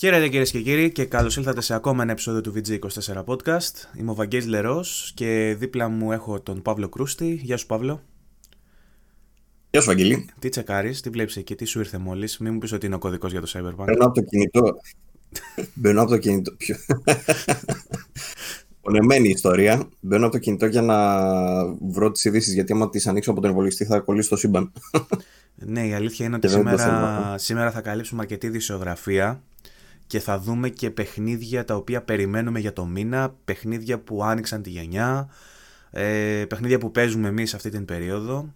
Χαίρετε κυρίες και κύριοι και καλώς ήλθατε σε ακόμα ένα επεισόδιο του VG24 Podcast. Είμαι ο Βαγγέλης Λερός και δίπλα μου έχω τον Παύλο Κρούστη. Γεια σου, Παύλο. Γεια σου, Βαγγέλη. Τι τσεκάρεις, τι βλέπεις εκεί, τι σου ήρθε μόλις; Μην μου πεις ότι είναι ο κωδικός για το Cyberpunk. Μπαίνω από το κινητό. Μπαίνω από το κινητό. Πονεμένη ιστορία. Μπαίνω από το κινητό για να βρω τις ειδήσεις. Γιατί άμα τις ανοίξω από τον υπολογιστή θα κολλήσει το σύμπαν. ναι, η αλήθεια είναι ότι σήμερα, σήμερα θα καλύψουμε αρκετή δισογραφία και θα δούμε και παιχνίδια τα οποία περιμένουμε για το μήνα, παιχνίδια που άνοιξαν τη γενιά, ε, παιχνίδια που παίζουμε εμείς αυτή την περίοδο.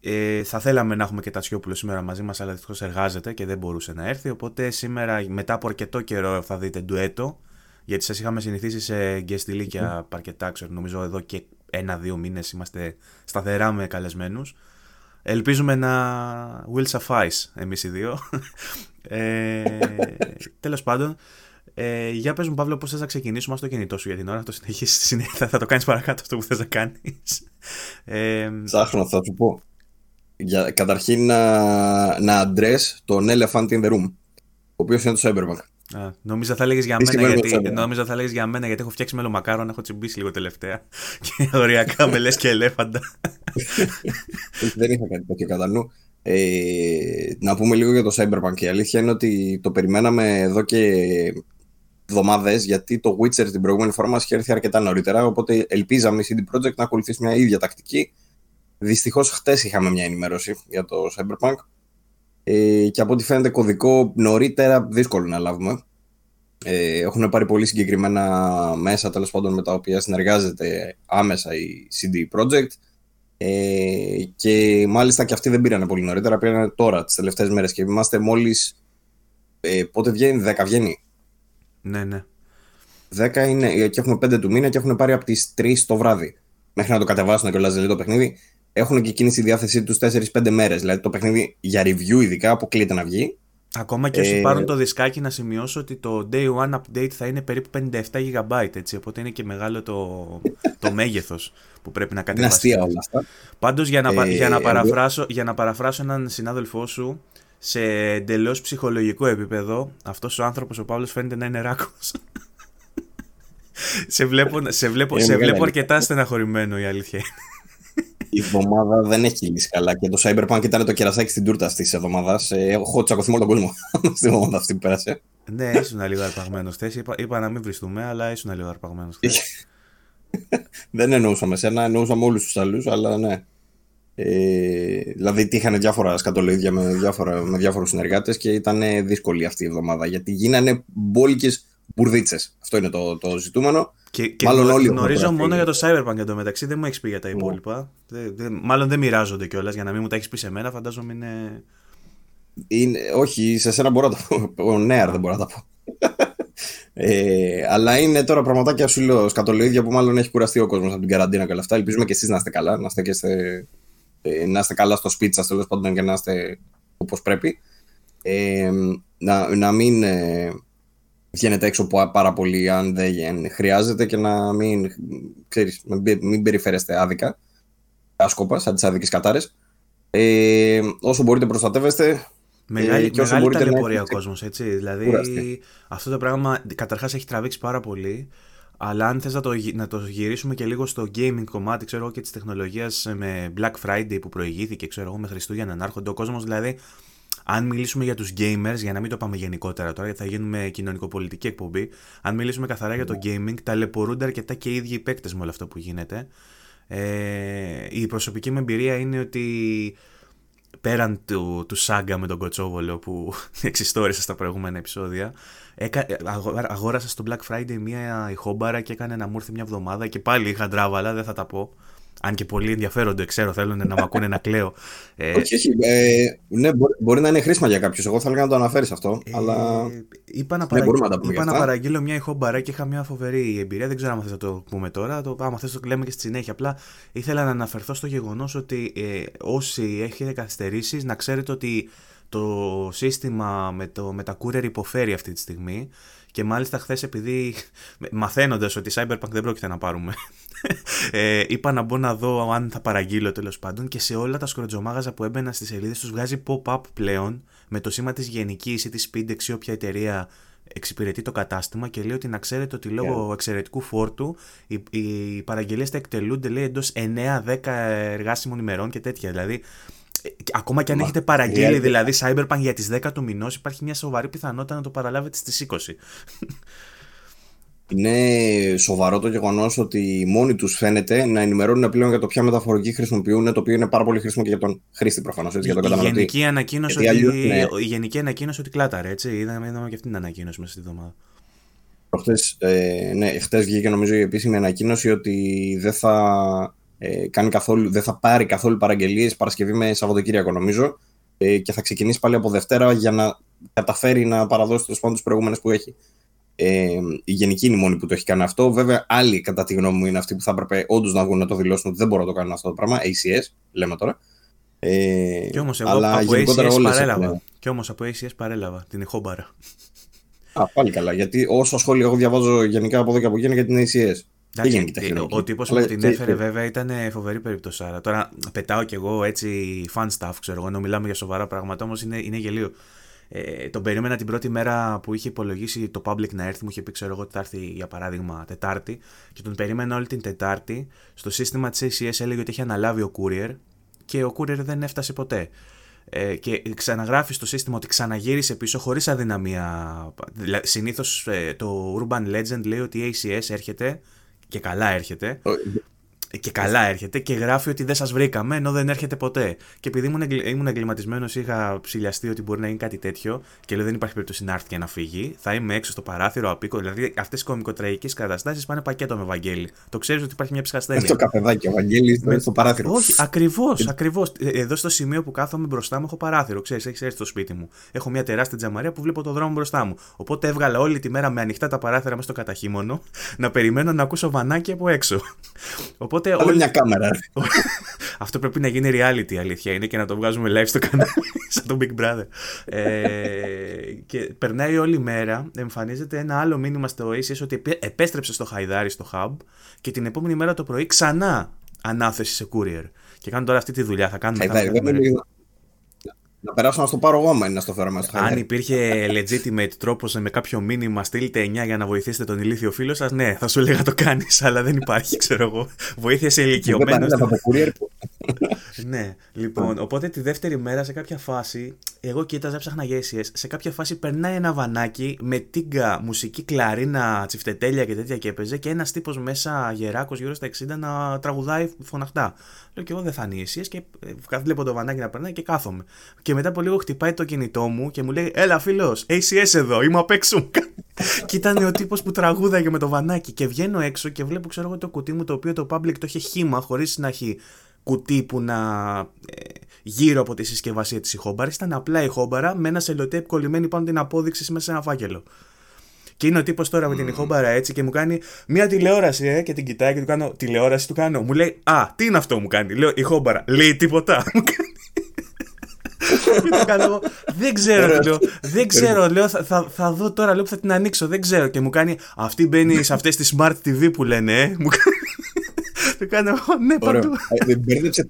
Ε, θα θέλαμε να έχουμε και τα Τατσιόπουλο σήμερα μαζί μας, αλλά δυστυχώς εργάζεται και δεν μπορούσε να έρθει, οπότε σήμερα μετά από αρκετό καιρό θα δείτε ντουέτο, γιατί σας είχαμε συνηθίσει σε γκεστιλίκια mm. παρκετά, ξέρω, νομίζω εδώ και ένα-δύο μήνες είμαστε σταθερά με καλεσμένους. Ελπίζουμε να will suffice εμείς οι δύο. Ε, τέλος πάντων, ε, για πες μου Παύλο πώς θες να ξεκινήσουμε στο κινητό σου για την ώρα, θα το συνεχίσεις συνέχεια, θα το κάνεις παρακάτω αυτό που θες να κάνεις. Ε, Ψάχνω, θα σου πω. Για, καταρχήν να, να address τον elephant in the room, ο οποίος είναι το Cyberpunk. Α, νόμιζα θα έλεγες για, μένα, γιατί, νόμιζα θα λέγες για μένα γιατί έχω φτιάξει μελομακάρον, έχω τσιμπήσει λίγο τελευταία. Και οριακά με λες και ελέφαντα. Δεν είχα κάτι τέτοιο κατά νου. Ε, να πούμε λίγο για το Cyberpunk. Η αλήθεια είναι ότι το περιμέναμε εδώ και εβδομάδες, γιατί το Witcher την προηγούμενη φορά μας είχε έρθει αρκετά νωρίτερα. Οπότε ελπίζαμε η CD Projekt να ακολουθήσει μια ίδια τακτική. Δυστυχώς, χτες είχαμε μια ενημέρωση για το Cyberpunk. Ε, και από ό,τι φαίνεται, κωδικό νωρίτερα δύσκολο να λάβουμε. Ε, έχουν πάρει πολύ συγκεκριμένα μέσα τέλος πάντων με τα οποία συνεργάζεται άμεσα η CD Projekt. Ε, και μάλιστα και αυτοί δεν πήραν πολύ νωρίτερα, πήραν τώρα τις τελευταίες μέρες και είμαστε μόλις. Ε, πότε βγαίνει, 10 βγαίνει. Ναι, ναι. 10 είναι και έχουμε 5 του μήνα και έχουν πάρει από τις 3 το βράδυ. Μέχρι να το κατεβάσουν και δηλαδή το παιχνίδι. Έχουν και εκείνη στη διάθεσή τους 4-5 μέρες. Δηλαδή το παιχνίδι για review ειδικά αποκλείεται να βγει. Ακόμα και όσοι ε... πάρουν το δισκάκι να σημειώσω ότι το day one update θα είναι περίπου 57 GB, έτσι, οπότε είναι και μεγάλο το, το μέγεθος που πρέπει να κατεβάσεις. Είναι όλα αυτά. Πάντως για να, ε, για, να παραφράσω, για να παραφράσω έναν συνάδελφό σου, σε εντελώς ψυχολογικό επίπεδο, αυτός ο άνθρωπος ο Παύλος φαίνεται να είναι ράκος. σε βλέπω, σε βλέπω, σε βλέπω αρκετά στεναχωρημένο η αλήθεια είναι η εβδομάδα δεν έχει λύσει καλά. Και το Cyberpunk ήταν το κερασάκι στην τούρτα της εβδομάδας. Ε, έχω τσακωθεί με τον κόσμο στην εβδομάδα αυτή που πέρασε. Ναι, ήσουν λίγο αρπαγμένος χθε. Είπα, είπα να μην βριστούμε, αλλά ήσουν λίγο αρπαγμένος χθε. δεν εννοούσα με σένα, εννοούσα με όλους τους άλλους, αλλά ναι. Ε, δηλαδή τύχανε διάφορα σκατολίδια με, διάφορα, με διάφορους συνεργάτες και ήταν δύσκολη αυτή η εβδομάδα γιατί γίνανε μπόλικες μπουρδίτσες. Αυτό είναι το, το ζητούμενο. Και, και μάλλον όλοι γνωρίζω μόνο για το Cyberpunk εντωμεταξύ, δεν μου έχεις πει για τα ναι. υπόλοιπα. μάλλον δεν μοιράζονται κιόλας για να μην μου τα έχεις πει σε μένα, φαντάζομαι είναι. είναι όχι, σε σένα μπορώ να τα πω. Ο Νέαρ δεν μπορώ να τα πω. Ε, αλλά είναι τώρα πραγματάκια σου λέω σκατολίδια που μάλλον έχει κουραστεί ο κόσμος από την καραντίνα και όλα αυτά. Ελπίζουμε και εσείς να είστε καλά, να είστε, και ε, να είστε καλά στο σπίτι σας τέλος πάντων και να είστε όπως πρέπει. Ε, να, να μην ε, βγαίνετε έξω πάρα πολύ αν δεν χρειάζεται και να μην, ξέρεις, μην περιφέρεστε άδικα, άσκοπα, σαν τις άδικες κατάρες. Ε, όσο μπορείτε προστατεύεστε, Μεγάλη, και όσο μεγάλη ταλαιπωρία ο κόσμος, έτσι. Δηλαδή, αυτό το πράγμα καταρχάς έχει τραβήξει πάρα πολύ. Αλλά αν θες να το, να το γυρίσουμε και λίγο στο gaming κομμάτι, ξέρω εγώ, και της τεχνολογίας με Black Friday που προηγήθηκε, ξέρω εγώ, με Χριστούγεννα να έρχονται, ο κόσμος δηλαδή αν μιλήσουμε για τους gamers, για να μην το πάμε γενικότερα τώρα, γιατί θα γίνουμε κοινωνικοπολιτική εκπομπή, αν μιλήσουμε καθαρά για το ναι. gaming, ταλαιπωρούνται αρκετά και οι ίδιοι οι παίκτες με όλο αυτό που γίνεται. Ε, η προσωπική μου εμπειρία είναι ότι πέραν του, του σάγκα με τον Κοτσόβολο που εξιστόρισα στα προηγούμενα επεισόδια, έκα, αγόρασα στο Black Friday μια ηχόμπαρα και έκανε να μου έρθει μια εβδομάδα και πάλι είχα ντράβαλα, δεν θα τα πω. Αν και πολλοί ενδιαφέρονται, ξέρω, θέλουν να με ακούνε να κλαίω. Ε, όχι, όχι. Ε, ναι, μπορεί, να είναι χρήσιμα για κάποιους. Εγώ θα έλεγα να το αναφέρεις αυτό. Ε, αλλά... Είπα να, παραγγείλω, ναι, να, είπα να παραγγείλω μια ηχόμπαρα και είχα μια φοβερή εμπειρία. Δεν ξέρω αν θες να το πούμε τώρα. Το, άμα θες το λέμε και στη συνέχεια. Απλά ήθελα να αναφερθώ στο γεγονός ότι ε, όσοι έχετε καθυστερήσεις, να ξέρετε ότι το σύστημα με, το, με τα courier υποφέρει αυτή τη στιγμή. Και μάλιστα χθες, επειδή μαθαίνοντας ότι Cyberpunk δεν πρόκειται να πάρουμε, ε, είπα να μπω να δω αν θα παραγγείλω τέλος πάντων και σε όλα τα σκορτζομάγαζα που έμπαινα στις σελίδες τους βγάζει pop-up πλέον με το σήμα της Γενικής ή της Spindex ή όποια εταιρεία εξυπηρετεί το κατάστημα και λέει ότι να ξέρετε ότι λόγω yeah. εξαιρετικού φόρτου οι, οι παραγγελίες θα εκτελούνται λέει εντός 9-10 εργάσιμων ημερών και τέτοια. Δηλαδή ε, ακόμα και αν έχετε παραγγείλει δηλαδή Cyberpunk για τις 10 του μηνός υπάρχει μια σοβαρή πιθανότητα να το παραλάβετε στις 20. Είναι σοβαρό το γεγονός ότι μόνοι τους φαίνεται να ενημερώνουν πλέον για το ποια μεταφορική χρησιμοποιούν, το οποίο είναι πάρα πολύ χρήσιμο και για τον χρήστη προφανώς. Για τον η, γενική ανακοίνωση ότι, ναι. η γενική ανακοίνωση ότι κλάταρε, έτσι. Είδαμε, είδαμε και αυτή την ανακοίνωση μέσα στη εβδομάδα. Χτες, ε, ναι, χτες βγήκε νομίζω η επίσημη ανακοίνωση ότι δεν θα, ε, κάνει καθόλου, δεν θα πάρει καθόλου παραγγελίες Παρασκευή με Σαββατοκύριακο νομίζω ε, και θα ξεκινήσει πάλι από Δευτέρα για να καταφέρει να παραδώσει τους πάντων προηγούμενες που έχει. Ε, η Γενική είναι η μόνη που το έχει κάνει αυτό. Βέβαια, άλλοι κατά τη γνώμη μου είναι αυτοί που θα έπρεπε όντως να βγουν να το δηλώσουν ότι δεν μπορούν να το κάνουν αυτό το πράγμα. ACS, λέμε τώρα. Ε, και όμως εγώ αλλά από ACS παρέλαβα. Έχουν... Και όμως από ACS παρέλαβα την ηχόμπαρα. Α, πάλι καλά. Γιατί όσο σχόλια εγώ διαβάζω γενικά από εδώ και από εκεί για την ACS. Εντάξει, ο τύπος που την έφερε βέβαια ήταν φοβερή περίπτωση. Τώρα πετάω κι εγώ έτσι fun stuff, ξέρω εγώ, ενώ μιλάμε για σοβαρά πράγματα, όμως είναι, είναι γελίο. Ε, τον περίμενα την πρώτη μέρα που είχε υπολογίσει το public να έρθει. Μου είχε πει, ξέρω εγώ, ότι θα έρθει για παράδειγμα Τετάρτη. Και τον περίμενα όλη την Τετάρτη. Στο σύστημα της ACS έλεγε ότι είχε αναλάβει ο courier και ο courier δεν έφτασε ποτέ. Ε, και ξαναγράφει στο σύστημα ότι ξαναγύρισε πίσω χωρίς αδυναμία. Συνήθως ε, το Urban Legend λέει ότι η ACS έρχεται και καλά έρχεται και καλά έρχεται και γράφει ότι δεν σας βρήκαμε ενώ δεν έρχεται ποτέ. Και επειδή ήμουν, ήμουν εγκληματισμένος, είχα ψηλιαστεί ότι μπορεί να γίνει κάτι τέτοιο και λέω δεν υπάρχει περίπτωση να έρθει και να φύγει. Θα είμαι έξω στο παράθυρο, απίκο. Δηλαδή αυτές οι κομικοτραγικέ καταστάσεις πάνε πακέτο με Βαγγέλη. Το ξέρεις ότι υπάρχει μια ψυχασθένεια. Στο καφεδάκι, ο Βαγγέλη με... στο παράθυρο. Όχι, ακριβώς, ακριβώς. Ε, εδώ στο σημείο που κάθομαι μπροστά μου έχω παράθυρο. Ξέρεις, έχεις έρθει στο σπίτι μου. Έχω μια τεράστια τζαμαρία που βλέπω το δρόμο μπροστά μου. Οπότε έβγαλα όλη τη μέρα με ανοιχτά τα παράθυρα μέσα στο καταχύμωνο να περιμένω να ακούσω βανάκι από έξω. Οπότε Οπότε. Όλη μια κάμερα. Αυτό πρέπει να γίνει reality, αλήθεια είναι και να το βγάζουμε live στο κανάλι, σαν τον Big Brother. Ε, και περνάει όλη η μέρα, εμφανίζεται ένα άλλο μήνυμα στο Oasis ότι επέστρεψε στο Χαϊδάρι, στο Hub και την επόμενη μέρα το πρωί ξανά ανάθεση σε courier. Και κάνουν τώρα αυτή τη δουλειά. Θα κάνουν. Χαϊδάρι, να περάσω να στο πάρω εγώ, να στο φέρω μέσα Αν υπήρχε legitimate τρόπος με κάποιο μήνυμα, στείλτε 9 για να βοηθήσετε τον ηλίθιο φίλο σας, ναι, θα σου έλεγα το κάνεις, αλλά δεν υπάρχει, ξέρω εγώ. Βοήθεια σε ηλικιωμένο. Ναι, λοιπόν, οπότε τη δεύτερη μέρα σε κάποια φάση, εγώ κοίταζα, ψάχνα για Σε κάποια φάση περνάει ένα βανάκι με τίγκα, μουσική κλαρίνα, τσιφτετέλια και τέτοια και έπαιζε και ένας τύπος μέσα γεράκος γύρω στα 60 να τραγουδάει φωναχτά. Λέω και εγώ δεν θα είναι οι και ε, βλέπω το βανάκι να περνάει και κάθομαι. Και μετά από λίγο χτυπάει το κινητό μου και μου λέει Έλα φίλος, ACS εδώ, είμαι απ' έξω. και ήταν ο τύπος που τραγούδαγε με το βανάκι. Και βγαίνω έξω και βλέπω, ξέρω εγώ, το κουτί μου το οποίο το public το είχε χήμα χωρίς να έχει κουτί που να ε, γύρω από τη συσκευασία της ηχόμπαρη. Ήταν απλά η ηχόμπαρα με ένα σελοτέπ κολλημένη πάνω την απόδειξη μέσα σε ένα φάκελο. Και είναι ο τύπος τώρα με την ηχόμπαρα έτσι και μου κάνει μια τηλεόραση, ε, και την κοιτάει και του κάνω τηλεόραση, του κάνω. Μου λέει Α, τι είναι αυτό μου κάνει. Λέω ηχόμπαρα. Λέει τίποτα. Μου κάνει. και κάνω Δεν ξέρω, λέω. Δεν ξέρω, λέω. Θα, θα, θα δω τώρα, λέω που θα την ανοίξω. Δεν ξέρω. Και μου κάνει Αυτή μπαίνει σε αυτές τις smart TV που λένε, ε. Μου κάνει. Το κάνω εγώ, ναι, παντού. Ε, μπέρδεψε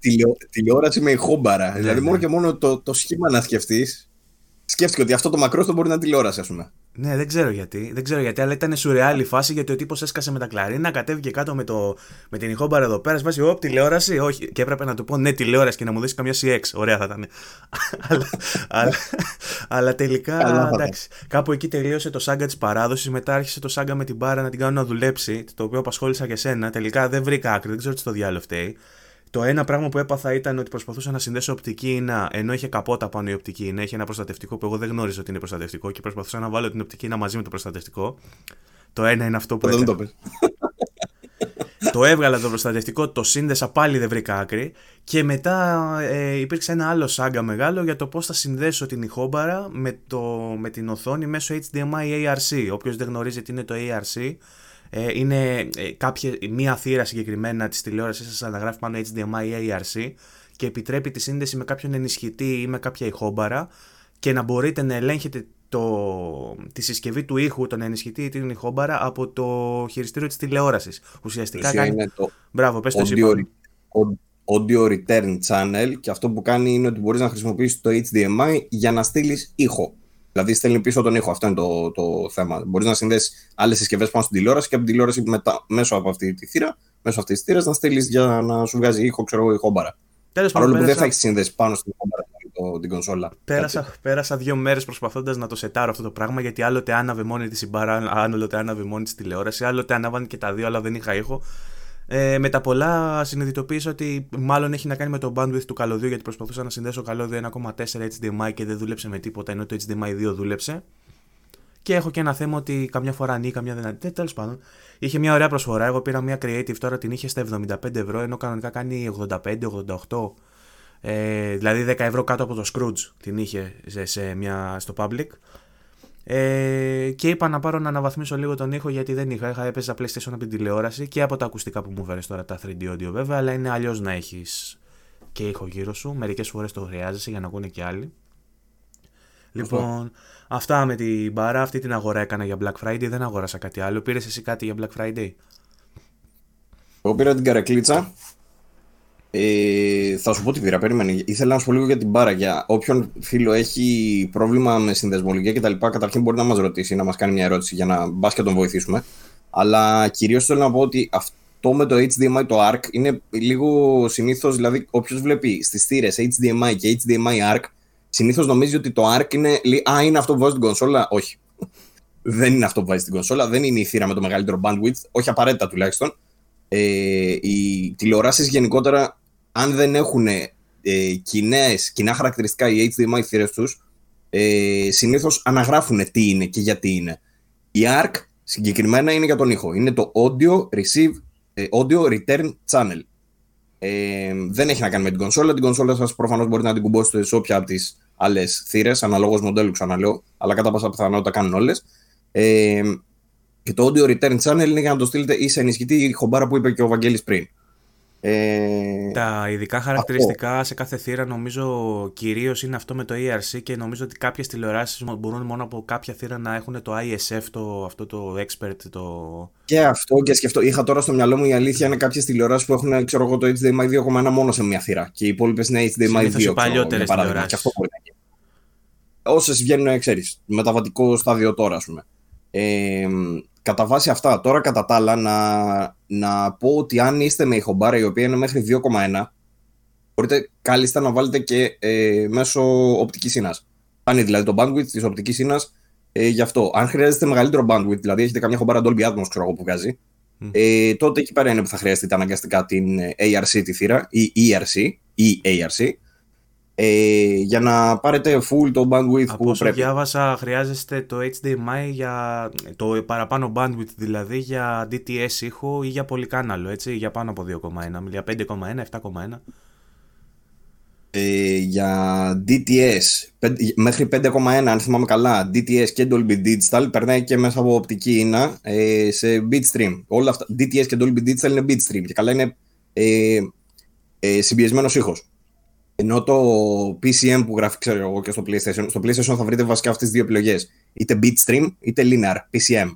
τηλεόραση με ηχόμπαρα. Ναι, δηλαδή, μόνο ναι. και μόνο το, το σχήμα να σκεφτείς, σκέφτηκε ότι αυτό το μακρό μπορεί να είναι τηλεόραση, ας πούμε. Ναι, δεν ξέρω γιατί. Δεν ξέρω γιατί, αλλά ήταν σουρεάλη φάση γιατί ο τύπος έσκασε με τα κλαρίνα, κατέβηκε κάτω με, το, με την ηχόμπαρα εδώ πέρα. Σπάσει, Ωπ, τηλεόραση. Όχι. Και έπρεπε να του πω ναι, τηλεόραση και να μου δώσει καμιά CX. Ωραία θα ήταν. αλλά, αλλά, αλλά, τελικά εντάξει. Κάπου εκεί τελείωσε το σάγκα της παράδοσης. Μετά άρχισε το σάγκα με την μπάρα να την κάνω να δουλέψει. Το οποίο απασχόλησα και σένα. Τελικά δεν βρήκα άκρη. Δεν ξέρω τι στο διάλογο φταίει. Το ένα πράγμα που έπαθα ήταν ότι προσπαθούσα να συνδέσω οπτική ίνα ενώ είχε καπότα πάνω η οπτική ίνα. Είχε ένα προστατευτικό που εγώ δεν γνώριζα ότι είναι προστατευτικό και προσπαθούσα να βάλω την οπτική ίνα μαζί με το προστατευτικό. Το ένα είναι αυτό που. Δεν το το έβγαλα το προστατευτικό, το σύνδεσα, πάλι δεν βρήκα άκρη. Και μετά ε, υπήρξε ένα άλλο σάγκα μεγάλο για το πώς θα συνδέσω την ηχόμπαρα με, το, με την οθόνη μέσω HDMI ARC. Όποιος δεν γνωρίζει τι είναι το ARC, ε, είναι ε, κάποια, μία θύρα συγκεκριμένα της τηλεόρασης σας αναγράφει πάνω HDMI ή ARC και επιτρέπει τη σύνδεση με κάποιον ενισχυτή ή με κάποια ηχόμπαρα και να μπορείτε να ελέγχετε το, τη συσκευή του ήχου, τον ενισχυτή ή την ηχόμπαρα από το χειριστήριο της τηλεόρασης. Ουσιαστικά κάνει... Είναι το Μπράβο, πες το audio, audio return channel και αυτό που κάνει είναι ότι μπορείς να χρησιμοποιήσεις το HDMI για να στείλεις ήχο. Δηλαδή στέλνει πίσω τον ήχο. Αυτό είναι το, το θέμα. Μπορείς να συνδέσεις άλλες συσκευές πάνω στην τηλεόραση και από την τηλεόραση μετά, μέσω από αυτή τη θύρα, μέσω αυτής της θύρας να στείλει για να σου βγάζει ήχο, ξέρω εγώ, ηχόμπαρα. Τέλος πάντων. Παρόλο που δεν θα έχεις σύνδεση πάνω στην ηχόμπαρα το, την κονσόλα. Πέρασα, πέρασα δύο μέρες προσπαθώντας να το σετάρω αυτό το πράγμα γιατί άλλοτε άναβε μόνη της η μπάρα, άλλοτε άναβε μόνη της τηλεόραση, άλλοτε ανάβαν και τα δύο, αλλά δεν είχα ήχο. Ε, με τα πολλά συνειδητοποίησα ότι μάλλον έχει να κάνει με το bandwidth του καλωδίου γιατί προσπαθούσα να συνδέσω καλώδιο 1,4 HDMI και δεν δούλεψε με τίποτα ενώ το HDMI 2 δούλεψε. Και έχω και ένα θέμα ότι καμιά φορά ανοίγει, καμιά δεν ανοίγει. Τέλος πάντων. Είχε μια ωραία προσφορά. Εγώ πήρα μια creative τώρα την είχε στα 75 ευρώ ενώ κανονικά κάνει 85-88. Ε, δηλαδή 10 ευρώ κάτω από το Scrooge την είχε σε, σε μια, στο public. Ε, και είπα να πάρω να αναβαθμίσω λίγο τον ήχο γιατί δεν είχα. Είχα έπαιζα PlayStation από την τηλεόραση και από τα ακουστικά που μου φέρε τώρα τα 3D audio βέβαια. Αλλά είναι αλλιώς να έχεις και ήχο γύρω σου. Μερικές φορές το χρειάζεσαι για να ακούνε και άλλοι. Λοιπόν, αυτά με την μπάρα. Αυτή την αγορά έκανα για Black Friday. Δεν αγόρασα κάτι άλλο. Πήρες εσύ κάτι για Black Friday; Εγώ πήρα την καρακλίτσα ε, θα σου πω τι πήρα, περίμενε. Ήθελα να σου πω λίγο για την μπάρα. Για όποιον φίλο έχει πρόβλημα με συνδεσμολογία κτλ., καταρχήν μπορεί να μας ρωτήσει, να μας κάνει μια ερώτηση για να μπας και τον βοηθήσουμε. Αλλά κυρίως θέλω να πω ότι αυτό με το HDMI, το ARC, είναι λίγο συνήθως. Δηλαδή, όποιος βλέπει στις θύρες HDMI και HDMI ARC, συνήθως νομίζει ότι το ARC είναι. Α, είναι αυτό που βάζει στην κονσόλα. Όχι. δεν είναι αυτό που βάζει στην κονσόλα. Δεν είναι η θύρα με το μεγαλύτερο bandwidth. Όχι απαραίτητα τουλάχιστον. Ε, οι τηλεοράσεις γενικότερα αν δεν έχουν ε, κοινές, κοινά χαρακτηριστικά οι HDMI θύρες τους, ε, συνήθως αναγράφουν τι είναι και γιατί είναι. Η ARC συγκεκριμένα είναι για τον ήχο. Είναι το Audio Receive, ε, Audio Return Channel. Ε, δεν έχει να κάνει με την κονσόλα. Την κονσόλα σας προφανώς μπορείτε να την κουμπώσετε σε όποια από τις άλλες θύρες, αναλόγως μοντέλου ξαναλέω, αλλά κατά πάσα πιθανότητα κάνουν όλες. Ε, και το Audio Return Channel είναι για να το στείλετε ή σε ενισχυτή χομπάρα που είπε και ο Βαγγέλης πριν. Ε, τα ειδικά χαρακτηριστικά σε κάθε θύρα νομίζω κυρίως είναι αυτό με το ERC και νομίζω ότι κάποιες τηλεοράσεις μπορούν μόνο από κάποια θύρα να έχουν το ISF, το, αυτό το expert. Το... Και αυτό και σκεφτώ. Είχα τώρα στο μυαλό μου η αλήθεια είναι κάποιες τηλεοράσεις που έχουν ξέρω εγώ, το HDMI 2,1 μόνο σε μια θύρα και οι υπόλοιπες είναι HDMI 2. παλιότερες τηλεοράσεις. Και αυτό μπορεί να γίνει. Όσες βγαίνουν, ξέρεις, μεταβατικό στάδιο τώρα, ας πούμε. Ε, κατά βάση αυτά, τώρα κατά τα άλλα, να, να πω ότι αν είστε με ηχομπάρα η οποία είναι μέχρι 2,1, μπορείτε κάλλιστα να βάλετε και ε, μέσω οπτικής ίνα. Κάνει δηλαδή το bandwidth της οπτικής ίνα ε, γι' αυτό. Αν χρειάζεται μεγαλύτερο bandwidth, δηλαδή έχετε καμιά χομπάρα Dolby Atmos ξέρω εγώ, που βγάζει, ε, τότε εκεί πέρα είναι που θα χρειαστείτε αναγκαστικά την ARC τη θύρα ή ERC ή ARC ε, για να πάρετε full το bandwidth Από που όσο πρέπει. διάβασα χρειάζεστε το HDMI για το παραπάνω bandwidth δηλαδή για DTS ήχο ή για πολυκάναλο έτσι για πάνω από 2,1 για 5,1, 7,1 ε, για DTS μέχρι 5,1 αν θυμάμαι καλά DTS και Dolby Digital περνάει και μέσα από οπτική ίνα ε, σε bitstream. Όλα αυτά DTS και Dolby Digital είναι bitstream και καλά είναι ε, ε, συμπιεσμένος ήχος ενώ το PCM που γράφει, ξέρω εγώ, και στο PlayStation, στο PlayStation θα βρείτε βασικά αυτές τις δύο επιλογές. Είτε bitstream, είτε linear, PCM.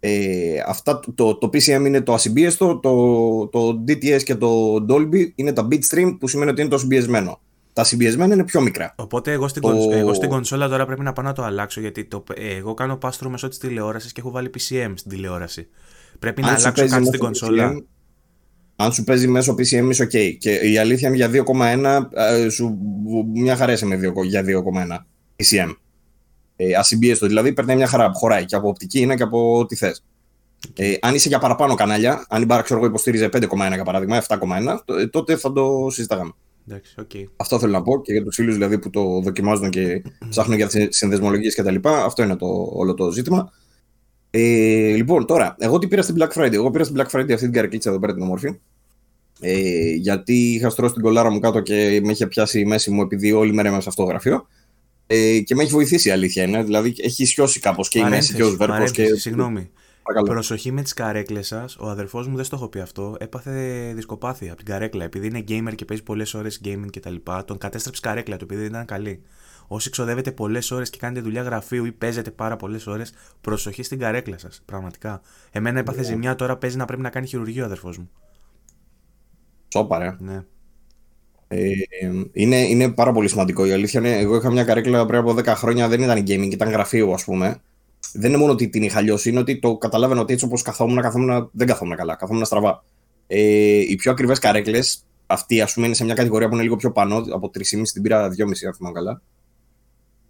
Ε, αυτά, το, το PCM είναι το ασυμπίεστο, το, το DTS και το Dolby είναι τα bitstream που σημαίνει ότι είναι το συμπιεσμένο. Τα συμπιεσμένα είναι πιο μικρά. Οπότε εγώ στην, το... εγώ στην κονσόλα τώρα πρέπει να πάω να το αλλάξω γιατί το, εγώ κάνω pass μέσω της τηλεόρασης και έχω βάλει PCM στην τηλεόραση. Πρέπει να αλλάξω κάτι στην κονσόλα αν σου παίζει μέσω PCM είσαι ok. Και η αλήθεια είναι για 2,1 ε, σου μια χαρά είσαι με 2, για 2,1 PCM. Ε, ασυμπίεστο δηλαδή παίρνει μια χαρά. Χωράει και από οπτική είναι και από ό,τι θες. Ε, αν είσαι για παραπάνω κανάλια, αν η μπάρα ξέρω εγώ υποστήριζε 5,1 για παράδειγμα, 7,1, ε, τότε θα το συζητάγαμε. Εντάξει, okay. Αυτό θέλω να πω και για τους φίλους δηλαδή που το δοκιμάζουν και ψάχνουν για τις συνδεσμολογίες κτλ. Αυτό είναι το, όλο το ζήτημα. Ε, λοιπόν, τώρα, εγώ τι πήρα στην Black Friday. Εγώ πήρα στην Black Friday αυτή την καρκίτσα εδώ πέρα την ομόρφη. Ε, γιατί είχα στρώσει την κολάρα μου κάτω και με είχε πιάσει η μέση μου επειδή όλη μέρα είμαι σε αυτό το γραφείο. Ε, και με έχει βοηθήσει η αλήθεια είναι. Δηλαδή έχει σιώσει κάπως και η μέση και ο σβέρκος. Και... Συγγνώμη. Παρακαλώ. Προσοχή με τις καρέκλες σας. Ο αδερφός μου δεν στο έχω πει αυτό. Έπαθε δισκοπάθεια από την καρέκλα. Επειδή είναι gamer και παίζει πολλές ώρες gaming κτλ. Τον κατέστρεψε καρέκλα του επειδή δεν ήταν καλή. Όσοι ξοδεύετε πολλές ώρες και κάνετε δουλειά γραφείου ή παίζετε πάρα πολλές ώρες, προσοχή στην καρέκλα σας. Πραγματικά. Εμένα έπαθε yeah. Ναι. ζημιά, τώρα παίζει να πρέπει να κάνει χειρουργείο ο αδερφός μου. Σόπα, ρε. Ναι. Ε, είναι, είναι πάρα πολύ σημαντικό. Η αλήθεια είναι, εγώ είχα μια καρέκλα πριν από 10 χρόνια, δεν ήταν gaming, ήταν γραφείο, ας πούμε. Δεν είναι μόνο ότι την είχα λιώσει, είναι ότι το καταλάβαινα ότι έτσι όπως καθόμουν, καθόμουν, δεν καθόμουν καλά, καθόμουν στραβά. Ε, οι πιο ακριβές καρέκλες, αυτή ας πούμε είναι σε μια κατηγορία που είναι λίγο πιο πάνω, από 3,5 την πήρα 2,5 αν θυμάμαι καλά.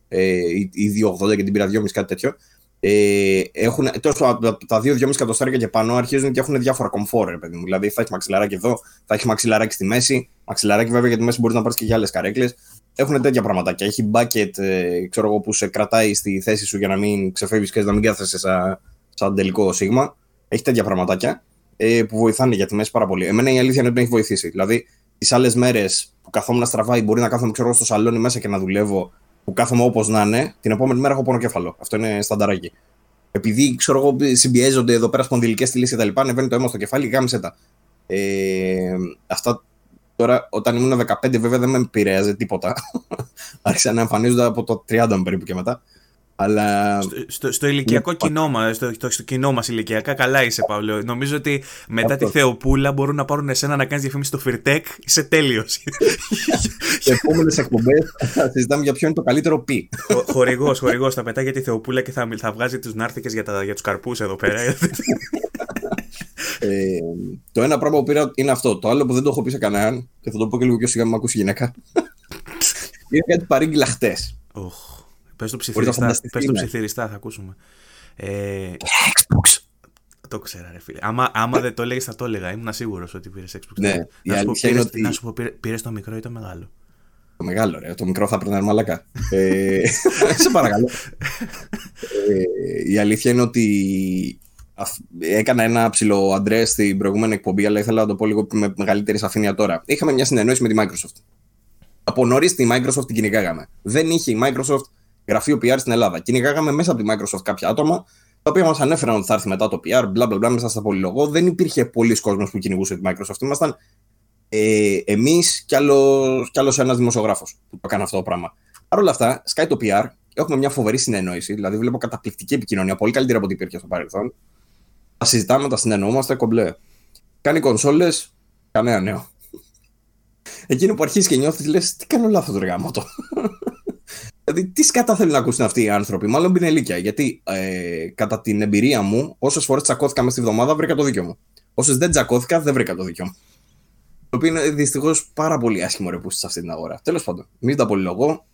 Ε, ή 2,80 και την πήρα 2,5 κάτι τέτοιο. Ε, έχουν, τόσο, τα 2-2,5 εκατοστάρια και πάνω αρχίζουν και έχουν διάφορα κομφόρ, παιδί μου. Δηλαδή θα έχει μαξιλαράκι εδώ, θα έχει μαξιλαράκι στη μέση. Μαξιλαράκι βέβαια για τη μέση μπορείς να πάρει και για άλλες καρέκλες. Έχουν τέτοια πραγματάκια. Έχει bucket, ε, ξέρω εγώ, που σε κρατάει στη θέση σου για να μην ξεφεύγεις και να μην κάθεσαι σαν, σαν τελικό σίγμα. Έχει τέτοια πραγματάκια ε, που βοηθάνε για τη μέση πάρα πολύ. Εμένα η αλήθεια είναι ότι με έχει βοηθήσει. Δηλαδή, τις άλλες μέρες που καθόμουν να στραβάει, μπορεί να κάθομαι ξέρω, στο σαλόνι μέσα και να δουλεύω που κάθομαι όπως να είναι, την επόμενη μέρα έχω πόνο κέφαλο. Αυτό είναι στανταράκι. Επειδή ξέρω εγώ, συμπιέζονται εδώ πέρα σπονδυλικές στήλε και τα λοιπά, ανεβαίνει το αίμα στο κεφάλι και γάμισε τα. Ε, αυτά τώρα, όταν ήμουν 15, βέβαια δεν με επηρέαζε τίποτα. Άρχισαν να εμφανίζονται από το 30 περίπου και μετά. Αλλά... Στο, στο, στο ηλικιακό κοινό μας, στο, στο, κοινό μας ηλικιακά, καλά είσαι, Παύλο. Νομίζω ότι μετά τη Θεοπούλα μπορούν να πάρουν εσένα να κάνεις διαφήμιση στο Φιρτέκ. Είσαι τέλειος. Σε επόμενες εκπομπές θα συζητάμε για ποιο είναι το καλύτερο πι. Χορηγός, χορηγός. Θα πετάει για τη Θεοπούλα και θα, θα βγάζει τους νάρθικε για, για τους καρπούς εδώ πέρα. ε, το ένα πράγμα που πήρα είναι αυτό. Το άλλο που δεν το έχω πει σε κανέναν και θα το πω και λίγο πιο σιγά με ακούσει γυναίκα. είναι κάτι παρήγγειλα χτες. Πες το ψιθυριστά, πες το ψιθυριστά θα ακούσουμε. Ε, Xbox. Το ξέρα, ρε φίλε. Άμα, άμα δεν το έλεγες, θα το έλεγα. Ήμουν σίγουρος ότι πήρες Xbox. Ναι, να, σου πω, πήρες, ότι... να σου πω, πήρε το μικρό ή το μεγάλο; Το μεγάλο, ρε. Το μικρό θα πρέπει μαλακά. ε, σε παρακαλώ. ε, η αλήθεια είναι ότι έκανα ένα ψηλό αντρέ στην προηγούμενη εκπομπή, αλλά ήθελα να το πω λίγο με μεγαλύτερη σαφήνεια τώρα. Είχαμε μια συνεννόηση με τη Microsoft. Από νωρίς τη Microsoft την κυνηγάγαμε. Δεν είχε η Microsoft γραφείο PR στην Ελλάδα. Κυνηγάγαμε μέσα από τη Microsoft κάποια άτομα, τα οποία μας ανέφεραν ότι θα έρθει μετά το PR, μπλα μπλα μπλα, μέσα στα πολυλογό. Δεν υπήρχε πολλοί κόσμος που κυνηγούσε τη Microsoft. Ήμασταν ε, εμείς κι άλλος ένας δημοσιογράφος που το έκανε αυτό το πράγμα. Παρ' όλα αυτά, σκάει το PR, έχουμε μια φοβερή συνεννόηση, δηλαδή βλέπω καταπληκτική επικοινωνία, πολύ καλύτερη από ό,τι υπήρχε στο παρελθόν. Τα συζητάμε, τα συνεννοούμαστε, κομπλέ. Κάνει κονσόλες, κανένα νέο. Εκείνο που αρχίζει και νιώθεις, λες, τι κάνω λάθος, το γάμο το. Δηλαδή, τι σκατά θέλουν να ακούσουν αυτοί οι άνθρωποι, μάλλον πινελίκια. Γιατί ε, κατά την εμπειρία μου, όσες φορές τσακώθηκα μέσα στη βδομάδα, βρήκα το δίκιο μου. Όσες δεν τσακώθηκα, δεν βρήκα το δίκιο μου. Το οποίο είναι δυστυχώς πάρα πολύ άσχημο ρε σε αυτή την αγορά. Τέλος πάντων, μην τα πολυλογώ.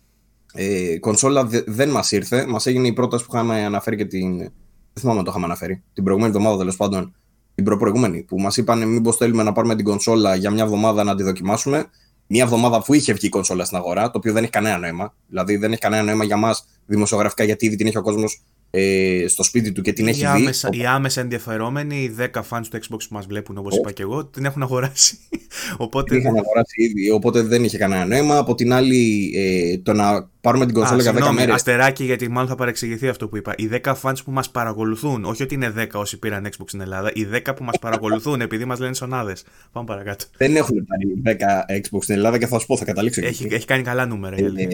Ε, κονσόλα δε, δεν μας ήρθε. Μας έγινε η πρόταση που είχαμε αναφέρει και την. Δεν θυμάμαι το είχαμε αναφέρει. Την προηγούμενη εβδομάδα τέλος πάντων. Την προπροηγούμενη. Που μας είπαν μήπως θέλουμε να πάρουμε την κονσόλα για μια εβδομάδα να τη δοκιμάσουμε μια εβδομάδα που είχε βγει η κονσόλα στην αγορά, το οποίο δεν έχει κανένα νόημα. Δηλαδή δεν έχει κανένα νόημα για μας δημοσιογραφικά, γιατί ήδη την έχει ο κόσμος ε, στο σπίτι του και την έχει άμεσα, δει. Οι άμεσα ενδιαφερόμενοι, οι 10 fans του Xbox που μας βλέπουν, όπως είπα και εγώ, την έχουν αγοράσει. οπότε... Την είχαν αγοράσει ήδη, οπότε δεν είχε κανένα νόημα. Από την άλλη, ε, το να πάρουμε την κονσόλα για 10 μέρε. Αστεράκι, γιατί μάλλον θα παρεξηγηθεί αυτό που είπα. Οι 10 fans που μας παρακολουθούν, όχι ότι είναι 10 όσοι πήραν Xbox στην Ελλάδα, οι 10 που μας παρακολουθούν επειδή μας λένε σονάδες. Πάμε παρακάτω. Δεν έχουν πάρει 10 Xbox στην Ελλάδα και θα σου πω, θα καταλήξω. Έχει, έχει κάνει καλά νούμερα. Ε,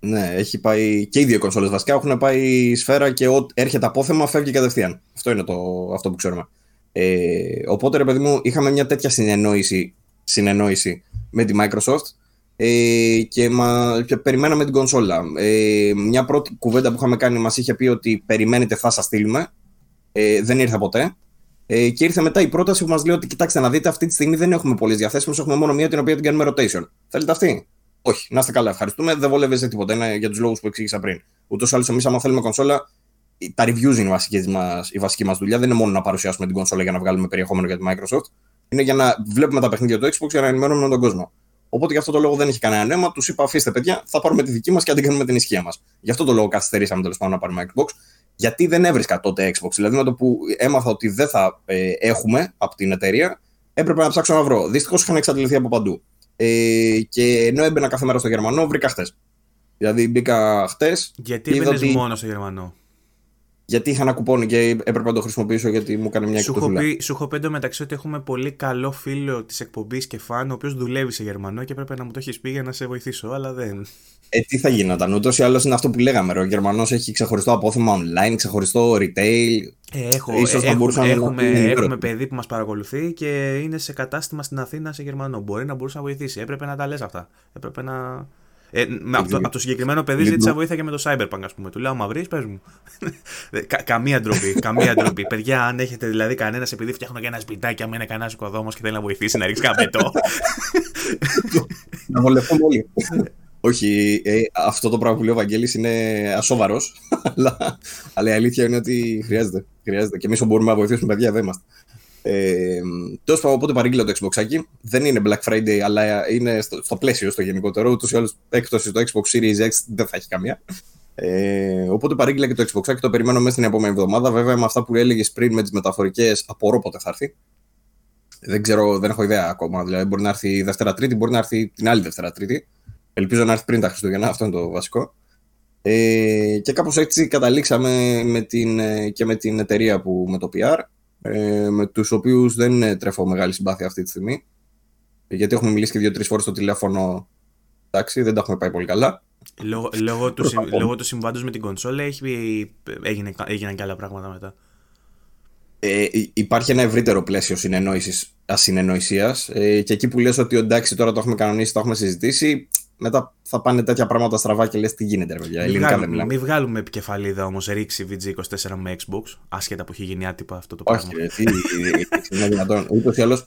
ναι, έχει πάει και οι δύο κονσόλες βασικά. Έχουν πάει σφαίρα και ό, έρχεται απόθεμα, φεύγει κατευθείαν. Αυτό είναι το, αυτό που ξέρουμε. Ε, οπότε, ρε παιδί μου, είχαμε μια τέτοια συνεννόηση, συνεννόηση με τη Microsoft ε, και, μα, και περιμέναμε την κονσόλα. Ε, μια πρώτη κουβέντα που είχαμε κάνει μας είχε πει ότι περιμένετε, θα σας στείλουμε. Ε, δεν ήρθε ποτέ. Ε, και ήρθε μετά η πρόταση που μας λέει ότι κοιτάξτε να δείτε, αυτή τη στιγμή δεν έχουμε πολλές διαθέσιμες, έχουμε μόνο μία την οποία την κάνουμε rotation. Θέλετε αυτή; Όχι, να είστε καλά, ευχαριστούμε. Δεν βολεύεστε τίποτα. Είναι για τους λόγους που εξήγησα πριν. Ούτως ή άλλως, εμείς, άμα θέλουμε κονσόλα, τα reviews είναι η βασική μας, η βασική μας δουλειά. Δεν είναι μόνο να παρουσιάσουμε την κονσόλα για να βγάλουμε περιεχόμενο για τη Microsoft. Είναι για να βλέπουμε τα παιχνίδια του Xbox για να ενημερώνουμε τον κόσμο. Οπότε γι' αυτό το λόγο δεν έχει κανένα νόημα. Τους είπα: Αφήστε, παιδιά, θα πάρουμε τη δική μας και αντικάνουμε την ισχύα μας. Γι' αυτό το λόγο καθυστερήσαμε τέλος πάντων να πάρουμε Xbox. Γιατί δεν έβρισκα τότε Xbox. Δηλαδή με το που έμαθα ότι δεν θα ε, έχουμε από την εταιρεία, έπρεπε να ψάξω να βρω. Δυστυχώς είχαν εξαντληθεί από παντού. Ε, και ενώ έμπαινα κάθε μέρα στο Γερμανό, βρήκα χτε. Δηλαδή μπήκα χτε. Γιατί έμπαινες ότι... μόνος στο Γερμανό; Γιατί είχα ένα κουπόνι και έπρεπε να το χρησιμοποιήσω γιατί μου έκανε μια εκπομπή. Σου έχω πει μεταξύ ότι έχουμε πολύ καλό φίλο της εκπομπής και φαν, ο οποίος δουλεύει σε Γερμανό και έπρεπε να μου το έχεις πει για να σε βοηθήσω, αλλά δεν. Ε, τι θα γινόταν. Ούτως ή άλλως είναι αυτό που λέγαμε. Ο Γερμανός έχει ξεχωριστό απόθεμα online, ξεχωριστό retail. Ε, έχω, Ίσως έχουμε, έχουμε, έχουμε παιδί που μας παρακολουθεί και είναι σε κατάστημα στην Αθήνα σε Γερμανό. Μπορεί να μπορούσε να βοηθήσει. Έπρεπε να τα λες αυτά. Έπρεπε να... Ε, από, το, από το συγκεκριμένο παιδί ζήτησα βοήθεια και με το Cyberpunk, ας πούμε. Του λέω: Μαυρί, πες μου. Ε, κα, καμία ντροπή. καμία ντροπή. Παιδιά, αν έχετε δηλαδή κανένας, επειδή φτιάχνω και ένα σπιτάκι, αν είναι κανένας οικοδόμος και θέλει να βοηθήσει να ρίξει καπετό. να βολευτούμε όλοι. Όχι, ε, αυτό το πράγμα που λέει ο Βαγγέλης είναι ασόβαρος. αλλά, αλλά η αλήθεια είναι ότι χρειάζεται. χρειάζεται. Και εμείς μπορούμε να βοηθήσουμε, παιδιά, δεν είμαστε. Ε, Τέλος πάντων, οπότε παρήγγειλα το Xbox εκεί. Δεν είναι Black Friday, αλλά είναι στο, στο πλαίσιο στο γενικότερο. Ούτως ή άλλως έκπτωση στο Xbox Series X δεν θα έχει καμία. Ε, οπότε παρήγγειλα και το Xbox και το περιμένω μέσα στην επόμενη εβδομάδα. Βέβαια, με αυτά που έλεγες πριν με τις μεταφορικές, απορώ πότε θα έρθει. Δεν ξέρω, δεν έχω ιδέα ακόμα. Δηλαδή, μπορεί να έρθει Δευτέρα-Τρίτη, μπορεί να έρθει την άλλη Δευτέρα-Τρίτη. Ελπίζω να έρθει πριν τα Χριστούγεννα, αυτό είναι το βασικό. Ε, και κάπως έτσι καταλήξαμε με την, ε, και με την εταιρεία που, με το PR ε, με τους οποίους δεν τρέφω μεγάλη συμπάθεια αυτή τη στιγμή. Γιατί έχουμε μιλήσει και δύο-τρεις φορές στο τηλέφωνο εντάξει, δεν τα έχουμε πάει πολύ καλά. Λόγω, λόγω, του, λόγω του συμβάντος με την κονσόλα έχει, έγινε, έγιναν και άλλα πράγματα μετά. Ε, υπάρχει ένα ευρύτερο πλαίσιο συνεννόησης ασυνεννοησίας. Ε, και εκεί που λες ότι εντάξει τώρα το έχουμε κανονίσει, το έχουμε συζητήσει μετά θα πάνε τέτοια πράγματα στραβά και λε τι γίνεται, ρε παιδιά. Ελληνικά δεν μιλάμε. Μην βγάλουμε επικεφαλίδα όμω ρίξει VG24 με Xbox, άσχετα που έχει γίνει άτυπα αυτό το πράγμα. Όχι, είναι δυνατόν. Ούτω ή άλλω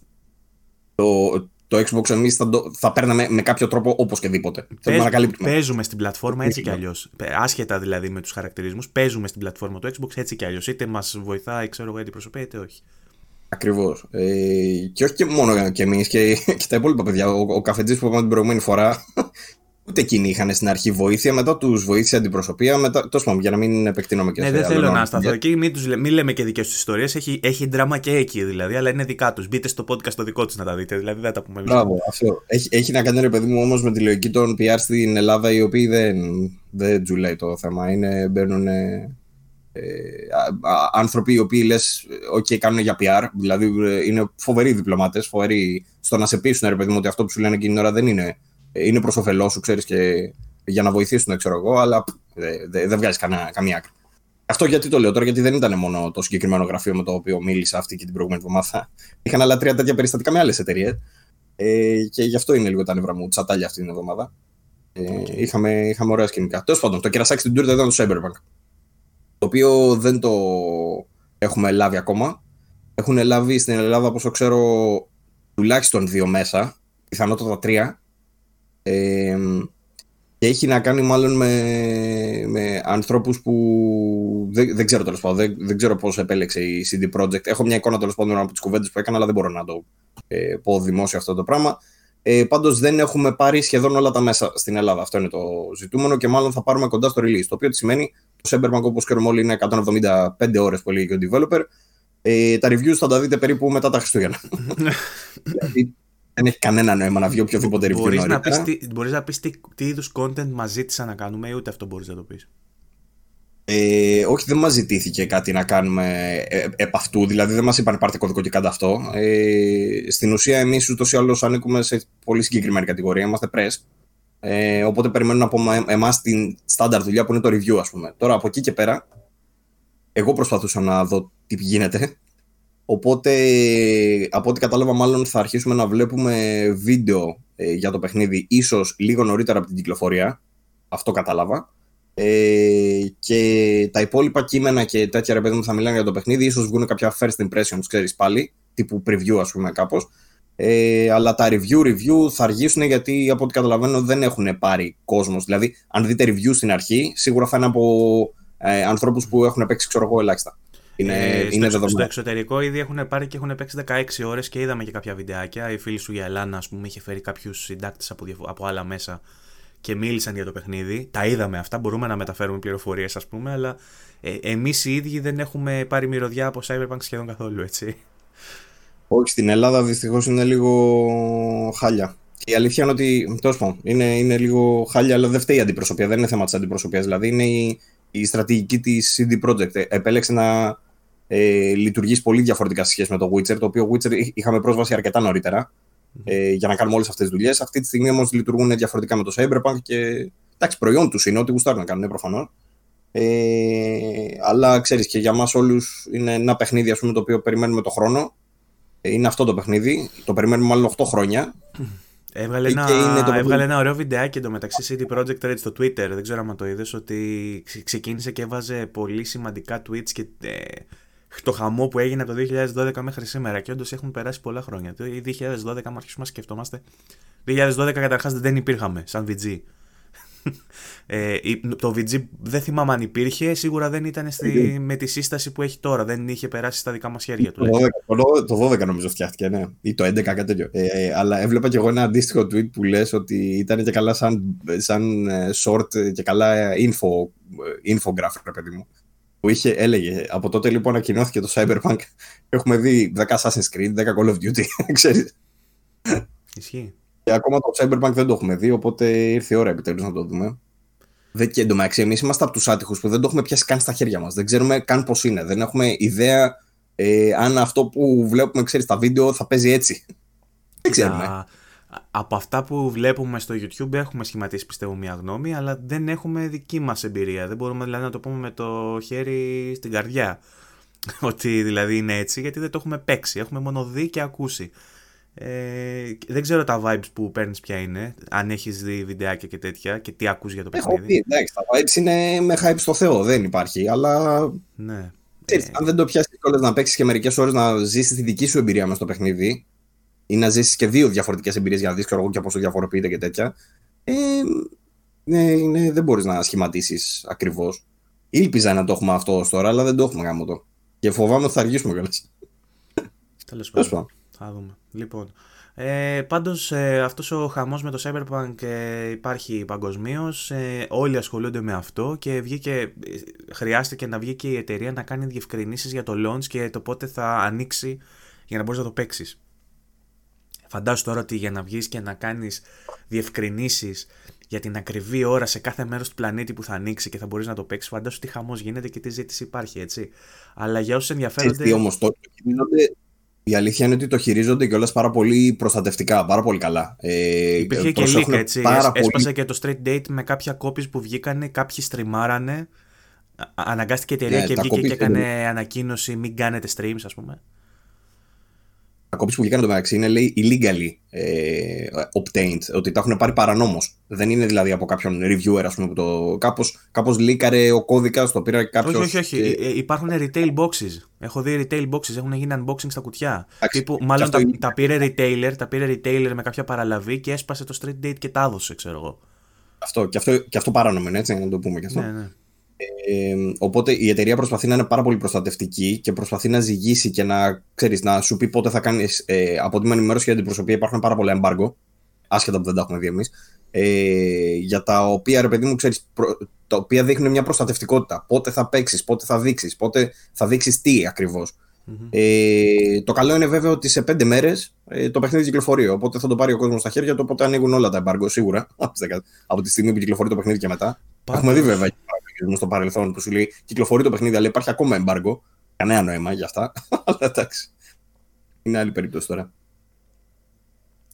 το, το Xbox εμεί θα, θα παίρναμε με κάποιο τρόπο οπωσδήποτε. Παίζ, παίζουμε στην πλατφόρμα έτσι κι αλλιώ. Άσχετα δηλαδή με του χαρακτηρισμού, παίζουμε στην πλατφόρμα του Xbox έτσι κι αλλιώ. Είτε μα βοηθάει, ξέρω εγώ, αντιπροσωπεία, είτε όχι. Ακριβώς. Ε, και όχι και μόνο και εμείς και, και τα υπόλοιπα παιδιά. Ο, ο καφετζής που είπαμε την προηγούμενη φορά, ούτε εκείνοι είχαν στην αρχή βοήθεια, μετά τους βοήθησε αντιπροσωπεία. Μετά, τόσο για να μην επεκτείνομαι και Ναι, δεν θέλω να σταθώ εκεί. Μην, τους, μην λέμε και δικές τους ιστορίες. Έχει, έχει δράμα και εκεί δηλαδή, αλλά είναι δικά τους. Μπείτε στο podcast το δικό τους να τα δείτε. Δηλαδή δεν τα πούμε Μπράβο, αυτό. Έχει, έχει να κάνει ρε παιδί μου όμως με τη λογική των PR στην Ελλάδα, οι οποίοι δεν, δεν τζουλάει το θέμα. Είναι, μπαίνουν ε, άνθρωποι οι οποίοι λες, OK, κάνουν για PR, δηλαδή ε, είναι φοβεροί διπλωμάτες, φοβεροί στο να σε πείσουν, ρε παιδί μου, ότι αυτό που σου λένε εκείνη την ώρα δεν είναι, ε, είναι προς όφελός σου, ξέρεις, και για να βοηθήσουν, ξέρω εγώ, αλλά δεν δε, βγάζει καμία άκρη. Αυτό γιατί το λέω τώρα, γιατί δεν ήταν μόνο το συγκεκριμένο γραφείο με το οποίο μίλησα αυτή και την προηγούμενη εβδομάδα. Είχαν άλλα τρία τέτοια περιστατικά με άλλες εταιρείες. Ε, και γι' αυτό είναι λίγο τα νεύρα μου τσατάλια αυτή την εβδομάδα. Ε, είχαμε, είχαμε ωραία σκηνικά. Τέλος πάντων, το κερασάκι στην τούρτα ήταν το Cyberpunk το οποίο δεν το έχουμε λάβει ακόμα. Έχουν λάβει στην Ελλάδα, όπως ξέρω, τουλάχιστον δύο μέσα, πιθανότατα τρία. Ε, και έχει να κάνει μάλλον με, με ανθρώπους που δεν, δεν ξέρω τέλος πάντων, δεν, δεν ξέρω πώς επέλεξε η CD Projekt. Έχω μια εικόνα τέλος πάντων από τις κουβέντες που έκανα, αλλά δεν μπορώ να το ε, πω δημόσια αυτό το πράγμα. Ε, Πάντως δεν έχουμε πάρει σχεδόν όλα τα μέσα στην Ελλάδα. Αυτό είναι το ζητούμενο και μάλλον θα πάρουμε κοντά στο release. Το οποίο σημαίνει το Cyberpunk όπω ξέρουμε όλοι είναι 175 ώρες που λέει και ο developer. Ε, τα reviews θα τα δείτε περίπου μετά τα Χριστούγεννα. δηλαδή δεν έχει κανένα νόημα να βγει οποιοδήποτε review μπορείς Να πεις, τι, μπορείς να πεις τι, τι είδους content μας ζήτησαν να κάνουμε ή ούτε αυτό μπορείς να το πεις; Ε, όχι, δεν μας ζητήθηκε κάτι να κάνουμε ε, επ' αυτού. Δηλαδή, δεν μας είπαν πάρτε κωδικό και κάντε αυτό. Ε, στην ουσία, εμείς ούτως ή άλλως ανήκουμε σε πολύ συγκεκριμένη κατηγορία. Είμαστε press. Ε, οπότε περιμένουν από εμά την στάνταρ δουλειά που είναι το review, ας πούμε. Τώρα από εκεί και πέρα, εγώ προσπαθούσα να δω τι γίνεται. Οπότε, από ό,τι κατάλαβα, μάλλον θα αρχίσουμε να βλέπουμε βίντεο ε, για το παιχνίδι, ίσως λίγο νωρίτερα από την κυκλοφορία. Αυτό κατάλαβα. Ε, και τα υπόλοιπα κείμενα και τέτοια ρε παιδί μου θα μιλάνε για το παιχνίδι. ίσως βγουν κάποια first impressions, ξέρεις πάλι, τύπου preview ας πούμε κάπως. Ε, αλλά τα review review θα αργήσουν γιατί από ό,τι καταλαβαίνω δεν έχουν πάρει κόσμος. Δηλαδή, αν δείτε review στην αρχή, σίγουρα θα είναι από ε, ανθρώπους που έχουν παίξει, ξέρω εγώ, ελάχιστα. Είναι, ε, είναι στο, στο εξωτερικό ήδη έχουν πάρει και έχουν παίξει 16 ώρες και είδαμε και κάποια βιντεάκια. Η φίλη σου η Αλάνα, ας πούμε, είχε φέρει κάποιους συντάκτες από, από άλλα μέσα και μίλησαν για το παιχνίδι. Τα είδαμε αυτά, μπορούμε να μεταφέρουμε πληροφορίες, ας πούμε, αλλά ε, εμείς οι ίδιοι δεν έχουμε πάρει μυρωδιά από Cyberpunk σχεδόν καθόλου, έτσι. Όχι, στην Ελλάδα δυστυχώς είναι λίγο χάλια. η αλήθεια είναι ότι, τέλος πάντων, είναι, είναι λίγο χάλια, αλλά δεν φταίει η αντιπροσωπεία. Δεν είναι θέμα της αντιπροσωπείας. Δηλαδή, είναι η, η στρατηγική της CD Projekt. Ε, επέλεξε να ε, λειτουργήσει πολύ διαφορετικά σε σχέση με το Witcher, το οποίο Witcher είχαμε πρόσβαση αρκετά νωρίτερα ε, για να κάνουμε όλες αυτές τις δουλειές. Αυτή τη στιγμή όμως λειτουργούν διαφορετικά με το Cyberpunk και εντάξει, προϊόν τους είναι ό,τι γουστάρουν να κάνουν προφανώ. Ε, αλλά ξέρεις και για μας όλους είναι ένα παιχνίδι ας πούμε, το οποίο περιμένουμε το χρόνο. Ε, είναι αυτό το παιχνίδι. Το περιμένουμε μάλλον 8 χρόνια. Έβγαλε ένα, το έβγαλε ένα ωραίο βιντεάκι εντωμεταξύ CD Projekt Red στο Twitter. Δεν ξέρω αν το είδες ότι ξεκίνησε και έβαζε πολύ σημαντικά tweets και ε, το χαμό που έγινε από το 2012 μέχρι σήμερα. Και όντως έχουν περάσει πολλά χρόνια. Το 2012, αν αρχίσουμε να σκεφτόμαστε. 2012 καταρχάς δεν υπήρχαμε σαν VG. Ε, το VG δεν θυμάμαι αν υπήρχε, σίγουρα δεν ήταν στη, με τη σύσταση που έχει τώρα. Δεν είχε περάσει στα δικά μας χέρια του. Το 12, το 12 νομίζω φτιάχτηκε, ναι. Ή το 11, κάτι τέτοιο. Ε, αλλά έβλεπα και εγώ ένα αντίστοιχο tweet που λες ότι ήταν και καλά σαν, σαν ε, short και καλά info, infograph, παιδί μου. Που είχε, έλεγε, από τότε λοιπόν ανακοινώθηκε το Cyberpunk. Έχουμε δει 10 Assassin's Creed, 10 Call of Duty, ξέρεις. Ισχύει. Και ακόμα το Cyberpunk δεν το έχουμε δει, οπότε ήρθε η ώρα επιτέλους να το δούμε. Δεν και εντωμεταξύ, εμείς είμαστε από τους άτυχους που δεν το έχουμε πιάσει καν στα χέρια μας. Δεν ξέρουμε καν πώς είναι. Δεν έχουμε ιδέα ε, αν αυτό που βλέπουμε, ξέρεις, στα βίντεο θα παίζει έτσι. δεν ξέρουμε. από αυτά που βλέπουμε στο YouTube έχουμε σχηματίσει πιστεύω μια γνώμη, αλλά δεν έχουμε δική μας εμπειρία. Δεν μπορούμε δηλαδή να το πούμε με το χέρι στην καρδιά. Ότι δηλαδή είναι έτσι, γιατί δεν το έχουμε παίξει. Έχουμε μόνο δει και ακούσει. Ε, δεν ξέρω τα vibes που παίρνεις ποια είναι, αν έχεις δει βιντεάκια και τέτοια και τι ακούς για το παιχνίδι. Έχω πει, εντάξει, τα vibes είναι με hype στο Θεό, δεν υπάρχει, αλλά. Ναι. Ξέρεις, ε... Αν δεν το πιάσεις κιόλα να παίξεις και μερικές ώρες να ζήσεις τη δική σου εμπειρία μες στο παιχνίδι ή να ζήσεις και δύο διαφορετικές εμπειρίες για να δεις εγώ και πόσο διαφοροποιείται και τέτοια. Ε, ναι, ναι, δεν μπορείς να σχηματίσεις ακριβώς. Ήλπιζα να το έχουμε αυτό τώρα, αλλά δεν το έχουμε γάμο το. Και φοβάμαι ότι θα αργήσουμε κιόλας. Τέλος πάντων. Θα δούμε. Λοιπόν, ε, πάντως ε, αυτός ο χαμός με το Cyberpunk ε, υπάρχει παγκοσμίως. Ε, όλοι ασχολούνται με αυτό και βγήκε, ε, χρειάστηκε να βγει και η εταιρεία να κάνει διευκρινήσεις για το launch και το πότε θα ανοίξει για να μπορείς να το παίξεις. Φαντάσου τώρα ότι για να βγεις και να κάνεις διευκρινήσεις για την ακριβή ώρα σε κάθε μέρος του πλανήτη που θα ανοίξει και θα μπορείς να το παίξεις, φαντάσου τι χαμός γίνεται και τι ζήτηση υπάρχει, έτσι. Αλλά για όσους ενδιαφέρονται... Τι όμως, το, η αλήθεια είναι ότι το χειρίζονται κιόλας πάρα πολύ προστατευτικά, πάρα πολύ καλά. Ε, Υπήρχε και leak, έτσι. Πάρα Έσπασε και το straight date με κάποια copies που βγήκανε, κάποιοι στριμάρανε. Αναγκάστηκε η εταιρεία ναι, και βγήκε και έκανε ανακοίνωση μην κάνετε streams, ας πούμε τα κόψει που βγήκαν το μεταξύ είναι λέει illegally ε, obtained, ότι τα έχουν πάρει παρανόμως. Δεν είναι δηλαδή από κάποιον reviewer, ας πούμε, που το κάπως, κάπως λίκαρε ο κώδικας, το πήρε κάποιος... Όχι, όχι, όχι. Και... Ε, υπάρχουν retail boxes. Έχω δει retail boxes, έχουν γίνει unboxing στα κουτιά. Τύπου, μάλλον τα, είναι... τα, πήρε retailer, τα πήρε retailer με κάποια παραλαβή και έσπασε το street date και τα έδωσε, ξέρω εγώ. Αυτό, και αυτό, και αυτό παράνομο είναι, έτσι, να το πούμε και αυτό. Ναι, ναι. Ε, οπότε η εταιρεία προσπαθεί να είναι πάρα πολύ προστατευτική και προσπαθεί να ζυγίσει και να, ξέρεις, να σου πει πότε θα κάνεις. Ε, από την ενημέρωση για την προσωπία υπάρχουν πάρα πολλά εμπάργκο, άσχετα που δεν τα έχουμε δει εμείς, ε, για τα οποία, ρε παιδί μου, ξέρεις, τα οποία δείχνουν μια προστατευτικότητα. Πότε θα παίξεις, πότε θα δείξεις, πότε θα δείξεις τι ακριβώς. Ε, το καλό είναι βέβαια ότι σε πέντε μέρες ε, το παιχνίδι κυκλοφορεί. Οπότε θα το πάρει ο κόσμος στα χέρια του. Οπότε ανοίγουν όλα τα εμπάργκο σίγουρα από τη στιγμή που κυκλοφορεί το παιχνίδι και μετά. Έχουμε δει βέβαια στο παρελθόν που σου λέει κυκλοφορεί το παιχνίδι, αλλά υπάρχει ακόμα εμπάργκο. Κανένα νόημα για αυτά. αλλά εντάξει. Είναι άλλη περίπτωση τώρα.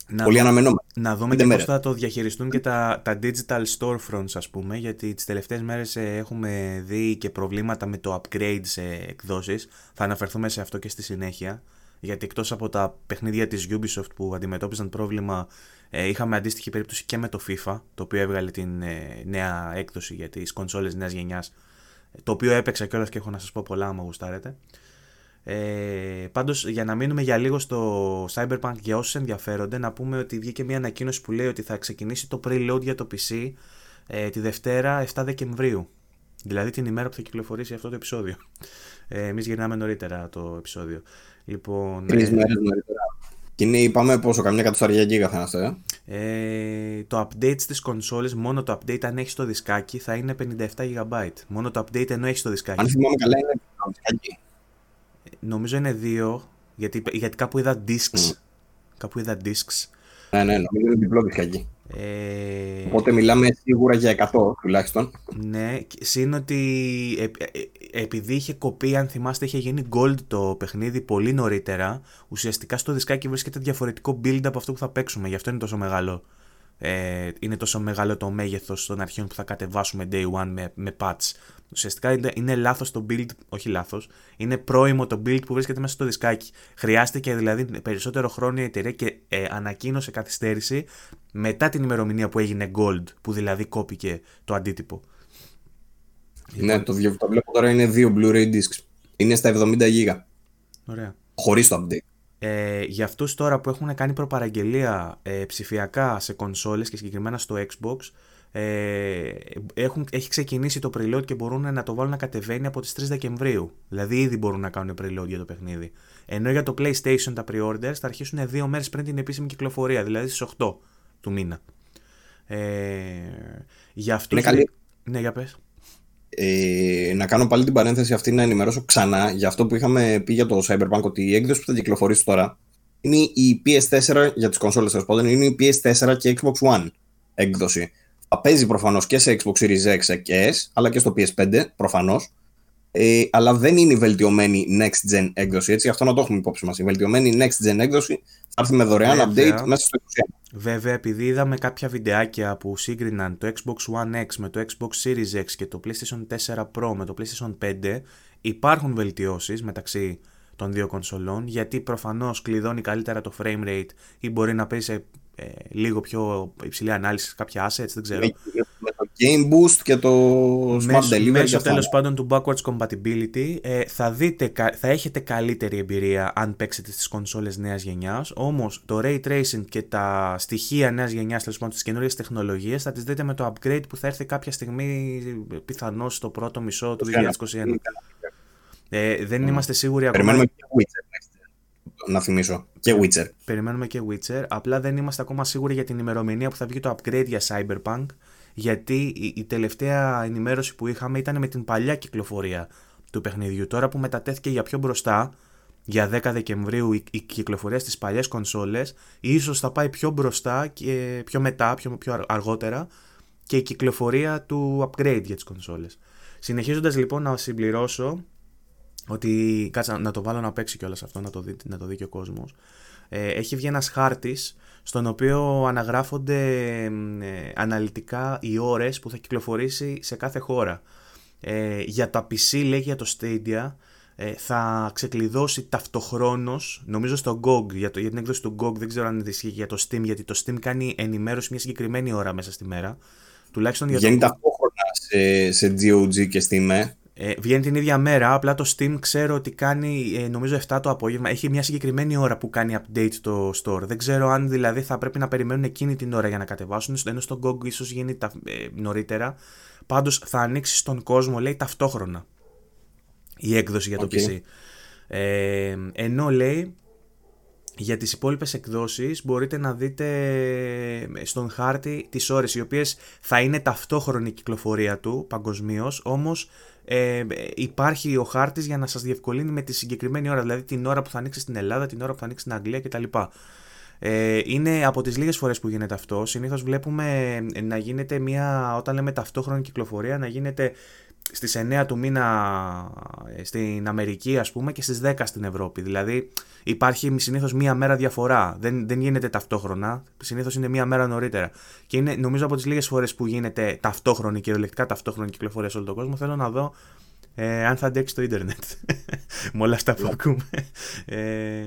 Να Πολύ αναμενόμενο. Να δούμε και πώς θα το διαχειριστούν και τα, τα digital storefronts ας πούμε γιατί τις τελευταίες μέρες ε, έχουμε δει και προβλήματα με το upgrade σε εκδόσεις θα αναφερθούμε σε αυτό και στη συνέχεια γιατί εκτός από τα παιχνίδια της Ubisoft που αντιμετώπιζαν πρόβλημα ε, είχαμε αντίστοιχη περίπτωση και με το FIFA, το οποίο έβγαλε την ε, νέα έκδοση για τις κονσόλες νέας γενιάς, το οποίο έπαιξα κιόλας και έχω να σας πω πολλά άμα γουστάρετε. Ε, πάντως για να μείνουμε για λίγο στο Cyberpunk για όσους ενδιαφέρονται να πούμε ότι βγήκε μια ανακοίνωση που λέει ότι θα ξεκινήσει το preload για το PC ε, τη Δευτέρα 7 Δεκεμβρίου. Δηλαδή την ημέρα που θα κυκλοφορήσει αυτό το επεισόδιο. Ε, εμείς γυρνάμε νωρίτερα το επεισόδιο. Λοιπόν, Τρεις ε, μέρες νωρίτερα και είναι, είπαμε πόσο, καμιά κατοσταριά γίγα καθένα ε; ε. το update στις κονσόλες, μόνο το update αν έχεις το δισκάκι θα είναι 57 GB. Μόνο το update ενώ έχεις το δισκάκι. Αν θυμάμαι καλά είναι το δισκάκι. Νομίζω είναι δύο, γιατί, γιατί κάπου είδα discs. Mm. Κάπου είδα discs. Ναι, ναι, νομίζω είναι διπλό δισκάκι. Ε... Οπότε μιλάμε σίγουρα για 100 τουλάχιστον. Ναι, συν ότι ε, ε, επειδή είχε κοπεί, αν θυμάστε, είχε γίνει gold το παιχνίδι πολύ νωρίτερα. Ουσιαστικά στο δισκάκι βρίσκεται διαφορετικό build από αυτό που θα παίξουμε, γι' αυτό είναι τόσο μεγάλο ε, είναι τόσο μεγάλο το μέγεθος των αρχείων που θα κατεβάσουμε day one με, με patch. Ουσιαστικά είναι, είναι λάθος το build, όχι λάθος, είναι πρόημο το build που βρίσκεται μέσα στο δισκάκι. Χρειάστηκε δηλαδή περισσότερο χρόνο η εταιρεία και ε, ανακοίνωσε καθυστέρηση μετά την ημερομηνία που έγινε gold, που δηλαδή κόπηκε το αντίτυπο. Ναι, το, το βλέπω τώρα είναι δύο Blu-ray discs. Είναι στα 70 GB. Ωραία. Χωρίς το update. Ε, για αυτούς τώρα που έχουν κάνει προπαραγγελία ε, ψηφιακά σε κονσόλες και συγκεκριμένα στο Xbox ε, έχουν, έχει ξεκινήσει το preload και μπορούν να το βάλουν να κατεβαίνει από τις 3 Δεκεμβρίου. Δηλαδή ήδη μπορούν να κάνουν preload για το παιχνίδι. Ενώ για το PlayStation τα pre-orders θα αρχίσουν δύο μέρες πριν την επίσημη κυκλοφορία, δηλαδή στις 8 του μήνα. Ε, για αυτούς... Είναι καλή. Ναι, για πες. Ε, να κάνω πάλι την παρένθεση αυτή να ενημερώσω ξανά για αυτό που είχαμε πει για το Cyberpunk ότι η έκδοση που θα κυκλοφορήσει τώρα είναι η PS4 για τις κονσόλες τέλος πάντων είναι η PS4 και Xbox One έκδοση. Θα παίζει προφανώς και σε Xbox Series X και S αλλά και στο PS5 προφανώς ε, αλλά δεν είναι η βελτιωμένη next gen έκδοση. Έτσι, αυτό να το έχουμε υπόψη μας. Η βελτιωμένη next gen έκδοση θα έρθει με δωρεάν update μέσα στο 2021. Βέβαια, επειδή είδαμε κάποια βιντεάκια που σύγκριναν το Xbox One X με το Xbox Series X και το PlayStation 4 Pro με το PlayStation 5, υπάρχουν βελτιώσεις μεταξύ των δύο κονσολών, γιατί προφανώς κλειδώνει καλύτερα το frame rate ή μπορεί να παίζει σε ε, λίγο πιο υψηλή ανάλυση σε κάποια assets, δεν ξέρω. Με το Game Boost και το Smart μέσω, Delivery. Μέσω τέλος πάντων του backwards compatibility ε, θα, δείτε, θα έχετε καλύτερη εμπειρία αν παίξετε στις κονσόλες νέας γενιάς, όμως το Ray Tracing και τα στοιχεία νέας γενιάς, τέλος πάντων τις καινούριες τεχνολογίες θα τις δείτε με το upgrade που θα έρθει κάποια στιγμή πιθανώς στο πρώτο μισό του 2021. Ε, δεν mm. είμαστε σίγουροι ακόμα. Περιμένουμε και Witcher να θυμίσω. Και Witcher. Περιμένουμε και Witcher. Απλά δεν είμαστε ακόμα σίγουροι για την ημερομηνία που θα βγει το upgrade για Cyberpunk. Γιατί η, η τελευταία ενημέρωση που είχαμε ήταν με την παλιά κυκλοφορία του παιχνιδιού. Τώρα που μετατέθηκε για πιο μπροστά, για 10 Δεκεμβρίου η, η κυκλοφορία στις παλιές κονσόλες, ίσως θα πάει πιο μπροστά και πιο μετά, πιο, πιο αργότερα και η κυκλοφορία του upgrade για τις κονσόλες. Συνεχίζοντας λοιπόν να συμπληρώσω ότι κάτσα να το βάλω να παίξει κιόλας αυτό, να το δει, να το δει και ο κόσμος. Ε, έχει βγει ένας χάρτης στον οποίο αναγράφονται ε, αναλυτικά οι ώρες που θα κυκλοφορήσει σε κάθε χώρα. Ε, για τα PC λέει για το Stadia ε, θα ξεκλειδώσει ταυτοχρόνως, νομίζω στο GOG, για, το, για την έκδοση του GOG δεν ξέρω αν ισχύει για το Steam, γιατί το Steam κάνει ενημέρωση μια συγκεκριμένη ώρα μέσα στη μέρα. Τουλάχιστον για Βγαίνει το... ταυτόχρονα σε, σε GOG και Steam, ε. Ε, βγαίνει την ίδια μέρα, απλά το Steam ξέρω ότι κάνει ε, νομίζω 7 το απόγευμα. Έχει μια συγκεκριμένη ώρα που κάνει update το store. Δεν ξέρω αν δηλαδή θα πρέπει να περιμένουν εκείνη την ώρα για να κατεβάσουν, ενώ στο GOG ίσως γίνει τα, ε, νωρίτερα. Πάντως θα ανοίξει στον κόσμο, λέει, ταυτόχρονα η έκδοση για το PC. Ε, ενώ λέει για τις υπόλοιπες εκδόσεις μπορείτε να δείτε στον χάρτη τις ώρες οι οποίες θα είναι ταυτόχρονη κυκλοφορία του παγκοσμίως, όμως ε, υπάρχει ο χάρτης για να σας διευκολύνει με τη συγκεκριμένη ώρα, δηλαδή την ώρα που θα ανοίξει στην Ελλάδα, την ώρα που θα ανοίξει στην Αγγλία κτλ. Ε, είναι από τις λίγες φορές που γίνεται αυτό. Συνήθως βλέπουμε να γίνεται μια, όταν λέμε ταυτόχρονη κυκλοφορία, να γίνεται στις 9 του μήνα ε, στην Αμερική ας πούμε και στις 10 στην Ευρώπη. Δηλαδή υπάρχει συνήθως μία μέρα διαφορά. Δεν, δεν γίνεται ταυτόχρονα. Συνήθως είναι μία μέρα νωρίτερα. Και είναι νομίζω από τις λίγες φορές που γίνεται ταυτόχρονη, κυριολεκτικά ταυτόχρονη κυκλοφορία σε όλο τον κόσμο. Θέλω να δω ε, αν θα αντέξει το ίντερνετ με όλα αυτά που ναι. ακούμε. Ε,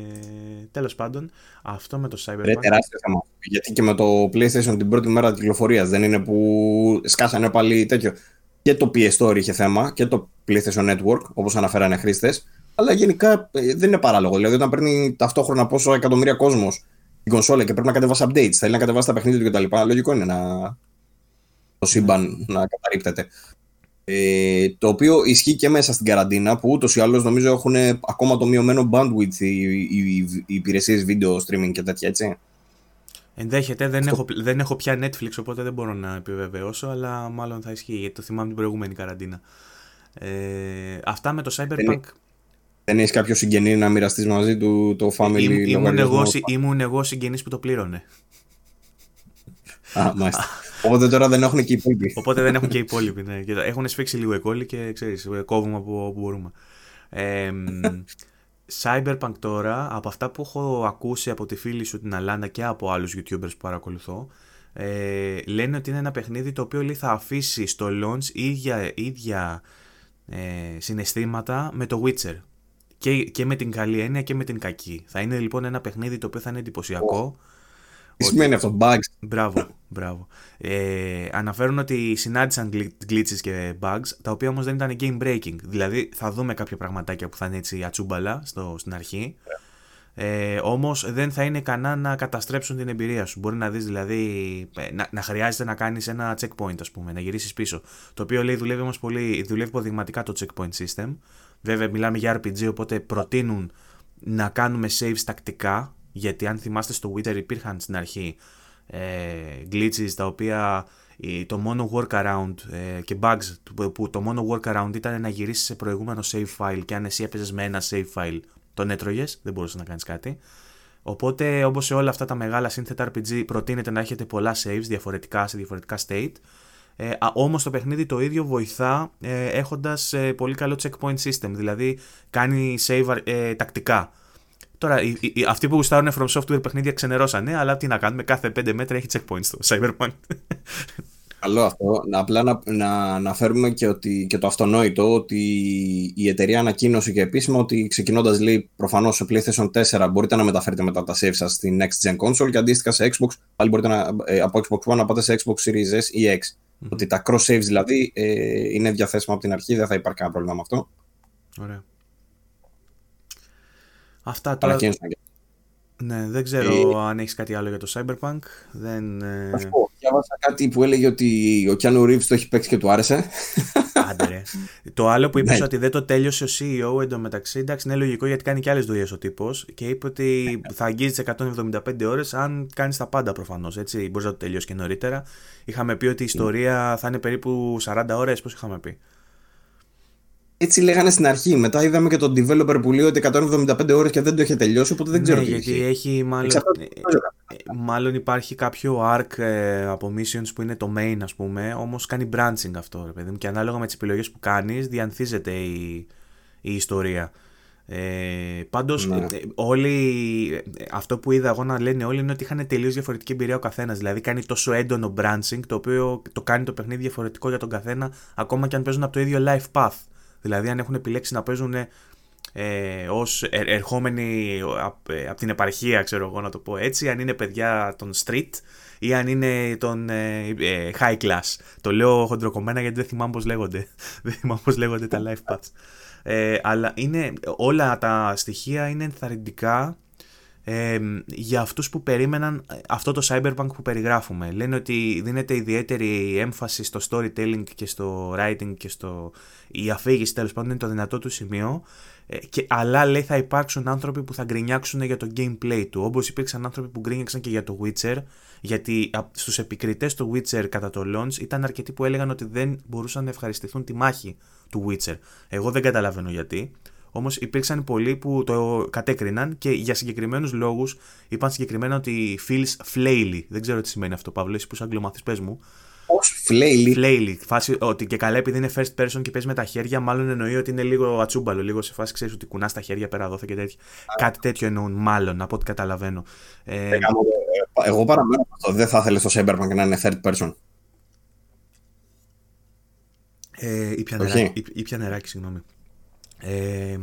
τέλος πάντων, αυτό με το Cyberpunk... Είναι τεράστιο θέμα. Γιατί και με το PlayStation την πρώτη μέρα κυκλοφορίας δεν είναι που σκάσανε πάλι τέτοιο και το PS Store είχε θέμα και το PlayStation Network, όπως αναφέρανε χρήστες. Αλλά γενικά ε, δεν είναι παράλογο. Δηλαδή, όταν παίρνει ταυτόχρονα πόσο εκατομμύρια κόσμος την κονσόλα και πρέπει να κατεβάσει updates, θέλει να κατεβάσει τα παιχνίδια του κτλ. Λογικό είναι να το σύμπαν να καταρρύπτεται. Ε, το οποίο ισχύει και μέσα στην καραντίνα που ούτως ή άλλως νομίζω έχουν ακόμα το μειωμένο bandwidth οι, οι, οι, οι υπηρεσίες video streaming και τέτοια έτσι. Ενδέχεται, δεν, έχω, δεν έχω πια Netflix οπότε δεν μπορώ να επιβεβαιώσω, αλλά μάλλον θα ισχύει γιατί το θυμάμαι την προηγούμενη καραντίνα. Ε, αυτά με το Cyberpunk. Δεν, δεν έχεις κάποιο συγγενή να μοιραστείς μαζί του το family Ή, ήμουν, εγώ, ήμουν εγώ συγγενής που το πλήρωνε. Α, μάλιστα. Οπότε τώρα δεν έχουν και οι υπόλοιποι. Οπότε δεν έχουν και οι υπόλοιποι. Ναι. Έχουν σφίξει λίγο οι κόλλοι και ξέρεις, κόβουμε από όπου μπορούμε. Ε, Cyberpunk τώρα, από αυτά που έχω ακούσει από τη φίλη σου την Αλάντα και από άλλους YouTubers που παρακολουθώ, ε, λένε ότι είναι ένα παιχνίδι το οποίο λέει, θα αφήσει στο launch ίδια, ίδια ε, συναισθήματα με το Witcher. Και, και με την καλή έννοια και με την κακή. Θα είναι λοιπόν ένα παιχνίδι το οποίο θα είναι εντυπωσιακό. Τι σημαίνει αυτό, bugs. Μπράβο, μπράβο. Ε, αναφέρουν ότι συνάντησαν glitches και bugs, τα οποία όμως δεν ήταν game breaking. Δηλαδή θα δούμε κάποια πραγματάκια που θα είναι έτσι ατσούμπαλα στο, στην αρχή. Ε, Όμως δεν θα είναι ικανά να καταστρέψουν την εμπειρία σου. Μπορεί να δεις δηλαδή ε, να, να χρειάζεται να κάνεις ένα checkpoint, ας πούμε, να γυρίσεις πίσω. Το οποίο λέει δουλεύει όμως πολύ, δουλεύει υποδειγματικά το checkpoint system. Βέβαια, μιλάμε για RPG, οπότε προτείνουν να κάνουμε saves τακτικά. Γιατί αν θυμάστε στο Wither υπήρχαν στην αρχή ε, glitches τα οποία το μόνο workaround ε, και bugs που το μόνο workaround ήταν να γυρίσεις σε προηγούμενο save file και αν εσύ έπαιζες με ένα save file τον έτρωγες, δεν μπορούσες να κάνεις κάτι. Οπότε, όπως σε όλα αυτά τα μεγάλα σύνθετα RPG, προτείνεται να έχετε πολλά saves διαφορετικά σε διαφορετικά state. Ε, όμως το παιχνίδι το ίδιο βοηθά ε, έχοντας ε, πολύ καλό checkpoint system, δηλαδή κάνει save ε, τακτικά. Τώρα, οι, οι, αυτοί που γουστάρουν From Software παιχνίδια ξενερώσανε, αλλά τι να κάνουμε, κάθε 5 μέτρα έχει checkpoint στο Cyberpunk. Καλό αυτό. Απλά να, να αναφέρουμε και, ότι, και το αυτονόητο ότι η εταιρεία ανακοίνωσε και επίσημα ότι ξεκινώντας λέει προφανώς σε PlayStation 4 μπορείτε να μεταφέρετε μετά τα save σας στη Next Gen Console και αντίστοιχα σε Xbox πάλι μπορείτε να, ε, από Xbox One να πάτε σε Xbox Series S ή X. Ότι τα cross saves δηλαδή ε, είναι διαθέσιμα από την αρχή, δεν θα υπάρχει κανένα πρόβλημα με αυτό. Ωραία. Αυτά τώρα. Ναι, δεν ξέρω ε, αν έχεις κάτι άλλο για το Cyberpunk. Δεν, ε... Αυτό. Διάβασα κάτι που έλεγε ότι ο Κιάνου Ρίβ το έχει παίξει και του άρεσε. Άντε ρε. το άλλο που είπες ναι. ότι δεν το τέλειωσε ο CEO εντωμεταξύ, εντάξει, είναι λογικό γιατί κάνει και άλλες δουλειές ο τύπος και είπε ότι θα αγγίζεις 175 ώρες αν κάνεις τα πάντα προφανώς. Έτσι, μπορείς να το τελειώσεις και νωρίτερα. Είχαμε πει ότι η ιστορία θα είναι περίπου 40 ώρες, πώς είχαμε πει. Έτσι λέγανε στην αρχή. Μετά είδαμε και τον developer που λέει ότι 175 ώρες και δεν το έχει τελειώσει, οπότε δεν ξέρω ναι, γιατί έχει, μάλλον, ε, μάλλον υπάρχει κάποιο arc ε, από missions που είναι το main ας πούμε, όμως κάνει branching αυτό ρε παιδί μου και ανάλογα με τις επιλογές που κάνεις διανθίζεται η, η ιστορία. Ε, Πάντως, ναι. Ε, όλοι, αυτό που είδα εγώ να λένε όλοι είναι ότι είχαν τελείως διαφορετική εμπειρία ο καθένας. Δηλαδή, κάνει τόσο έντονο branching, το οποίο το κάνει το παιχνίδι διαφορετικό για τον καθένα, ακόμα και αν παίζουν από το ίδιο life path. Δηλαδή, αν έχουν επιλέξει να παίζουν ε, ως ερχόμενοι από ε, την επαρχία, ξέρω εγώ να το πω έτσι, αν είναι παιδιά των street ή αν είναι των ε, ε, high class. Το λέω χοντροκομμένα γιατί δεν θυμάμαι πώς λέγονται. δεν θυμάμαι πώς λέγονται τα life paths. Ε, αλλά είναι, όλα τα στοιχεία είναι ενθαρρυντικά ε, για αυτούς που περίμεναν αυτό το cyberpunk που περιγράφουμε. Λένε ότι δίνεται ιδιαίτερη έμφαση στο storytelling και στο writing και στο... η αφήγηση τέλος πάντων είναι το δυνατό του σημείο ε, και, αλλά λέει θα υπάρξουν άνθρωποι που θα γκρινιάξουν για το gameplay του όπως υπήρξαν άνθρωποι που γκρινιάξαν και για το Witcher γιατί στους επικριτές του Witcher κατά το launch ήταν αρκετοί που έλεγαν ότι δεν μπορούσαν να ευχαριστηθούν τη μάχη του Witcher. Εγώ δεν καταλαβαίνω γιατί. Όμως υπήρξαν πολλοί που το κατέκριναν και για συγκεκριμένους λόγους είπαν συγκεκριμένα ότι feels flaily. Δεν ξέρω τι σημαίνει αυτό, Παύλο, εσύ που είσαι αγγλομαθής, πες μου. Πώ flaily. Flaily. Φάση ότι και καλά επειδή είναι first person και παίζει με τα χέρια, μάλλον εννοεί ότι είναι λίγο ατσούμπαλο. Λίγο σε φάση ξέρεις ότι κουνάς τα χέρια πέρα δόθε και τέτοια. Κάτι τέτοιο εννοούν, μάλλον από ό,τι καταλαβαίνω. Ε, ε, ε εγώ παραμένω αυτό. Δεν θα ήθελε το Cyberpunk να είναι third person. Ε, ήπια νεράκι, συγγνώμη. Ε,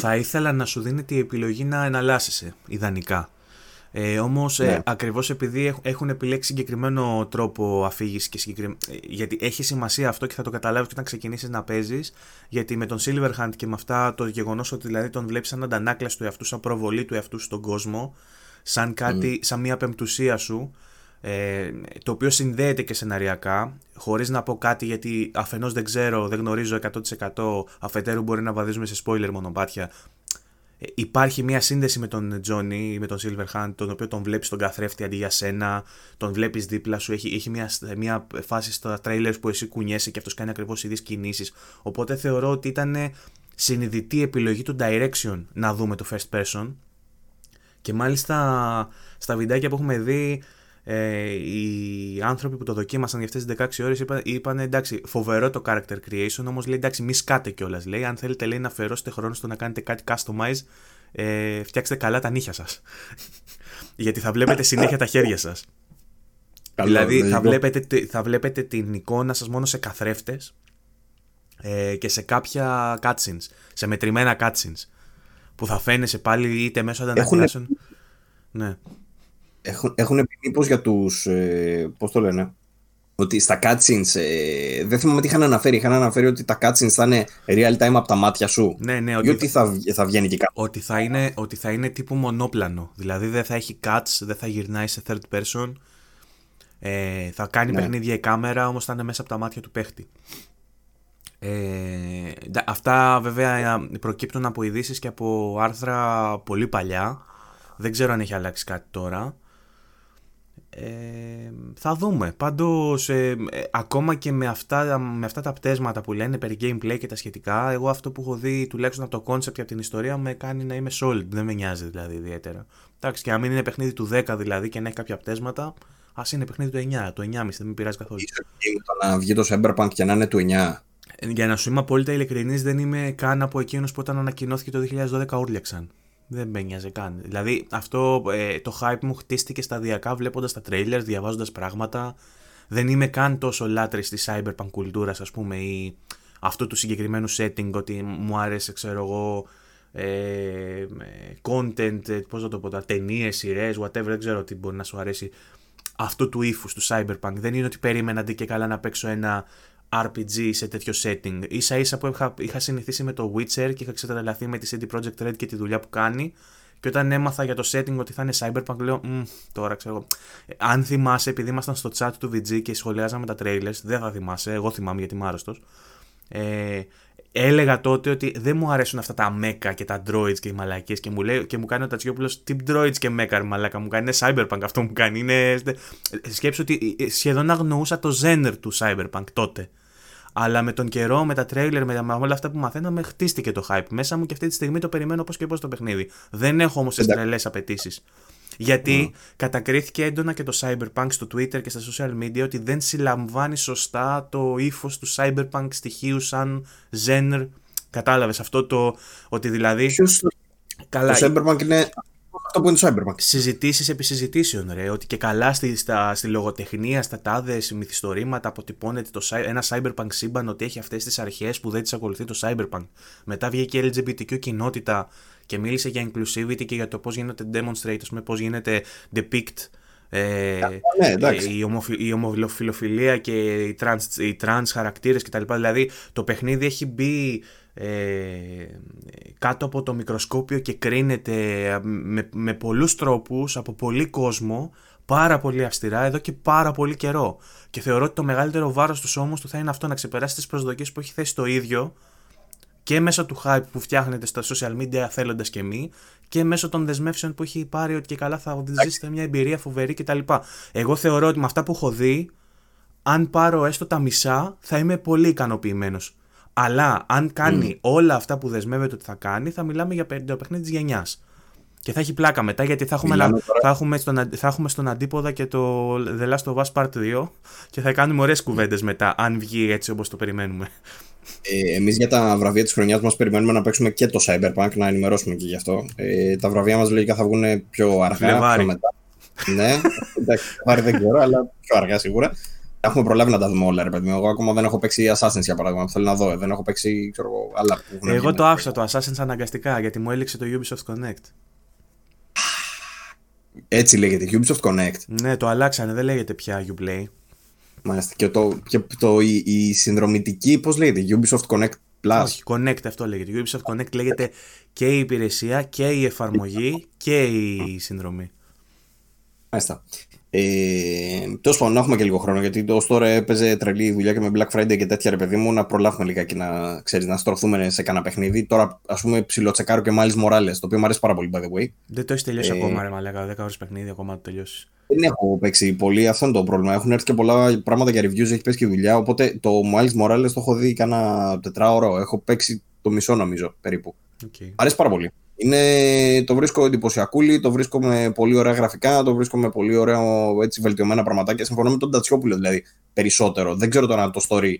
θα ήθελα να σου δίνει την επιλογή να εναλλάσσεσαι, ιδανικά. Ε, Όμως, ε, ναι. ακριβώς επειδή έχουν επιλέξει συγκεκριμένο τρόπο αφήγησης και συγκεκρι... Ε, γιατί έχει σημασία αυτό και θα το καταλάβεις και όταν ξεκινήσεις να παίζεις. Γιατί με τον Silverhand και με αυτά το γεγονός ότι δηλαδή τον βλέπεις σαν αντανάκλαση του εαυτού, σαν προβολή του εαυτού στον κόσμο, σαν κάτι, σαν μια πεμπτουσία σου, ε, το οποίο συνδέεται και σεναριακά, χωρίς να πω κάτι γιατί αφενός δεν ξέρω, δεν γνωρίζω 100% αφετέρου μπορεί να βαδίζουμε σε spoiler μονοπάτια. Ε, υπάρχει μια σύνδεση με τον Τζόνι, με τον Silverhand, τον οποίο τον βλέπεις στον καθρέφτη αντί για σένα, τον βλέπεις δίπλα σου, έχει, έχει μια, μια φάση στα trailers που εσύ κουνιέσαι και αυτός κάνει ακριβώς ίδιες κινήσεις. Οπότε θεωρώ ότι ήταν συνειδητή επιλογή του direction να δούμε το first person και μάλιστα στα βιντεάκια που έχουμε δει ε, οι άνθρωποι που το δοκίμασαν για αυτές τις 16 ώρες είπαν, είπαν εντάξει, φοβερό το character creation, όμως λέει εντάξει, μη σκάτε κιόλας. Λέει, αν θέλετε λέει, να αφαιρώσετε χρόνο στο να κάνετε κάτι customize, ε, φτιάξτε καλά τα νύχια σας. Γιατί θα βλέπετε συνέχεια τα χέρια σας. δηλαδή θα βλέπετε, θα βλέπετε την εικόνα σας μόνο σε καθρέφτες ε, και σε κάποια cutscenes, σε μετρημένα cutscenes που θα φαίνεσαι πάλι είτε μέσω αντανακλάσεων. Ναι. Έχουν, έχουν πει για τους, ε, πώς το λένε, ότι στα cutscenes, ε, δεν θυμάμαι τι είχαν αναφέρει, είχαν αναφέρει ότι τα cutscenes θα είναι real time από τα μάτια σου. Ναι, ναι, ότι, ή ότι θα, θα βγαίνει και κάτι. Ότι θα, είναι, ότι θα είναι τύπου μονόπλανο, δηλαδή δεν θα έχει cuts, δεν θα γυρνάει σε third person, ε, θα κάνει ναι. παιχνίδια η κάμερα, όμως θα είναι μέσα από τα μάτια του παίχτη. Ε, αυτά βέβαια προκύπτουν από ειδήσεις και από άρθρα πολύ παλιά. Δεν ξέρω αν έχει αλλάξει κάτι τώρα. Ε, θα δούμε. Πάντως, ε, ε, ακόμα και με αυτά, με αυτά τα πτέσματα που λένε περί gameplay και τα σχετικά, εγώ αυτό που έχω δει τουλάχιστον από το concept και από την ιστορία με κάνει να είμαι solid. Δεν με νοιάζει δηλαδή ιδιαίτερα. Εντάξει, και αν μην είναι παιχνίδι του 10 δηλαδή και να έχει κάποια πτέσματα, ας είναι παιχνίδι του 9, το 9,5 δεν με πειράζει καθόλου. το να βγει το Cyberpunk και να είναι του 9. Για να σου είμαι απόλυτα ειλικρινής, δεν είμαι καν από εκείνους που όταν ανακοινώθηκε το 2012 ούρλιαξαν. Δεν με νοιάζει καν. Δηλαδή αυτό ε, το hype μου χτίστηκε σταδιακά βλέποντας τα trailers, διαβάζοντας πράγματα. Δεν είμαι καν τόσο λάτρης της cyberpunk κουλτούρας, ας πούμε, ή αυτού του συγκεκριμένου setting, ότι μου άρεσε, ξέρω εγώ, ε, content, ε, πώς να το πω, ταινίες, σειρές, whatever, δεν ξέρω τι μπορεί να σου αρέσει αυτού του ύφους του cyberpunk. Δεν είναι ότι περίμενα αντί και καλά να παίξω ένα RPG σε τέτοιο setting. Ίσα ίσα που είχα, είχα συνηθίσει με το Witcher και είχα ξετρελαθεί με τη CD Projekt Red και τη δουλειά που κάνει. Και όταν έμαθα για το setting ότι θα είναι Cyberpunk, λέω τώρα ξέρω. Αν θυμάσαι, επειδή ήμασταν στο chat του VG και σχολιάζαμε τα trailers, δεν θα θυμάσαι, εγώ θυμάμαι γιατί είμαι άρρωστος. Ε, έλεγα τότε ότι δεν μου αρέσουν αυτά τα mecha και τα droids και οι μαλακίες και μου, λέει, και μου κάνει ο Τατσιόπουλος τι droids και mecha μαλάκα μου κάνει. Είναι cyberpunk αυτό μου κάνει. Είναι... Σκέψω ότι σχεδόν αγνοούσα το genre του cyberpunk τότε. Αλλά με τον καιρό, με τα τρέιλερ, με, όλα αυτά που μαθαίναμε, χτίστηκε το hype μέσα μου και αυτή τη στιγμή το περιμένω πώς και πώς το παιχνίδι. Δεν έχω όμως τις τρελές απαιτήσεις. Γιατί mm. κατακρίθηκε έντονα και το Cyberpunk στο Twitter και στα social media ότι δεν συλλαμβάνει σωστά το ύφος του Cyberpunk στοιχείου σαν genre. Κατάλαβες αυτό το ότι δηλαδή. Ποιος... Καλά, το Cyberpunk είναι αυτό που είναι το Cyberpunk. Συζητήσεις επί συζητήσεων, ρε. Ότι και καλά στη, στα, στη λογοτεχνία, στα τάδες μυθιστορήματα αποτυπώνεται το, ένα Cyberpunk σύμπαν ότι έχει αυτές τις αρχές που δεν τις ακολουθεί το Cyberpunk. Μετά βγήκε η LGBTQ κοινότητα και μίλησε για inclusivity και για το πώς γίνεται demonstrate, πώ πώς γίνεται depict ε, ναι, η, ομοφι, η ομοφιλοφιλία και οι trans, οι trans χαρακτήρες κτλ. Δηλαδή το παιχνίδι έχει μπει ε, κάτω από το μικροσκόπιο και κρίνεται με, με πολλούς τρόπους από πολύ κόσμο πάρα πολύ αυστηρά εδώ και πάρα πολύ καιρό. Και θεωρώ ότι το μεγαλύτερο βάρος του όμως του θα είναι αυτό να ξεπεράσει τις προσδοκίες που έχει θέσει το ίδιο και μέσω του hype που φτιάχνετε στα social media θέλοντας και μη και μέσω των δεσμεύσεων που έχει πάρει ότι και καλά θα ζήσετε μια εμπειρία φοβερή κτλ. Εγώ θεωρώ ότι με αυτά που έχω δει, αν πάρω έστω τα μισά, θα είμαι πολύ ικανοποιημένος. Αλλά αν κάνει όλα αυτά που δεσμεύεται ότι θα κάνει, θα μιλάμε για το παιχνίδι της γενιάς. Και θα έχει πλάκα μετά γιατί θα έχουμε, θα έχουμε, στον, θα έχουμε στον αντίποδα και το The Last of Us Part 2 και θα κάνουμε ωραίες κουβέντες μετά, αν βγει έτσι όπως το περιμένουμε. Ε, Εμείς για τα βραβεία της χρονιάς μας περιμένουμε να παίξουμε και το Cyberpunk, να ενημερώσουμε και γι' αυτό. Ε, τα βραβεία μας λογικά θα βγουν πιο αργά, πιο μετά. ναι, εντάξει, δεν ξέρω, αλλά πιο αργά σίγουρα. Έχουμε προλάβει να τα δούμε όλα, ρε παιδί μου. Εγώ ακόμα δεν έχω παίξει Assassin's για παράδειγμα. Θέλω να δω. Δεν έχω παίξει ξέρω, άλλα που Εγώ το άφησα το Assassin's αναγκαστικά γιατί μου έλειξε το Ubisoft Connect. Έτσι λέγεται, Ubisoft Connect. Ναι, το αλλάξανε, δεν λέγεται πια Uplay. Μάλιστα. Και, το, και το, η, η συνδρομητική, πώς λέγεται, Ubisoft Connect Plus. Όχι, Connect αυτό λέγεται. Ubisoft Connect λέγεται και η υπηρεσία και η εφαρμογή και η συνδρομή. Μάλιστα. Ε, Τέλος πάντων, να έχουμε και λίγο χρόνο γιατί ως τώρα έπαιζε τρελή δουλειά και με Black Friday και τέτοια ρε παιδί μου να προλάβουμε λιγάκι να, ξέρεις, να στρωθούμε σε κανένα παιχνίδι. Τώρα, ας πούμε, ψιλοτσεκάρω και μάλιστα Morales, το οποίο μου αρέσει πάρα πολύ, by the way. Δεν το έχεις τελειώσει ε, ακόμα, ρε Μαλάκα. 10 ώρες παιχνίδι ακόμα το τελειώσεις. Δεν έχω παίξει πολύ, αυτό είναι το πρόβλημα. Έχουν έρθει και πολλά πράγματα για reviews, έχει πέσει και δουλειά. Οπότε το Miles Morales το έχω δει κάνα τετράωρο. Έχω παίξει το μισό νομίζω περίπου. Okay. Αρέσει πάρα πολύ. Είναι, το βρίσκω εντυπωσιακούλη, το βρίσκω με πολύ ωραία γραφικά, το βρίσκω με πολύ ωραία έτσι, βελτιωμένα πραγματάκια. Συμφωνώ με τον Τατσιόπουλο δηλαδή περισσότερο. Δεν ξέρω τώρα το story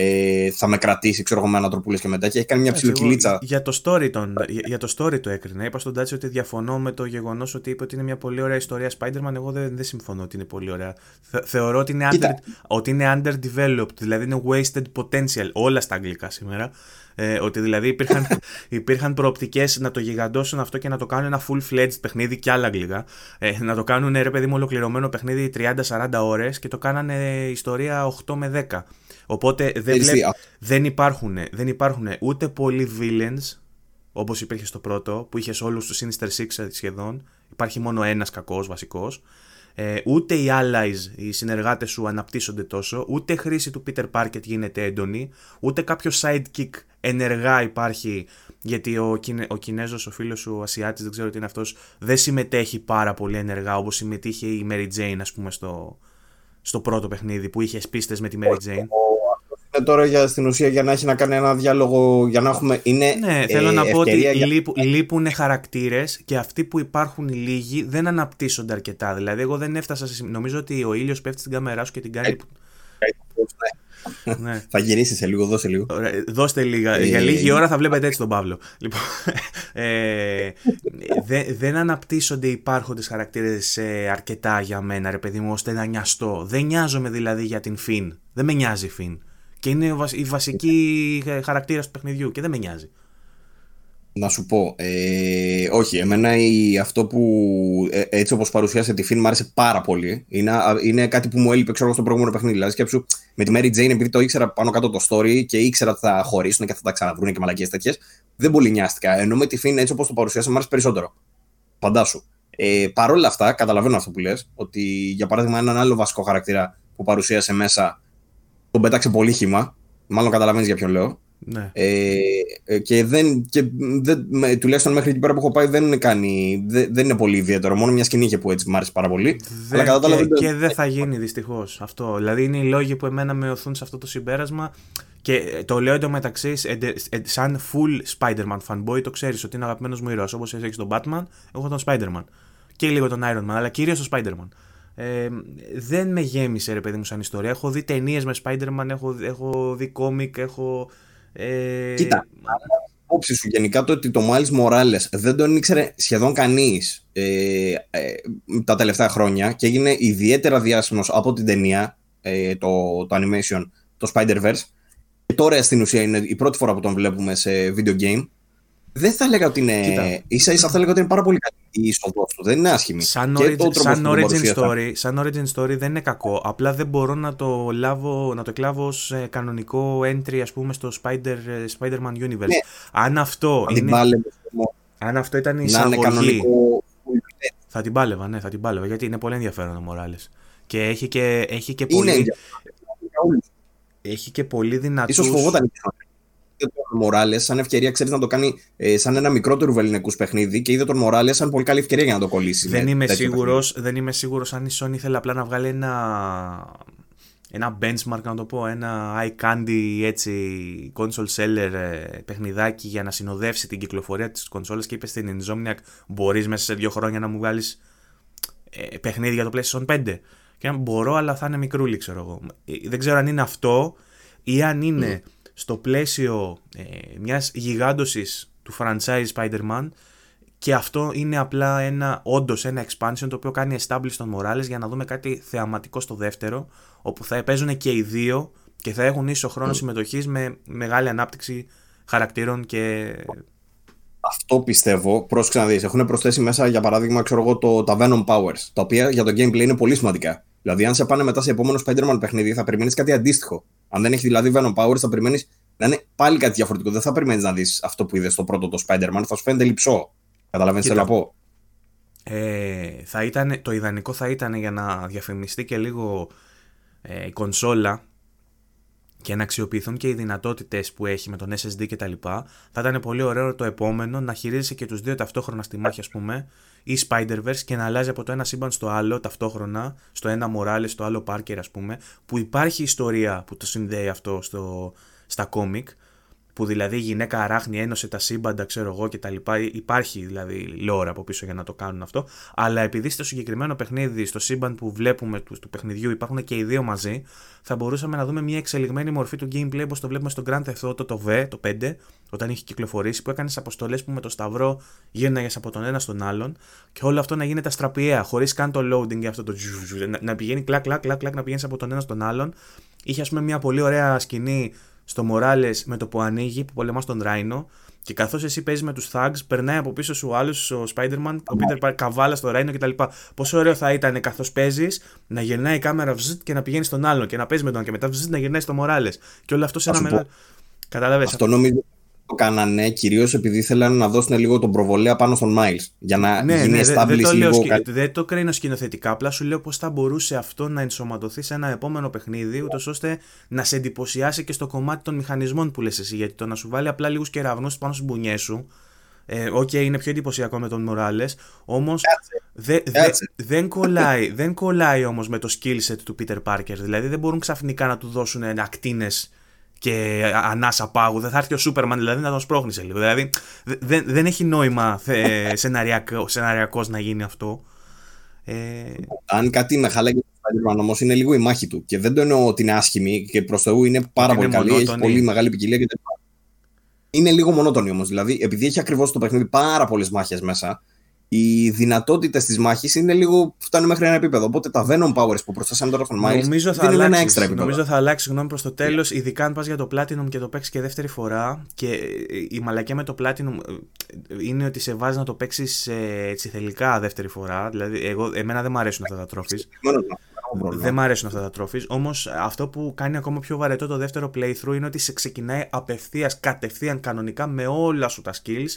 ε, θα με κρατήσει, ξέρω εγώ, με ανατροπούλες και μετά. Και έχει κάνει μια ψηλοκυλίτσα. Για το, story τον, για, για, το story το έκρινα. Είπα στον Τάτσι ότι διαφωνώ με το γεγονός ότι είπε ότι είναι μια πολύ ωραία ιστορία Spider-Man. Εγώ δεν, δεν συμφωνώ ότι είναι πολύ ωραία. Θε, θεωρώ ότι είναι, under, ότι είναι underdeveloped, δηλαδή είναι wasted potential. Όλα στα αγγλικά σήμερα. Ε, ότι δηλαδή υπήρχαν, υπήρχαν προοπτικές να το γιγαντώσουν αυτό και να το κάνουν ένα full-fledged παιχνίδι και άλλα αγγλικά. Ε, να το κάνουν ρε παιδί μου ολοκληρωμένο παιχνίδι 30-40 ώρες και το κάνανε ιστορία 8 με 10. Οπότε δεν, βλέπ, δεν, υπάρχουν, δεν υπάρχουν ούτε πολλοί villains όπως υπήρχε στο πρώτο που είχες όλους τους Sinister Six σχεδόν. Υπάρχει μόνο ένας κακός βασικός. Ε, ούτε οι allies, οι συνεργάτες σου αναπτύσσονται τόσο, ούτε χρήση του Peter Parker γίνεται έντονη, ούτε κάποιο sidekick ενεργά υπάρχει γιατί ο, Κινε, ο Κινέζος, ο φίλος σου, ο Ασιάτης, δεν ξέρω τι είναι αυτός, δεν συμμετέχει πάρα πολύ ενεργά όπως συμμετείχε η Mary Jane ας πούμε στο, στο πρώτο παιχνίδι που είχες πίστες με τη Mary Jane. Είναι τώρα για, στην ουσία για να έχει να κάνει ένα διάλογο για να έχουμε. Είναι, ναι, θέλω να πω ότι για... λείπουν χαρακτήρες και αυτοί που υπάρχουν οι λίγοι δεν αναπτύσσονται αρκετά. Δηλαδή, εγώ δεν έφτασα σε. Νομίζω ότι ο ήλιος πέφτει στην κάμερά σου και την κάνει. Ναι. θα γυρίσει σε λίγο, δώσε λίγο. δώστε λίγα. Ε, για λίγη ώρα θα βλέπετε έτσι τον Παύλο. Λοιπόν, ε, δεν αναπτύσσονται οι υπάρχοντες χαρακτήρες ε, αρκετά για μένα, ρε παιδί μου, ώστε να νοιαστώ. Δεν νοιάζομαι δηλαδή για την Φιν. Δεν με νοιάζει η Φιν. Και είναι η βασική χαρακτήρας του παιχνιδιού και δεν με νοιάζει. Να σου πω, ε, όχι, εμένα η, αυτό που ε, έτσι όπως παρουσίασε τη Φιν μου άρεσε πάρα πολύ. Είναι, είναι κάτι που μου έλειπε ξέρω, στο προηγούμενο παιχνίδι. Δηλαδή σκέψου με τη Mary Jane επειδή το ήξερα πάνω κάτω το story και ήξερα ότι θα χωρίσουν και θα τα ξαναβρούν και μαλακίες τέτοιες. δεν πολύ νοιάστηκα. Ενώ με τη Φιν έτσι όπως το παρουσίασε μου άρεσε περισσότερο. Φαντάσου. Ε, Παρ' όλα αυτά, καταλαβαίνω αυτό που λες, ότι για παράδειγμα έναν άλλο βασικό χαρακτήρα που παρουσίασε μέσα τον πέταξε πολύ χύμα. Μάλλον καταλαβαίνεις για ποιον λέω. Ναι. Ε, ε, και, δεν, και δεν, τουλάχιστον μέχρι εκεί πέρα που έχω πάει δεν είναι, κάνει, δεν, δεν είναι πολύ ιδιαίτερο. Μόνο μια σκηνή είχε που έτσι μου άρεσε πάρα πολύ. Δεν, αλλά και, δεν... και δεν θα γίνει δυστυχώς αυτό. Δηλαδή είναι οι λόγοι που εμένα με οθούν σε αυτό το συμπέρασμα. Και το λέω εντωμεταξύ, σαν full Spider-Man fanboy, το ξέρεις ότι είναι αγαπημένος μου ήρωας. Όπως έχεις τον Batman, έχω τον Spider-Man. Και λίγο τον Iron Man, αλλά κυρίως τον Spider-Man. Ε, δεν με γέμισε ρε παιδί μου σαν ιστορία. Έχω δει ταινίες με Spider-Man, έχω, έχω δει κόμικ, έχω ε... Κοίτα, υπόψη σου γενικά το ότι το Miles Morales δεν τον ήξερε σχεδόν κανείς ε, ε, τα τελευταία χρόνια και έγινε ιδιαίτερα διάσημος από την ταινία, ε, το, το animation, το Spider-Verse. Και τώρα στην ουσία είναι η πρώτη φορά που τον βλέπουμε σε video game δεν θα έλεγα ότι είναι. σα ίσα θα έλεγα ότι είναι πάρα πολύ καλή η είσοδο του. Δεν είναι άσχημη. Σαν, origin, σαν, origin story, σαν origin story δεν είναι κακό. Απλά δεν μπορώ να το, λάβω, να το κλάβω ως ε, κανονικό entry, ας πούμε, στο Spider, ε, Spider-Man Universe. Ναι. Αν αυτό. Είναι, αν αυτό ήταν η εισαγωγή. Θα την πάλευα, ναι, θα την πάλευα. Γιατί είναι πολύ ενδιαφέρον ο Μοράλες. Και έχει και, έχει και πολύ. Έχει και πολύ δυνατού. σω φοβόταν τον Μοράλες σαν ευκαιρία, ξέρεις να το κάνει ε, σαν ένα μικρότερο βεληνικού παιχνίδι και είδε τον Μοράλες σαν πολύ καλή ευκαιρία για να το κολλήσει. Δεν, είμαι σίγουρος, δεν είμαι σίγουρος αν η Sony ήθελε απλά να βγάλει ένα, ένα benchmark, να το πω, ένα eye candy έτσι, console seller ε, παιχνιδάκι για να συνοδεύσει την κυκλοφορία της κονσόλας και είπες στην Insomniac: Μπορείς μέσα σε δύο χρόνια να μου βγάλεις ε, παιχνίδι για το PlayStation 5. Και να μπορώ, αλλά θα είναι μικρούλι, ξέρω εγώ. Ε, δεν ξέρω αν είναι αυτό ή αν είναι. Mm στο πλαίσιο ε, μιας γιγάντωσης του franchise Spider-Man και αυτό είναι απλά ένα, όντως ένα expansion το οποίο κάνει establish τον Morales για να δούμε κάτι θεαματικό στο δεύτερο όπου θα παίζουν και οι δύο και θα έχουν ίσο χρόνο mm. συμμετοχής με μεγάλη ανάπτυξη χαρακτήρων και... Αυτό πιστεύω, πρόσεξε να δεις, έχουν προσθέσει μέσα για παράδειγμα ξέρω εγώ, το, τα Venom Powers, τα οποία για το gameplay είναι πολύ σημαντικά. Δηλαδή αν σε πάνε μετά σε επόμενο Spider-Man παιχνίδι θα περιμένεις κάτι αντίστοιχο. Αν δεν έχει δηλαδή Venom Powers, θα περιμένεις να είναι πάλι κάτι διαφορετικό. Δεν θα περιμένεις να δεις αυτό που είδες στο πρώτο το Spider-Man, θα σου φαίνεται λυψό. Καταλαβαίνεις τι θέλω να πω. Ε, θα ήταν, το ιδανικό θα ήταν για να διαφημιστεί και λίγο ε, η κονσόλα και να αξιοποιηθούν και οι δυνατότητες που έχει με τον SSD κτλ. Θα ήταν πολύ ωραίο το επόμενο να χειρίζεσαι και τους δύο ταυτόχρονα στη μάχη, ας πούμε, ή Spider-Verse και να αλλάζει από το ένα σύμπαν στο άλλο ταυτόχρονα, στο ένα Morales, στο άλλο Parker, ας πούμε, που υπάρχει ιστορία που το συνδέει αυτό στο, στα κόμικ, που δηλαδή η γυναίκα αράχνη ένωσε τα σύμπαντα, ξέρω εγώ κτλ. Υπάρχει δηλαδή λόρα από πίσω για να το κάνουν αυτό. Αλλά επειδή στο συγκεκριμένο παιχνίδι, στο σύμπαν που βλέπουμε του, του παιχνιδιού υπάρχουν και οι δύο μαζί, θα μπορούσαμε να δούμε μια εξελιγμένη μορφή του gameplay όπως το βλέπουμε στο Grand Theft Auto το V, το 5, όταν είχε κυκλοφορήσει, που έκανες αποστολές που με το σταυρό γύρναγες από τον ένα στον άλλον και όλο αυτό να γίνεται αστραπιαία, χωρίς καν το loading για αυτό το να, να πηγαίνει κλακ, κλακ, κλακ, κλακ, να πηγαίνεις από τον ένα στον άλλον. Είχε ας πούμε μια πολύ ωραία σκηνή στο Morales με το που ανοίγει, που πολεμάς τον Ράινο. Και καθώς εσύ παίζεις με τους thugs, περνάει από πίσω σου άλλος ο Spider-Man, ο Peter Parker καβάλα στο Ράινο κτλ. Πόσο ωραίο θα ήταν καθώς παίζεις να γυρνάει η κάμερα βζζ και να πηγαίνει στον άλλον και να παίζεις με τον και μετά βζζ να γυρνάει στο Morales. Και όλο αυτό σε ένα μεγάλο. Κατάλαβε. Αυτό νομίζω το κάνανε κυρίως επειδή ήθελαν να δώσουν λίγο τον προβολέα πάνω στον Miles. Για να ναι, γίνει ναι, establish δεν το λίγο. Σκη... Δεν το κρίνω σκηνοθετικά. Απλά σου λέω πώς θα μπορούσε αυτό να ενσωματωθεί σε ένα επόμενο παιχνίδι, ούτως ώστε να σε εντυπωσιάσει και στο κομμάτι των μηχανισμών που λες εσύ. Γιατί το να σου βάλει απλά λίγους κεραυνούς πάνω στις μπουνιές σου. Ε, OK, okay, είναι πιο εντυπωσιακό με τον Μοράλες. Όμως δε, δε, δεν κολλάει, δεν κολλάει όμως με το skill set του Peter Parker. Δηλαδή δεν μπορούν ξαφνικά να του δώσουν ακτίνες και ανάσα πάγου. Δεν θα έρθει ο Σούπερμαν δηλαδή να τον σπρώχνει σε λίγο. Δηλαδή δεν, δεν έχει νόημα σεναριακό, σεναριακώς να γίνει αυτό. Ε... Αν κάτι με χαλάει και το Spider-Man όμως είναι λίγο η μάχη του. Και δεν το εννοώ ότι είναι άσχημη και προς Θεού είναι πάρα πολύ καλή. Έχει πολύ μεγάλη ποικιλία και Είναι λίγο μονότονη όμως. Δηλαδή, επειδή έχει ακριβώς το παιχνίδι πάρα πολλές μάχες μέσα, οι δυνατότητες της μάχης είναι λίγο. φτάνουν μέχρι ένα επίπεδο. Οπότε τα Venom Powers που προσθέσαμε τώρα στον Miles νομίζω θα αλλάξει, ένα έξτρα επίπεδο. Νομίζω θα αλλάξει γνώμη προς το τέλος, yeah. ειδικά αν πας για το Platinum και το παίξεις και δεύτερη φορά. Και η μαλακία με το Platinum ε, είναι ότι σε βάζεις να το παίξεις ε, έτσι θελικά δεύτερη φορά. Δηλαδή, εγώ, εμένα δεν μου αρέσουν αυτά τα τρόφι. Δεν μου αρέσουν αυτά τα τρόφι. Όμως αυτό που κάνει ακόμα πιο βαρετό το δεύτερο playthrough είναι ότι σε ξεκινάει απευθείας, κατευθείαν κανονικά με όλα σου τα skills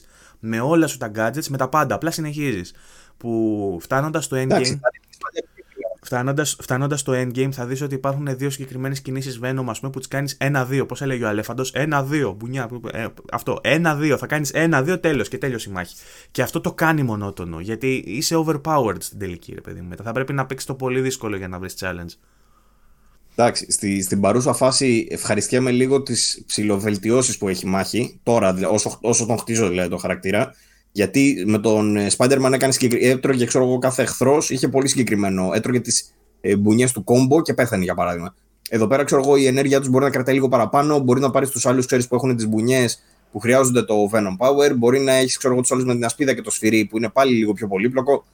με όλα σου τα gadgets, με τα πάντα. Απλά συνεχίζεις. Που φτάνοντας στο endgame. Φτάνοντας, φτάνοντας στο endgame θα δεις ότι υπάρχουν δύο συγκεκριμένες κινήσεις Venom ας πούμε, που τις κάνεις ένα-δύο, πώς έλεγε ο Αλέφαντος, ένα-δύο, μπουνιά, ε, αυτό, ένα-δύο, θα κάνεις ένα-δύο τέλος και τέλειωσε η μάχη. Και αυτό το κάνει μονότονο, γιατί είσαι overpowered στην τελική ρε παιδί μου, μετά θα πρέπει να παίξεις το πολύ δύσκολο για να βρεις challenge. Εντάξει, στη, στην παρούσα φάση ευχαριστιέμαι λίγο τις ψηλοβελτιώσεις που έχει μάχη τώρα, όσο, όσο τον χτίζω δηλαδή το χαρακτήρα. Γιατί με τον ε, Spider-Man έκανε έτρωγε ξέρω εγώ, κάθε εχθρός, είχε πολύ συγκεκριμένο. Έτρωγε τις ε, μπουνιές του κόμπο και πέθανε για παράδειγμα. Εδώ πέρα ξέρω εγώ η ενέργεια τους μπορεί να κρατάει λίγο παραπάνω, μπορεί να πάρεις τους άλλους που έχουν τις μπουνιές που χρειάζονται το Venom Power, μπορεί να έχεις τους άλλους με την ασπίδα και το σφυρί που είναι πάλι λίγο πιο πολύπλοκο.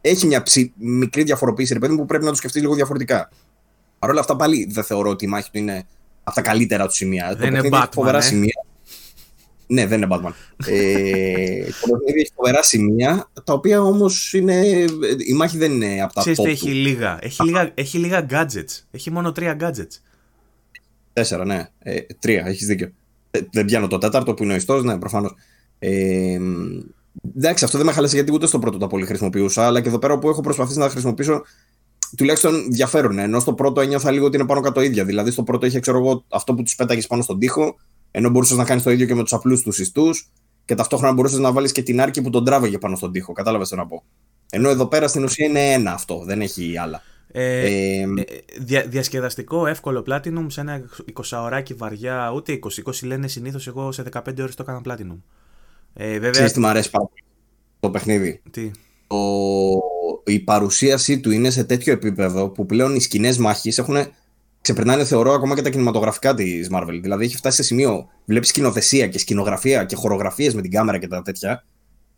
Έχει μια ψη, μικρή διαφοροποίηση, ρε παιδί μου, που πρέπει να το σκεφτείς λίγο διαφορετικά. Παρ' όλα αυτά πάλι δεν θεωρώ ότι η μάχη του είναι από τα καλύτερα του σημεία. Δεν είναι Batman, φοβερά ε; σημεία. Ναι, δεν είναι Batman. ε, το παιχνίδι έχει φοβερά σημεία, τα οποία όμως είναι. Η μάχη δεν είναι από τα top. έχει λίγα; Έχει λίγα, έχει λίγα gadgets. Έχει μόνο τρία gadgets. Τέσσερα, ναι. Ε, τρία, έχεις δίκιο. Ε, δεν πιάνω το τέταρτο που είναι ο ιστός, ναι, προφανώς. Ε, εντάξει, αυτό δεν με χάλασε γιατί ούτε στο πρώτο τα πολύ χρησιμοποιούσα, αλλά και εδώ πέρα που έχω προσπαθήσει να τα χρησιμοποιήσω τουλάχιστον διαφέρουν. Ενώ στο πρώτο ένιωθα λίγο ότι είναι πάνω κάτω ίδια. Δηλαδή στο πρώτο είχε ξέρω εγώ, αυτό που τους πέταγες πάνω στον τοίχο, ενώ μπορούσες να κάνεις το ίδιο και με τους απλούς τους ιστούς, και ταυτόχρονα μπορούσες να βάλεις και την άρκη που τον τράβεγε πάνω στον τοίχο. Κατάλαβες τι να πω. Ενώ εδώ πέρα στην ουσία είναι ένα αυτό, δεν έχει άλλα. Ε, ε, δια, διασκεδαστικό, εύκολο Platinum σε ένα 20 ωράκι βαριά, ούτε 20. 20 λένε συνήθως. Εγώ σε 15 ώρες το έκανα Platinum. Ε, βέβαια... Ξέρεις τι μου αρέσει πάρα πολύ το παιχνίδι; Τι; Η παρουσίασή του είναι σε τέτοιο επίπεδο που πλέον οι σκηνές μάχης έχουν ξεπερνάνε, θεωρώ, ακόμα και τα κινηματογραφικά της Marvel. Δηλαδή έχει φτάσει σε σημείο, βλέπεις σκηνοθεσία και σκηνογραφία και χορογραφίες με την κάμερα και τα τέτοια,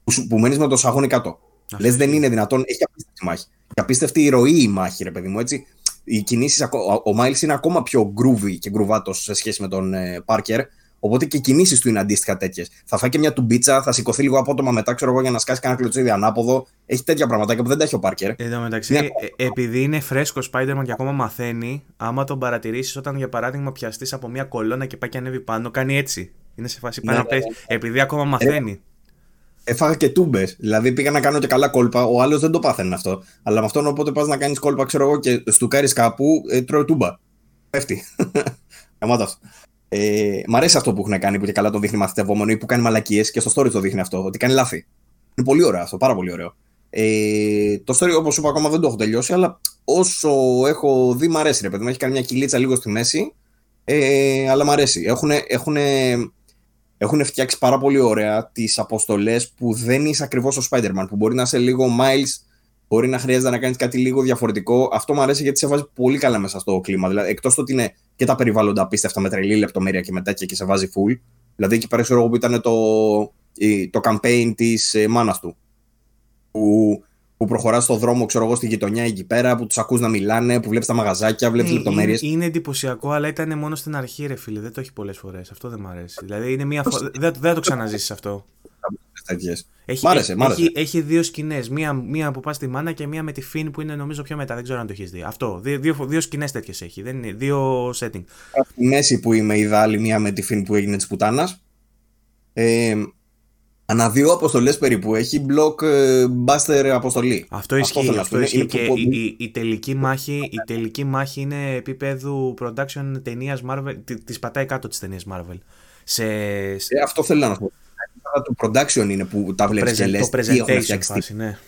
που, που μένεις με το σαγόνι κάτω. Λες, δεν είναι δυνατόν, έχει απίστευτη μάχη. Και απίστευτη ηρωή η μάχη, ρε παιδί μου, έτσι. Οι κινήσεις, ο Miles είναι ακόμα πιο groovy και γκρουβάτο σε σχέση με τον Πάρκερ. Οπότε και οι κινήσεις του είναι αντίστοιχα τέτοιες. Θα φάει και μια τουμπίτσα, θα σηκωθεί λίγο απότομα μετά, ξέρω εγώ, για να σκάσει κανένα κλωτσίδι ανάποδο. Έχει τέτοια πραγματάκια που δεν τα έχει ο Πάρκερ. Εν μεταξύ, είναι... Ε, επειδή είναι φρέσκο Spider-Man και ακόμα μαθαίνει, άμα τον παρατηρήσεις όταν για παράδειγμα πιαστείς από μια κολόνα και πάει και ανέβει πάνω, κάνει έτσι. Είναι σε φάση ναι, πάνω ναι, ναι. Επειδή ακόμα μαθαίνει. Ε, έφαγα και τούμπες. Δηλαδή πήγα να κάνω και καλά κόλπα. Ο άλλος δεν το πάθαινε αυτό. Αλλά με αυτόν οπότε πας να κάνεις κόλπα, ξέρω εγώ, και στου κάρει κάπου, ε, τρώει τούμπα. Πέφτει. Εμάτα αυτό. Ε, μ' αρέσει αυτό που έχουν κάνει που και καλά το δείχνει μαθητευόμενο ή που κάνει μαλακίες και στο story το δείχνει αυτό, ότι κάνει λάθη. Είναι πολύ ωραίο αυτό, πάρα πολύ ωραίο. Ε, το story, όπως είπα, ακόμα δεν το έχω τελειώσει, αλλά όσο έχω δει, μ' αρέσει. Ρε παιδί μου, έχει κάνει μια κυλίτσα λίγο στη μέση, ε, αλλά μ' αρέσει. Έχουν, έχουν φτιάξει πάρα πολύ ωραία τις αποστολές που δεν είσαι ακριβώς ο Spider-Man. Που μπορεί να είσαι λίγο Miles, μπορεί να χρειάζεται να κάνεις κάτι λίγο διαφορετικό. Αυτό μου αρέσει γιατί σε βάζει πολύ καλά μέσα στο κλίμα. Δηλαδή, εκτός το ότι είναι και τα περιβάλλοντα απίστευτα με τρελή λεπτομέρεια και μετά και σε βάζει full. Δηλαδή, εκεί πέρα ξέρω που ήταν το, το campaign της ε, μάνας του. Που που προχωράς στον δρόμο, ξέρω εγώ, στη γειτονιά εκεί πέρα, που τους ακούς να μιλάνε, που βλέπεις τα μαγαζάκια, βλέπεις Ε, λεπτομέρειες. Είναι, είναι εντυπωσιακό, αλλά ήταν μόνο στην αρχή, ρε φίλε. Δεν το έχει πολλές φορές. Αυτό δεν μ' αρέσει. Δηλαδή είναι μία φο... δεν, δεν θα το ξαναζήσεις αυτό. Έχει, Μ' άρεσε, μ' άρεσε. Έχει, έχει δύο σκηνές. Μία, μία που πας στη μάνα και μία με τη Φιν που είναι νομίζω πιο μετά. Δεν ξέρω αν το έχεις δει. Αυτό. Δύο, δύο, δύο σκηνές τέτοιες έχει. Δεν είναι, δύο setting. Στη μέση που είμαι η Δάλη, μία με τη Φιν που έγινε της πουτάνας. Ε, ανά δύο αποστολές περίπου έχει μπλοκ ε, buster αποστολή. Αυτό ισχύει. θέλω να Αυτό σου πω. ισχύει Είναι και που- η, η, η τελική μάχη, η τελική μάχη είναι επίπεδου production ταινίας Marvel. Τη, της πατάει κάτω της ταινίας Marvel. Σε, Ε, αυτό θέλω να σου πω. Το production είναι που τα βλέπεις και present- λες. το τι έχουν presentation φτιάξει. τι- φάση, ναι.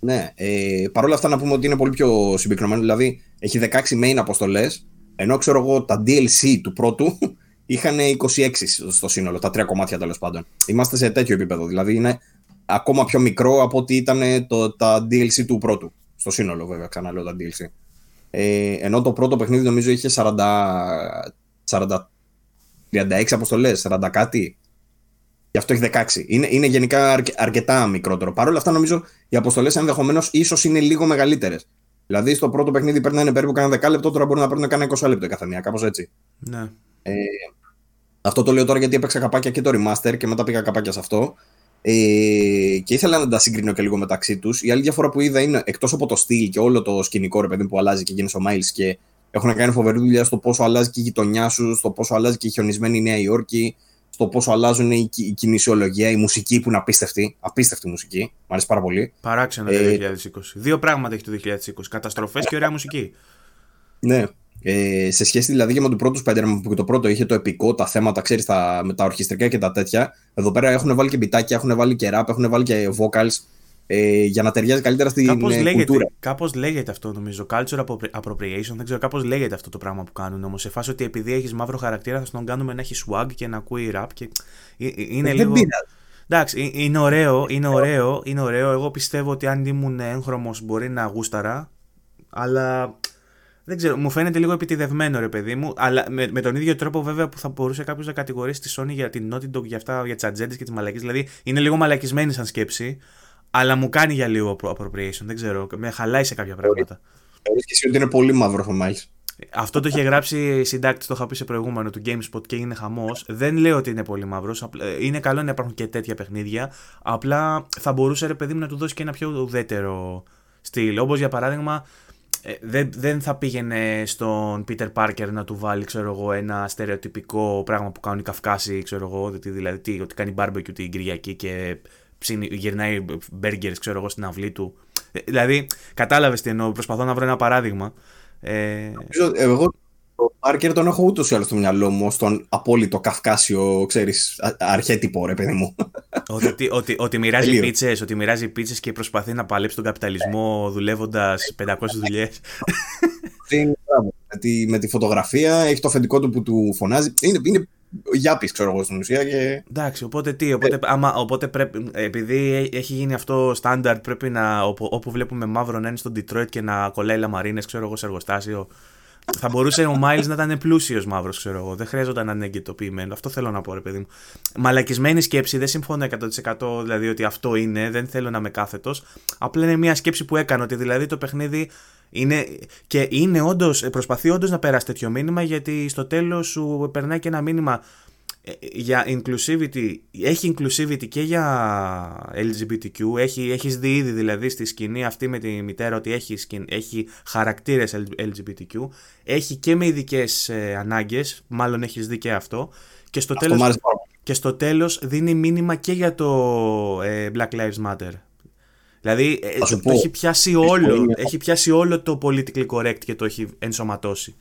Ναι. Ε, Παρ' όλα αυτά να πούμε ότι είναι πολύ πιο συμπυκνωμένο. Δηλαδή έχει 16 main αποστολές, ενώ ξέρω εγώ τα DLC του πρώτου είχαν 26 στο σύνολο, τα τρία κομμάτια τέλος πάντων. Είμαστε σε τέτοιο επίπεδο. Δηλαδή είναι ακόμα πιο μικρό από ότι ήταν το, τα DLC του πρώτου. Στο σύνολο, βέβαια, ξαναλέω τα DLC. Ε, ενώ το πρώτο παιχνίδι νομίζω είχε 40, 40 36 αποστολές, 40 κάτι. Γι' αυτό έχει 16. Είναι, είναι γενικά αρκε- αρκετά μικρότερο. Παρ' όλα αυτά, νομίζω οι αποστολές ενδεχομένως ίσως είναι λίγο μεγαλύτερες. Δηλαδή, στο πρώτο παιχνίδι παίρνανε περίπου κάνα 10 λεπτό, τώρα μπορεί να παίρνουν κάνα 20 λεπτό η καθεμία, κάπως έτσι. ναι. Αυτό το λέω τώρα γιατί έπαιξα καπάκια και το remaster και μετά πήγα καπάκια σε αυτό. Ε, και ήθελα να τα συγκρίνω και λίγο μεταξύ τους. Η άλλη διαφορά που είδα είναι εκτός από το στυλ και όλο το σκηνικό ρε παιδί που αλλάζει και γίνει ο Miles και έχουν κάνει φοβερή δουλειά στο πόσο αλλάζει και η γειτονιά σου, στο πόσο αλλάζει και η χιονισμένη Νέα Υόρκη, στο πόσο αλλάζουν η, κι- η κινησιολογία, η μουσική που είναι απίστευτη. Απίστευτη μουσική. Μου αρέσει πάρα πολύ. Παράξενο Ε, το 2020. Δύο πράγματα έχει το 2020. Καταστροφές και ωραία μουσική. Ναι. Ε, σε σχέση δηλαδή και με το πρώτο Spider-Man που και το πρώτο είχε το επικό, τα θέματα, ξέρεις, τα, με τα ορχιστρικά και τα τέτοια. Εδώ πέρα έχουν βάλει και μπιτάκια, έχουν βάλει και rap, έχουν βάλει και vocals ε, για να ταιριάζει καλύτερα στην Κάπως ε, λέγεται, κουλτούρα. κάπως λέγεται αυτό νομίζω. Culture appropri- appropriation. Δεν ξέρω, κάπως λέγεται αυτό το πράγμα που κάνουν όμως. Σε φάση ότι επειδή έχεις μαύρο χαρακτήρα θα τον κάνουμε να έχεις swag και να ακούει rap. Και... ε, ε, Είναι Δεν λίγο. πειράζει. Εντάξει, ε, είναι ωραίο, είναι ωραίο, είναι ωραίο. Εγώ πιστεύω ότι αν ήμουν έγχρωμος μπορεί να γούσταρα. Αλλά δεν ξέρω, μου φαίνεται λίγο επιτιδευμένο ρε παιδί μου. Αλλά με, με τον ίδιο τρόπο βέβαια που θα μπορούσε κάποιος να κατηγορήσει τη Sony για την Naughty Dog για αυτά, για τις ατζέντες και τις μαλακίε. Δηλαδή είναι λίγο μαλακισμένη σαν σκέψη. Αλλά μου κάνει για λίγο appro- appropriation. Δεν ξέρω, με χαλάει σε κάποια πράγματα. Θεωρείς και εσύ ότι είναι πολύ μαύρο ο Miles. Αυτό το είχε γράψει συντάκτη, το είχα πει σε προηγούμενο του GameSpot και είναι χαμός. Δεν λέω ότι είναι πολύ μαύρος. Είναι καλό να υπάρχουν και τέτοια παιχνίδια. Απλά θα μπορούσε ρε παιδί μου να του δώσει και ένα πιο ουδέτερο στυλ. Όπως για παράδειγμα, ε, δεν, δεν θα πήγαινε στον Peter Parker να του βάλει ξέρω εγώ, ένα στερεοτυπικό πράγμα που κάνουν οι Καυκάσοι, ξέρω εγώ, ότι, δηλαδή τι, ότι κάνει barbecue την Κυριακή και ψήνει, γυρνάει burgers ξέρω εγώ, στην αυλή του. Ε, δηλαδή, κατάλαβες τι εννοώ. Προσπαθώ να βρω ένα παράδειγμα. Ε, Νομίζω, ε, Εγώ το Parker τον έχω ούτως ή άλλως στο μυαλό μου ως τον απόλυτο καυκάσιο, ξέρεις, αρχέτυπο, ρε παιδί μου. Ότι, ότι, ότι, ότι μοιράζει Τελείως. πίτσες, ότι μοιράζει πίτσες και προσπαθεί να παλέψει τον καπιταλισμό δουλεύοντας 500 δουλειές. Είναι, μπράβο. με, τη, με τη φωτογραφία, έχει το αφεντικό του που του φωνάζει. Είναι, είναι γιάπης, ξέρω εγώ, στην ουσία. Και... Εντάξει, οπότε τι, οπότε, άμα, οπότε πρέπει, επειδή έ- έχει γίνει αυτό στάνταρτ, πρέπει να, όπου, όπου βλέπουμε μαύρο να είναι στο Detroit και να κολλάει λαμαρίνες, ξέρω εγώ, σε εργοστάσιο. Θα μπορούσε ο Miles να ήταν πλούσιος μαύρος, ξέρω εγώ. Δεν χρειάζονταν να είναι εγκαιτοποιημένο. Αυτό θέλω να πω, ρε παιδί μου. Μαλακισμένη σκέψη, δεν συμφωνώ 100% δηλαδή ότι αυτό είναι, δεν θέλω να είμαι κάθετος. Απλά είναι μια σκέψη που έκανα ότι δηλαδή το παιχνίδι είναι. και είναι όντως, προσπαθεί όντως να περάσει τέτοιο μήνυμα γιατί στο τέλος σου περνάει και ένα μήνυμα ε, για inclusivity, έχει inclusivity και για LGBTQ, έχει, έχεις δει ήδη δηλαδή στη σκηνή αυτή με τη μητέρα ότι έχει, σκην, έχει χαρακτήρες LGBTQ, έχει και με ειδικές ε, ανάγκες, μάλλον έχεις δει και αυτό, και στο, Αυτό τέλος, μου άρεσε πάρα πολύ. και στο τέλος δίνει μήνυμα και για το ε, Black Lives Matter. Δηλαδή ε, Θα σου το, το πω, έχει, πιάσει όλο, είναι- έχει πιάσει όλο το politically correct και το έχει ενσωματώσει.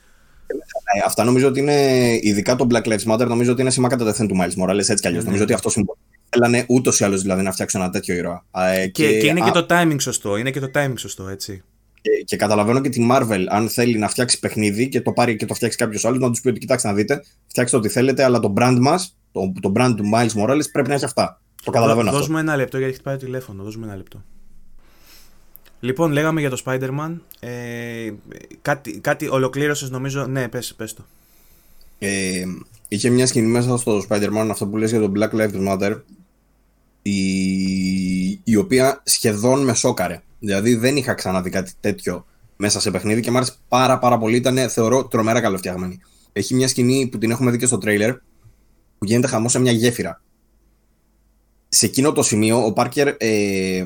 Ε, αυτά νομίζω ότι είναι, ειδικά το Black Lives Matter, νομίζω ότι είναι σήμα κατά τεθέν του Miles Morales, έτσι κι αλλιώς. Ναι. Νομίζω ότι αυτό συμβολίζει. Θέλανε ούτως ή άλλως δηλαδή να φτιάξουν ένα τέτοιο ήρωα. Ε, Και, και, είναι α, και το timing σωστό, είναι και το timing σωστό, έτσι. και, και καταλαβαίνω και τη Marvel, αν θέλει να φτιάξει παιχνίδι και το πάρει και το φτιάξει κάποιος άλλος, να τους πει ότι κοιτάξτε να δείτε, φτιάξτε ό,τι θέλετε, αλλά το brand μας, το, το brand του Miles Morales πρέπει να έχει αυτά. Το καταλαβαίνω αυτό. Δώσ' ένα λεπτό γιατί χτυπάει το τηλέφωνο. Δώσ' ένα λεπτό. Λοιπόν, λέγαμε για το Spider-Man. Ε, κάτι, κάτι ολοκλήρωσες νομίζω. Ναι, πες, πες το. Ε, είχε μια σκηνή μέσα στο Spider-Man, αυτό που λες για το Black Lives Matter, η, η οποία σχεδόν με σόκαρε. Δηλαδή δεν είχα ξαναδεί κάτι τέτοιο μέσα σε παιχνίδι και μου άρεσε πάρα πάρα πολύ. Ήταν, θεωρώ, τρομερά καλοφτιαγμένη. Έχει μια σκηνή που την έχουμε δει και στο τρέιλερ, που γίνεται χαμό σε μια γέφυρα. Σε εκείνο το σημείο, ο Πάρκερ ε,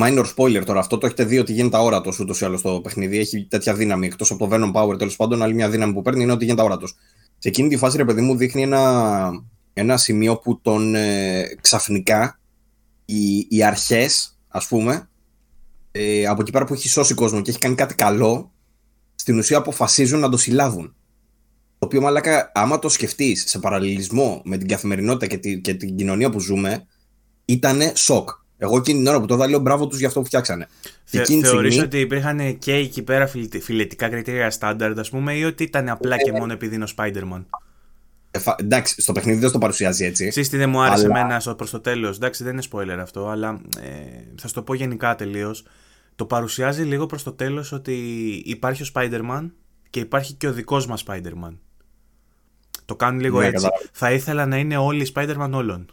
Minor spoiler τώρα. Αυτό το έχετε δει ότι γίνεται αόρατος ούτως ή άλλως το παιχνίδι. Έχει τέτοια δύναμη. Εκτός από το Venom Power, τέλος πάντων, άλλη μια δύναμη που παίρνει είναι ότι γίνεται αόρατος. Σε εκείνη τη φάση, ρε παιδί μου, δείχνει ένα, ένα σημείο που τον ε, ξαφνικά οι, οι αρχές, ας πούμε, ε, από εκεί πέρα που έχει σώσει κόσμο και έχει κάνει κάτι καλό, στην ουσία αποφασίζουν να το συλλάβουν. Το οποίο, μαλάκα, άμα το σκεφτείς σε παραλληλισμό με την καθημερινότητα και, τη, και την κοινωνία που ζούμε, ήταν σοκ. Εγώ εκείνη την ώρα που το δάλω, μπράβο τους για αυτό που φτιάξανε. Θε, Θεωρείς στιγμή... ότι υπήρχαν και εκεί πέρα φιλετικά κριτήρια στάνταρ, ας πούμε, ή ότι ήταν απλά και μόνο επειδή είναι ο Spider-Man; Ε, εντάξει, στο παιχνίδι δεν το παρουσιάζει έτσι. Σύστη δεν μου άρεσε αλλά... εμένα προς το τέλος. Εντάξει, δεν είναι spoiler αυτό, αλλά ε, θα σου το πω γενικά τελείως. Το παρουσιάζει λίγο προς το τέλος ότι υπάρχει ο Spider-Man και υπάρχει και ο δικός μας Spider-Man. Το κάνουν λίγο ναι, έτσι. Θα ήθελα να είναι όλοι οι Spider-Man όλων.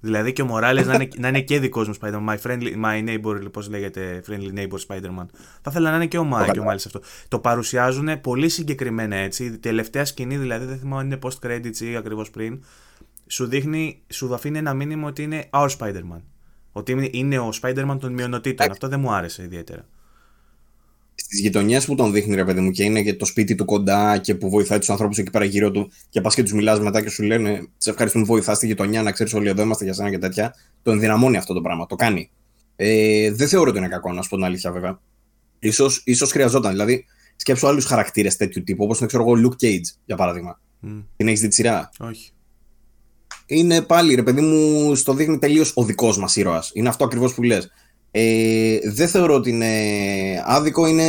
Δηλαδή και ο Μοράλες να, είναι, να είναι και δικός μου Spider-Man. My, friendly, my neighbor, πώς λέγεται, friendly neighbor Spider-Man. Θα ήθελα να είναι και ο, Μάι και ο Μάλε αυτό. Το παρουσιάζουν πολύ συγκεκριμένα έτσι. Η τελευταία σκηνή, δηλαδή δεν θυμάμαι αν είναι post credits ή ακριβώς πριν, σου δείχνει, σου αφήνει ένα μήνυμα ότι είναι our Spider-Man. Ότι είναι ο Spider-Man των μειονοτήτων. Αυτό δεν μου άρεσε ιδιαίτερα στις γειτονιές που τον δείχνει, ρε παιδί μου, και είναι και το σπίτι του κοντά και που βοηθάει τους ανθρώπους εκεί πέρα γύρω του, και πας και τους μιλάς μετά και σου λένε Σε ευχαριστούμε που βοηθάς στη γειτονιά, να ξέρεις όλοι εδώ είμαστε για σένα και τέτοια. Το ενδυναμώνει αυτό το πράγμα. Το κάνει. Ε, δεν θεωρώ ότι είναι κακό, να σου πω την αλήθεια, βέβαια. Ίσως, ίσως χρειαζόταν. Δηλαδή, σκέψω άλλους χαρακτήρες τέτοιου τύπου, όπως ξέρω εγώ, Luke Cage, για παράδειγμα. Mm. Την έχεις δει τη σειρά; Όχι. Είναι πάλι, ρε παιδί μου, στο δείχνει τελείως ο δικός μας ήρωας. Είναι αυτό ακριβώς που λες. Ε, δεν θεωρώ ότι είναι άδικο, είναι.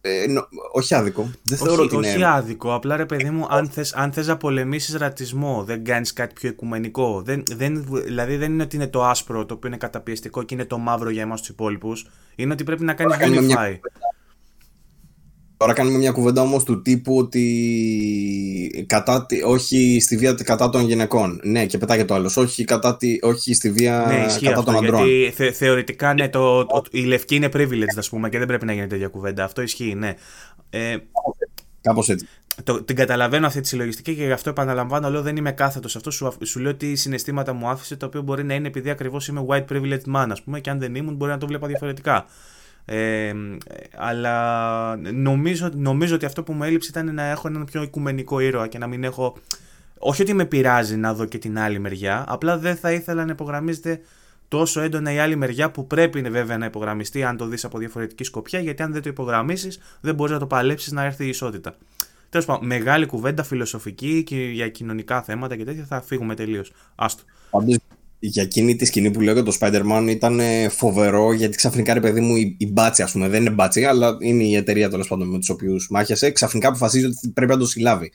Ε, όχι άδικο. Δεν θεωρώ όχι, ότι όχι άδικο. Απλά ρε παιδί μου, αν θες, αν θες να πολεμήσεις ρατισμό, δεν κάνεις κάτι πιο οικουμενικό. Δεν, δεν, δηλαδή δεν είναι ότι είναι το άσπρο το οποίο είναι καταπιεστικό και είναι το μαύρο για εμάς τους υπόλοιπους. Είναι ότι πρέπει να κάνεις unify. Τώρα κάνουμε μια κουβέντα όμως του τύπου ότι κατά, όχι στη βία κατά των γυναικών. Ναι, και πετάγεται το άλλο. Όχι, κατά, όχι στη βία ναι, κατά των ανδρών. Γιατί θε, θεωρητικά ναι, το, το, η λευκή είναι privilege, ας πούμε, και δεν πρέπει να γίνεται τέτοια κουβέντα. Αυτό ισχύει, ναι. Ε, Κάπως έτσι. Το, την καταλαβαίνω αυτή τη συλλογιστική και γι' αυτό επαναλαμβάνω, λέω δεν είμαι κάθετος αυτό. Σου, σου λέω ότι συναισθήματα μου άφησε, το οποίο μπορεί να είναι επειδή ακριβώς είμαι white privileged man, ας πούμε, και αν δεν ήμουν μπορεί να το βλέπα διαφορετικά. Ε, αλλά νομίζω, νομίζω ότι αυτό που μου έλειψε ήταν να έχω έναν πιο οικουμενικό ήρωα και να μην έχω. Όχι ότι με πειράζει να δω και την άλλη μεριά, απλά δεν θα ήθελα να υπογραμμίζεται τόσο έντονα η άλλη μεριά που πρέπει βέβαια να υπογραμμιστεί αν το δεις από διαφορετική σκοπιά, γιατί αν δεν το υπογραμμίσεις, δεν μπορείς να το παλέψεις να έρθει η ισότητα. Τέλος πάντων, μεγάλη κουβέντα φιλοσοφική και για κοινωνικά θέματα και τέτοια θα φύγουμε τελείως. Άστο για εκείνη τη σκηνή που λέω για το Spider-Man ήταν φοβερό γιατί ξαφνικά ρε παιδί μου η, η μπάτσι, ας πούμε, δεν είναι μπάτσι, αλλά είναι η εταιρεία τέλος πάντων με τους οποίους μάχεσαι, ξαφνικά αποφασίζει ότι πρέπει να το συλλάβει.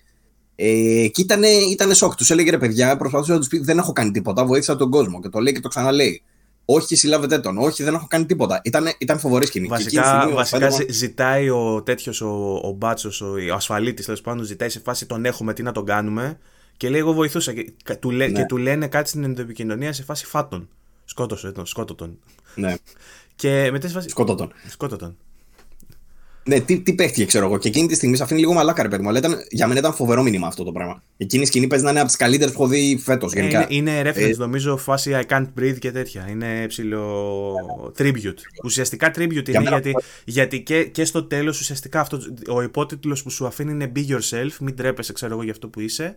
Ε, και ήταν, ήταν σοκ. Τους έλεγε ρε παιδιά, προσπαθούσε να τους πει: Δεν έχω κάνει τίποτα, βοήθησα τον κόσμο. Και το λέει και το ξαναλέει. Όχι, συλλάβετε τον. Όχι, δεν έχω κάνει τίποτα. Ήταν, ήταν φοβερή σκηνή. Βασικά, βασικά ζητάει ο τέτοιος, ο, ο μπάτσος, ο, ο ασφαλίτης τέλος πάντων, ζητάει σε φάση τον έχουμε, τι να τον κάνουμε. Και λέει: Εγώ βοηθούσα. Και, του, λέ, ναι. και του λένε κάτι στην ενδοεπικοινωνία σε φάση φάτον. Σκότωσε τον, σκότω Ναι. Και μετά σε φάση. Σκότω τον. Σκότω τον. Ναι, τι, τι παίχτηκε, ξέρω εγώ. Και εκείνη τη στιγμή σε αφήνει λίγο μαλάκα, ρε παιδί μου. Αλλά ήταν, για μένα ήταν φοβερό μήνυμα αυτό το πράγμα. Εκείνη η σκηνή παίζει να είναι από τις καλύτερες που έχω δει φέτος. Ε, είναι, είναι reference, ε, νομίζω, φάση I can't breathe και τέτοια. Είναι ψηλό tribute. Ουσιαστικά tribute είναι γιατί, γιατί και, και στο τέλος ουσιαστικά αυτό, ο υπότιτλος που σου αφήνει είναι Be yourself, μην τρέπεσαι, ξέρω εγώ, για αυτό που είσαι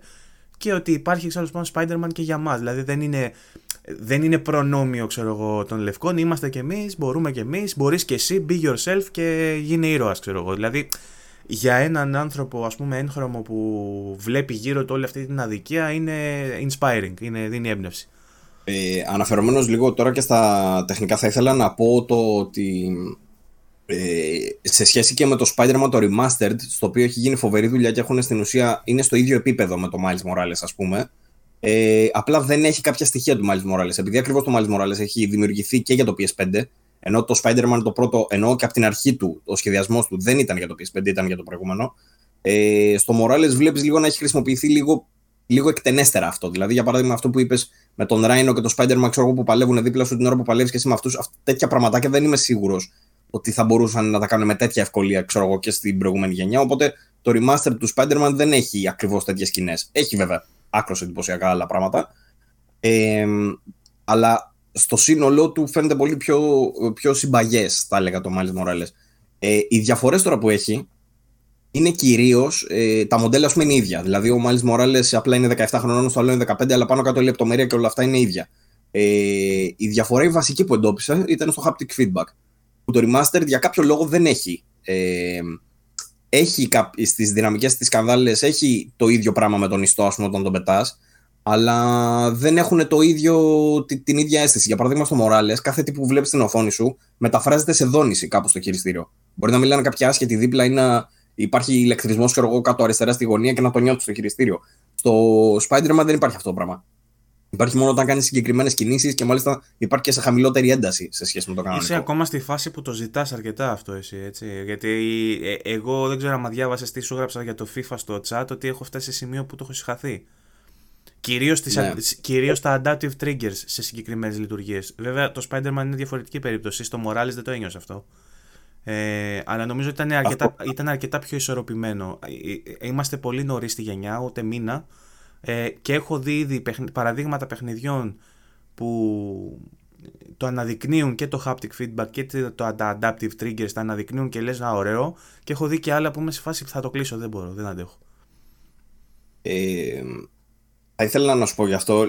και ότι υπάρχει ξέρω πάνω Spider-Man και για μας. Δηλαδή δεν είναι, δεν είναι προνόμιο ξέρω εγώ των λευκών, είμαστε κι εμείς, μπορούμε κι εμείς, μπορείς κι εσύ, be yourself και γίνε ήρωας ξέρω εγώ. Δηλαδή για έναν άνθρωπο ας πούμε έγχρωμο που βλέπει γύρω του όλη αυτή την αδικία είναι inspiring, είναι, δίνει έμπνευση. Ε, αναφερόμενος λίγο τώρα και στα τεχνικά θα ήθελα να πω το ότι ε, σε σχέση και με το Spider-Man το Remastered, στο οποίο έχει γίνει φοβερή δουλειά και έχουν στην ουσία είναι στο ίδιο επίπεδο με το Miles Morales, ας πούμε. Ε, απλά δεν έχει κάποια στοιχεία του Miles Morales. Επειδή ακριβώς το Miles Morales έχει δημιουργηθεί και για το PS5, ενώ το Spider-Man το πρώτο, ενώ και από την αρχή του ο σχεδιασμός του δεν ήταν για το PS5, ήταν για το προηγούμενο. Ε, στο Morales βλέπεις λίγο να έχει χρησιμοποιηθεί λίγο, λίγο εκτενέστερα αυτό. Δηλαδή, για παράδειγμα, αυτό που είπες με τον Rhino και το Spider-Man, ξέρω που παλεύουν δίπλα σου την ώρα που παλεύεις και εσύ με αυτούς, τέτοια πραγματάκια δεν είμαι σίγουρος ότι θα μπορούσαν να τα κάνουν με τέτοια ευκολία, ξέρω εγώ, και στην προηγούμενη γενιά. Οπότε το remaster του Spider-Man δεν έχει ακριβώς τέτοιες σκηνές. Έχει βέβαια άκρος εντυπωσιακά άλλα πράγματα. Ε, αλλά στο σύνολό του φαίνεται πολύ πιο, πιο συμπαγές, θα έλεγα το Miles Morales. Ε, οι διαφορές τώρα που έχει είναι κυρίως ε, τα μοντέλα, ας πούμε, είναι ίδια. Δηλαδή, ο Miles Morales απλά είναι 17 χρονών, στο άλλο είναι 15, αλλά πάνω κάτω η λεπτομέρεια και όλα αυτά είναι ίδια. Ε, η διαφορά η βασική που εντόπισα ήταν στο haptic feedback. Που το remastered για κάποιο λόγο δεν έχει. Ε, έχει στις δυναμικές της σκανδάλες έχει το ίδιο πράγμα με τον ιστό ας πούμε όταν τον πετάς αλλά δεν έχουν το ίδιο, την ίδια αίσθηση. Για παράδειγμα, στο Morales, κάθε τι που βλέπεις στην οθόνη σου μεταφράζεται σε δόνηση κάπου στο χειριστήριο. Μπορεί να μιλάνε κάποια άσχετη δίπλα ή να υπάρχει ηλεκτρισμός, ξέρω εγώ, κάτω αριστερά στη γωνία και να το νιώθεις στο χειριστήριο. Στο Spider-Man δεν υπάρχει αυτό το πράγμα. Υπάρχει μόνο όταν κάνεις συγκεκριμένες κινήσεις και μάλιστα υπάρχει και σε χαμηλότερη ένταση σε σχέση με το κανονικό. Είσαι ακόμα στη φάση που το ζητάς αρκετά αυτό εσύ. Έτσι. Γιατί ε, εγώ δεν ξέρω αν διάβασες τι σου έγραψα για το FIFA στο chat ότι έχω φτάσει σε σημείο που το έχω συγχαθεί. Κυρίως ναι. κυρίως τα adaptive triggers σε συγκεκριμένες λειτουργίες. Βέβαια το Spider-Man είναι διαφορετική περίπτωση. Στο Morales δεν το ένιωσε αυτό. Ε, αλλά νομίζω ότι ήταν αρκετά, ήταν αρκετά πιο ισορροπημένο. Ε, ε, είμαστε πολύ νωρίς στη γενιά, ούτε μήνα. Ε, και έχω δει ήδη παραδείγματα παιχνιδιών που το αναδεικνύουν και το haptic feedback και το adaptive triggers τα αναδεικνύουν και λες να ωραίο και έχω δει και άλλα που είμαι σε φάση που θα το κλείσω, δεν μπορώ, δεν αντέχω. Ε, θα ήθελα να σου πω γι' αυτό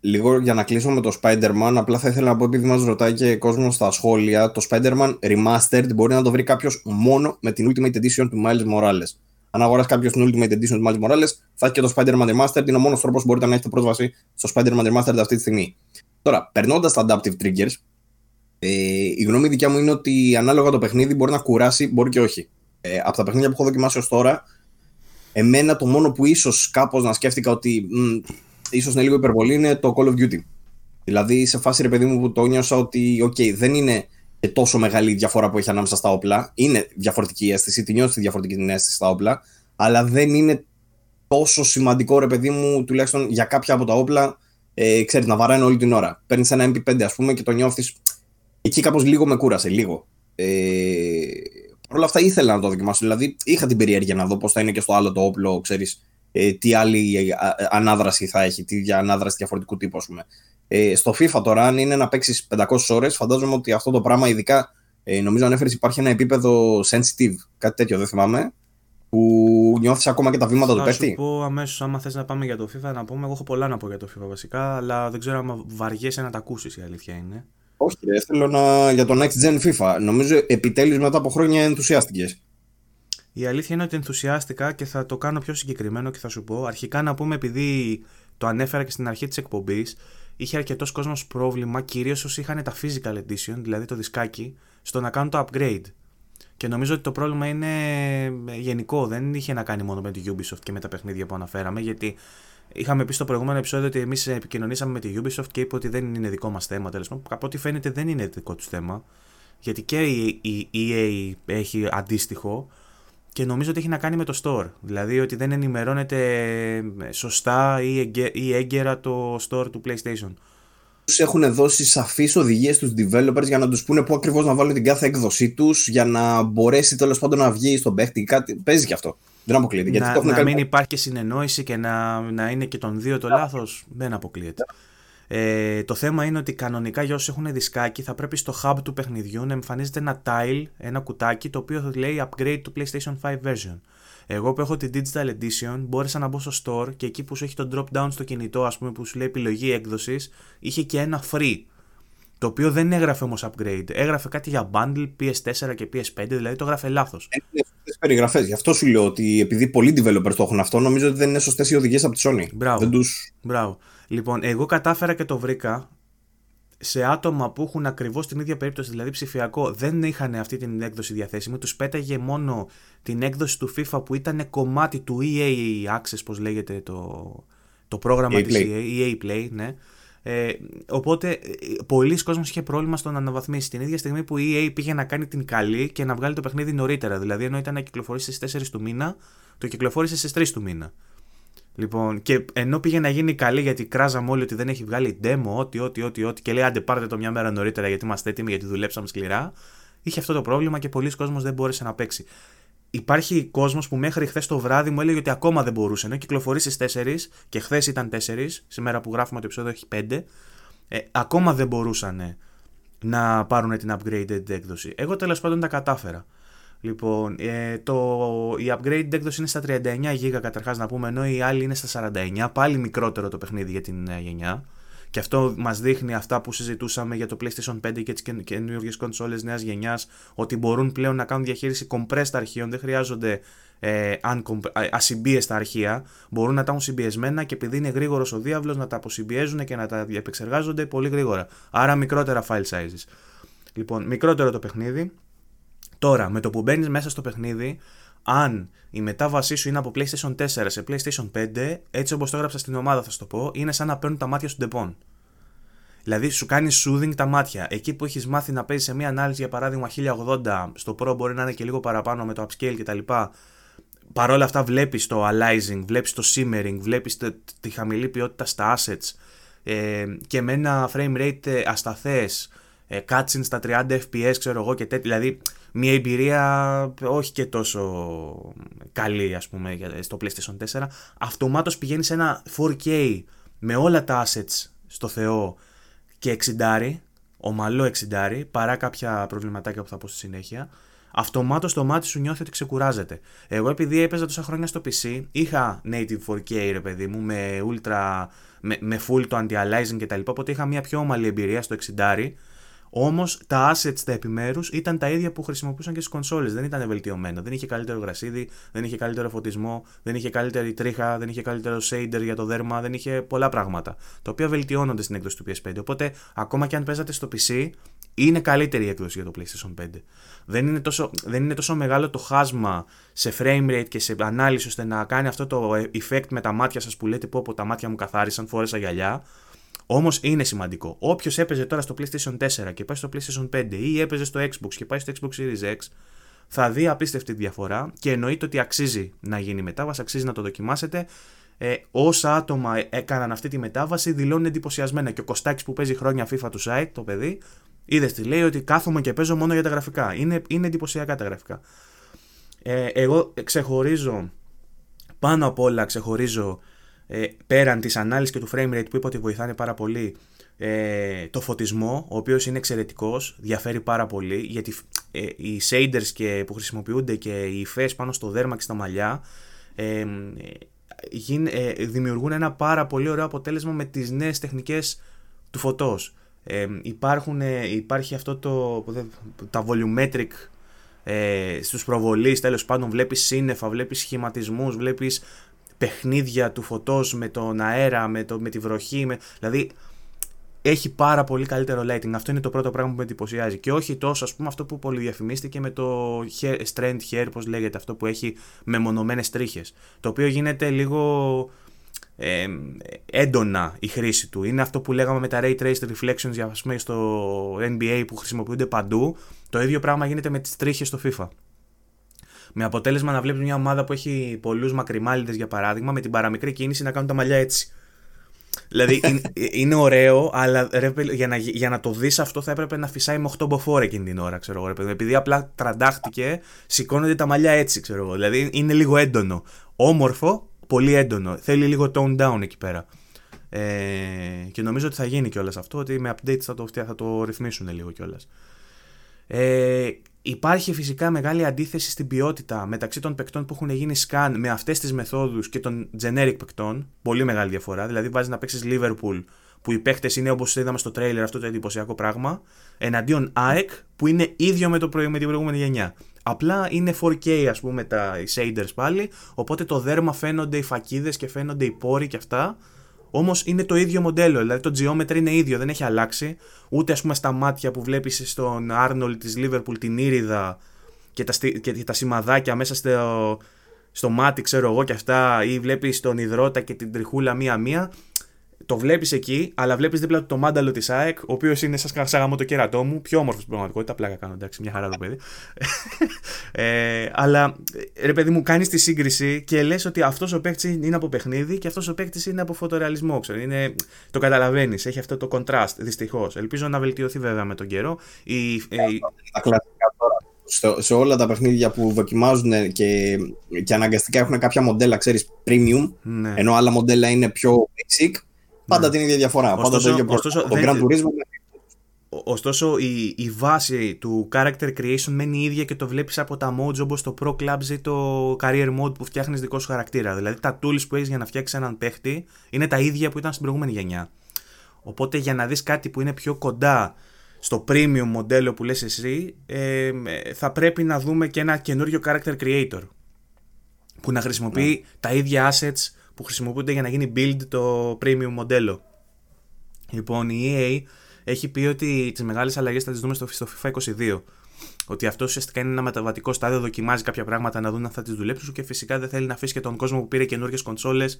λίγο για να κλείσω με το Spider-Man. Απλά θα ήθελα να πω επειδή μας ρωτάει και κόσμος στα σχόλια. Το Spider-Man Remastered μπορεί να το βρει κάποιος μόνο με την Ultimate Edition του Miles Morales. Αν αγοράσει κάποιος την Ultimate Edition του Miles Morales, θα έχει και το Spider-Man Remastered. Είναι ο μόνος τρόπος που μπορείτε να έχετε πρόσβαση στο Spider-Man Remastered αυτή τη στιγμή. Τώρα, περνώντας τα Adaptive Triggers, ε, η γνώμη δικιά μου είναι ότι ανάλογα το παιχνίδι μπορεί να κουράσει, μπορεί και όχι. Ε, από τα παιχνίδια που έχω δοκιμάσει ως τώρα, Εμένα το μόνο που ίσως κάπως να σκέφτηκα ότι ίσως είναι λίγο υπερβολή είναι το Call of Duty. Δηλαδή σε φάση ρε παιδί μου που το νιώσα ότι okay, δεν είναι και τόσο μεγάλη διαφορά που έχει ανάμεσα στα όπλα. Είναι διαφορετική η αίσθηση, τη νιώθεις διαφορετική την αίσθηση στα όπλα, αλλά δεν είναι τόσο σημαντικό ρε παιδί μου, τουλάχιστον για κάποια από τα όπλα, ε, ξέρεις, να βαράνε όλη την ώρα. Παίρνεις ένα MP5 ας πούμε και το νιώθεις. Εκεί κάπως λίγο με κούρασε, λίγο. Ε, Παρ' όλα αυτά ήθελα να το δοκιμάσω. Δηλαδή είχα την περιέργεια να δω πώς θα είναι και στο άλλο το όπλο, ξέρεις, ε, τι άλλη ε, ανάδραση θα έχει, τι για ανάδραση διαφορετικού τύπου, ας πούμε. Ε, στο FIFA τώρα, αν είναι να παίξεις 500 ώρες, φαντάζομαι ότι αυτό το πράγμα, ειδικά ε, νομίζω ανέφερε υπάρχει ένα επίπεδο sensitive, κάτι τέτοιο, δεν θυμάμαι, που νιώθεις ακόμα και τα βήματα θα του παίχτη. Θα σου πω αμέσως, άμα θες να πάμε για το FIFA, να πούμε. Εγώ έχω πολλά να πω για το FIFA βασικά, αλλά δεν ξέρω αν βαριέσαι να τα ακούσεις, η αλήθεια είναι. Όχι, ρε, θέλω να... για το Next Gen FIFA. Νομίζω επιτέλους μετά από χρόνια ενθουσιάστηκες. Η αλήθεια είναι ότι ενθουσιάστηκα και θα το κάνω πιο συγκεκριμένο και θα σου πω. Αρχικά να πούμε, επειδή το ανέφερα και στην αρχή της εκπομπής, είχε αρκετός κόσμος πρόβλημα, κυρίως όσοι είχαν τα physical edition, δηλαδή το δισκάκι, στο να κάνουν το upgrade. Και νομίζω ότι το πρόβλημα είναι γενικό, δεν είχε να κάνει μόνο με τη Ubisoft και με τα παιχνίδια που αναφέραμε, γιατί Είχαμε πει στο προηγούμενο επεισόδιο ότι εμείς επικοινωνήσαμε με τη Ubisoft και είπε ότι δεν είναι δικό μας θέμα. Τέλος πάντων, από ό,τι φαίνεται δεν είναι δικό τους θέμα. Γιατί και η EA έχει αντίστοιχο και νομίζω ότι έχει να κάνει με το store. Δηλαδή ότι δεν ενημερώνεται σωστά ή έγκαιρα το store του PlayStation. Τους έχουν δώσει σαφείς οδηγίες στους developers για να τους πούνε πού ακριβώς να βάλουν την κάθε έκδοσή τους για να μπορέσει τέλος πάντων να βγει στον παίχτη. Κάτι... Παίζει και αυτό. Δεν αποκλείεται. Γιατί να, να μην υπάρχει και συνεννόηση και να, να είναι και των δύο το λάθος, δεν αποκλείεται. Ε, το θέμα είναι ότι κανονικά για όσους έχουν δισκάκι θα πρέπει στο hub του παιχνιδιού να εμφανίζεται ένα tile, ένα κουτάκι το οποίο θα λέει upgrade to PlayStation 5 version. Εγώ που έχω την Digital Edition μπόρεσα να μπω στο store και εκεί που σου έχει το drop down στο κινητό, ας πούμε, που σου λέει επιλογή έκδοσης, είχε και ένα free. Το οποίο δεν έγραφε όμως upgrade. Έγραφε κάτι για bundle PS4 και PS5, δηλαδή το έγραφε λάθος. Είναι σωστές περιγραφές. Γι' αυτό σου λέω ότι επειδή πολλοί developers το έχουν αυτό, νομίζω ότι δεν είναι σωστές οι οδηγίες από τη Sony. Μπράβο. Δεν τους... Μπράβο. Λοιπόν, εγώ κατάφερα και το βρήκα. σε άτομα που έχουν ακριβώς την ίδια περίπτωση, δηλαδή ψηφιακό, δεν είχαν αυτή την έκδοση διαθέσιμη. Τους πέταγε μόνο την έκδοση του FIFA που ήταν κομμάτι του EA Access, πώς λέγεται το, το πρόγραμμα της EA, EA Play, ναι. Ε, οπότε ε, πολλοί κόσμος είχε πρόβλημα στο να αναβαθμίσει την ίδια στιγμή που η EA πήγε να κάνει την καλή και να βγάλει το παιχνίδι νωρίτερα. Δηλαδή, ενώ ήταν να κυκλοφορήσει στις 4 του μήνα, το κυκλοφόρησε στις 3 του μήνα. Λοιπόν, και ενώ πήγε να γίνει καλή γιατί κράζαμε όλοι ότι δεν έχει βγάλει demo, ό,τι, ό,τι, ό,τι, ό,τι, και λέει άντε πάρτε το μια μέρα νωρίτερα γιατί είμαστε έτοιμοι, γιατί δουλέψαμε σκληρά. Είχε αυτό το πρόβλημα και πολλοί κόσμος δεν μπόρεσε να παίξει. Υπάρχει κόσμος που μέχρι χθες το βράδυ μου έλεγε ότι ακόμα δεν μπορούσε. Ενώ κυκλοφορεί στις 4 και χθες ήταν 4, σήμερα που γράφουμε το επεισόδιο έχει 5, ε, ακόμα δεν μπορούσαν να πάρουν την upgraded έκδοση. Εγώ τέλος πάντων τα κατάφερα. Λοιπόν, ε, το, η upgrade έκδοση είναι στα 39 GB καταρχάς να πούμε, ενώ η άλλη είναι στα 49, πάλι μικρότερο το παιχνίδι για την ε, γενιά. Και αυτό μας δείχνει αυτά που συζητούσαμε για το PlayStation 5 και τις καινούργιες κονσόλες νέας γενιάς, ότι μπορούν πλέον να κάνουν διαχείριση compressed αρχείων, δεν χρειάζονται ε, ασυμπίεστα αρχεία. Μπορούν να τα έχουν συμπιεσμένα και επειδή είναι γρήγορος ο δίαυλος να τα αποσυμπιέζουν και να τα επεξεργάζονται πολύ γρήγορα. Άρα μικρότερα file sizes. Λοιπόν, μικρότερο το παιχνίδι, Τώρα, με το που μπαίνεις μέσα στο παιχνίδι, αν η μετάβασή σου είναι από PlayStation 4 σε PlayStation 5, έτσι όπως το έγραψα στην ομάδα, θα σου το πω, είναι σαν να παίρνουν τα μάτια σου Depon. Δηλαδή, σου κάνει soothing τα μάτια. Εκεί που έχεις μάθει να παίζεις σε μια ανάλυση, για παράδειγμα 1080, στο Pro μπορεί να είναι και λίγο παραπάνω με το upscale κτλ. Παρ' όλα αυτά, βλέπεις το aliasing, βλέπεις το simmering, βλέπεις τη χαμηλή ποιότητα στα assets ε, και με ένα frame rate ε, ασταθές, ε, cutscenes στα 30 FPS, ξέρω εγώ και τέτοια. Δηλαδή, μια εμπειρία όχι και τόσο καλή ας πούμε στο PlayStation 4 αυτομάτως πηγαίνει σε ένα 4K με όλα τα assets στο Θεό και 60 ομαλό 60 παρά κάποια προβληματάκια που θα πω στη συνέχεια αυτομάτως το μάτι σου νιώθει ότι ξεκουράζεται. Εγώ επειδή έπαιζα τόσα χρόνια στο PC, είχα native 4K ρε παιδί μου, με ultra, με, με full το anti-aliasing κτλ. Οπότε είχα μια πιο ομαλή εμπειρία στο 60 Όμως τα assets τα επιμέρους ήταν τα ίδια που χρησιμοποιούσαν και στις κονσόλες. Δεν ήταν βελτιωμένα. Δεν είχε καλύτερο γρασίδι, δεν είχε καλύτερο φωτισμό, δεν είχε καλύτερη τρίχα, δεν είχε καλύτερο shader για το δέρμα, δεν είχε πολλά πράγματα. Τα οποία βελτιώνονται στην έκδοση του PS5. Οπότε, ακόμα και αν παίζατε στο PC, είναι καλύτερη η έκδοση για το PlayStation 5. Δεν είναι τόσο, δεν είναι τόσο μεγάλο το χάσμα σε frame rate και σε ανάλυση ώστε να κάνει αυτό το effect με τα μάτια σας που λέτε πω από τα μάτια μου καθάρισαν, φόρεσα γυαλιά. Όμως είναι σημαντικό. Όποιος έπαιζε τώρα στο PlayStation 4 και πάει στο PlayStation 5 ή έπαιζε στο Xbox και πάει στο Xbox Series X, θα δει απίστευτη διαφορά και εννοείται ότι αξίζει να γίνει μετάβαση, αξίζει να το δοκιμάσετε. Ε, όσα άτομα έκαναν αυτή τη μετάβαση δηλώνουν εντυπωσιασμένα. Και ο Κωστάκης που παίζει χρόνια FIFA του site, το παιδί, είδες τι λέει ότι κάθομαι και παίζω μόνο για τα γραφικά. Είναι, είναι εντυπωσιακά τα γραφικά. Ε, εγώ ξεχωρίζω, πάνω απ' όλα ξεχωρίζω ε, πέραν της ανάλυσης και του frame rate που είπα ότι βοηθάνε πάρα πολύ ε, το φωτισμό, ο οποίος είναι εξαιρετικός, διαφέρει πάρα πολύ γιατί ε, οι shaders και, που χρησιμοποιούνται και οι υφές πάνω στο δέρμα και στα μαλλιά ε, ε, δημιουργούν ένα πάρα πολύ ωραίο αποτέλεσμα με τις νέες τεχνικές του φωτός. Ε, υπάρχουν, υπάρχει αυτό το, τα volumetric ε, στους προβολείς τέλος πάντων βλέπεις σύννεφα, βλέπεις σχηματισμούς, βλέπεις παιχνίδια του φωτός με τον αέρα, με, το, με τη βροχή, με, δηλαδή έχει πάρα πολύ καλύτερο lighting. Αυτό είναι το πρώτο πράγμα που με εντυπωσιάζει. Και όχι τόσο, ας πούμε, αυτό που πολυδιαφημίστηκε με το hair, strand hair, πώς λέγεται, αυτό που έχει μεμονωμένες τρίχες. Το οποίο γίνεται λίγο ε, έντονα η χρήση του. Είναι αυτό που λέγαμε με τα ray traced reflections για, ας πούμε, στο NBA που χρησιμοποιούνται παντού. Το ίδιο πράγμα γίνεται με τις τρίχες στο FIFA. Με αποτέλεσμα να βλέπεις μια ομάδα που έχει πολλούς μακριμάλιδε για παράδειγμα, με την παραμικρή κίνηση να κάνουν τα μαλλιά έτσι. Δηλαδή είναι, ωραίο, αλλά ρε, για, να, για να το δεις αυτό θα έπρεπε να φυσάει με 8 μποφόρ εκείνη την ώρα, ξέρω εγώ. Ρε, επειδή απλά τραντάχτηκε, σηκώνονται τα μαλλιά έτσι, ξέρω εγώ. Δηλαδή είναι λίγο έντονο. Όμορφο, πολύ έντονο. Θέλει λίγο tone down εκεί πέρα. Ε, και νομίζω ότι θα γίνει κιόλας αυτό, ότι με updates θα το, θα το ρυθμίσουν λίγο κιόλας. Ε, Υπάρχει φυσικά μεγάλη αντίθεση στην ποιότητα μεταξύ των παικτών που έχουν γίνει scan με αυτές τις μεθόδους και των generic παικτών. Πολύ μεγάλη διαφορά. Δηλαδή, βάζεις να παίξεις Liverpool που οι παίχτε είναι όπως είδαμε στο trailer αυτό το εντυπωσιακό πράγμα. Εναντίον ΑΕΚ που είναι ίδιο με, το με την προηγούμενη γενιά. Απλά είναι 4K ας πούμε τα οι shaders πάλι. Οπότε το δέρμα φαίνονται οι φακίδες και φαίνονται οι πόροι και αυτά. Όμως είναι το ίδιο μοντέλο. Δηλαδή το geometry είναι ίδιο, δεν έχει αλλάξει. Ούτε ας πούμε στα μάτια που βλέπεις στον Άρνολ της Liverpool την ήριδα και τα, και τα σημαδάκια μέσα στο, στο μάτι, ξέρω εγώ και αυτά, ή βλέπεις τον υδρότα και την τριχούλα μία-μία το βλέπεις εκεί, αλλά βλέπεις δίπλα του το μάνταλο της ΑΕΚ, ο οποίος είναι σαν σάγαμο το κέρατό μου, πιο όμορφος στην πραγματικότητα. Πλάκα κάνω, εντάξει, μια χαρά το παιδί. ε, αλλά ρε παιδί μου, κάνεις τη σύγκριση και λες ότι αυτός ο παίκτης είναι από παιχνίδι και αυτός ο παίκτης είναι από φωτορεαλισμό. Ξέρω, είναι, το καταλαβαίνεις, έχει αυτό το contrast δυστυχώς. Ελπίζω να βελτιωθεί βέβαια με τον καιρό. Η, ε, τα κλασικά τώρα. σε όλα τα παιχνίδια που δοκιμάζουν και, και αναγκαστικά έχουν κάποια μοντέλα, ξέρεις, premium, ναι. ενώ άλλα μοντέλα είναι πιο basic, Πάντα ναι. την ίδια διαφορά. Ωστόσο, πάντα το ίδιο ωστόσο, το Grand Turismo Ωστόσο, η, η βάση του character creation μένει η ίδια και το βλέπεις από τα modes όπως το Pro Clubs ή το Career Mode που φτιάχνεις δικό σου χαρακτήρα. Δηλαδή, τα tools που έχεις για να φτιάξεις έναν παίχτη είναι τα ίδια που ήταν στην προηγούμενη γενιά. Οπότε, για να δεις κάτι που είναι πιο κοντά στο premium μοντέλο που λες εσύ, ε, θα πρέπει να δούμε και ένα καινούριο character creator που να χρησιμοποιεί ναι. τα ίδια assets που χρησιμοποιούνται για να γίνει build το premium μοντέλο. Λοιπόν, η EA έχει πει ότι τις μεγάλες αλλαγές θα τις δούμε στο, FIFA 22. Ότι αυτό ουσιαστικά είναι ένα μεταβατικό στάδιο, δοκιμάζει κάποια πράγματα να δουν αν θα τις δουλέψουν και φυσικά δεν θέλει να αφήσει και τον κόσμο που πήρε καινούργιες κονσόλες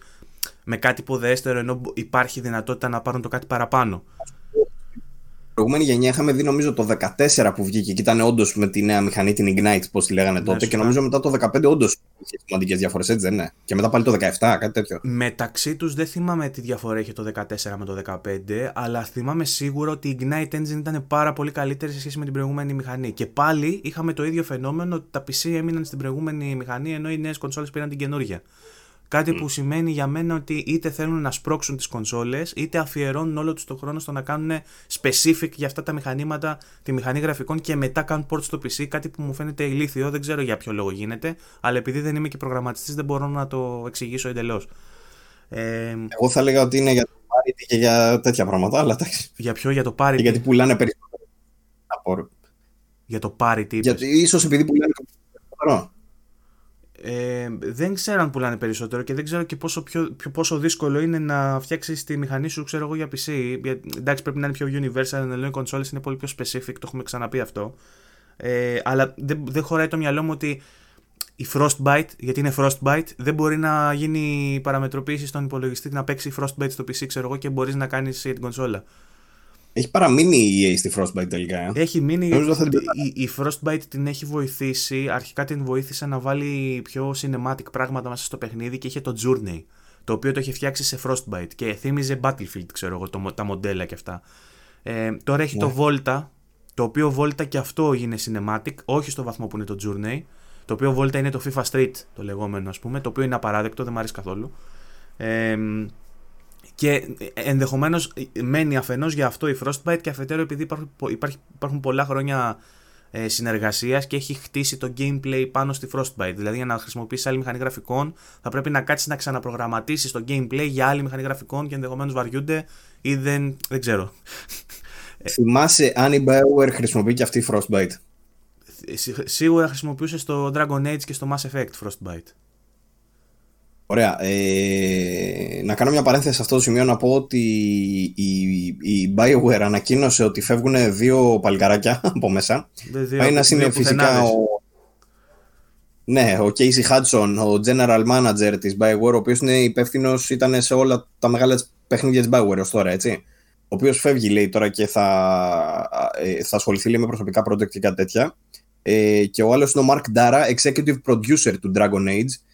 με κάτι ποδέστερο ενώ υπάρχει δυνατότητα να πάρουν το κάτι παραπάνω προηγούμενη γενιά είχαμε δει νομίζω το 14 που βγήκε και ήταν όντως με τη νέα μηχανή, την Ignite, πώς τη λέγανε τότε. Ναι, και νομίζω μετά το 15 όντως είχε σημαντικές διαφορές, έτσι δεν είναι; Και μετά πάλι το 17, κάτι τέτοιο. Μεταξύ τους δεν θυμάμαι τι διαφορά είχε το 14 με το 15, αλλά θυμάμαι σίγουρα ότι η Ignite Engine ήταν πάρα πολύ καλύτερη σε σχέση με την προηγούμενη μηχανή. Και πάλι είχαμε το ίδιο φαινόμενο ότι τα PC έμειναν στην προηγούμενη μηχανή ενώ οι νέες κονσόλες πήραν την καινούργια. Κάτι που σημαίνει για μένα ότι είτε θέλουν να σπρώξουν τις κονσόλες, είτε αφιερώνουν όλο τους το χρόνο στο να κάνουν specific για αυτά τα μηχανήματα, τη μηχανή γραφικών και μετά κάνουν port στο PC, κάτι που μου φαίνεται ηλίθιο, δεν ξέρω για ποιο λόγο γίνεται, αλλά επειδή δεν είμαι και προγραμματιστής δεν μπορώ να το εξηγήσω εντελώς. Ε, Εγώ θα έλεγα ότι είναι για το parity και για τέτοια πράγματα, αλλά εντάξει. Για ποιο, για το parity; Γιατί πουλάνε περισσότερο. Για το parity. Γιατί ίσως επειδή πουλάνε περισσότερο. Ε, δεν ξέρω αν πουλάνε περισσότερο και δεν ξέρω και πόσο, πιο, πόσο δύσκολο είναι να φτιάξεις τη μηχανή σου, ξέρω εγώ, για PC. Εντάξει, πρέπει να είναι πιο universal, ενώ οι consoles είναι πολύ πιο specific, το έχουμε ξαναπεί αυτό. Ε, αλλά δεν, δεν χωράει το μυαλό μου ότι η Frostbite, γιατί είναι Frostbite, δεν μπορεί να γίνει παραμετροποίηση στον υπολογιστή να παίξει Frostbite στο PC, ξέρω εγώ, και μπορείς να κάνεις για την κονσόλα. Έχει παραμείνει η EA στη Frostbite τελικά. Ε. Έχει μείνει. Η, η, Frostbite την έχει βοηθήσει. Αρχικά την βοήθησε να βάλει πιο cinematic πράγματα μέσα στο παιχνίδι και είχε το Journey. Το οποίο το έχει φτιάξει σε Frostbite και θύμιζε Battlefield, ξέρω εγώ, το, τα μοντέλα και αυτά. Ε, τώρα έχει το ναι. Volta, το οποίο Volta και αυτό είναι cinematic, όχι στο βαθμό που είναι το Journey. Το οποίο Volta είναι το FIFA Street, το λεγόμενο ας πούμε, το οποίο είναι απαράδεκτο, δεν μου αρέσει καθόλου. Ε, και ενδεχομένως μένει αφενός για αυτό η Frostbite και αφετέρου επειδή υπάρχουν, υπάρχουν πολλά χρόνια ε, συνεργασίας και έχει χτίσει το gameplay πάνω στη Frostbite. Δηλαδή για να χρησιμοποιήσεις άλλη μηχανή γραφικών θα πρέπει να κάτσεις να ξαναπρογραμματίσεις το gameplay για άλλη μηχανή γραφικών και ενδεχομένως βαριούνται ή δεν, δεν ξέρω. Θυμάσαι αν η Bioware χρησιμοποιεί και αυτή η Frostbite. Σίγουρα χρησιμοποιούσε στο Dragon Age και στο Mass Effect Frostbite. Ωραία. Ε, να κάνω μια παρένθεση σε αυτό το σημείο να πω ότι η, η BioWare ανακοίνωσε ότι φεύγουν δύο παλικαράκια από μέσα. Δύο, Ένα είναι φυσικά ο, ναι, ο Casey Hudson, ο General Manager της BioWare, ο οποίος είναι υπεύθυνος ήταν σε όλα τα μεγάλα παιχνίδια της BioWare ως τώρα, έτσι. Ο οποίος φεύγει, λέει, τώρα και θα, ε, θα ασχοληθεί λέει, με προσωπικά project και κάτι τέτοια. Ε, και ο άλλος είναι ο Mark Dara, executive producer του Dragon Age,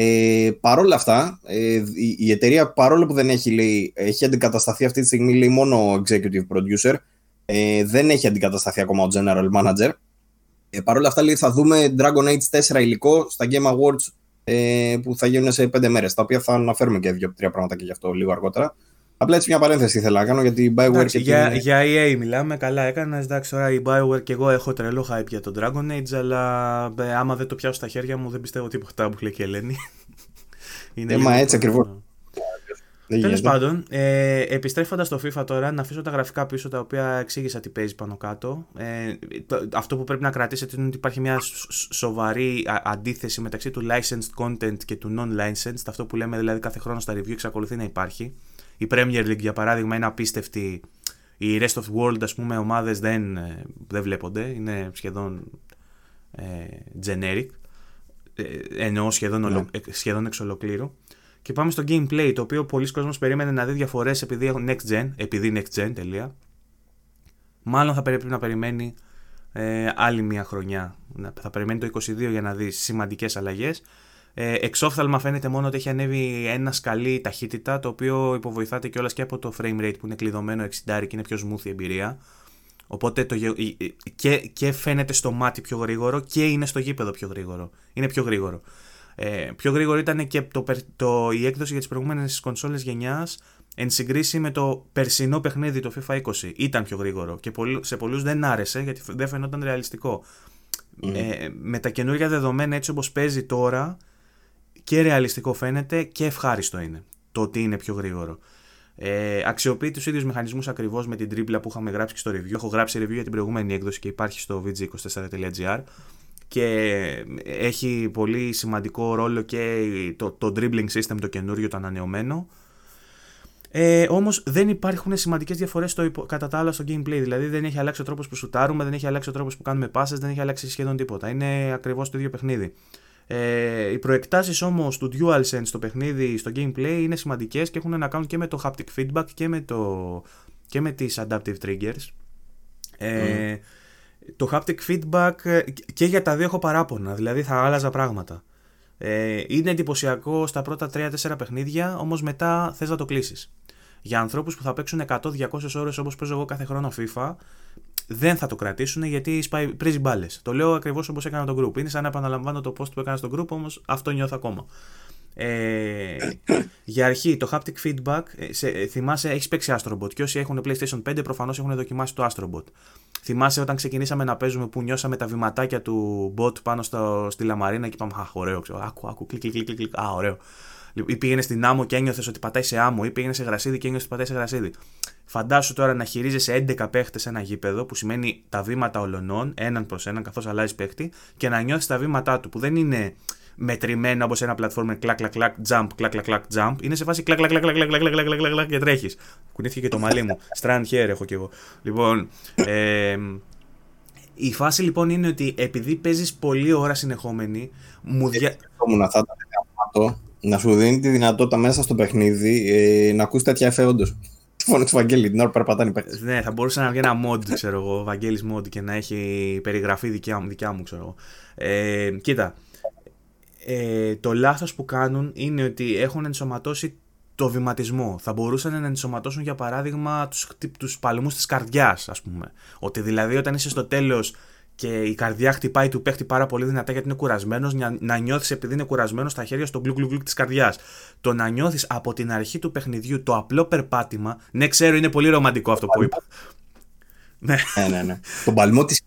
ε, Παρ' όλα αυτά, ε, η, η, εταιρεία παρόλο που δεν έχει, λέει, έχει αντικατασταθεί αυτή τη στιγμή λέει, μόνο executive producer, ε, δεν έχει αντικατασταθεί ακόμα ο general manager. Ε, Παρ' όλα αυτά λέει, θα δούμε Dragon Age 4 υλικό στα Game Awards ε, που θα γίνουν σε 5 μέρες, τα οποία θα αναφέρουμε και δύο-τρία πράγματα και γι' αυτό λίγο αργότερα. Απλά έτσι μια παρένθεση ήθελα να κάνω γιατί η Bioware και για, την... για EA μιλάμε, καλά έκανα. Εντάξει, τώρα η Bioware και εγώ έχω τρελό hype για τον Dragon Age, αλλά ε, άμα δεν το πιάσω στα χέρια μου δεν πιστεύω τίποτα που λέει και η Ελένη. Είναι ε, μα έτσι ακριβώς. Τέλος πάντων, ε, επιστρέφοντας στο FIFA τώρα, να αφήσω τα γραφικά πίσω τα οποία εξήγησα τι παίζει πάνω κάτω. Ε, αυτό που πρέπει να κρατήσετε είναι ότι υπάρχει μια σοβαρή αντίθεση μεταξύ του licensed content και του non-licensed. Αυτό που λέμε δηλαδή κάθε χρόνο στα review εξακολουθεί να υπάρχει Η Premier League για παράδειγμα είναι απίστευτη. Οι rest of the world ας πούμε ομάδες δεν, ε, δεν βλέπονται, είναι σχεδόν ε, generic, ε, εννοώ σχεδόν, ναι. σχεδόν εξ ολοκλήρου. Και πάμε στο gameplay, το οποίο πολλοί κόσμος περίμενε να δει διαφορές επειδή έχουν next gen, επειδή next gen, τελεία. Μάλλον θα πρέπει να περιμένει ε, άλλη μια χρονιά. Θα περιμένει το 22 για να δει σημαντικές αλλαγές. Ε, εξόφθαλμα φαίνεται μόνο ότι έχει ανέβει ένα σκαλί ταχύτητα, το οποίο υποβοηθάται κιόλας και από το frame rate που είναι κλειδωμένο 60 και είναι πιο smooth η εμπειρία. Οπότε το, και, και φαίνεται στο μάτι πιο γρήγορο και είναι στο γήπεδο πιο γρήγορο. Είναι πιο γρήγορο. Ε, πιο γρήγορο ήταν και το, το, η έκδοση για τις προηγούμενες κονσόλες γενιάς εν συγκρίση με το περσινό παιχνίδι το FIFA 20. Ήταν πιο γρήγορο και σε πολλούς δεν άρεσε γιατί δεν φαινόταν ρεαλιστικό. Ε, με τα καινούργια δεδομένα έτσι όπως παίζει τώρα και ρεαλιστικό φαίνεται και ευχάριστο είναι το ότι είναι πιο γρήγορο. Ε, αξιοποιεί τους ίδιους μηχανισμούς ακριβώς με την τρίπλα που είχαμε γράψει και στο review. Έχω γράψει review για την προηγούμενη έκδοση και υπάρχει στο vg24.gr και έχει πολύ σημαντικό ρόλο και το, το dribbling system το καινούριο, το ανανεωμένο. Ε, Όμως δεν υπάρχουν σημαντικές διαφορές κατά τα άλλα στο gameplay. Δηλαδή δεν έχει αλλάξει ο τρόπος που σουτάρουμε, δεν έχει αλλάξει ο τρόπος που κάνουμε πάσε, δεν έχει αλλάξει σχεδόν τίποτα. Είναι ακριβώς το ίδιο παιχνίδι. Ε, οι προεκτάσεις όμως του DualSense στο παιχνίδι, στο gameplay είναι σημαντικές και έχουν να κάνουν και με το haptic feedback και με, το, και με τις adaptive triggers. Ε, Το haptic feedback ε, και για τα δύο έχω παράπονα, δηλαδή θα άλλαζα πράγματα. Ε, είναι εντυπωσιακό στα πρώτα 3-4 παιχνίδια, όμως μετά θες να το κλείσεις. Για ανθρώπους που θα παίξουν 100-200 ώρες όπως παίζω εγώ κάθε χρόνο FIFA, δεν θα το κρατήσουν γιατί σπάει, πρήζει μπάλες. Το λέω ακριβώς όπως έκανα το group. Είναι σαν να επαναλαμβάνω το post που έκανα στο group, όμως αυτό νιώθω ακόμα. Ε, για αρχή, το haptic feedback, ε, σε, ε, θυμάσαι, έχεις παίξει Astrobot και όσοι έχουν PlayStation 5 προφανώς έχουν δοκιμάσει το Astrobot. Θυμάσαι όταν ξεκινήσαμε να παίζουμε που νιώσαμε τα βηματάκια του bot πάνω στο, στη λαμαρίνα και είπαμε Αχ, ωραίο, ξέρω. Άκου, άκου, κλικ, κλικ, κλικ, Α, ωραίο. Ή πήγαινε στην άμμο και ένιωθες ότι πατάει σε άμμο, ή πήγαινε σε γρασίδι και ένιωθες ότι πατάει σε γρασίδι. Φαντάσου τώρα να χειρίζεσαι 11 παίχτες σε ένα γήπεδο, που σημαίνει τα βήματα ολονών, έναν προς έναν, καθώς αλλάζει παίχτη, και να νιώθεις τα βήματά του, που δεν είναι μετρημένα όπως ένα πλατφόρμα κλακ κλακ κλακ jump, κλακ κλακ κλακ jump. Είναι σε φάση κλακ κλακ κλακ κλακ κλακ κλακ κλακ κλακ και τρέχει. Κουνήθηκε και το μαλλί μου. Strand hair έχω κι εγώ. Λοιπόν, ε, η φάση λοιπόν είναι ότι επειδή παίζεις πολλή ώρα συνεχόμενη, μου δια να σου δίνει τη δυνατότητα μέσα στο παιχνίδι ε, να ακούσει τέτοια εφέ όντω. Τη φωνή του Βαγγέλη, την ώρα που περπατάνε οι Ναι, θα μπορούσε να βγει ένα mod, ξέρω εγώ, Βαγγέλης mod και να έχει περιγραφή δικιά μου, δικιά μου ξέρω εγώ. Ε, κοίτα, ε, το λάθος που κάνουν είναι ότι έχουν ενσωματώσει το βηματισμό. Θα μπορούσαν να ενσωματώσουν για παράδειγμα τους, τους παλμούς της καρδιάς ας πούμε. Ότι δηλαδή όταν είσαι στο τέλος και η καρδιά χτυπάει του παίχτη πάρα πολύ δυνατά γιατί είναι κουρασμένος, να, να νιώθεις επειδή είναι κουρασμένος στα χέρια στο γκλου γκλου της καρδιάς. Το να νιώθεις από την αρχή του παιχνιδιού το απλό περπάτημα. Ναι, ξέρω, είναι πολύ ρομαντικό αυτό που είπα. ναι, ναι, ναι. ναι. Τον παλμό της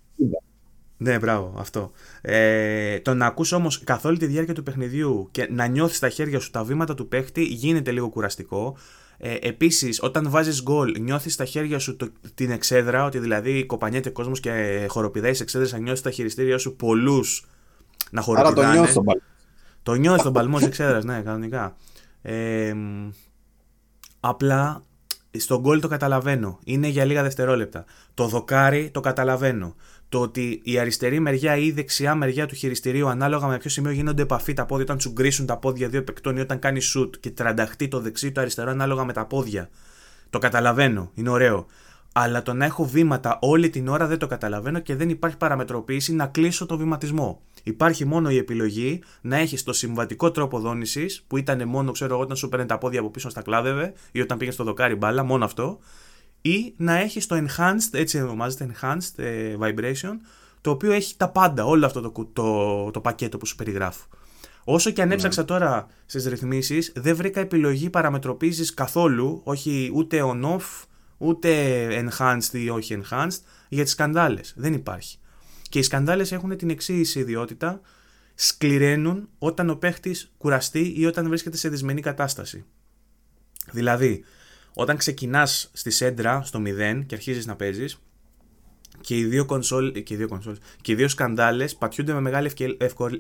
ναι, μπράβο, αυτό. Ε, το να ακούς όμως καθ' όλη τη διάρκεια του παιχνιδιού και να νιώθεις στα χέρια σου τα βήματα του παίχτη γίνεται λίγο κουραστικό. Ε, Επίσης, όταν βάζεις γκολ, νιώθεις στα χέρια σου το, την εξέδρα, ότι δηλαδή κοπανιέται κόσμος και χοροπηδάει σε εξέδρες, να νιώθει τα χειριστήρια σου πολλούς να χοροπηδάνε. Άρα το νιώθεις τον παλμό. Το νιώθεις τον παλμό της εξέδρας, ναι, κανονικά. Ε, απλά στον γκολ το καταλαβαίνω. Είναι για λίγα δευτερόλεπτα. Το δοκάρι το καταλαβαίνω το ότι η αριστερή μεριά ή η δεξιά μεριά του χειριστηρίου, ανάλογα με ποιο σημείο γίνονται επαφή τα πόδια, όταν τσουγκρίσουν τα πόδια δύο παικτών ή όταν κάνεις σουτ και τρανταχτεί το δεξί ή το αριστερό, ανάλογα με τα πόδια. Το καταλαβαίνω, είναι ωραίο. Αλλά το να έχω βήματα όλη την ώρα δεν το καταλαβαίνω και δεν υπάρχει παραμετροποίηση να κλείσω το βηματισμό. Υπάρχει μόνο η επιλογή να έχεις το συμβατικό τρόπο δόνησης, που ήταν μόνο, ξέρω εγώ, όταν σου παίρνει τα πόδια από πίσω στα κλάδευε ή όταν πήγες στο δοκάρι μπάλα, μόνο αυτό ή να έχει το enhanced, έτσι ονομάζεται enhanced ε, vibration, το οποίο έχει τα πάντα, όλο αυτό το, το, το πακέτο που σου περιγράφω. Όσο και αν ναι. έψαξα τώρα στις ρυθμίσεις, δεν βρήκα επιλογή παραμετροποίησης καθόλου, όχι ούτε on-off, ούτε enhanced ή όχι enhanced, για τις σκανδάλες. Δεν υπάρχει. Και οι σκανδάλες έχουν την εξής ιδιότητα, σκληραίνουν όταν ο παίχτης κουραστεί ή όταν βρίσκεται σε δυσμενή κατάσταση. Δηλαδή, όταν ξεκινάς στη σέντρα στο 0 και αρχίζεις να παίζεις, και οι δύο κονσόλ, και οι δύο, κονσόλ, και οι δύο σκανδάλες πατιούνται με μεγάλη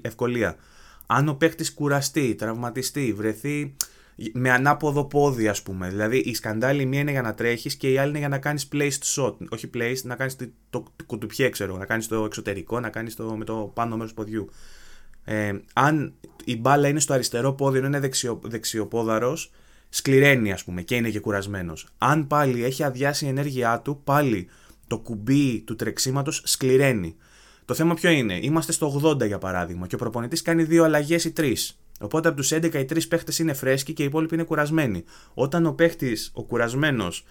ευκολία. Αν ο παίχτη κουραστεί, τραυματιστεί, βρεθεί με ανάποδο πόδι, ας πούμε. Δηλαδή η σκαντάλη μία είναι για να τρέχεις και η άλλη είναι για να κάνεις placed shot. Όχι placed, να κάνεις το, το, το κουτουπιέ, ξέρω. Να κάνεις το εξωτερικό, να κάνεις το με το πάνω μέρος του ποδιού. Ε, αν η μπάλα είναι στο αριστερό πόδι, ενώ είναι δεξιο, δεξιοπόδαρος, σκληραίνει, ας πούμε, και είναι και κουρασμένος. Αν πάλι έχει αδειάσει η ενέργειά του, πάλι το κουμπί του τρεξίματος σκληραίνει. Το θέμα ποιο είναι, είμαστε στο 80 για παράδειγμα και ο προπονητής κάνει δύο αλλαγές ή τρεις. Οπότε από τους 11 οι τρεις παίχτες είναι φρέσκοι και οι υπόλοιποι είναι κουρασμένοι. Όταν ο παίχτης, ο κουρασμένος,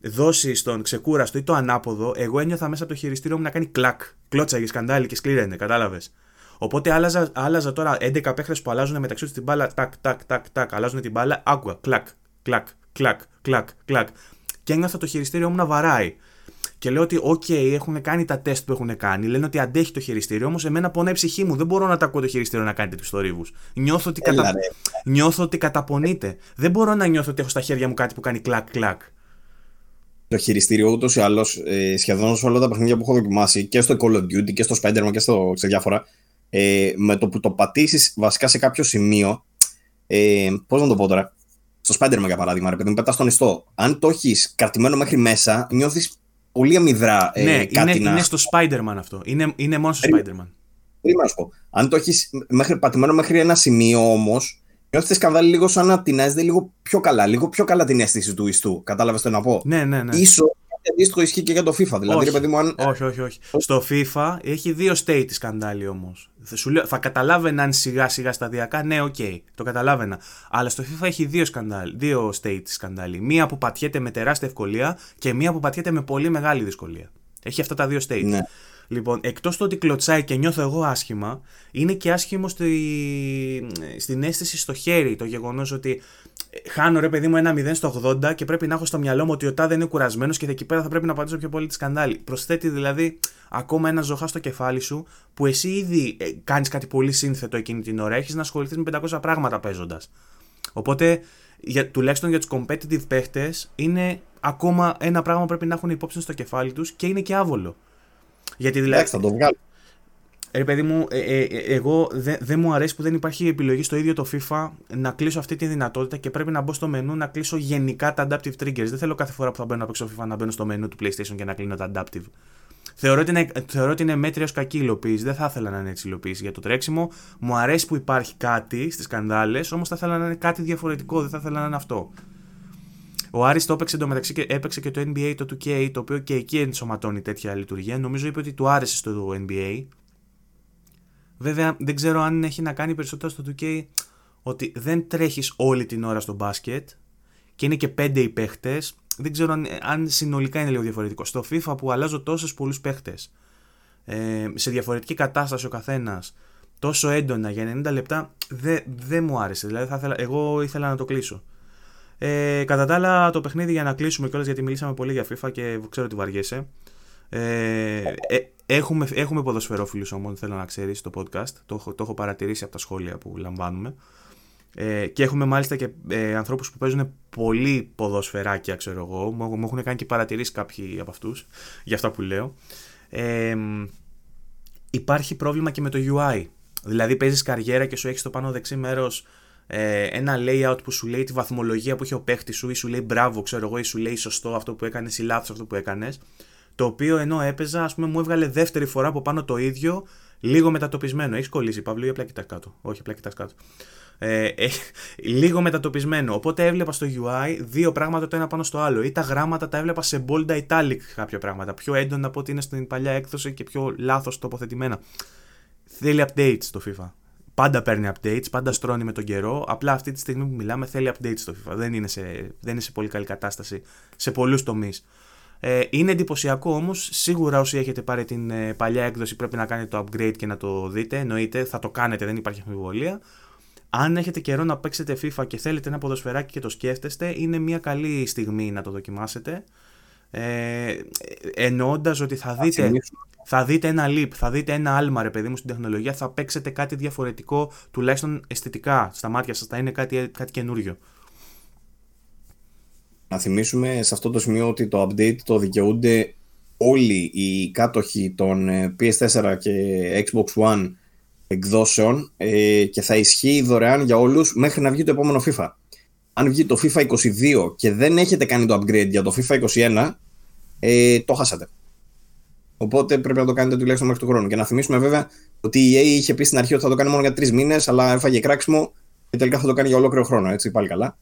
δώσει στον ξεκούραστο ή το ανάποδο, εγώ ένιωθα μέσα από το χειριστήριο μου να κάνει κλακ. Κλώτσαγε σκαντάλι και σκλήραινε, κατάλαβες. Οπότε άλλαζα, άλλαζα τώρα 11 παίχτες που αλλάζουν μεταξύ τους την μπάλα, τάκ, τάκ, τάκ, τάκ, αλλάζουν την μπάλα, άκουγα, κλακ, κλακ, κλακ, κλακ, κλακ. Και ένιωθα το χειριστήριο μου να βαράει. Και λέω ότι, OK, έχουν κάνει τα τεστ που έχουν κάνει. Λένε ότι αντέχει το χειριστήριο. Όμω, εμένα πονάει η ψυχή μου. Δεν μπορώ να τα ακούω το χειριστήριο να κάνει τέτοιους θορύβους. Νιώθω, ότι κατα... νιώθω ότι καταπονείται. Δεν μπορώ να νιώθω ότι έχω στα χέρια μου κάτι που κάνει κλακ-κλακ. Το χειριστήριο ούτως ή άλλως ε, σχεδόν σε όλα τα παιχνίδια που έχω δοκιμάσει και στο Call of Duty και στο Spider-Man και στο, σε διάφορα. Ε, με το που το πατήσεις βασικά σε κάποιο σημείο. Ε, Πώς να το πω τώρα. Στο Spider-Man για παράδειγμα, ρε παιδί μου, πετάς στον ιστό. Αν το έχεις κρατημένο μέχρι μέσα, νιώθεις πολύ αμυδρά ε, ναι, κάτι είναι, να... είναι στο Spider-Man αυτό. Είναι, είναι μόνο στο Spider-Man. Πριν να σου πω. Αν το έχεις πατημένο μέχρι ένα σημείο όμως, νιώθεις τη σκανδάλη λίγο σαν να την έζησε λίγο πιο καλά. Λίγο πιο καλά την αίσθηση του ιστού. Κατάλαβες τι να πω; Ναι, ναι, ναι. Ίσο αντίστοιχο ισχύει και για το FIFA. Δηλαδή, όχι, ρε παιδί μου, αν... όχι, όχι, όχι. Στο FIFA έχει δύο state σκανδάλη όμως. Θα, θα καταλάβαινα αν σιγά σιγά σταδιακά, ναι, OK, okay, το καταλάβαινα. Αλλά στο FIFA έχει δύο, σκανδάλη, δύο state σκανδάλη. Μία που πατιέται με τεράστια ευκολία και μία που πατιέται με πολύ μεγάλη δυσκολία. Έχει αυτά τα δύο state. Ναι. Λοιπόν, εκτός το ότι κλωτσάει και νιώθω εγώ άσχημα, είναι και άσχημο στη... στην αίσθηση στο χέρι. Το γεγονός ότι χάνω ρε παιδί μου ένα 0 στο 80 και πρέπει να έχω στο μυαλό μου ότι ο τάδε είναι κουρασμένος και εκεί πέρα θα πρέπει να πατήσω πιο πολύ τη σκανδάλη. Προσθέτει δηλαδή ακόμα ένα ζωχά στο κεφάλι σου που εσύ ήδη ε, κάνεις κάτι πολύ σύνθετο εκείνη την ώρα. Έχεις να ασχοληθείς με 500 πράγματα παίζοντας. Οπότε για, τουλάχιστον για τους competitive παίχτες είναι ακόμα ένα πράγμα που πρέπει να έχουν υπόψη στο κεφάλι τους και είναι και άβολο. Γιατί δηλαδή. θα το βγάλω. Ρε παιδί μου, ε, ε, ε εγώ δεν δε μου αρέσει που δεν υπάρχει επιλογή στο ίδιο το FIFA να κλείσω αυτή τη δυνατότητα και πρέπει να μπω στο μενού να κλείσω γενικά τα adaptive triggers. Δεν θέλω κάθε φορά που θα μπαίνω να παίξω FIFA να μπαίνω στο μενού του PlayStation και να κλείνω τα adaptive. Θεωρώ ότι είναι, θεωρώ ότι είναι μέτρια κακή υλοποίηση. Δεν θα ήθελα να είναι έτσι υλοποίηση για το τρέξιμο. Μου αρέσει που υπάρχει κάτι στις σκανδάλες, όμως θα ήθελα να είναι κάτι διαφορετικό. Δεν θα ήθελα να είναι αυτό. Ο Άρης το έπαιξε εντωμεταξύ και έπαιξε και το NBA το 2K, το οποίο και εκεί ενσωματώνει τέτοια λειτουργία. Νομίζω είπε ότι του άρεσε στο NBA. Βέβαια, δεν ξέρω αν έχει να κάνει περισσότερο στο 2K ότι δεν τρέχεις όλη την ώρα στο μπάσκετ και είναι και πέντε οι παίχτες. Δεν ξέρω αν, αν συνολικά είναι λίγο διαφορετικό. Στο FIFA που αλλάζω τόσους πολλούς παίχτες ε, σε διαφορετική κατάσταση ο καθένας τόσο έντονα για 90 λεπτά δεν δε μου άρεσε. Δηλαδή θα ήθελα, εγώ ήθελα να το κλείσω. Ε, κατά τα άλλα, το παιχνίδι για να κλείσουμε κιόλας γιατί μιλήσαμε πολύ για FIFA και ξέρω ότι βαριέσαι. Ε, ε, έχουμε, έχουμε ποδοσφαιρόφιλους όμως, θέλω να ξέρεις, στο podcast. Το, το έχω παρατηρήσει από τα σχόλια που λαμβάνουμε. Ε, και έχουμε μάλιστα και ε, ανθρώπους που παίζουν πολύ ποδοσφαιράκια, ξέρω εγώ. Μου, μου έχουν κάνει και παρατηρήσεις κάποιοι από αυτούς για αυτά που λέω. Ε, υπάρχει πρόβλημα και με το UI. Δηλαδή παίζεις καριέρα και σου έχεις το πάνω δεξί μέρος ε, ένα layout που σου λέει τη βαθμολογία που έχει ο παίχτης σου ή σου λέει μπράβο, ξέρω εγώ, ή σου λέει σωστό αυτό που έκανες ή λάθος αυτό που έκανες. Το οποίο ενώ έπαιζα, ας πούμε, μου έβγαλε δεύτερη φορά από πάνω το ίδιο, λίγο μετατοπισμένο. Έχεις κολλήσει, Παύλο, ή απλά κοιτάς κάτω; Όχι, απλά κοιτάς κάτω. Ε, ε, λίγο μετατοπισμένο. Οπότε έβλεπα στο UI δύο πράγματα το ένα πάνω στο άλλο. Ή τα γράμματα τα έβλεπα σε bold italic κάποια πράγματα. Πιο έντονα από ό,τι είναι στην παλιά έκδοση και πιο λάθος τοποθετημένα. Θέλει updates το FIFA. Πάντα παίρνει updates, πάντα στρώνει με τον καιρό. Απλά αυτή τη στιγμή που μιλάμε θέλει updates το FIFA. Δεν είναι σε, δεν είναι σε πολύ καλή κατάσταση σε πολλούς τομείς. Ε, είναι εντυπωσιακό όμως. Σίγουρα όσοι έχετε πάρει την ε, παλιά έκδοση πρέπει να κάνετε το upgrade και να το δείτε. Εννοείται, θα το κάνετε, δεν υπάρχει αμφιβολία. Αν έχετε καιρό να παίξετε FIFA και θέλετε ένα ποδοσφαιράκι και το σκέφτεστε, είναι μια καλή στιγμή να το δοκιμάσετε. Ε, Εννοώντας ότι θα δείτε, θα δείτε ένα leap, θα δείτε ένα άλμα ρε παιδί μου στην τεχνολογία, θα παίξετε κάτι διαφορετικό, τουλάχιστον αισθητικά στα μάτια σας, θα είναι κάτι, κάτι καινούριο. Να θυμίσουμε σε αυτό το σημείο ότι το update το δικαιούνται όλοι οι κάτοχοι των ε, PS4 και Xbox One εκδόσεων ε, και θα ισχύει δωρεάν για όλους μέχρι να βγει το επόμενο FIFA. αν βγει το FIFA 22 και δεν έχετε κάνει το upgrade για το FIFA 21, ε, το χάσατε. Οπότε πρέπει να το κάνετε τουλάχιστον μέχρι του χρόνου. Και να θυμίσουμε βέβαια ότι η EA είχε πει στην αρχή ότι θα το κάνει μόνο για τρεις μήνες, αλλά έφαγε κράξιμο και τελικά θα το κάνει για ολόκληρο χρόνο. Έτσι, πάλι καλά.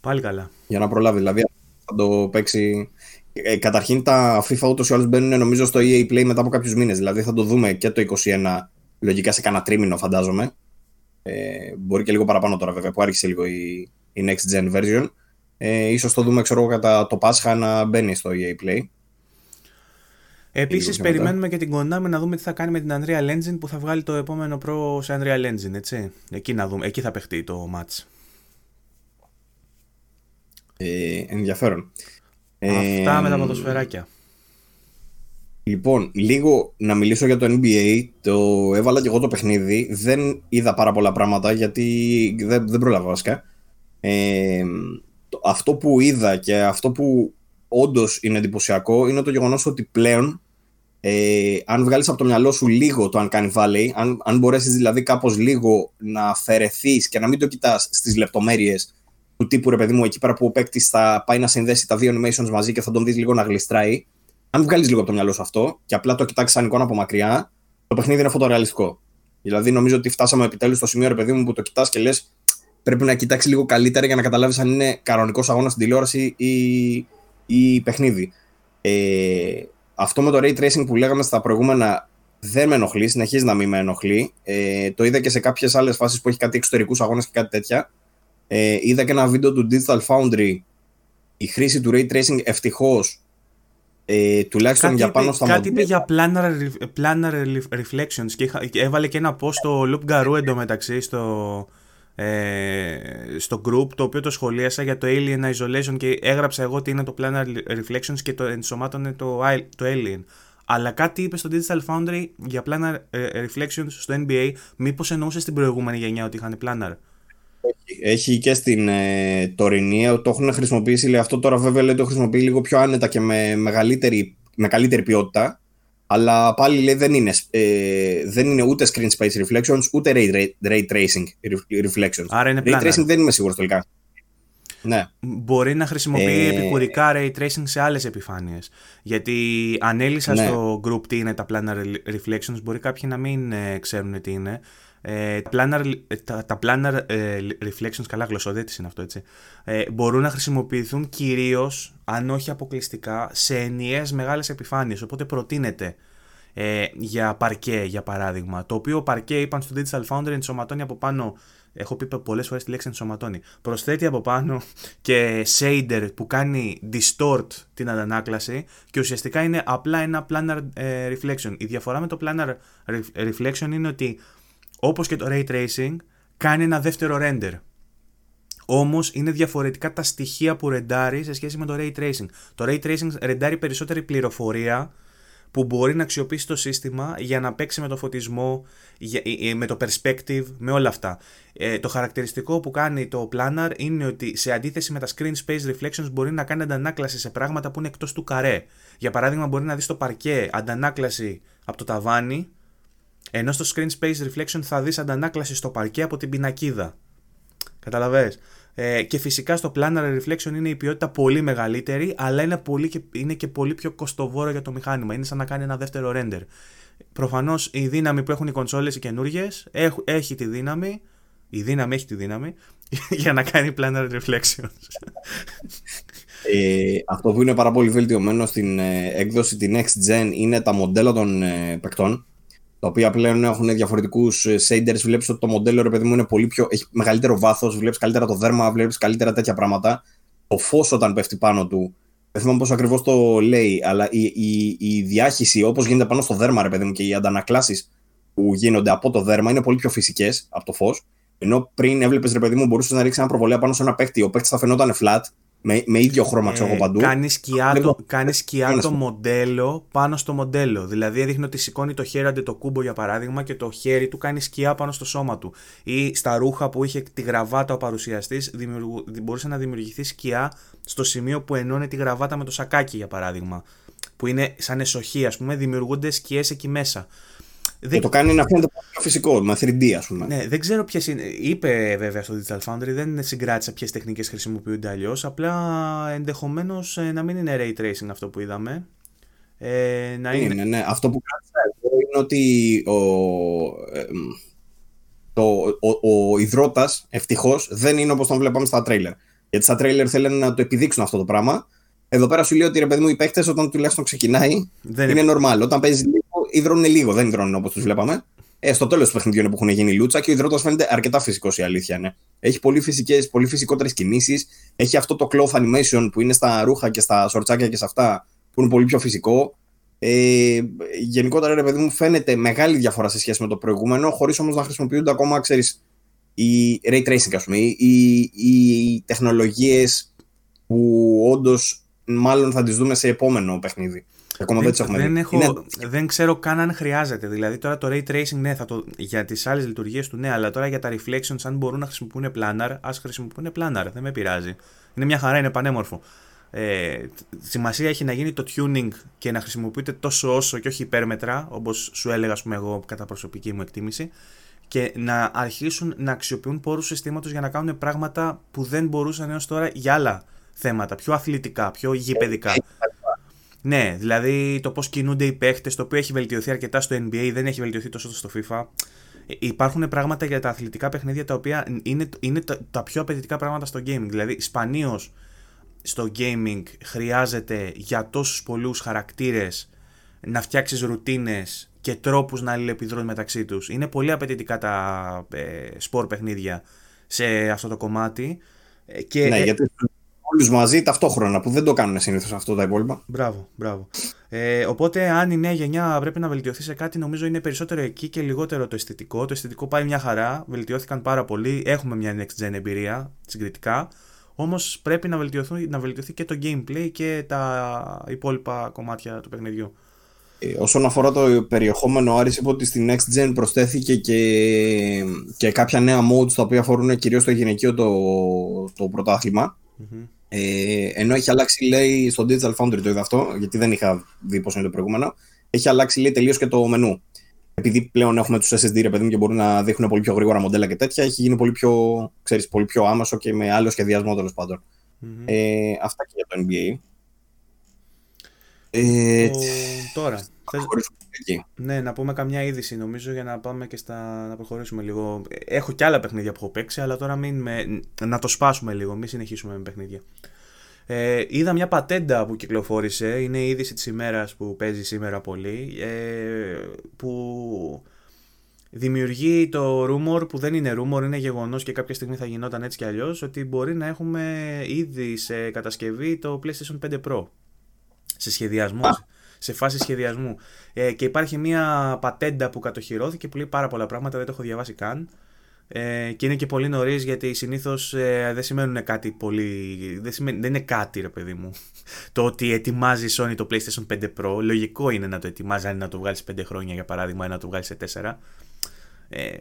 Πάλι καλά. Για να προλάβει, δηλαδή θα το παίξει. Ε, καταρχήν τα FIFA ούτως ή άλλως μπαίνουν νομίζω στο EA Play μετά από κάποιους μήνες. Δηλαδή θα το δούμε και το 21 λογικά σε κανένα τρίμηνο, φαντάζομαι. Ε, μπορεί και λίγο παραπάνω τώρα βέβαια που άρχισε λίγο η, η next gen version. Ε, ίσως το δούμε ξέρω κατά το Πάσχα να μπαίνει στο EA Play. Επίσης, περιμένουμε και την Konami να δούμε τι θα κάνει με την Unreal Engine που θα βγάλει το επόμενο Pro σε Unreal Engine. Έτσι. Εκεί, να δούμε, εκεί θα παιχτεί το match. Ε, ενδιαφέρον. Αυτά ε, με τα ποδοσφαιράκια. Λοιπόν, λίγο να μιλήσω για το NBA. Το έβαλα και εγώ το παιχνίδι. Δεν είδα πάρα πολλά πράγματα γιατί δεν, δεν πρόλαβα βασικά. Ε, αυτό που είδα και αυτό που όντως είναι εντυπωσιακό είναι το γεγονός ότι πλέον ε, αν βγάλεις από το μυαλό σου λίγο το Uncanny Valley, αν, αν μπορέσεις δηλαδή κάπως λίγο να αφαιρεθείς και να μην το κοιτάς στις λεπτομέρειες του τύπου ρε παιδί μου εκεί πέρα που ο παίκτης θα πάει να συνδέσει τα δύο animations μαζί και θα τον δεις λίγο να γλιστράει, αν βγάλεις λίγο από το μυαλό σου αυτό και απλά το κοιτάξεις σαν εικόνα από μακριά, το παιχνίδι είναι φωτορεαλιστικό. Δηλαδή νομίζω ότι φτάσαμε επιτέλους στο σημείο ρε παιδί μου που το κοιτάς και λες πρέπει να κοιτάξεις λίγο καλύτερα για να καταλάβεις αν είναι κανονικός αγώνας στην τηλεόραση ή, ή παιχνίδι. Ε, αυτό με το ray tracing που λέγαμε στα προηγούμενα δεν με ενοχλεί, συνεχίζει να μην με ενοχλεί. Ε, το είδα και σε κάποιες άλλες φάσεις που έχει κάτι εξωτερικούς αγώνες και κάτι τέτοια. Ε, είδα και ένα βίντεο του Digital Foundry. Η χρήση του ray tracing ευτυχώς ε, τουλάχιστον κάτι για πάνω στα Κάτι είπε για planar, planar reflections και, και έβαλε και ένα post στο Loop Garou εντωμεταξύ στο, ε, στο group το οποίο το σχολίασα για το Alien Isolation και έγραψα εγώ ότι είναι το Planar Reflections και το ενσωμάτωνε το, το Alien. Αλλά κάτι είπε στο Digital Foundry για Planar ε, Reflections στο NBA, μήπως εννοούσες στην προηγούμενη γενιά ότι είχαν Planar; Έχει και στην ε, τωρινή, το έχουν χρησιμοποιήσει, λέει, αυτό τώρα βέβαια λέει, το χρησιμοποιεί λίγο πιο άνετα και με, μεγαλύτερη, με καλύτερη ποιότητα. Αλλά πάλι λέει δεν είναι, ε, δεν είναι ούτε screen space reflections, ούτε ray, ray tracing reflections. Άρα είναι ray tracing δεν είμαι σίγουρος τελικά. Ναι. Μπορεί να χρησιμοποιεί ε... επικουρικά ray tracing σε άλλες επιφάνειες. Γιατί ανέλησα ναι. στο group τι είναι τα planar reflections, μπορεί κάποιοι να μην ε, ξέρουν τι είναι. Ε, planar, τα, τα planar ε, reflections, καλά γλωσσοδέτης είναι αυτό έτσι, ε, μπορούν να χρησιμοποιηθούν κυρίως, αν όχι αποκλειστικά, σε ενιαίες μεγάλες επιφάνειες, οπότε προτείνεται ε, για παρκέ για παράδειγμα, το οποίο παρκέ είπαν στο Digital Foundry ενσωματώνει από πάνω Έχω πει πολλές φορές τη λέξη ενσωματώνει. Προσθέτει από πάνω και shader που κάνει distort την αντανάκλαση και ουσιαστικά είναι απλά ένα planar reflection. Η διαφορά με το planar reflection είναι ότι όπως και το Ray Tracing, κάνει ένα δεύτερο render. Όμως είναι διαφορετικά τα στοιχεία που ρεντάρει σε σχέση με το Ray Tracing. Το Ray Tracing ρεντάρει περισσότερη πληροφορία που μπορεί να αξιοποιήσει το σύστημα για να παίξει με το φωτισμό, ε, ε, με το perspective, με όλα αυτά. Ε, το χαρακτηριστικό που κάνει το Planar είναι ότι σε αντίθεση με τα screen space reflections μπορεί να κάνει αντανάκλαση σε πράγματα που είναι εκτός του καρέ. Για παράδειγμα μπορεί να δεις στο παρκέ αντανάκλαση από το ταβάνι ενώ στο screen space reflection θα δεις αντανάκλαση στο παρκέ από την πινακίδα. Καταλαβες; Ε, και φυσικά στο planar reflection είναι η ποιότητα πολύ μεγαλύτερη, αλλά είναι, πολύ και, είναι και πολύ πιο κοστοβόρο για το μηχάνημα. Είναι σαν να κάνει ένα δεύτερο render. Προφανώς η δύναμη που έχουν οι κονσόλες οι καινούργιες έχει τη δύναμη. Η δύναμη έχει τη δύναμη για να κάνει planar reflections. Ε, αυτό που είναι πάρα πολύ βελτιωμένο στην ε, έκδοση την Next Gen είναι τα μοντέλα των ε, παικτών τα οποία πλέον έχουν διαφορετικούς ε, shaders. Βλέπεις ότι το μοντέλο, ρε παιδί μου, είναι πολύ πιο, έχει μεγαλύτερο βάθος, βλέπεις καλύτερα το δέρμα, βλέπεις καλύτερα τέτοια πράγματα. Το φως όταν πέφτει πάνω του, δεν θυμάμαι πώς ακριβώς το λέει, αλλά η, η, η διάχυση όπως γίνεται πάνω στο δέρμα, ρε παιδί μου, και οι αντανακλάσεις που γίνονται από το δέρμα είναι πολύ πιο φυσικές από το φως. Ενώ πριν έβλεπες, ρε παιδί μου, μπορούσες να ρίξεις ένα προβολέα πάνω σε ένα παίχτη. Ο παίχτης θα φαινόταν flat, με, με ίδιο χρώμα, ξέρω εγώ παντού. Κάνεις σκιά, το, κάνεις σκιά το μοντέλο πάνω στο μοντέλο. Δηλαδή έδειχνε ότι σηκώνει το χέρι αντί το κούμπο για παράδειγμα και το χέρι του κάνει σκιά πάνω στο σώμα του. Ή στα ρούχα που είχε τη γραβάτα ο παρουσιαστής, μπορούσε να δημιουργηθεί σκιά στο σημείο που ενώνει τη γραβάτα με το σακάκι για παράδειγμα. Που είναι σαν εσοχή, ας πούμε, δημιουργούνται σκιές εκεί μέσα. Και το κάνει να φαίνεται πιο φυσικό, με 3D ας πούμε. Ναι, δεν ξέρω ποιες είναι. Είπε βέβαια στο Digital Foundry, δεν συγκράτησα ποιες τεχνικές χρησιμοποιούνται αλλιώς. Απλά ενδεχομένως ε, να μην είναι ray tracing αυτό που είδαμε. Ε, να είναι... είναι, ναι. Αυτό που κράτησα εδώ είναι ότι ο, ε, το, ο, ο υδρότας ευτυχώς δεν είναι όπως τον βλέπαμε στα τρέιλερ. Γιατί στα τρέιλερ θέλουν να το επιδείξουν αυτό το πράγμα. Εδώ πέρα σου λέει ότι ρε παιδί μου οι παίχτες όταν τουλάχιστον ξεκινάει δεν είναι normal. Όταν παίζεις λίγο, υδρώνουν λίγο, δεν υδρώνουν όπως τους βλέπαμε. Ε, στο τέλος του παιχνιδιού που έχουν γίνει λούτσα και ο υδρότα φαίνεται αρκετά φυσικός η αλήθεια είναι. Έχει πολύ, φυσικές, πολύ φυσικότερες κινήσεις. Έχει αυτό το cloth animation που είναι στα ρούχα και στα σορτσάκια και σε αυτά που είναι πολύ πιο φυσικό. Ε, γενικότερα, ρε παιδί μου, φαίνεται μεγάλη διαφορά σε σχέση με το προηγούμενο, χωρίς όμως να χρησιμοποιούνται ακόμα, ξέρεις, οι ray tracing, ας πούμε, οι, οι τεχνολογίες που όντως μάλλον θα τις δούμε σε επόμενο παιχνίδι. Ακόμα δεν, δεν, δεν, έχω, είναι... δεν ξέρω καν αν χρειάζεται. Δηλαδή τώρα το ray tracing ναι, θα το, για τις άλλες λειτουργίες του ναι, αλλά τώρα για τα reflections, αν μπορούν να χρησιμοποιούν planar, ας χρησιμοποιούν planar. Δεν με πειράζει. Είναι μια χαρά, είναι πανέμορφο. Ε, σημασία έχει να γίνει το tuning και να χρησιμοποιείται τόσο όσο και όχι υπέρμετρα, όπως σου έλεγα πούμε, εγώ κατά προσωπική μου εκτίμηση, και να αρχίσουν να αξιοποιούν πόρους συστήματος για να κάνουν πράγματα που δεν μπορούσαν έως τώρα για άλλα θέματα, πιο αθλητικά, πιο γηπαιδικά. Ναι, δηλαδή το πώς κινούνται οι παίχτε, το οποίο έχει βελτιωθεί αρκετά στο NBA, δεν έχει βελτιωθεί τόσο στο FIFA. Ε, υπάρχουν πράγματα για τα αθλητικά παιχνίδια τα οποία είναι, είναι τα, πιο απαιτητικά πράγματα στο gaming. Δηλαδή, σπανίως στο gaming χρειάζεται για τόσους πολλούς χαρακτήρες να φτιάξεις ρουτίνες και τρόπους να αλληλεπιδρούν μεταξύ τους. Είναι πολύ απαιτητικά τα ε, σπορ παιχνίδια σε αυτό το κομμάτι. Ε, και, ναι, ε, γιατί όλους μαζί ταυτόχρονα που δεν το κάνουν συνήθως αυτό τα υπόλοιπα. Μπράβο, μπράβο. Ε, οπότε αν η νέα γενιά πρέπει να βελτιωθεί σε κάτι νομίζω είναι περισσότερο εκεί και λιγότερο το αισθητικό. Το αισθητικό πάει μια χαρά, βελτιώθηκαν πάρα πολύ, έχουμε μια next gen εμπειρία συγκριτικά. Όμως πρέπει να, να βελτιωθεί και το gameplay και τα υπόλοιπα κομμάτια του παιχνιδιού. Ε, όσον αφορά το περιεχόμενο, Άρης είπε ότι στη Next Gen προσθέθηκε και, και κάποια νέα modes τα οποία αφορούν κυρίως το γυναικείο το, το πρωταθλημα Ε, ενώ έχει αλλάξει, λέει, στο Digital Foundry το είδα αυτό, γιατί δεν είχα δει πώς είναι το προηγούμενο, έχει αλλάξει, λέει, τελείως και το μενού επειδή πλέον έχουμε τους SSD ρε παιδί μου και μπορούν να δείχνουν πολύ πιο γρήγορα μοντέλα και τέτοια, έχει γίνει πολύ πιο, ξέρεις, πολύ πιο άμεσο και με άλλο σχεδιασμό τέλος Ε, αυτά και για το NBA. Ε, Τώρα. Θες... Ναι, να πούμε καμιά είδηση νομίζω για να πάμε και στα... να προχωρήσουμε λίγο. Έχω και άλλα παιχνίδια που έχω παίξει, αλλά τώρα μην με... να το σπάσουμε λίγο, μην συνεχίσουμε με παιχνίδια. Ε, είδα μια πατέντα που κυκλοφόρησε, είναι η είδηση της ημέρας που παίζει σήμερα πολύ, ε, που δημιουργεί το rumor που δεν είναι rumor, είναι γεγονός και κάποια στιγμή θα γινόταν έτσι κι αλλιώς, ότι μπορεί να έχουμε ήδη σε κατασκευή το PlayStation 5 Pro, σε σχεδιασμό, σε φάση σχεδιασμού. Ε, και υπάρχει μια πατέντα που κατοχυρώθηκε που λέει πάρα πολλά πράγματα, δεν το έχω διαβάσει καν. Ε, και είναι και πολύ νωρίς γιατί συνήθως ε, δεν σημαίνουν κάτι πολύ. Δεν, σημαίνει, δεν είναι κάτι, ρε παιδί μου. το ότι ετοιμάζει η Sony το PlayStation 5 Pro, λογικό είναι να το ετοιμάζει αν να το βγάλεις σε 5 χρόνια για παράδειγμα ή να το βγάλεις σε 4. Ε,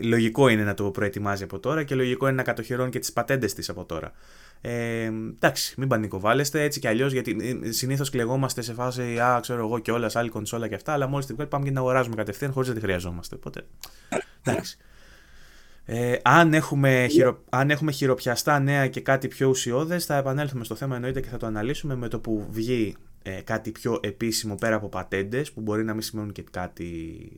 λογικό είναι να το προετοιμάζει από τώρα και λογικό είναι να κατοχυρώνει και τις πατέντες της από τώρα. Ε, εντάξει, μην πανικοβάλλεστε έτσι κι αλλιώς γιατί ε, συνήθως κλεγόμαστε σε φάση Α, ξέρω εγώ και όλα, άλλη κονσόλα και αυτά, αλλά μόλις την βγάλει πάμε και να αγοράζουμε κατευθείαν χωρίς να τη χρειαζόμαστε. Οπότε. Εντάξει. Ε, αν, έχουμε χειρο, αν έχουμε χειροπιαστά νέα και κάτι πιο ουσιώδες θα επανέλθουμε στο θέμα εννοείται και θα το αναλύσουμε με το που βγει ε, κάτι πιο επίσημο πέρα από πατέντες που μπορεί να μην σημαίνουν και κάτι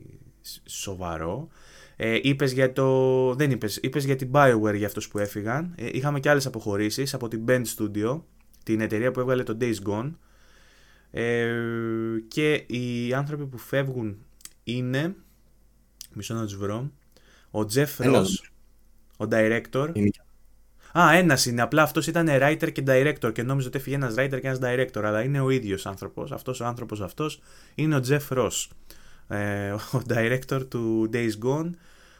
σοβαρό. Ε, είπες για το... δεν είπες, είπες για την Bioware για αυτούς που έφυγαν. Ε, είχαμε και άλλες αποχωρήσεις από την Bend Studio, την εταιρεία που έβγαλε το Days Gone. Ε, και οι άνθρωποι που φεύγουν είναι, μισό να τους βρω, ο Τζεφ Ρος, ο director. Α, ένας είναι. Απλά αυτός ήταν writer και director και νόμιζα ότι έφυγε ένας writer και ένας director. Αλλά είναι ο ίδιος άνθρωπος. Αυτός ο άνθρωπος αυτός είναι ο Jeff Ross. Ε, ο director του Days Gone.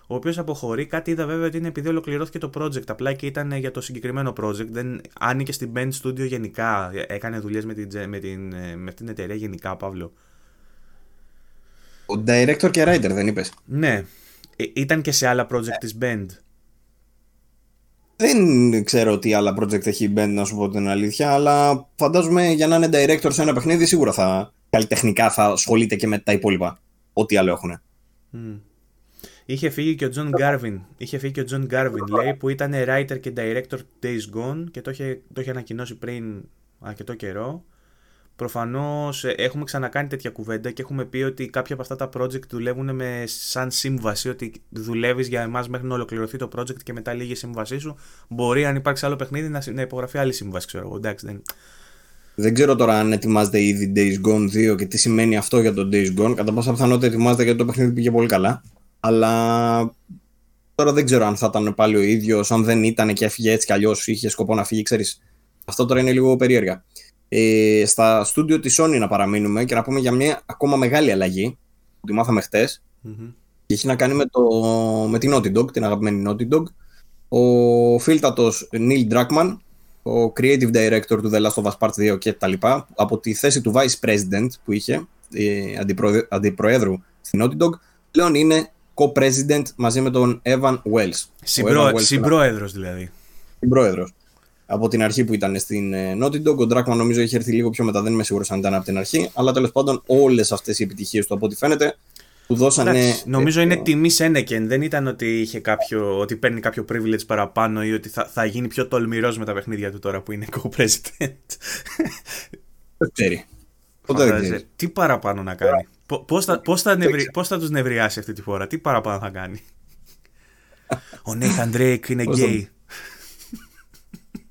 Ο οποίος αποχωρεί. Κάτι είδα βέβαια ότι είναι επειδή ολοκληρώθηκε το project. Απλά και ήταν για το συγκεκριμένο project. Δεν άνοιγε στην Band Studio γενικά. Έκανε δουλειές με, την, με, την, με αυτήν την εταιρεία γενικά, Παύλο. Ο director και writer, δεν είπες; Ναι, ε, ήταν και σε άλλα project της Bend. Δεν ξέρω τι άλλα project έχει η Bend να σου πω την αλήθεια, αλλά φαντάζομαι για να είναι director σε ένα παιχνίδι σίγουρα θα καλλιτεχνικά θα ασχολείται και με τα υπόλοιπα. Ό,τι άλλο έχουν. Είχε φύγει και ο Τζον Γκάρβιν. Είχε φύγει και ο Τζον Γκάρβιν, λέει, που ήταν writer και director Days Gone και το είχε, το είχε ανακοινώσει πριν αρκετό καιρό. Προφανώς ε, έχουμε ξανακάνει τέτοια κουβέντα και έχουμε πει ότι κάποια από αυτά τα project δουλεύουν με σαν σύμβαση. Ότι δουλεύεις για εμάς μέχρι να ολοκληρωθεί το project και μετά λίγη σύμβασή σου. Μπορεί, αν υπάρξει άλλο παιχνίδι, να, να υπογραφεί άλλη σύμβαση, ξέρω εγώ. Εντάξει, δεν... δεν ξέρω τώρα αν ετοιμάζεται ήδη Days Gone 2 και τι σημαίνει αυτό για το Days Gone. Κατά πάσα πιθανότητα ετοιμάζεται γιατί το παιχνίδι πήγε πολύ καλά. Αλλά τώρα δεν ξέρω αν θα ήταν πάλι ο ίδιος, αν δεν ήταν και έφυγε έτσι κι αλλιώς, είχε σκοπό να φύγει, ξέρεις. Αυτό τώρα είναι λίγο περίεργα. Ε, στα στούντιο της Sony να παραμείνουμε και να πούμε για μια ακόμα μεγάλη αλλαγή που τη μάθαμε χτες. Mm-hmm. Και έχει να κάνει με, το, με την Naughty Dog, την αγαπημένη Naughty Dog. Ο φίλτατος Neil Druckmann, ο creative director του The Last of Us Part 2 και τα λοιπά, από τη θέση του vice president που είχε, ε, αντιπροέδρου στην Naughty Dog, πλέον είναι co-president μαζί με τον Evan Wells. Συμπρό, συμπρόεδρος δηλαδή. Συμπρόεδρος. Από την αρχή που ήταν στην ε, Naughty Dog, ο Dragman νομίζω είχε έρθει λίγο πιο μετά, δεν είμαι σίγουρος αν ήταν από την αρχή, αλλά τέλος πάντων όλες αυτές οι επιτυχίες του από ό,τι φαίνεται του δώσανε... νομίζω είναι τιμή Σένεκεν. Δεν ήταν ότι, είχε κάποιο, ότι παίρνει κάποιο privilege παραπάνω ή ότι θα, θα γίνει πιο τολμηρός με τα παιχνίδια του τώρα που είναι co-president. Δεν ξέρει. Τι παραπάνω να κάνει. Πώς θα, πώς, θα πώς θα τους νευριάσει αυτή τη φορά, τι παραπάνω θα κάνει. Ο Νέιθαν Drake είναι γκέι.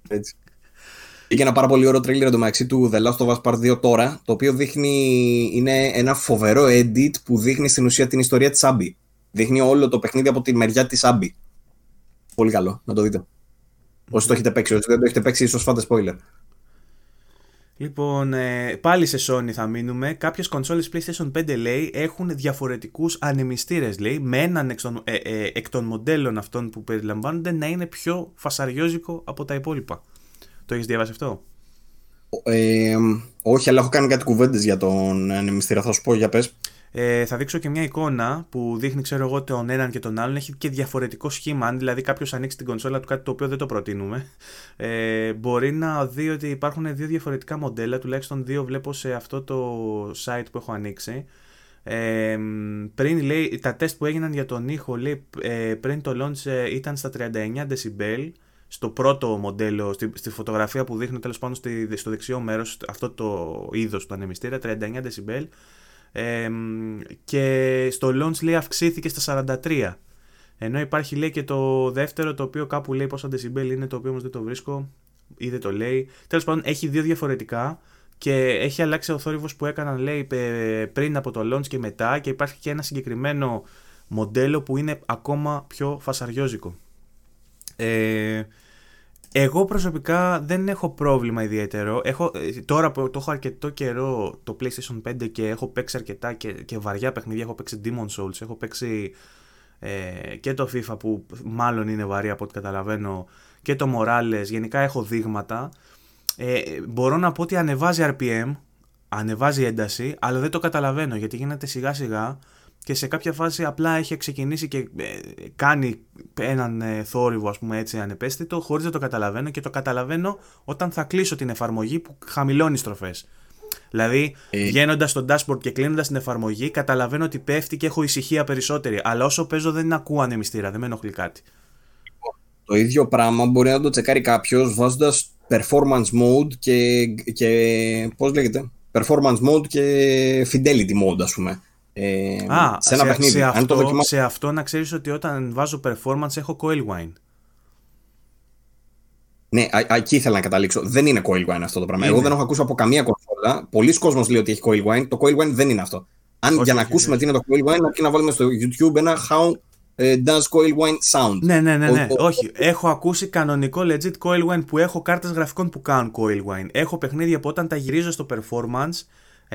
Έτσι. Είχε ένα πάρα πολύ ωραίο τρίλερ εντωμεταξύ του The Last of Us Part 2 τώρα, το οποίο δείχνει, είναι ένα φοβερό edit που δείχνει στην ουσία την ιστορία της Abby. Δείχνει όλο το παιχνίδι από τη μεριά της Abby. Πολύ καλό, να το δείτε. Όσοι το έχετε παίξει, όσοι δεν το έχετε παίξει, ίσως φάτε spoiler. Λοιπόν, ε, πάλι σε Sony θα μείνουμε. Κάποιες κονσόλες PlayStation 5 λέει έχουν διαφορετικούς ανεμιστήρες, λέει, με έναν εκ των, ε, ε, εκ των μοντέλων αυτών που περιλαμβάνονται να είναι πιο φασαριόζικο από τα υπόλοιπα. Το έχεις διαβάσει αυτό; Ε, όχι, αλλά έχω κάνει κάτι κουβέντες για τον ανεμιστήρα. Θα σου πω, για πες. Ε, θα δείξω και μια εικόνα που δείχνει, ξέρω εγώ, τον έναν και τον άλλον. Έχει και διαφορετικό σχήμα. Αν δηλαδή κάποιος ανοίξει την κονσόλα του, κάτι το οποίο δεν το προτείνουμε, ε, μπορεί να δει ότι υπάρχουν δύο διαφορετικά μοντέλα. Τουλάχιστον δύο βλέπω σε αυτό το site που έχω ανοίξει. Ε, πριν λέει, τα τεστ που έγιναν για τον ήχο, λέει, ε, πριν το launch ε, ήταν στα 39 decibel στο πρώτο μοντέλο, στη, στη φωτογραφία που δείχνει τέλος πάντων στη, στο δεξιό μέρος αυτό το είδος του ανεμιστήρα, 39 decibel και στο launch λέει αυξήθηκε στα 43. Ενώ υπάρχει λέει και το δεύτερο το οποίο κάπου λέει πόσα decibel είναι το οποίο όμως δεν το βρίσκω ή δεν το λέει. Τέλος πάντων έχει δύο διαφορετικά και έχει αλλάξει ο θόρυβος που έκαναν λέει πριν από το launch και μετά και υπάρχει και ένα συγκεκριμένο μοντέλο που είναι ακόμα πιο φασαριόζικο. Ε, εγώ προσωπικά δεν έχω πρόβλημα ιδιαίτερο. Έχω, ε, τώρα που το έχω αρκετό καιρό το PlayStation 5 και έχω παίξει αρκετά και, και βαριά παιχνίδια. Έχω παίξει Demon Souls, έχω παίξει ε, και το FIFA που μάλλον είναι βαρύ από ό,τι καταλαβαίνω και το Morales. Γενικά έχω δείγματα. Ε, μπορώ να πω ότι ανεβάζει RPM, ανεβάζει ένταση, αλλά δεν το καταλαβαίνω γιατί γίνεται σιγά σιγά και σε κάποια φάση απλά έχει ξεκινήσει και ε, κάνει έναν ε, θόρυβο ας πούμε έτσι ανεπαίσθητο χωρίς να το καταλαβαίνω και το καταλαβαίνω όταν θα κλείσω την εφαρμογή που χαμηλώνει στροφές. Δηλαδή, ε... βγαίνοντας στο dashboard και κλείνοντας την εφαρμογή, καταλαβαίνω ότι πέφτει και έχω ησυχία περισσότερη. Αλλά όσο παίζω δεν ακούω ανεμιστήρα, δεν με ενοχλεί κάτι. Το ίδιο πράγμα μπορεί να το τσεκάρει κάποιος βάζοντας performance mode και, και πώς λέγεται, performance mode και fidelity mode, ας πούμε. Ε, Α, σε ένα σε, παιχνίδι. Σε, αυτό, το σε αυτό να ξέρεις ότι όταν βάζω performance έχω coil wine. Ναι, εκεί ήθελα να καταλήξω. Δεν είναι coil wine αυτό το πράγμα. Εγώ δεν έχω ακούσει από καμία κονσόλα. Πολλοί κόσμοι λέει ότι έχει coil wine. Το coil wine δεν είναι αυτό. Αν για να ακούσουμε τι είναι το coil wine, αρκεί να βάλουμε στο YouTube ένα how ε, does coil wine sound. Ναι, ναι, ναι. ναι. Όχι. Έχω ακούσει κανονικό legit coil wine που έχω κάρτες γραφικών που κάνουν coil wine. Έχω παιχνίδια που όταν τα γυρίζω στο performance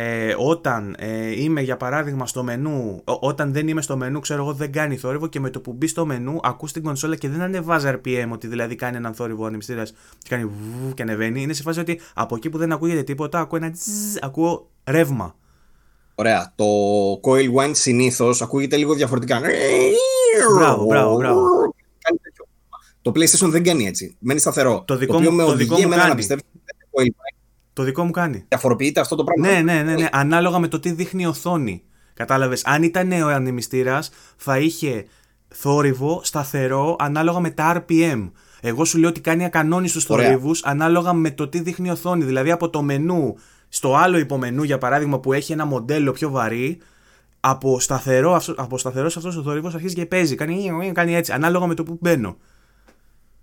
ε, όταν ε, είμαι για παράδειγμα στο μενού, όταν δεν είμαι στο μενού, ξέρω εγώ δεν κάνει θόρυβο και με το που μπει στο μενού ακούς την κονσόλα και δεν ανεβάζει RPM, ότι δηλαδή κάνει έναν θόρυβο ανεμιστήρας και κάνει βου και ανεβαίνει. Είναι σε φάση ότι από εκεί που δεν ακούγεται τίποτα, ακούω ένα τζζ, ακούω ρεύμα. Ωραία. Το coil wine συνήθως ακούγεται λίγο διαφορετικά. Μπράβο, μπράβο, μπράβο. Το PlayStation δεν κάνει έτσι. Μένει σταθερό. Το δικό το οποίο μου, με οδηγεί εμένα να πιστεύω ότι το δικό μου κάνει. Διαφοροποιείται αυτό το πράγμα; Ναι, ναι, ναι, ναι. Ανάλογα με το τι δείχνει η οθόνη. Κατάλαβες. Αν ήταν ο ανεμιστήρας, θα είχε θόρυβο σταθερό ανάλογα με τα RPM. Εγώ σου λέω ότι κάνει ακανόνιστου θορύβους ανάλογα με το τι δείχνει η οθόνη. Δηλαδή από το μενού στο άλλο υπομενού, για παράδειγμα, που έχει ένα μοντέλο πιο βαρύ, από σταθερό, από σταθερός αυτός ο θόρυβος αρχίζει και παίζει. Κάνει, κάνει έτσι, ανάλογα με το που μπαίνω.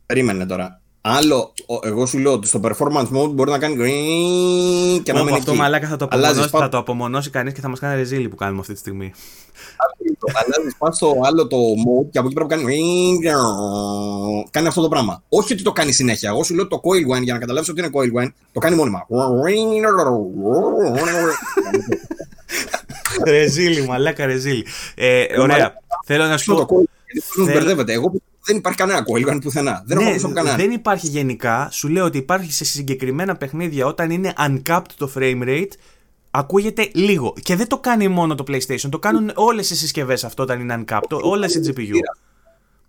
Περίμενε τώρα. Άλλο, εγώ σου λέω ότι στο performance mode μπορεί να κάνει και να μην Αυτό μαλάκα θα το απομονώσει, θα το απομονώσει κανείς και θα μας κάνει ρεζίλι που κάνουμε αυτή τη στιγμή. Αλλάζεις πας στο άλλο το mode και από εκεί πρέπει να κάνει. Κάνει αυτό το πράγμα. Όχι ότι το κάνει συνέχεια. Εγώ σου λέω το coil wine για να καταλάβεις ότι είναι coil wine. Το κάνει μόνιμα. ρεζίλι, μαλάκα ρεζίλι. Ε, ωραία. Θέλω να σου πω. Μπερδεύεται. Εγώ δεν υπάρχει κανένα coil πουθενά. Δεν, ναι, κανένα. δεν υπάρχει γενικά. Σου λέω ότι υπάρχει σε συγκεκριμένα παιχνίδια όταν είναι uncapped το frame rate ακούγεται λίγο. Και δεν το κάνει μόνο το PlayStation, το κάνουν όλες οι συσκευές αυτό όταν είναι uncapped, όλε οι GPU.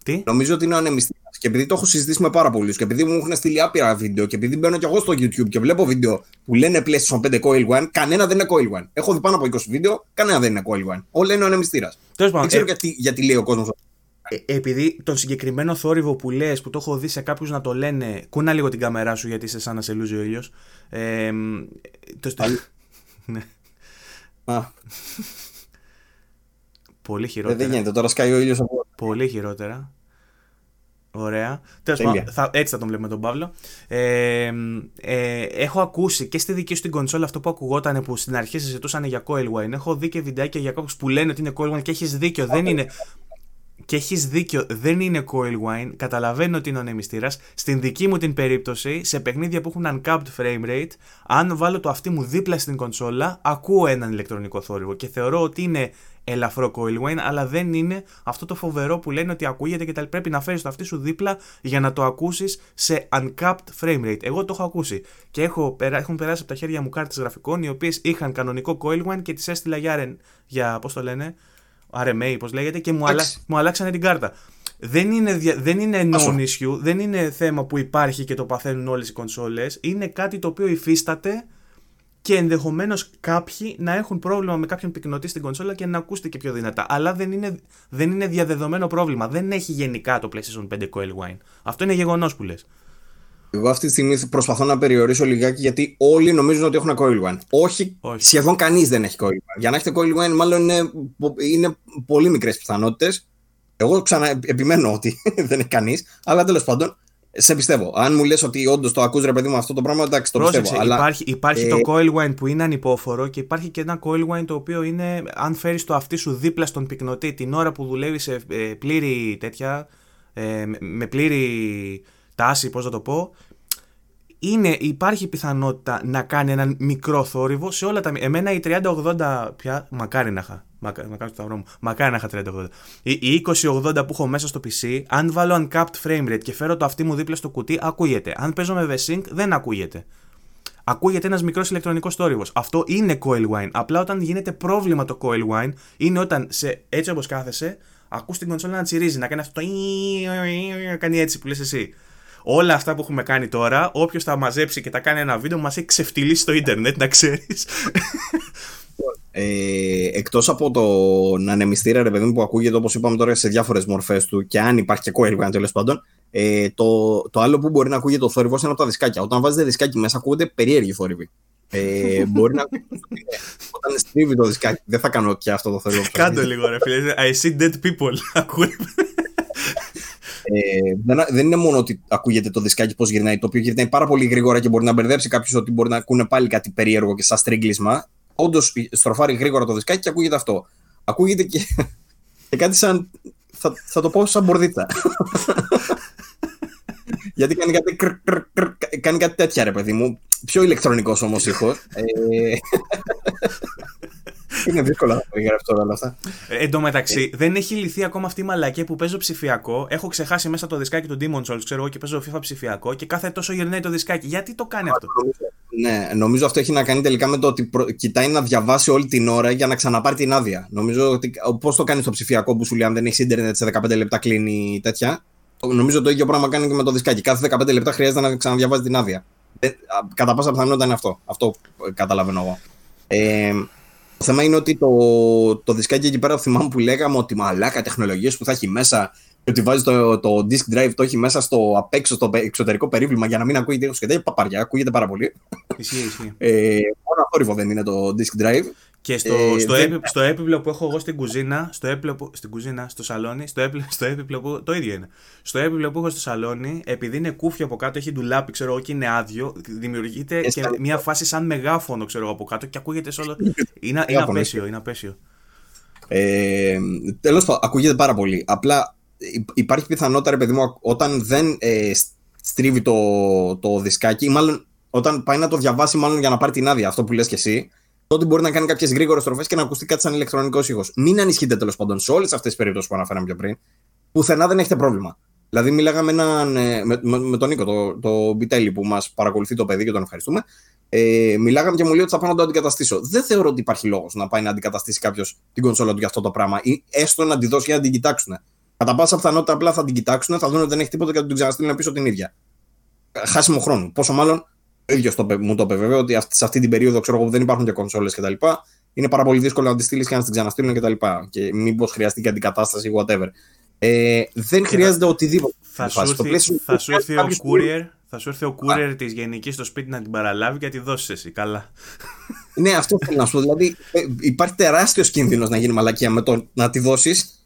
Τι; Νομίζω ότι είναι ο ανεμιστήρας. Και επειδή το έχω συζητήσει με πάρα πολλούς και επειδή μου έχουν στείλει άπειρα βίντεο και επειδή μπαίνω κι εγώ στο YouTube και βλέπω βίντεο που λένε PlayStation 5 Coil One, κανένα δεν είναι Coil One. Έχω δει πάνω από 20 βίντεο, κανένα δεν είναι Coil One. Όλα είναι ο ανεμιστήρα. Δεν ξέρω ε... γιατί, γιατί λέει ο κόσμος ε, επειδή τον συγκεκριμένο θόρυβο που λες, που το έχω δει σε κάποιους να το λένε, κούνα λίγο την κάμερά σου γιατί είσαι σαν να σε λούζει ο ήλιος. Ε, το, ναι. Α. Πολύ ε, χειρότερα. Δεν γίνεται, τώρα σκάει ο ήλιος από... Πολύ χειρότερα. Ωραία. Τέλος θα, έτσι θα τον βλέπουμε τον Παύλο. Ε, ε, έχω ακούσει και στη δική σου την κονσόλα αυτό που ακουγόταν που στην αρχή συζητούσαν για Coil Wine. Έχω δει και βιντεάκια για κάποιους που λένε ότι είναι Coil Wine και έχεις δίκιο. Δεν είναι. Και έχεις δίκιο, δεν είναι coil wine. Καταλαβαίνω ότι είναι ο νεμιστήρας. Στην δική μου την περίπτωση, σε παιχνίδια που έχουν uncapped frame rate, αν βάλω το αυτί μου δίπλα στην κονσόλα, ακούω έναν ηλεκτρονικό θόρυβο και θεωρώ ότι είναι ελαφρό coil wine, αλλά δεν είναι αυτό το φοβερό που λένε ότι ακούγεται και τα πρέπει να φέρεις το αυτί σου δίπλα για να το ακούσεις σε uncapped frame rate. Εγώ το έχω ακούσει και έχω, έχουν περάσει από τα χέρια μου κάρτες γραφικών οι οποίες είχαν κανονικό coil wine και τις έστειλα για, για πώς το λένε, RMA, πώς λέγεται, και μου, αλλα... μου αλλάξανε την κάρτα. Δεν είναι, δεν είναι non-issue, δεν είναι θέμα που υπάρχει και το παθαίνουν όλες οι κονσόλες. Είναι κάτι το οποίο υφίσταται και ενδεχομένως κάποιοι να έχουν πρόβλημα με κάποιον πυκνοτή στην κονσόλα και να ακούστε πιο δυνατά. Αλλά δεν είναι, δεν είναι διαδεδομένο πρόβλημα. Δεν έχει γενικά το PlayStation 5 Coil Wine. Αυτό είναι γεγονός που λες. Εγώ αυτή τη στιγμή προσπαθώ να περιορίσω λιγάκι γιατί όλοι νομίζουν ότι έχουν coil one. Όχι, Όχι. σχεδόν κανείς δεν έχει coil one. Για να έχετε coil one, μάλλον είναι, είναι πολύ μικρές πιθανότητες. Εγώ ξανά επιμένω ότι δεν έχει κανείς, αλλά τέλος πάντων σε πιστεύω. Αν μου λες ότι όντως το ακούς ρε παιδί μου αυτό το πράγμα, εντάξει, το Πρόσεξε, πιστεύω. Υπάρχει, υπάρχει ε... το coil wine που είναι ανυπόφορο και υπάρχει και ένα coil wine το οποίο είναι αν φέρεις το αυτί σου δίπλα στον πυκνοτή την ώρα που δουλεύεις σε ε, πλήρη τέτοια. Ε, με πλήρη τάση, πώς να το πω, είναι, υπάρχει πιθανότητα να κάνει έναν μικρό θόρυβο σε όλα τα. Εμένα η 3080 πια. Μακάρι να είχα. Μακάρι, μακάρι το μου. Μακάρι να είχα 3080. Η, η 2080 που έχω μέσα στο PC, αν βάλω uncapped frame rate και φέρω το αυτί μου δίπλα στο κουτί, ακούγεται. Αν παίζω με V-Sync, δεν ακούγεται. Ακούγεται ένας μικρός ηλεκτρονικός θόρυβος. Αυτό είναι coil wine. Απλά όταν γίνεται πρόβλημα το coil wine, είναι όταν σε, έτσι όπως κάθεσαι, ακούς την κονσόλα να τσιρίζει, να κάνει αυτό το. κάνει έτσι που λες εσύ όλα αυτά που έχουμε κάνει τώρα, όποιος τα μαζέψει και τα κάνει ένα βίντεο, μας έχει ξεφτυλίσει στο ίντερνετ, να ξέρεις. Ε, Εκτός από το ανεμιστήρα, ρε παιδί μου, που ακούγεται όπως είπαμε τώρα σε διάφορες μορφές του και αν υπάρχει και coil τέλος πάντων, ε, το, το άλλο που μπορεί να ακούγεται το θόρυβος είναι από τα δισκάκια. Όταν βάζετε δισκάκι μέσα, ακούγονται περίεργοι θόρυβοι. Ε, μπορεί να όταν στρίβει το δισκάκι. Δεν θα κάνω και αυτό το θόρυβο. Κάντο λίγο, ρε φίλε. I see dead people. Ε, δεν, δεν είναι μόνο ότι ακούγεται το δισκάκι πώς γυρνάει, το οποίο γυρνάει πάρα πολύ γρήγορα και μπορεί να μπερδέψει κάποιους ότι μπορεί να ακούνε πάλι κάτι περίεργο και σαν στρίγκλισμα. Όντως στροφάρει γρήγορα το δισκάκι και ακούγεται αυτό. Ακούγεται και, και κάτι σαν. Θα, θα το πω σαν μπορδίτσα. Γιατί κάνει κάτι, κρ, κρ, κρ, κάνει κάτι τέτοια, ρε παιδί μου. Πιο ηλεκτρονικός όμως ήχος. Ε, είναι δύσκολο να περιγράψει τώρα όλα αυτά. Ε, εν τω μεταξύ, δεν έχει λυθεί ακόμα αυτή η μαλακή που παίζω ψηφιακό. Έχω ξεχάσει μέσα το δισκάκι του Demon Souls, ξέρω εγώ, και παίζω FIFA ψηφιακό και κάθε τόσο γυρνάει το δισκάκι. Γιατί το κάνει αυτό; Ναι, νομίζω αυτό έχει να κάνει τελικά με το ότι προ... κοιτάει να διαβάσει όλη την ώρα για να ξαναπάρει την άδεια. Νομίζω ότι πώς το κάνεις στο ψηφιακό που σου λέει αν δεν έχεις Ιντερνετ σε 15 λεπτά κλείνει τέτοια. Νομίζω το ίδιο πράγμα κάνει και με το δισκάκι. Κάθε 15 λεπτά χρειάζεται να ξαναδιαβάζει την άδεια. Ε, κατά πάσα πιθανότητα είναι αυτό. Αυτό καταλαβαίνω εγώ. Ε, Το θέμα είναι ότι το, το δισκάκι εκεί πέρα θυμάμαι που λέγαμε ότι μαλάκα τεχνολογίες που θα έχει μέσα και ότι βάζει το, το disk drive το έχει μέσα στο απ' έξω, στο εξωτερικό περίβλημα για να μην ακούγεται ήχο και τέτοια παπαριά. Ακούγεται πάρα πολύ. Ισχύει, ισχύει. Ε, μόνο θόρυβο δεν είναι το disk drive. Και στο, ε, στο, δεν... στο έπιπλο που έχω εγώ στην κουζίνα, στο έπιπλο που, στην κουζίνα, στο σαλόνι, στο έπιπλο, στο έπιπλο που. Το ίδιο είναι. Στο έπιπλο που έχω στο σαλόνι, επειδή είναι κούφιο από κάτω, έχει ντουλάπι, ξέρω εγώ, και είναι άδειο, δημιουργείται και μια φάση σαν μεγάφωνο, ξέρω εγώ, από κάτω και ακούγεται σε όλο. είναι, είναι απέσιο, είναι απέσιο. Ε, Τέλος πάντων, ακούγεται πάρα πολύ. Απλά υπάρχει πιθανότητα, ρε παιδί μου, όταν δεν ε, στρίβει το, το δισκάκι, μάλλον όταν πάει να το διαβάσει, μάλλον για να πάρει την άδεια, αυτό που λες και εσύ, τότε μπορεί να κάνει κάποιες γρήγορες στροφές και να ακουστεί κάτι σαν ηλεκτρονικός ήχος. Μην ανησυχείτε τέλος πάντων σε όλες αυτές τις περιπτώσεις που αναφέραμε πιο πριν. Πουθενά δεν έχετε πρόβλημα. Δηλαδή, μιλάγαμε με, έναν, ε, με, με, με τον Νίκο, το, το Μπιτέλη που μας παρακολουθεί το παιδί και τον ευχαριστούμε. Ε, μιλάγαμε και μου λέει ότι θα πάω να το αντικαταστήσω. Δεν θεωρώ ότι υπάρχει λόγος να πάει να αντικαταστήσει κάποιος την κονσόλα του για αυτό το πράγμα ή έστω να τη δώσει για να την κοιτάξουν. Κατά πάσα πιθανότητα απλά θα την κοιτάξουν, θα δουν ότι δεν έχει τίποτα και θα την ξαναστείλουν πίσω την ίδια. Χάσιμο χρόνο. Πόσο μάλλον ο ίδιος μου το είπε βέβαια ότι σε αυτή την περίοδο ξέρω, που δεν υπάρχουν και κονσόλες κτλ. Είναι πάρα πολύ δύσκολο να τη στείλεις και να την ξαναστείλουν κτλ. Και, και μήπως χρειαστεί και αντικατάσταση ή whatever. Ε, δεν χρειάζεται οτιδήποτε. Θα σου, έρθει, θα σου έρθει ο courier, θα σου έρθει ο courier της γενικής στο σπίτι να την παραλάβει και να τη δώσεις εσύ. Καλά. ναι, αυτό θέλω να σου πω. Δηλαδή, ε, υπάρχει τεράστιος κίνδυνος να γίνει μαλακία με το να τη δώσεις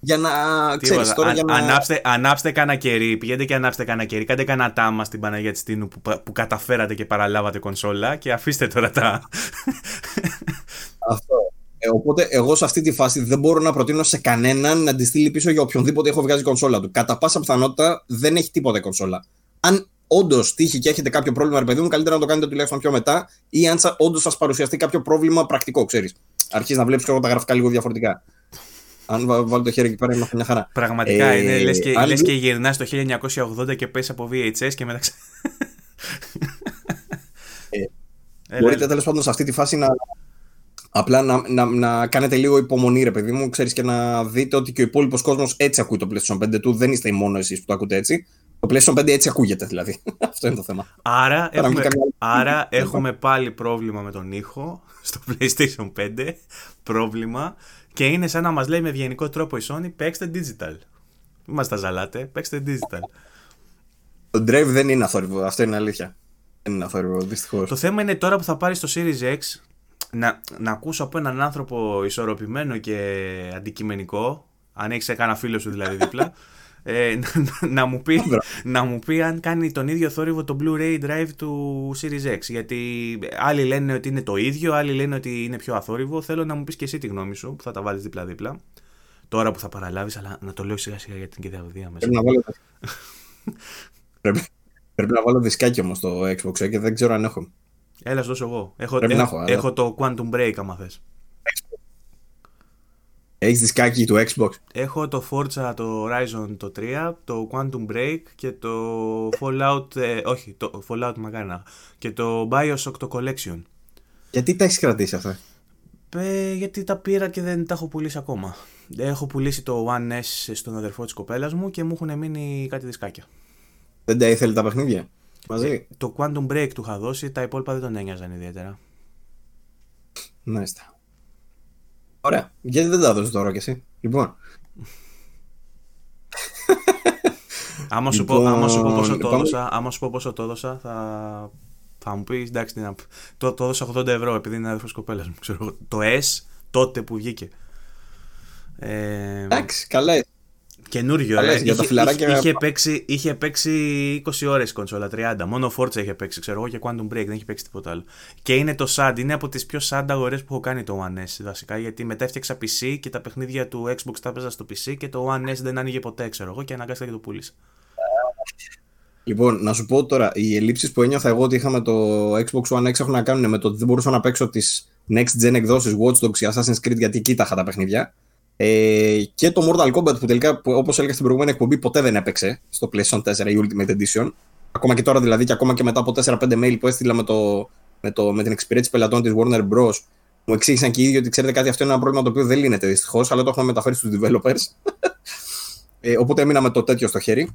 για να ξέρεις τώρα. για να... Ανάψτε, ανάψτε κανένα κερί, πηγαίνετε και ανάψτε κανένα κερί. Κάντε κανένα τάμα στην Παναγία τη Τίνου που, που καταφέρατε και παραλάβατε κονσόλα και αφήστε τώρα τα. Αυτό. Ε, οπότε, εγώ σε αυτή τη φάση δεν μπορώ να προτείνω σε κανέναν να τη στείλει πίσω για οποιονδήποτε έχω βγάζει κονσόλα του. Κατά πάσα πιθανότητα δεν έχει τίποτα κονσόλα. Αν όντως τύχει και έχετε κάποιο πρόβλημα, ρε παιδί μου, καλύτερα να το κάνετε τουλάχιστον πιο μετά ή αν όντως σας παρουσιαστεί κάποιο πρόβλημα πρακτικό, ξέρεις. Αρχίζεις να βλέπεις τα γραφικά λίγο διαφορετικά. Αν βάλω το χέρι εκεί πέρα, είμαστε μια χαρά. Πραγματικά ε, είναι. Λες και, αν... και γυρνάς το 1980 και πέσει από VHS και μετά. ε, μπορείτε τέλος πάντων σε αυτή τη φάση να. Απλά να, να, να κάνετε λίγο υπομονή, ρε παιδί μου, ξέρεις και να δείτε ότι και ο υπόλοιπος κόσμος έτσι ακούει το PlayStation 5 του. Δεν είστε οι μόνο εσείς που το ακούτε έτσι. Το PlayStation 5 έτσι ακούγεται δηλαδή. Αυτό είναι το θέμα. Άρα, έχουμε, άρα έχουμε πάλι πρόβλημα με τον ήχο στο PlayStation 5. Πρόβλημα. Και είναι σαν να μας λέει με ευγενικό τρόπο η Sony: Παίξτε digital. Μην μας τα ζαλάτε, παίξτε digital. Το Drive δεν είναι αθόρυβο, αυτό είναι αλήθεια. Δεν είναι αθόρυβο, δυστυχώς. Το θέμα είναι τώρα που θα πάρει το Series X να, να ακούσω από έναν άνθρωπο ισορροπημένο και αντικειμενικό, αν έχεις κανένα φίλο σου δηλαδή δίπλα, ε, να, μου πει, να μου πει αν κάνει τον ίδιο θόρυβο το Blu-ray drive του Series X. Γιατί άλλοι λένε ότι είναι το ίδιο, άλλοι λένε ότι είναι πιο αθόρυβο. Θέλω να μου πεις και εσύ τη γνώμη σου που θα τα βάλεις δίπλα-δίπλα. Τώρα που θα παραλάβεις, αλλά να το λέω σιγά σιγά για την κυριαρχία μέσα. Πρέπει να βάλω, πρέπει, πρέπει να βάλω δισκάκι όμως στο Xbox ε, και δεν ξέρω αν έχω. Έλα, δώσω εγώ. Έχω, έχω, έχω το Quantum Break, άμα θες. Έχεις δισκάκι του Xbox; Έχω το Forza, το Horizon το 3, το Quantum Break και το Fallout. Ε, όχι, το Fallout μακάρι Και το Bioshock το Collection. Γιατί τα έχεις κρατήσει αυτά; Ε, γιατί τα πήρα και δεν τα έχω πουλήσει ακόμα. Έχω πουλήσει το One S στον αδερφό της κοπέλας μου και μου έχουν μείνει κάτι δισκάκια. Δεν τα ήθελε τα παιχνίδια; Μαζί; Ε, το Quantum Break του είχα δώσει, τα υπόλοιπα δεν τον ένοιαζαν ιδιαίτερα. Μάλιστα. Ωραία. Γιατί δεν τα έδωσες τώρα κι εσύ. Λοιπόν. άμα, σου πω, άμα σου πω πόσο το έδωσα, άμα σου πω πόσο το έδωσα, θα, θα μου πεις εντάξει, τι να... το, το έδωσα 80 ευρώ επειδή είναι αδερφός κοπέλας μου. Ξέρω, το S τότε που βγήκε. Ε, εντάξει, καλά Καινούριο, ε. Για είχε, τα είχε, είχε, παίξει, είχε παίξει 20 ώρες η κονσόλα, 30. Μόνο Forza είχε παίξει, ξέρω εγώ, και Quantum Break, δεν είχε παίξει τίποτα άλλο. Και είναι το SAD, είναι από τις πιο SAD αγορές που έχω κάνει το One S βασικά, γιατί μετά έφτιαξα PC και τα παιχνίδια του Xbox τα έπαιζα στο PC και το One S δεν άνοιγε ποτέ, ξέρω εγώ, και αναγκάστηκα και το πούλησα. Λοιπόν, να σου πω τώρα, οι ελλείψεις που ένιωθα εγώ ότι είχαμε το Xbox One X έχουν να κάνουν με το ότι δεν μπορούσα να παίξω τις next gen εκδόσεις Watch Dogs και Assassin's Creed γιατί κοίταχα τα παιχνίδια. Ε, και το Mortal Kombat που τελικά, όπως έλεγα στην προηγούμενη εκπομπή, ποτέ δεν έπαιξε στο PlayStation 4 η Ultimate Edition. Ακόμα και τώρα δηλαδή, και ακόμα και μετά από 4-5 mail που έστειλα με, το, με, το, με την εξυπηρέτηση πελατών της Warner Bros. Μου εξήγησαν και οι ίδιοι ότι ξέρετε κάτι, αυτό είναι ένα πρόβλημα το οποίο δεν λύνεται δυστυχώς, αλλά το έχουμε μεταφέρει στους developers. ε, οπότε έμεινα με το τέτοιο στο χέρι.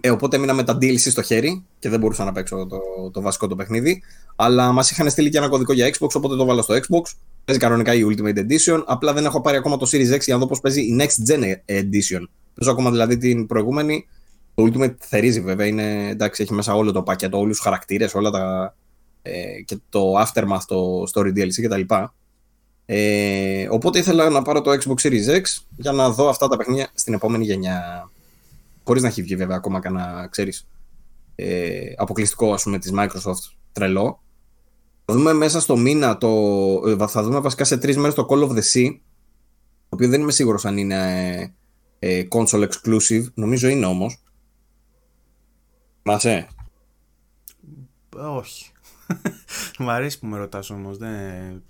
Ε, οπότε έμεινα με τα DLC στο χέρι και δεν μπορούσα να παίξω το, το βασικό το παιχνίδι. Αλλά μας είχαν στείλει και ένα κωδικό για Xbox, οπότε το βάλα στο Xbox. Παίζει κανονικά η Ultimate Edition. Απλά δεν έχω πάρει ακόμα το Series X για να δω πώς παίζει η Next Gen Edition. Παίζω ακόμα δηλαδή την προηγούμενη. Το Ultimate θερίζει βέβαια. Είναι, εντάξει, έχει μέσα όλο το πακέτο, όλους τους χαρακτήρες, όλα τα. Ε, και το Aftermath, το Story DLC κτλ. Ε, οπότε ήθελα να πάρω το Xbox Series X για να δω αυτά τα παιχνίδια στην επόμενη γενιά. Χωρίς να έχει βγει βέβαια ακόμα κανένα, ξέρεις, ε, αποκλειστικό ας πούμε της Microsoft τρελό. Θα δούμε μέσα στο μήνα, το, ε, θα δούμε βασικά σε τρεις μέρες το Call of the Sea, το οποίο δεν είμαι σίγουρος αν είναι ε, console exclusive, νομίζω είναι όμως. Μασέ. Όχι. Μ' αρέσει που με ρωτάς όμως, δεν...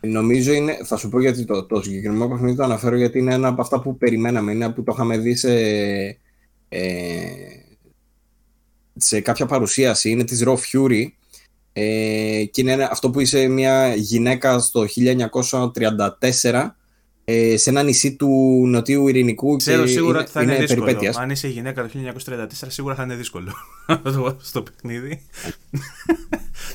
Νομίζω είναι, θα σου πω γιατί το, το συγκεκριμένο παιχνίδι το αναφέρω γιατί είναι ένα από αυτά που περιμέναμε, είναι που το είχαμε δει σε, ε, σε κάποια παρουσίαση, είναι της Raw Fury ε, και είναι αυτό που είσαι μια γυναίκα στο 1934 ε, σε ένα νησί του νοτιού ειρηνικού Ξέρω και σίγουρα είναι, ότι θα είναι, είναι δύσκολο. περιπέτειας. Αν είσαι γυναίκα το 1934 σίγουρα θα είναι δύσκολο στο παιχνίδι.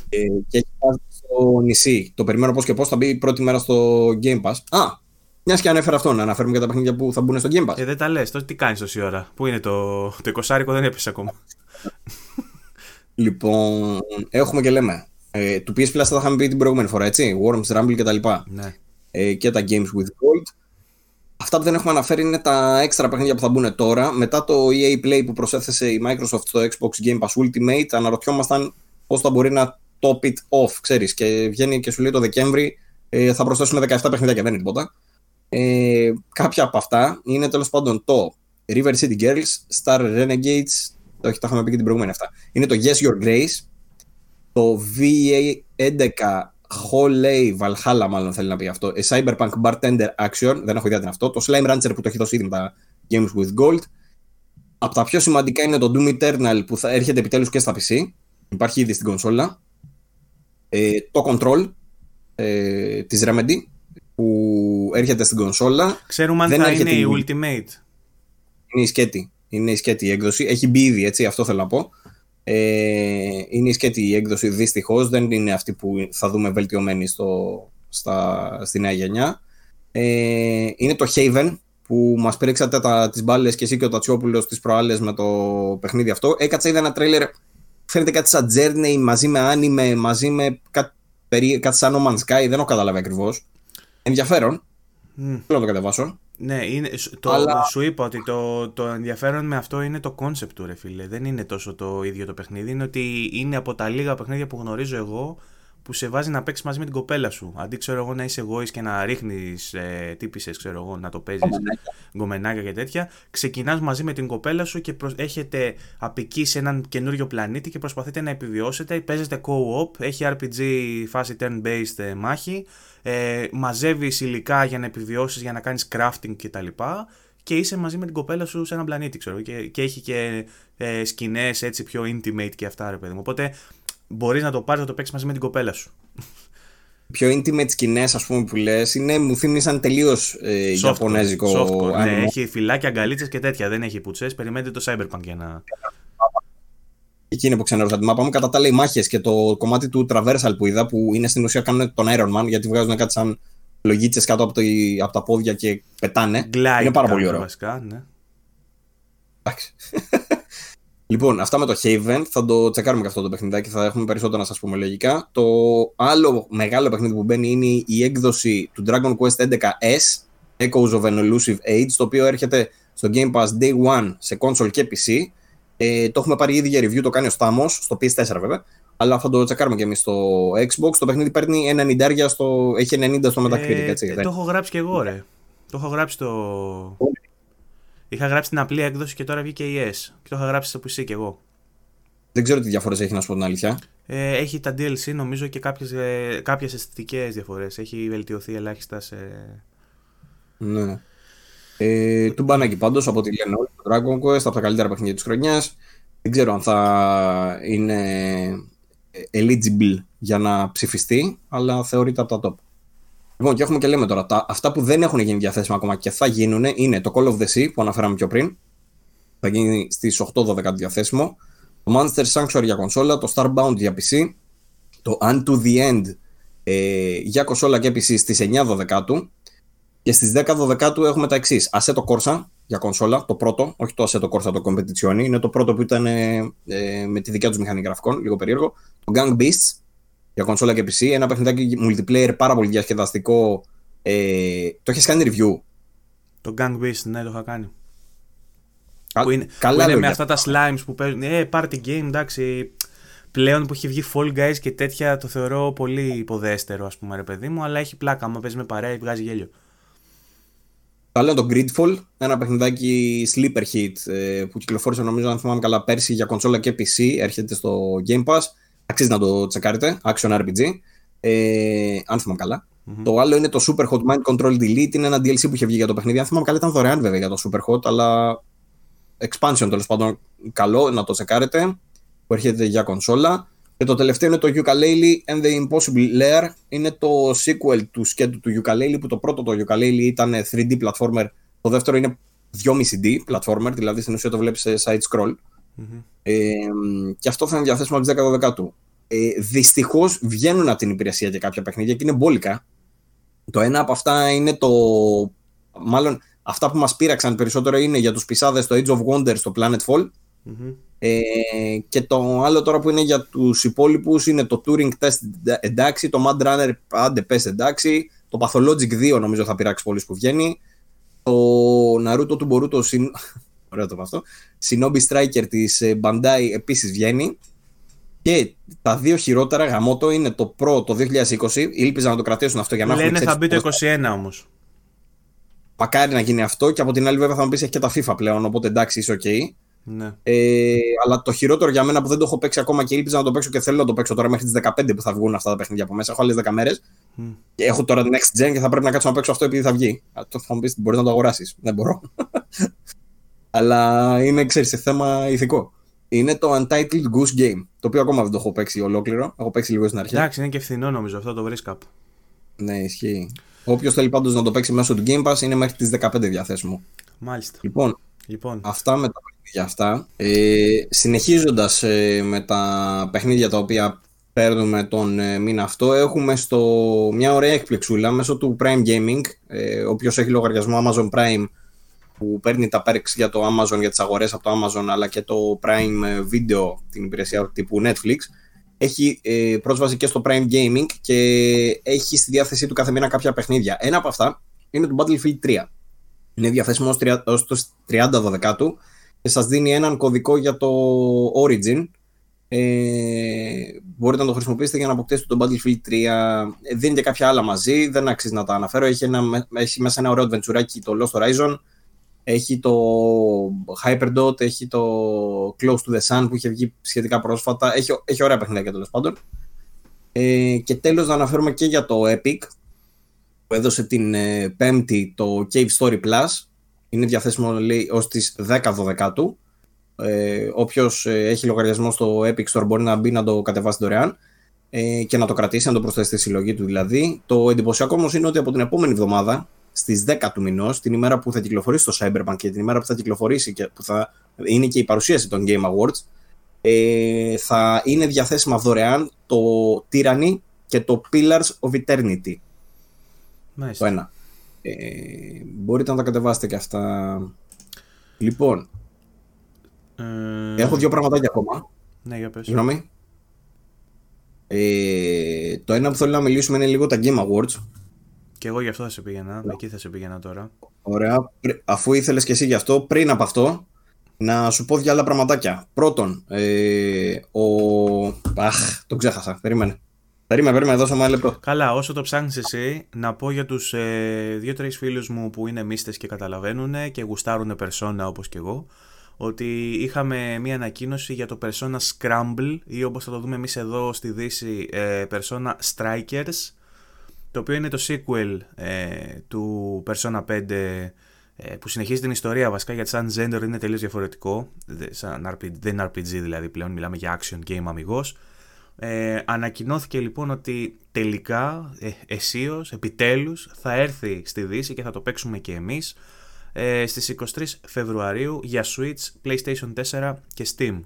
Ε, και έχει πάει στο νησί. Το περιμένω πώς και πώς θα μπει πρώτη μέρα στο Game Pass. Α, μιας και ανέφερα αυτό, να αναφέρουμε και τα παιχνίδια που θα μπουν στο Game Pass. Ε, δεν τα λες, τότε τι κάνεις τόση ώρα. Πού είναι το, το 20 δεν έπεσε ακόμα. Λοιπόν, έχουμε και λέμε. Ε, του PS Plus θα τα είχαμε πει την προηγούμενη φορά, έτσι. Worms, Rumble κτλ. ναι. Ε, και τα Games with Gold. Αυτά που δεν έχουμε αναφέρει είναι τα έξτρα παιχνίδια που θα μπουν τώρα. Μετά το EA Play που προσέθεσε η Microsoft στο Xbox Game Pass Ultimate, αναρωτιόμασταν πώς θα μπορεί να top it off, ξέρεις. Και βγαίνει και σου λέει το Δεκέμβρη ε, θα προσθέσουμε 17 παιχνίδια και δεν είναι τίποτα. Ε, κάποια από αυτά είναι τέλος πάντων το River City Girls, Star Renegades, το όχι, τα είχαμε πει και την προηγούμενη αυτά. Είναι το Yes Your Grace, το VA11 Holley Valhalla, μάλλον θέλει να πει αυτό. A Cyberpunk Bartender Action, δεν έχω ιδέα τι είναι αυτό. Το Slime Rancher που το έχει δώσει ήδη με τα Games with Gold. Από τα πιο σημαντικά είναι το Doom Eternal που θα έρχεται επιτέλους και στα PC. Υπάρχει ήδη στην κονσόλα. Ε, το Control ε, της Remedy που έρχεται στην κονσόλα. Ξέρουμε αν Δεν θα έρχεται είναι η η- Ultimate. Είναι η σκέτη. Είναι η σκέτη η έκδοση. Έχει μπει ήδη, έτσι, αυτό θέλω να πω. Ε, είναι η σκέτη η έκδοση, δυστυχώς. Δεν είναι αυτή που θα δούμε βελτιωμένη στο, στα, στη νέα γενιά. Ε, είναι το Haven που μας πρίξατε τα, τις μπάλες και εσύ και ο Τατσιόπουλος τις προάλλες με το παιχνίδι αυτό. Έκατσα, είδα ένα τρέιλερ φαίνεται κάτι σαν Journey μαζί με anime, μαζί με κάτι, περί, κάτι σαν No Man's Sky. Δεν έχω καταλάβει ακριβώς. Ενδιαφέρον. Μμ. Θέλω να το κατεβάσω. Ναι, είναι, σου- το, Αλλά- σου είπα ότι το, το ενδιαφέρον με αυτό είναι το concept του, ρε φίλε. Δεν είναι τόσο το ίδιο το παιχνίδι. Είναι ότι είναι από τα λίγα παιχνίδια που γνωρίζω εγώ που σε βάζει να παίξεις μαζί με την κοπέλα σου. Αντί ξέρω εγώ να είσαι εγώ και να ρίχνεις ε, τύπησες, ξέρω εγώ, να το παίζεις γκομενάκια και τέτοια. Ξεκινάς μαζί με την κοπέλα σου και προσ... έχετε απικεί σε έναν καινούριο πλανήτη και προσπαθείτε να επιβιώσετε. Παίζετε co-op, έχει RPG φάση turn-based ε, μάχη. Ε, Μαζεύεις υλικά για να επιβιώσεις, για να κάνεις crafting κτλ. Και είσαι μαζί με την κοπέλα σου σε έναν πλανήτη, ξέρω. Και, και έχει και ε, σκηνές έτσι πιο intimate και αυτά, ρε παιδί μου. Οπότε μπορείς να το πάρεις να το παίξεις μαζί με την κοπέλα σου. πιο intimate σκηνές, ας πούμε, που λες, είναι, μου θύμισαν τελείως ε, Ιαπωνέζικο Softcore, ναι, anime. έχει φυλάκια, αγκαλίτσες και τέτοια. Δεν έχει πουτσές. Περιμένετε το Cyberpunk για να. Εκεί είναι που ξενέρωσα τη μάπα μου. Κατά τα άλλα, οι μάχες και το κομμάτι του traversal που είδα, που είναι στην ουσία κάνουν τον Iron Man, γιατί βγάζουν κάτι σαν λογίτσες κάτω από, το, από τα πόδια και πετάνε. Glide είναι πάρα πολύ κάνουν ωραίο. Βασικά, ναι. Εντάξει. λοιπόν, αυτά με το Haven. Θα το τσεκάρουμε και αυτό το παιχνιδάκι. Θα έχουμε περισσότερα να σας πούμε λογικά. Το άλλο μεγάλο παιχνίδι που μπαίνει είναι η έκδοση του Dragon Quest 11S Echoes of an Elusive Age, το οποίο έρχεται στο Game Pass Day One σε console και PC. Ε, το έχουμε πάρει ήδη για review, το κάνει ο Στάμος, στο PS4 βέβαια. Αλλά θα το τσεκάρουμε και εμείς στο Xbox. Το παιχνίδι παίρνει 90 στο, έχει 90 στο Metacritic, Ε, έτσι. ε, δεν- το έχω γράψει και εγώ, ρε. Το έχω γράψει το. Είχα γράψει την απλή έκδοση και τώρα βγήκε η S. Και το είχα γράψει στο PC και εγώ. Δεν ξέρω τι διαφορές έχει να σου πω την αλήθεια. Ε, έχει τα DLC νομίζω και κάποιες, ε, κάποιες αισθητικές διαφορές. Έχει βελτιωθεί ελάχιστα σε... Ναι. Ε, του μπάνακι πάντως από τη λένε όλοι το Dragon Quest από τα καλύτερα παιχνίδια της χρονιάς δεν ξέρω αν θα είναι eligible για να ψηφιστεί αλλά θεωρείται από τα top Λοιπόν και έχουμε και λέμε τώρα τα, αυτά που δεν έχουν γίνει διαθέσιμα ακόμα και θα γίνουν είναι το Call of the Sea που αναφέραμε πιο πριν. Θα γίνει στις 8-12 διαθέσιμο. Το Monster Sanctuary για κονσόλα το Starbound για PC το Unto the End ε, για κονσόλα και PC στις 9 12 και στις 10 12 έχουμε τα εξής. Assetto Corsa για κονσόλα, το πρώτο, όχι το Assetto Corsa το Competizione, είναι το πρώτο που ήταν ε, ε, με τη δικιά τους μηχανή γραφικών, λίγο περίεργο. Το Gang Beasts για κονσόλα και PC, ένα παιχνιδάκι multiplayer πάρα πολύ διασκεδαστικό. Ε, το έχεις κάνει review; Το Gang Beasts, ναι, το είχα κάνει. Κα, που είναι, καλά που είναι με αυτά τα slimes που παίζουν. Ε, party game, εντάξει. Πλέον που έχει βγει Fall Guys και τέτοια το θεωρώ πολύ υποδέστερο, ας πούμε, ρε παιδί μου, αλλά έχει πλάκα. Άμα παίζεις με παρέα, βγάζει γέλιο. Καλό είναι το Gridfall, ένα παιχνιδάκι sleeper hit ε, που κυκλοφόρησε νομίζω αν θυμάμαι καλά πέρσι για κονσόλα και PC, έρχεται στο Game Pass, αξίζει να το τσεκάρετε, Action RPG, ε, αν θυμάμαι καλά. Mm-hmm. Το άλλο είναι το Super Hot Mind Control Delete, είναι ένα DLC που είχε βγει για το παιχνίδι, αν θυμάμαι καλά ήταν δωρεάν βέβαια για το Super Hot, αλλά expansion τέλος πάντων καλό να το τσεκάρετε, που έρχεται για κονσόλα. Και το τελευταίο είναι το Ukulele and the Impossible Lair. Είναι το sequel του σκέτου του Ukulele, που το πρώτο το Ukulele ήταν 3D platformer. Το δεύτερο είναι 2,5D platformer, δηλαδή στην ουσία το βλέπεις σε side scroll. Mm-hmm. Ε, και αυτό θα είναι διαθέσιμο από τις 10 12 ε, Δυστυχώς βγαίνουν από την υπηρεσία και κάποια παιχνίδια και είναι μπόλικα. Το ένα από αυτά είναι το. Μάλλον αυτά που μας πείραξαν περισσότερο είναι για τους πισάδες το Age of Wonders, το Planetfall. Mm-hmm. Ε, και το άλλο τώρα που είναι για τους υπόλοιπους είναι το Turing Test εντάξει, το Mad Runner άντε πες εντάξει, το Pathologic 2 νομίζω θα πειράξει πολλούς που βγαίνει, το Naruto του Boruto συν... Ωραίο το αυτό. Shinobi Striker της ε, Bandai επίσης βγαίνει και τα δύο χειρότερα γαμότο είναι το Pro το 2020. Ήλπιζα να το κρατήσουν αυτό για να Λένε θα μπει το 21 όμως. Μακάρι να γίνει αυτό και από την άλλη βέβαια θα μου πεις έχει και τα FIFA πλέον οπότε εντάξει είσαι ok. Ναι. Ε, αλλά το χειρότερο για μένα που δεν το έχω παίξει ακόμα και ήλπιζα να το παίξω και θέλω να το παίξω τώρα μέχρι τις 15 που θα βγουν αυτά τα παιχνίδια από μέσα. Έχω άλλες 10 μέρες. Mm. Και έχω τώρα next gen και θα πρέπει να κάτσω να παίξω αυτό επειδή θα βγει. Το θα μου πεις μπορείς να το αγοράσεις. Δεν μπορώ. Αλλά είναι, ξέρεις, θέμα ηθικό. Είναι το Untitled Goose Game. Το οποίο ακόμα δεν το έχω παίξει ολόκληρο. Έχω παίξει λίγο στην αρχή. Εντάξει, είναι και φθηνό νομίζω αυτό το βρίσκα. Ναι, ισχύει. Όποιος θέλει πάντως να το παίξει μέσω του Game Pass είναι μέχρι τις 15 διαθέσιμο. Μάλιστα. Λοιπόν, Λοιπόν. Αυτά με τα παιχνίδια αυτά. Ε, συνεχίζοντας ε, με τα παιχνίδια τα οποία παίρνουμε τον ε, μήνα αυτό, έχουμε στο μια ωραία εκπληξούλα μέσω του Prime Gaming, ε, όποιος έχει λογαριασμό Amazon Prime που παίρνει τα perks για το Amazon, για τις αγορές από το Amazon, αλλά και το Prime Video, την υπηρεσία τύπου Netflix, έχει ε, πρόσβαση και στο Prime Gaming και έχει στη διάθεσή του κάθε μήνα κάποια παιχνίδια. Ένα από αυτά είναι το Battlefield 3. Είναι διαθέσιμο ως το 30 Δεκάτου και σας δίνει έναν κωδικό για το Origin. Ε, μπορείτε να το χρησιμοποιήσετε για να αποκτήσετε το Battlefield 3. Ε, δίνει και κάποια άλλα μαζί, δεν αξίζει να τα αναφέρω. Έχει, ένα, έχει μέσα ένα ωραίο adventure το Lost Horizon. Έχει το Hyperdot, έχει το Close to the Sun που είχε βγει σχετικά πρόσφατα. Έχει, έχει ωραία παιχνίδια τέλος πάντων. Ε, και τέλος να αναφέρουμε και για το Epic που έδωσε την ε, πέμπτη το Cave Story Plus. Είναι διαθέσιμο λέει, ως τις 10 του. Ε, όποιος ε, έχει λογαριασμό στο Epic Store μπορεί να μπει να το κατεβάσει δωρεάν ε, και να το κρατήσει, να το προσθέσει στη συλλογή του δηλαδή. Το εντυπωσιακό όμως είναι ότι από την επόμενη εβδομάδα, στις 10 του μηνός, την ημέρα που θα κυκλοφορήσει το Cyberpunk και την ημέρα που θα κυκλοφορήσει και που θα είναι και η παρουσίαση των Game Awards, ε, θα είναι διαθέσιμα δωρεάν το Tyranny και το Pillars of Eternity. Το ένα. Ε, μπορείτε να τα κατεβάσετε και αυτά. Λοιπόν, ε... έχω δύο πραγματάκια ακόμα. Ναι, για πες. Συγγνώμη. Ε, το ένα που θέλω να μιλήσουμε είναι λίγο τα Game Awards. Και εγώ γι' αυτό θα σε πήγαινα. Ναι. Εκεί θα σε πήγαινα τώρα. Ωραία. Αφού ήθελες και εσύ γι' αυτό, πριν από αυτό, να σου πω δύο άλλα πραγματάκια. Πρώτον, ε, ο... Αχ, το ξέχασα. Περίμενε. Περίμενε, περίμενε, δώσα ένα λεπτό. Καλά, όσο το ψάχνεις εσύ, να πω για τους ε, δύο-τρεις φίλους μου που είναι μίστες και καταλαβαίνουν και γουστάρουν Persona όπως και εγώ, ότι είχαμε μία ανακοίνωση για το Persona Scramble ή όπως θα το δούμε εμείς εδώ στη Δύση, ε, Persona Strikers, το οποίο είναι το sequel ε, του Persona 5 ε, που συνεχίζει την ιστορία. Βασικά γιατί σαν gender είναι τελείως διαφορετικό, σαν RPG, δεν είναι RPG δηλαδή πλέον, μιλάμε για action game αμυγός. Ε, ανακοινώθηκε λοιπόν ότι τελικά, ε, εσείως, επιτέλους, θα έρθει στη Δύση και θα το παίξουμε και εμείς ε, στις 23 Φεβρουαρίου για Switch, PlayStation 4 και Steam.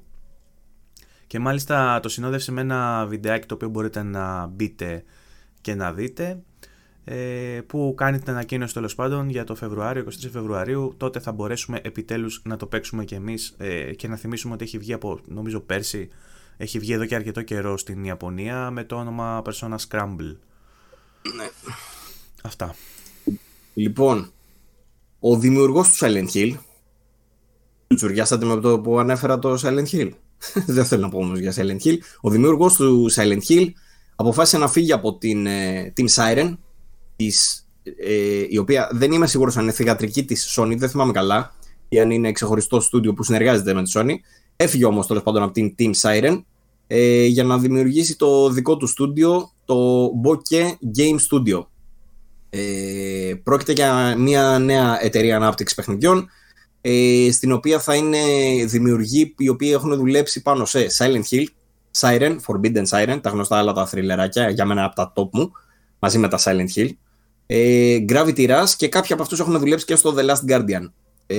Και μάλιστα το συνόδευσε με ένα βιντεάκι το οποίο μπορείτε να μπείτε και να δείτε ε, που κάνει την ανακοίνωση τέλος πάντων για το Φεβρουάριο, 23 Φεβρουαρίου. Τότε θα μπορέσουμε επιτέλους να το παίξουμε κι εμείς ε, και να θυμίσουμε ότι έχει βγει από νομίζω πέρσι. Έχει βγει εδώ και αρκετό καιρό στην Ιαπωνία με το όνομα Persona Scramble. Ναι. Αυτά. Λοιπόν, ο δημιουργός του Silent Hill. Τσουριάσατε με το που ανέφερα το Silent Hill. Δεν θέλω να πω όμως για Silent Hill. Ο δημιουργός του Silent Hill αποφάσισε να φύγει από την ε, Team Siren, της, ε, η οποία δεν είμαι σίγουρος αν είναι θηγατρική της Sony, δεν θυμάμαι καλά, ή αν είναι ξεχωριστό στούντιο που συνεργάζεται με τη Sony. Έφυγε όμως τέλος πάντων από την Team Siren ε, για να δημιουργήσει το δικό του στούντιο, το Bokeh Game Studio. Ε, πρόκειται για μια νέα εταιρεία ανάπτυξης παιχνιδιών ε, στην οποία θα είναι δημιουργοί οι οποίοι έχουν δουλέψει πάνω σε Silent Hill, Siren, Forbidden Siren, τα γνωστά άλλα τα θρυλεράκια, για μένα από τα top μου, μαζί με τα Silent Hill, ε, Gravity Rush και κάποιοι από αυτούς έχουν δουλέψει και στο The Last Guardian. Ε,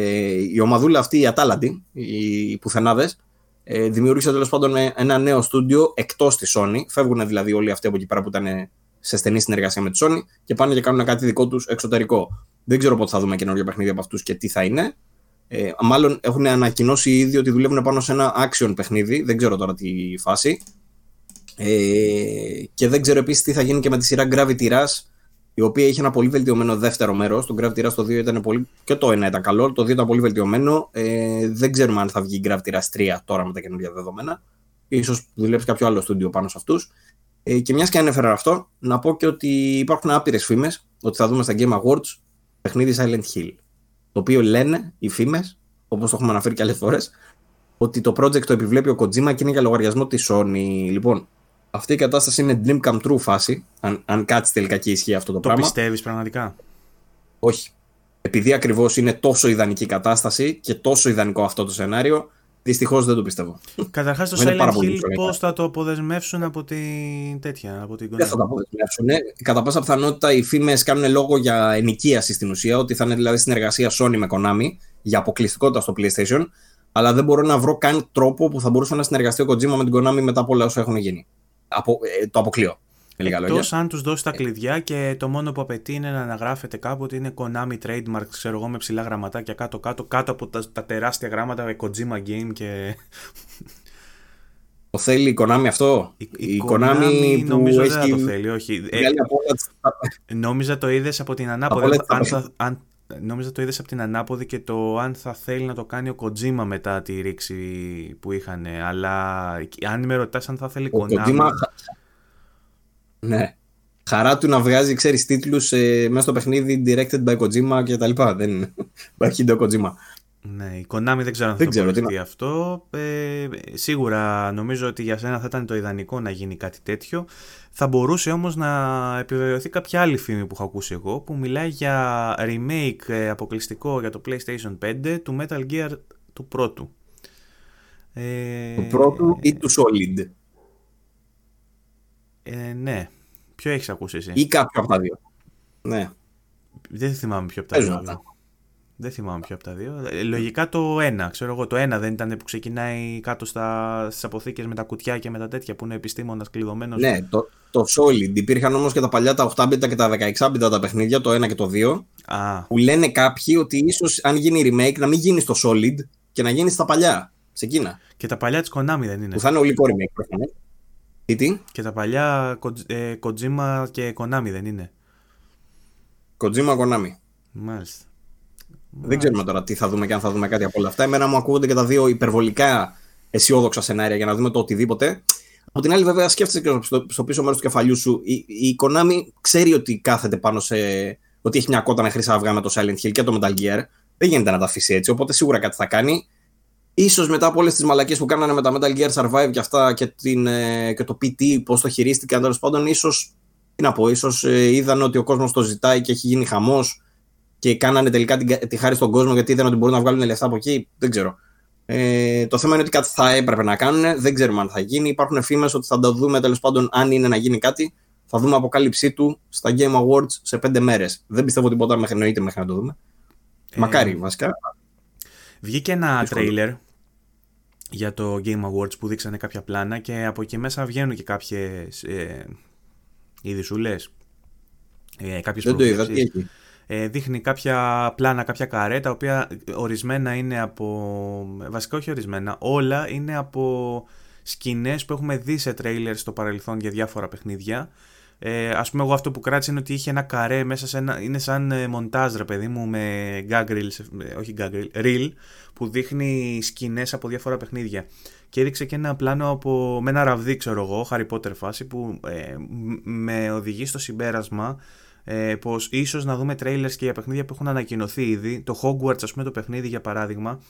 η ομαδούλα αυτή, η Ατάλαντη, οι πουθενάδες, ε, δημιούργησε τέλος πάντων ένα νέο στούντιο εκτός της Sony. Φεύγουν δηλαδή όλοι αυτοί από εκεί πέρα που ήταν σε στενή συνεργασία με τη Sony και πάνε και κάνουν κάτι δικό τους εξωτερικό. Δεν ξέρω πότε θα δούμε καινούργια παιχνίδια από αυτούς και τι θα είναι. Ε, μάλλον έχουν ανακοινώσει ήδη ότι δουλεύουν πάνω σε ένα action παιχνίδι. Δεν ξέρω τώρα τι φάση. Ε, και δεν ξέρω επίσης τι θα γίνει και με τη σειρά Gravity Rush, η οποία είχε ένα πολύ βελτιωμένο δεύτερο μέρος. Το Gravity Rush το 2 ήταν πολύ. και το 1 ήταν καλό, το 2 ήταν πολύ βελτιωμένο. Ε, δεν ξέρουμε αν θα βγει Gravity Rush 3 τώρα με τα καινούργια δεδομένα. σω δουλέψει κάποιο άλλο στούντιο πάνω σε αυτούς. Ε, και μιας και ανέφερα αυτό, να πω και ότι υπάρχουν άπειρες φήμες ότι θα δούμε στα Game Awards παιχνίδι Silent Hill. Το οποίο λένε οι φήμες, όπως το έχουμε αναφέρει και άλλες φορές, ότι το project το επιβλέπει ο Kojima και είναι για λογαριασμό της Sony. Λοιπόν, αυτή η κατάσταση είναι dream come true φάση, αν, αν κάτσει τελικά και ισχύει αυτό το, το πράγμα. Το πιστεύεις πραγματικά; Όχι. Επειδή ακριβώς είναι τόσο ιδανική κατάσταση και τόσο ιδανικό αυτό το σενάριο, Δυστυχώς δεν το πιστεύω. Καταρχάς το Silent Hill πώς θα το αποδεσμεύσουν από την τέτοια, από την Δεν θα το αποδεσμεύσουν. Κατά πάσα πιθανότητα οι φήμες κάνουν λόγο για ενοικίαση στην ουσία, ότι θα είναι δηλαδή συνεργασία Sony με Konami για αποκλειστικότητα στο PlayStation. Αλλά δεν μπορώ να βρω καν τρόπο που θα μπορούσε να συνεργαστεί ο Kojima με την Konami μετά από όλα όσα έχουν γίνει. Απο, ε, το αποκλείω. Εκτός αν τους δώσει τα κλειδιά και το μόνο που απαιτεί είναι να αναγράφεται κάπου ότι είναι Konami Trademark, ξέρω εγώ, με ψηλά γραμματάκια κάτω-κάτω, κάτω από τα, τα τεράστια γράμματα Kojima Game και. Το θέλει η Konami αυτό; Η, η, η Konami, Konami που νομίζω έχει... δεν το θέλει, όχι. Ε, νόμιζα το είδες από την ανάποδη. Αν θα, αν, νόμιζα το είδες από την ανάποδη και το αν θα θέλει να το κάνει ο Kojima μετά τη ρήξη που είχαν. Αλλά αν με ρωτάς αν θα θέλει ο Konami. Kojima ναι. Χαρά του να βγάζει, ξέρεις, τίτλους ε, μέσα στο παιχνίδι directed by Kojima και τα λοιπά. Δεν υπάρχει το Kojima. Ναι, η Konami δεν ξέρω αν θα το τι αυτό. Ε, σίγουρα νομίζω ότι για σένα θα ήταν το ιδανικό να γίνει κάτι τέτοιο. Θα μπορούσε όμως να επιβεβαιωθεί κάποια άλλη φήμη που έχω ακούσει εγώ που μιλάει για remake ε, αποκλειστικό για το PlayStation 5 του Metal Gear του πρώτου. Ε, του πρώτου ή του Solid; Ε, ναι. Ποιο έχεις ακούσει εσύ; Ή κάποιο από τα δύο. Ναι. Δεν θυμάμαι ποιο από τα δύο. Δεν θυμάμαι ποιο από τα δύο. Ε, λογικά το ένα. Ξέρω εγώ, το ένα δεν ήταν που ξεκινάει κάτω στα, στις αποθήκες με τα κουτιά και με τα τέτοια που είναι επιστήμονας κλειδωμένος. Ναι, το, το Solid. Υπήρχαν όμως και τα παλιά τα 8 και τα 16 τα παιχνίδια, το 1 και το 2. Α. Που λένε κάποιοι ότι ίσως αν γίνει remake να μην γίνει στο Solid και να γίνει στα παλιά. Σε εκείνα. Και τα παλιά της Konami δεν είναι. Που θα είναι ολικό remake προφανώς. Τι, Και τα παλιά ε, Kojima και Konami δεν είναι. Kojima Konami. Μάλιστα. Δεν ξέρουμε τώρα τι θα δούμε και αν θα δούμε κάτι από όλα αυτά. Εμένα μου ακούγονται και τα δύο υπερβολικά αισιόδοξα σενάρια για να δούμε το οτιδήποτε. Από την άλλη, βέβαια, σκέφτεσαι και στο, στο πίσω μέρος του κεφαλιού σου. Η, η Konami ξέρει ότι κάθεται πάνω σε. ότι έχει μια κότα με χρυσά αυγά με το Silent Hill και το Metal Gear. Δεν γίνεται να τα αφήσει έτσι. Οπότε σίγουρα κάτι θα κάνει ίσως μετά από όλες τις μαλακίες που κάνανε με τα Metal Gear Survive και αυτά και, την, ε, και το PT, πώς το χειρίστηκαν τέλος πάντων, ίσως. Τι να πω, ίσως ε, είδαν ότι ο κόσμος το ζητάει και έχει γίνει χαμός και κάνανε τελικά την, τη χάρη στον κόσμο γιατί είδαν ότι μπορούν να βγάλουν λεφτά από εκεί. Δεν ξέρω. Ε, το θέμα είναι ότι κάτι θα έπρεπε να κάνουν. Δεν ξέρουμε αν θα γίνει. Υπάρχουν φήμες ότι θα το δούμε τέλος πάντων αν είναι να γίνει κάτι. Θα δούμε αποκάλυψή του στα Game Awards σε πέντε μέρες. Δεν πιστεύω τίποτα μέχρι, εννοείται μέχρι να το δούμε. Ε, Μακάρι βασικά. Βγήκε ένα τρέιλερ για το Game Awards που δείξανε κάποια πλάνα και από εκεί μέσα βγαίνουν και κάποιες ε, ειδισούλες. Ε, Δεν το είδα, τι έχει; Ε, δείχνει κάποια πλάνα, κάποια καρέ, τα οποία ορισμένα είναι από... Βασικά όχι ορισμένα, όλα είναι από σκηνές που έχουμε δει σε τρέιλερ στο παρελθόν για διάφορα παιχνίδια. Ε, ας πούμε εγώ αυτό που κράτησε είναι ότι είχε ένα καρέ μέσα σε ένα... Είναι σαν ε, μοντάζ ρε παιδί μου με gag reel, όχι gag reel, reel που δείχνει σκηνές από διάφορα παιχνίδια. Και έδειξε και ένα πλάνο από, με ένα ραβδί ξέρω εγώ, Harry Potter φάση που ε, με οδηγεί στο συμπέρασμα ε, πως ίσως να δούμε trailers και για παιχνίδια που έχουν ανακοινωθεί ήδη. Το Hogwarts, ας πούμε, το παιχνίδι για παράδειγμα,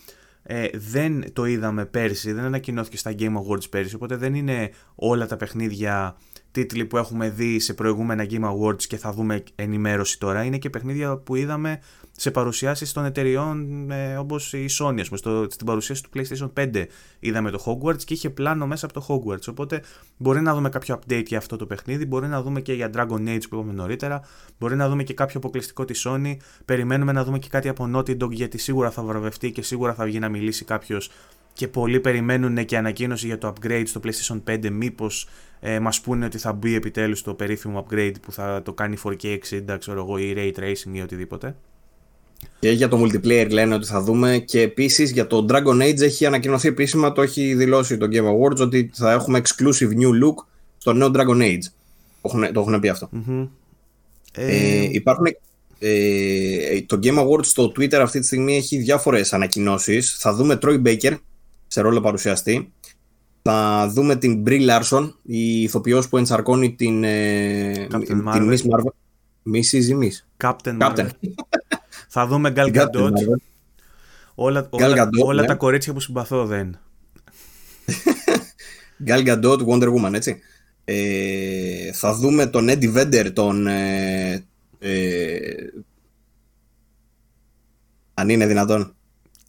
ε, δεν το είδαμε πέρσι, δεν ανακοινώθηκε στα Game Awards πέρσι, οπότε δεν είναι όλα τα παιχνίδια τίτλοι που έχουμε δει σε προηγούμενα Game Awards και θα δούμε ενημέρωση τώρα. Είναι και παιχνίδια που είδαμε σε παρουσιάσεις των εταιριών ε, όπως η Sony, ας πούμε, στο, στην παρουσίαση του PlayStation 5 είδαμε το Hogwarts και είχε πλάνο μέσα από το Hogwarts, οπότε μπορεί να δούμε κάποιο update για αυτό το παιχνίδι, μπορεί να δούμε και για Dragon Age που είπαμε νωρίτερα, μπορεί να δούμε και κάποιο αποκλειστικό της Sony, περιμένουμε να δούμε και κάτι από Naughty Dog γιατί σίγουρα θα βραβευτεί και σίγουρα θα βγει να μιλήσει κάποιος και πολλοί περιμένουν και ανακοίνωση για το upgrade στο PlayStation 5 μήπως ε, μας πούνε ότι θα μπει επιτέλους το περίφημο upgrade που θα το κάνει 4K 60 ξέρω εγώ ή Ray Tracing ή οτιδήποτε. Και για το multiplayer λένε ότι θα δούμε και επίσης για το Dragon Age έχει ανακοινωθεί επίσημα, το έχει δηλώσει το Game Awards ότι θα έχουμε exclusive new look στο νέο Dragon Age. Το έχουν, το έχουν πει αυτό. Ε, ε... υπάρχουν ε, το Game Awards στο Twitter αυτή τη στιγμή έχει διάφορες ανακοινώσεις. Θα δούμε Troy Baker σε ρόλο παρουσιαστή. Θα δούμε την Brie Larson, η ηθοποιός που ενσαρκώνει την, ε, την Miss Marvel. Miss ή Miss; Captain, Captain. Θα δούμε Gal Gadot. Όλα, όλα, όλα ναι. τα κορίτσια που συμπαθώ δεν. Gal Gadot, Wonder Woman, έτσι. Ε, θα δούμε τον Eddie Vedder, τον... Ε, ε, αν είναι δυνατόν.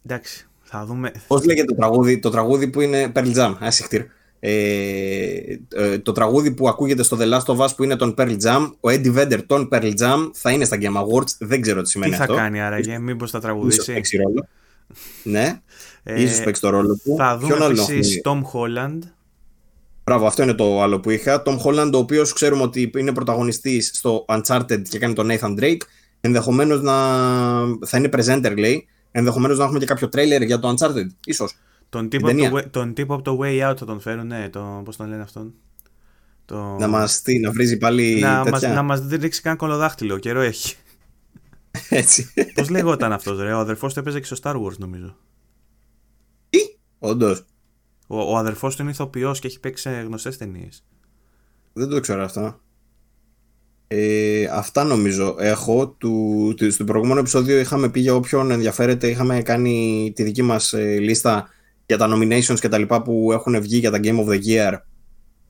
Εντάξει. Θα δούμε... Πώς λέγεται το τραγούδι, το τραγούδι που είναι Pearl Jam, ασυχτήρ. Ε, ε, το τραγούδι που ακούγεται στο The Last of Us που είναι τον Pearl Jam, ο Eddie Vedder τον Pearl Jam θα είναι στα Game Awards, δεν ξέρω τι σημαίνει τι αυτό. Τι θα κάνει άραγε, μήπως θα τραγουδήσει; Ίσως παίξει ρόλο. ναι, ε, ίσως παίξει το ρόλο του. Θα δούμε επίσης Tom Holland. Μπράβο, αυτό είναι το άλλο που είχα. Tom Holland, ο οποίος ξέρουμε ότι είναι πρωταγωνιστής στο Uncharted και κάνει τον Nathan Drake. Ενδεχομένως να θα είναι presenter, λέει. Ενδεχομένως να έχουμε και κάποιο τρέιλερ για το Uncharted, ίσως. Τον τύπο, από το, τον τύπο από το Way Out θα τον φέρουν, ναι, το, πώς τον λένε αυτόν; Το... Να μας, τι, να βρίζει πάλι να τέτοια; Μας, να μας δεν ρίξει καν κολοδάχτυλο, καιρό έχει. Έτσι. Πώς λεγόταν αυτός ρε, ο αδερφός του έπαιζε και στο Star Wars νομίζω. Τι, όντως. Ο, ο αδερφός του είναι ηθοποιός και έχει παίξει σε γνωστές ταινίες. Δεν το ξέρω αυτό. Ε, αυτά νομίζω έχω. Του, του, στο προηγούμενο επεισόδιο είχαμε πει για όποιον ενδιαφέρεται, είχαμε κάνει τη δική μας ε, λίστα για τα nominations και τα λοιπά που έχουν βγει για τα Game of the Year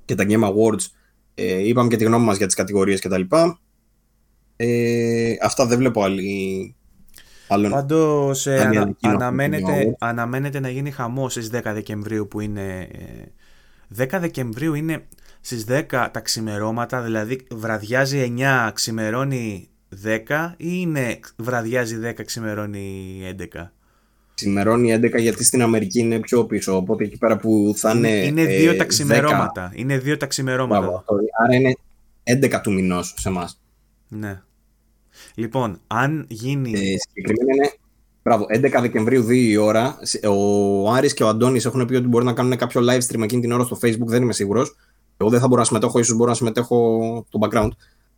και τα Game Awards. Ε, είπαμε και τη γνώμη μας για τις κατηγορίες και τα λοιπά. Ε, αυτά δεν βλέπω άλλη... Άλλον, Πάντως ε, ανα, αναμένεται, αναμένεται να γίνει χαμός στις 10 Δεκεμβρίου που είναι... 10 ε, Δεκεμβρίου είναι στις 10 τα ξημερώματα, δηλαδή βραδιάζει 9, ξημερώνει 10 ή είναι βραδιάζει 10, ξημερώνει 11. Ξημερώνει 11 γιατί στην Αμερική είναι πιο πίσω, οπότε εκεί πέρα που θα είναι Είναι δύο ε, τα ξημερώματα, 10... είναι δύο τα ξημερώματα. Μπράβο, άρα είναι 11 του μηνός σε εμάς. Ναι. Λοιπόν, αν γίνει... Ε, συγκεκριμένα είναι Μπράβο, 11 Δεκεμβρίου 2 η ώρα. Ο Άρης και ο Αντώνης έχουν πει ότι μπορεί να κάνουν κάποιο live stream εκείνη την ώρα στο Facebook, δεν είμαι σίγουρος. Εγώ δεν θα μπορώ να συμμετέχω, ίσως μπορώ να συμμετέχω το background.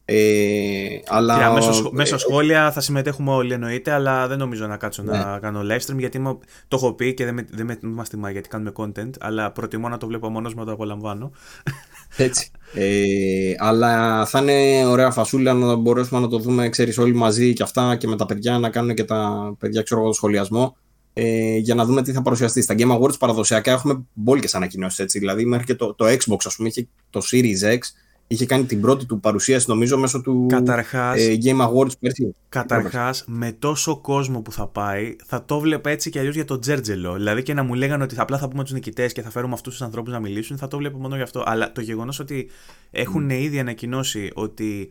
Ε, αλλά... Και μέσω, μέσω σχόλια θα συμμετέχουμε όλοι εννοείται, αλλά δεν νομίζω να κάτσω ναι. να κάνω live stream γιατί το έχω πει και δεν με, δεν με μας τιμά γιατί κάνουμε content, αλλά προτιμώ να το βλέπω μόνος μου να το απολαμβάνω. Έτσι. Ε, αλλά θα είναι ωραία φασούλα να μπορέσουμε να το δούμε, ξέρεις, όλοι μαζί και αυτά και με τα παιδιά να κάνουν και τα παιδιά, ξέρω το σχολιασμό ε, για να δούμε τι θα παρουσιαστεί. Στα Game Awards παραδοσιακά έχουμε μπόλικες ανακοινώσεις. Δηλαδή, μέχρι και το, το Xbox, ας πούμε, είχε το Series X, είχε κάνει την πρώτη του παρουσίαση, νομίζω, μέσω του καταρχάς, ε, Game Awards πέρσι. Καταρχάς, με τόσο κόσμο που θα πάει, θα το βλέπα έτσι κι αλλιώς για το Τζέρτζελο. Δηλαδή, και να μου λέγανε ότι απλά θα πούμε τους νικητές και θα φέρουμε αυτούς τους ανθρώπους να μιλήσουν, θα το βλέπω μόνο γι' αυτό. Αλλά το γεγονός ότι έχουν mm. ήδη ανακοινώσει ότι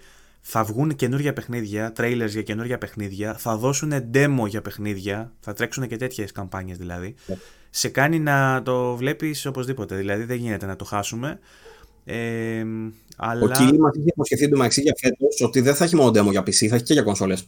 θα βγουν καινούργια παιχνίδια, trailers για καινούργια παιχνίδια, θα δώσουν demo για παιχνίδια, θα τρέξουν και τέτοιες καμπάνιες δηλαδή. Yeah. Σε κάνει να το βλέπεις οπωσδήποτε, δηλαδή δεν γίνεται να το χάσουμε. Ε, αλλά... Ο Κίλι μας είχε υποσχεθεί εντωμεταξύ για φέτος ότι δεν θα έχει μόνο demo για PC, θα έχει και για κονσόλες.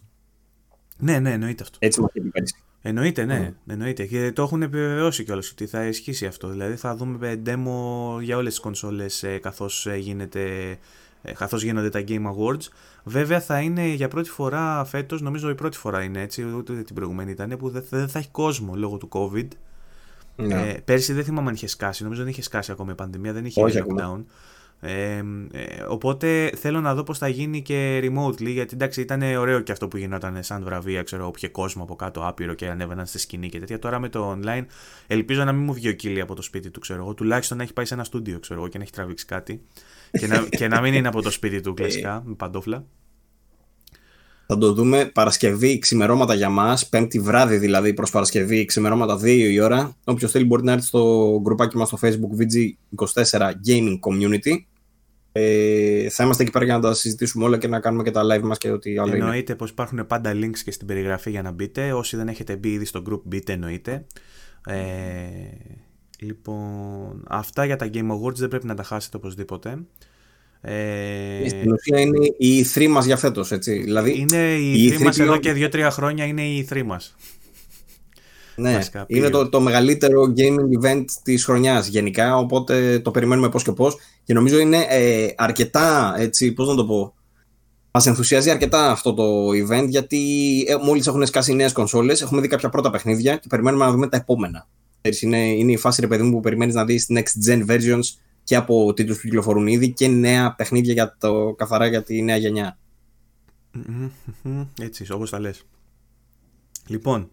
Ναι, ναι, εννοείται αυτό. Έτσι μας είπε πέρυσι. Εννοείται, ναι. Mm. Εννοείται. Και το έχουν επιβεβαιώσει κιόλας ότι θα ισχύσει αυτό. Δηλαδή θα δούμε demo για όλες τις κονσόλες ε, καθώς ε, γίνεται. Ε, καθώς γίνονται τα Game Awards. Βέβαια θα είναι για πρώτη φορά φέτος, νομίζω η πρώτη φορά είναι έτσι, ούτε την προηγούμενη ήταν, που δεν θα, θα έχει κόσμο λόγω του COVID. Ναι. Ε, πέρσι δεν θυμάμαι αν είχε σκάσει, νομίζω δεν είχε σκάσει ακόμα η πανδημία, δεν είχε Όχι lockdown. Ακόμα. Ε, ε, οπότε θέλω να δω πώς θα γίνει και remotely γιατί εντάξει ήταν ωραίο και αυτό που γινόταν σαν βραβεία ξέρω όπου κόσμο από κάτω άπειρο και ανέβαιναν στη σκηνή και τέτοια. Τώρα με το online ελπίζω να μην μου βγει ο κύλι από το σπίτι του ξέρω εγώ. Τουλάχιστον να έχει πάει σε ένα στούντιο ξέρω εγώ και να έχει τραβήξει κάτι. Και να, και να μην είναι από το σπίτι του κλασικά με παντόφλα. Θα το δούμε. Παρασκευή ξημερώματα για μας, Πέμπτη βράδυ δηλαδή προς Παρασκευή, ξημερώματα 2 η ώρα. Όποιος θέλει μπορεί να έρθει στο γκρουπάκι μας στο Facebook VG24 Gaming Community. Ε, θα είμαστε εκεί πέρα για να τα συζητήσουμε όλα και να κάνουμε και τα live μας και ό,τι άλλο Εννοείται πως υπάρχουν πάντα links και στην περιγραφή για να μπείτε. Όσοι δεν έχετε μπει ήδη στο group, μπείτε εννοείται. Ε, λοιπόν, αυτά για τα Game Awards δεν πρέπει να τα χάσετε οπωσδήποτε. Ε, Στην ουσία είναι η E3 μας για φέτος, έτσι. Δηλαδή, είναι η E3 μας εδώ και 2-3 χρόνια είναι η E3 μας. Ναι, είναι το, το μεγαλύτερο gaming event της χρονιάς γενικά, οπότε το περιμένουμε πώς και πώς και νομίζω είναι ε, αρκετά, έτσι, πώς να το πω, Μας ενθουσιάζει αρκετά αυτό το event γιατί ε, μόλις έχουν σκάσει νέες κονσόλες, έχουμε δει κάποια πρώτα παιχνίδια και περιμένουμε να δούμε τα επόμενα. Είναι, είναι η φάση, ρε παιδί μου, που περιμένεις να δεις next gen versions και από τίτλους που κυκλοφορούν ήδη και νέα παιχνίδια για το, καθαρά για τη νέα γενιά. Έτσι, όπως τα λες. Λοιπόν,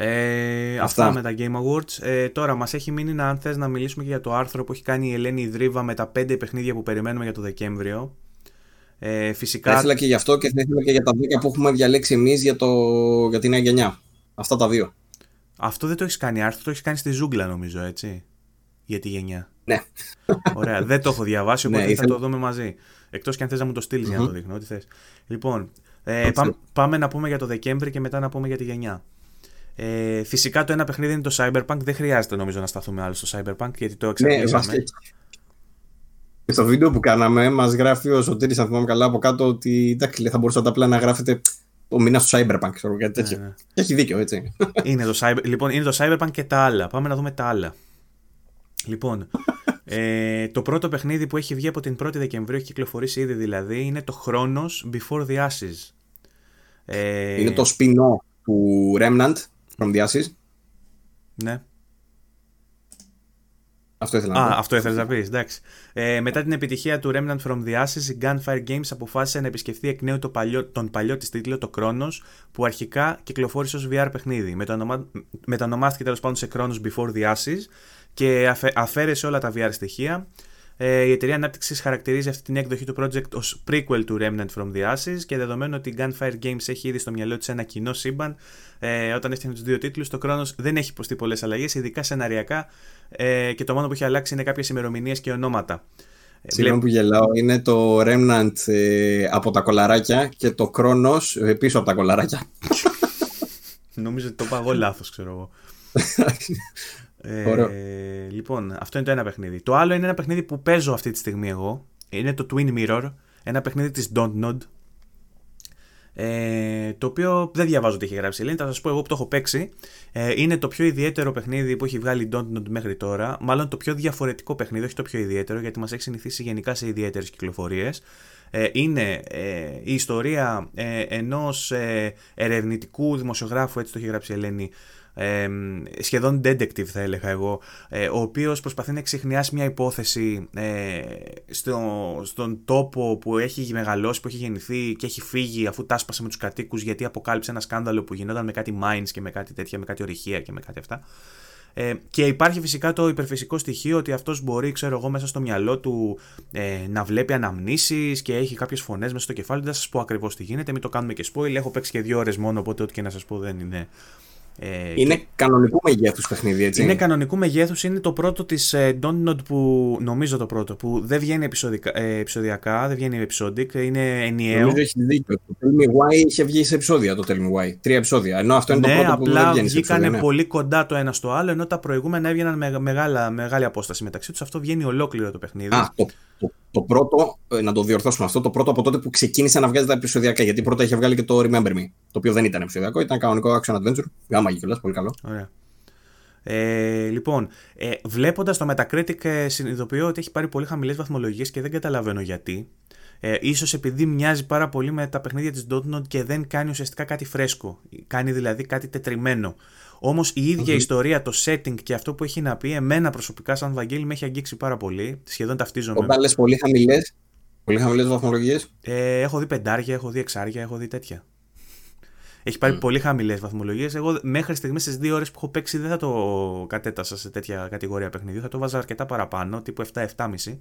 ε, αυτά. με τα Game Awards. Ε, τώρα μας έχει μείνει να, αν θες να μιλήσουμε και για το άρθρο που έχει κάνει η Ελένη Ιδρύβα με τα 5 παιχνίδια που περιμένουμε για το Δεκέμβριο. Ε, φυσικά... Θα ήθελα και γι' αυτό και θα ήθελα και για τα 10 που έχουμε διαλέξει εμείς για, το, για τη νέα γενιά. Αυτά τα δύο. Αυτό δεν το έχεις κάνει άρθρο, το έχεις κάνει στη ζούγκλα νομίζω, έτσι. Για τη γενιά. Ναι. Ωραία. Δεν το έχω διαβάσει, οπότε ναι, θα το δούμε μαζί. Εκτός και αν θες να μου το στείλεις για να το δείχνω, ό,τι θες. Λοιπόν, ε, πάμε να πούμε για το Δεκέμβρη και μετά να πούμε για τη γενιά. Ε, φυσικά το ένα παιχνίδι είναι το Cyberpunk. Δεν χρειάζεται νομίζω να σταθούμε άλλο στο Cyberpunk γιατί το ναι, εξαρτήσαμε. Ναι, στο βίντεο που κάναμε, μας γράφει ο Σωτήρης, αν θυμάμαι καλά από κάτω, ότι εντάξει, θα μπορούσατε απλά να γράφετε το μήνα στο Cyberpunk, ξέρω κάτι τέτοιο. Ναι, ναι. Έχει δίκιο, έτσι. Είναι το, cyber... λοιπόν, είναι το Cyberpunk και τα άλλα. Πάμε να δούμε τα άλλα. Λοιπόν, ε, το πρώτο παιχνίδι που έχει βγει από την 1η Δεκεμβρίου, έχει κυκλοφορήσει ήδη δηλαδή, είναι το Chronos Before the Ashes. Ε, είναι το spin-off του Remnant from the Ashes. Ναι. Αυτό ήθελα να Α, αυτό ήθελα να πεις. Εντάξει. Ε, μετά την επιτυχία του Remnant from the Ashes, η Gunfire Games αποφάσισε να επισκεφθεί εκ νέου το παλιό, τον παλιό της τίτλο, το Chronos, που αρχικά κυκλοφόρησε ως VR παιχνίδι. Μετανομάστηκε τέλος πάντων σε Chronos Before the Ashes και αφαίρεσε όλα τα VR στοιχεία. Ε, η εταιρεία ανάπτυξης χαρακτηρίζει αυτή την έκδοχη του project ως prequel του Remnant from the Ashes και δεδομένου ότι η Gunfire Games έχει ήδη στο μυαλό της ένα κοινό σύμπαν, ε, όταν έφτιαχνε τους δύο τίτλους, το Chronos δεν έχει υποστεί πολλές αλλαγές, ειδικά σεναριακά ε, και το μόνο που έχει αλλάξει είναι κάποιες ημερομηνίες και ονόματα. Ε, Συγγνώμη που γελάω, είναι το Remnant ε, από τα κολαράκια και το Chronos ε, πίσω από τα κολαράκια. Νομίζω ότι το πάω εγώ λάθος, ξέρω εγώ. Ε, λοιπόν, αυτό είναι το ένα παιχνίδι. Το άλλο είναι ένα παιχνίδι που παίζω αυτή τη στιγμή εγώ. Είναι το Twin Mirror. Ένα παιχνίδι της Dontnod. Ε, το οποίο δεν διαβάζω τι έχει γράψει η Ελένη, θα σας πω εγώ που το έχω παίξει. Ε, είναι το πιο ιδιαίτερο παιχνίδι που έχει βγάλει η Dontnod μέχρι τώρα. Μάλλον το πιο διαφορετικό παιχνίδι, όχι το πιο ιδιαίτερο, γιατί μας έχει συνηθίσει γενικά σε ιδιαίτερες κυκλοφορίες. Ε, είναι ε, η ιστορία ε, ενός ε, ερευνητικού δημοσιογράφου, έτσι το έχει γράψει η Ελένη, ε, σχεδόν detective θα έλεγα εγώ, ε, ο οποίος προσπαθεί να εξηχνιάσει μια υπόθεση ε, στο, στον τόπο που έχει μεγαλώσει, που έχει γεννηθεί και έχει φύγει αφού τάσπασε με τους κατοίκους γιατί αποκάλυψε ένα σκάνδαλο που γινόταν με κάτι mines και με κάτι τέτοια, με κάτι ορυχεία και με κάτι αυτά. Ε, και υπάρχει φυσικά το υπερφυσικό στοιχείο ότι αυτός μπορεί, ξέρω εγώ, μέσα στο μυαλό του ε, να βλέπει αναμνήσεις και έχει κάποιες φωνές μέσα στο κεφάλι. Δεν θα σας πω ακριβώς τι γίνεται, μην το κάνουμε και spoil. Έχω παίξει και δύο ώρες μόνο, οπότε ό,τι και να σας πω δεν είναι Ε, είναι και... κανονικού μεγέθους παιχνίδι, έτσι. Είναι κανονικού μεγέθους. Είναι το πρώτο της ε, Don't που. Νομίζω το πρώτο. Που δεν βγαίνει επεισοδικά, ε, επεισοδιακά, δεν βγαίνει episodic. Είναι ενιαίο. Νομίζω έχεις δίκιο. Το Tell Me Why είχε βγει σε επεισόδια το Tell Me Why. Τρία επεισόδια. Ενώ αυτό είναι ναι, το πρώτο απλά που δεν βγαίνει βγήκαν ναι. πολύ κοντά το ένα στο άλλο. Ενώ τα προηγούμενα έβγαιναν με, μεγάλα, μεγάλη απόσταση μεταξύ τους. Αυτό βγαίνει ολόκληρο το παιχνίδι. Α, το, το, το πρώτο, ε, να το διορθώσουμε αυτό, το πρώτο από τότε που ξεκίνησε να βγάζει τα επεισοδιακά. Γιατί πρώτα είχε βγάλει και το Remember Me. Το οποίο δεν ήταν επεισοδιακό, ήταν κανονικό action adventure. Γάμα κιόλας, πολύ καλό. Ωραία. Ε, λοιπόν, ε, βλέποντας το Metacritic, ε, συνειδητοποιώ ότι έχει πάρει πολύ χαμηλές βαθμολογίες και δεν καταλαβαίνω γιατί. Ε, ίσως επειδή μοιάζει πάρα πολύ με τα παιχνίδια της Dotnod και δεν κάνει ουσιαστικά κάτι φρέσκο. Κάνει δηλαδή κάτι τετριμένο. Όμως η ίδια ιστορία, το setting και αυτό που έχει να πει, εμένα προσωπικά, σαν Βαγγέλη, με έχει αγγίξει πάρα πολύ. Σχεδόν ταυτίζομαι. Όταν λε πολύ χαμηλές πολύ χαμηλές βαθμολογίες. Ε, έχω δει πεντάρια, έχω δει εξάρια, έχω δει τέτοια. Έχει πάρει mm. πολύ χαμηλές βαθμολογίες. Εγώ μέχρι στιγμής στις δύο ώρες που έχω παίξει δεν θα το κατέτασα σε τέτοια κατηγορία παιχνιδιού. Θα το βάζα αρκετά παραπάνω, τύπου 7-7,5.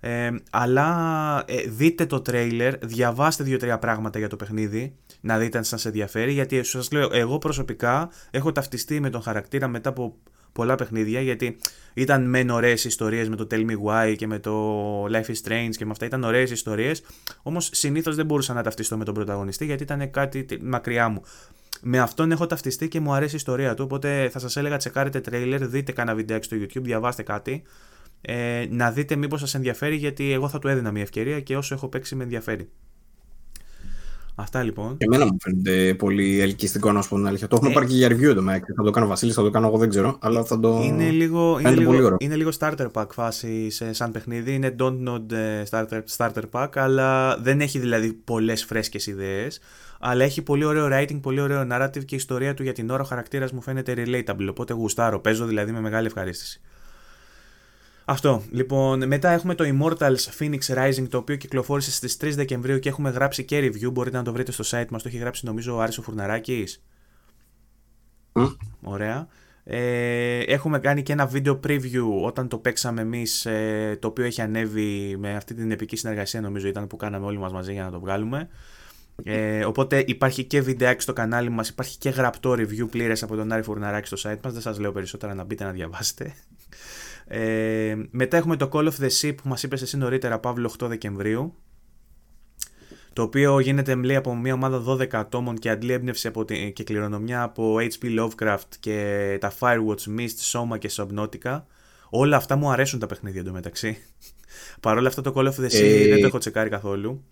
Ε, αλλά ε, δείτε το τρέιλερ, διαβάστε δύο-τρία πράγματα για το παιχνίδι, να δείτε αν σας ενδιαφέρει, γιατί σας λέω, εγώ προσωπικά έχω ταυτιστεί με τον χαρακτήρα μετά από πολλά παιχνίδια, γιατί ήταν μεν ωραίες ιστορίες με το Tell Me Why και με το Life is Strange και με αυτά, ήταν ωραίες ιστορίες, όμως συνήθως δεν μπορούσα να ταυτιστώ με τον πρωταγωνιστή, γιατί ήταν κάτι μακριά μου. Με αυτόν έχω ταυτιστεί και μου αρέσει η ιστορία του, οπότε θα σας έλεγα τσεκάρετε τρέιλερ, δείτε κανένα βιντεάκι στο YouTube, διαβάστε κάτι ε, να δείτε μήπως σας ενδιαφέρει γιατί εγώ θα του έδινα μια ευκαιρία και όσο έχω παίξει με ενδιαφέρει. Αυτά λοιπόν. Και εμένα μου φαίνεται πολύ ελκυστικό να σου πω την αλήθεια. Το έχουμε ε, πάρει και για review εδώ μέσα. Θα το κάνω Βασίλη, θα το κάνω εγώ δεν ξέρω. Αλλά θα το. Είναι λίγο, είναι λίγο, είναι λίγο starter pack φάση σε, σαν παιχνίδι. Είναι don't nod ε, starter, starter pack, αλλά δεν έχει δηλαδή πολλές φρέσκες ιδέες. Αλλά έχει πολύ ωραίο writing, πολύ ωραίο narrative και η ιστορία του για την ώρα ο χαρακτήρας μου φαίνεται relatable. Οπότε γουστάρω. Παίζω δηλαδή με μεγάλη ευχαρίστηση. Αυτό. Λοιπόν, μετά έχουμε το Immortals Phoenix Rising, το οποίο κυκλοφόρησε στις 3 Δεκεμβρίου και έχουμε γράψει και review. Μπορείτε να το βρείτε στο site μας. Το έχει γράψει νομίζω ο Άρης ο Φουρναράκης. Ωραία. Ε, έχουμε κάνει και ένα βίντεο preview όταν το παίξαμε εμείς, ε, το οποίο έχει ανέβει με αυτή την επική συνεργασία νομίζω ήταν που κάναμε όλοι μας μαζί για να το βγάλουμε. Ε, οπότε υπάρχει και βιντεάκι στο κανάλι μας, υπάρχει και γραπτό review πλήρες από τον Άρη Φουρναράκη στο site μας. Δεν σας λέω περισσότερα να μπείτε να διαβάσετε. Ε, μετά έχουμε το Call of the Sea που μας είπες εσύ νωρίτερα Παύλο 8 Δεκεμβρίου το οποίο γίνεται εμπλή από μια ομάδα 12 ατόμων και αντλεί έμπνευση από την, και κληρονομιά από H.P. Lovecraft και τα Firewatch, Mist, Soma και Subnautica. Όλα αυτά μου αρέσουν τα παιχνίδια εντωμεταξύ. Παρ' όλα αυτά το Call of the Sea ε... δεν το έχω τσεκάρει καθόλου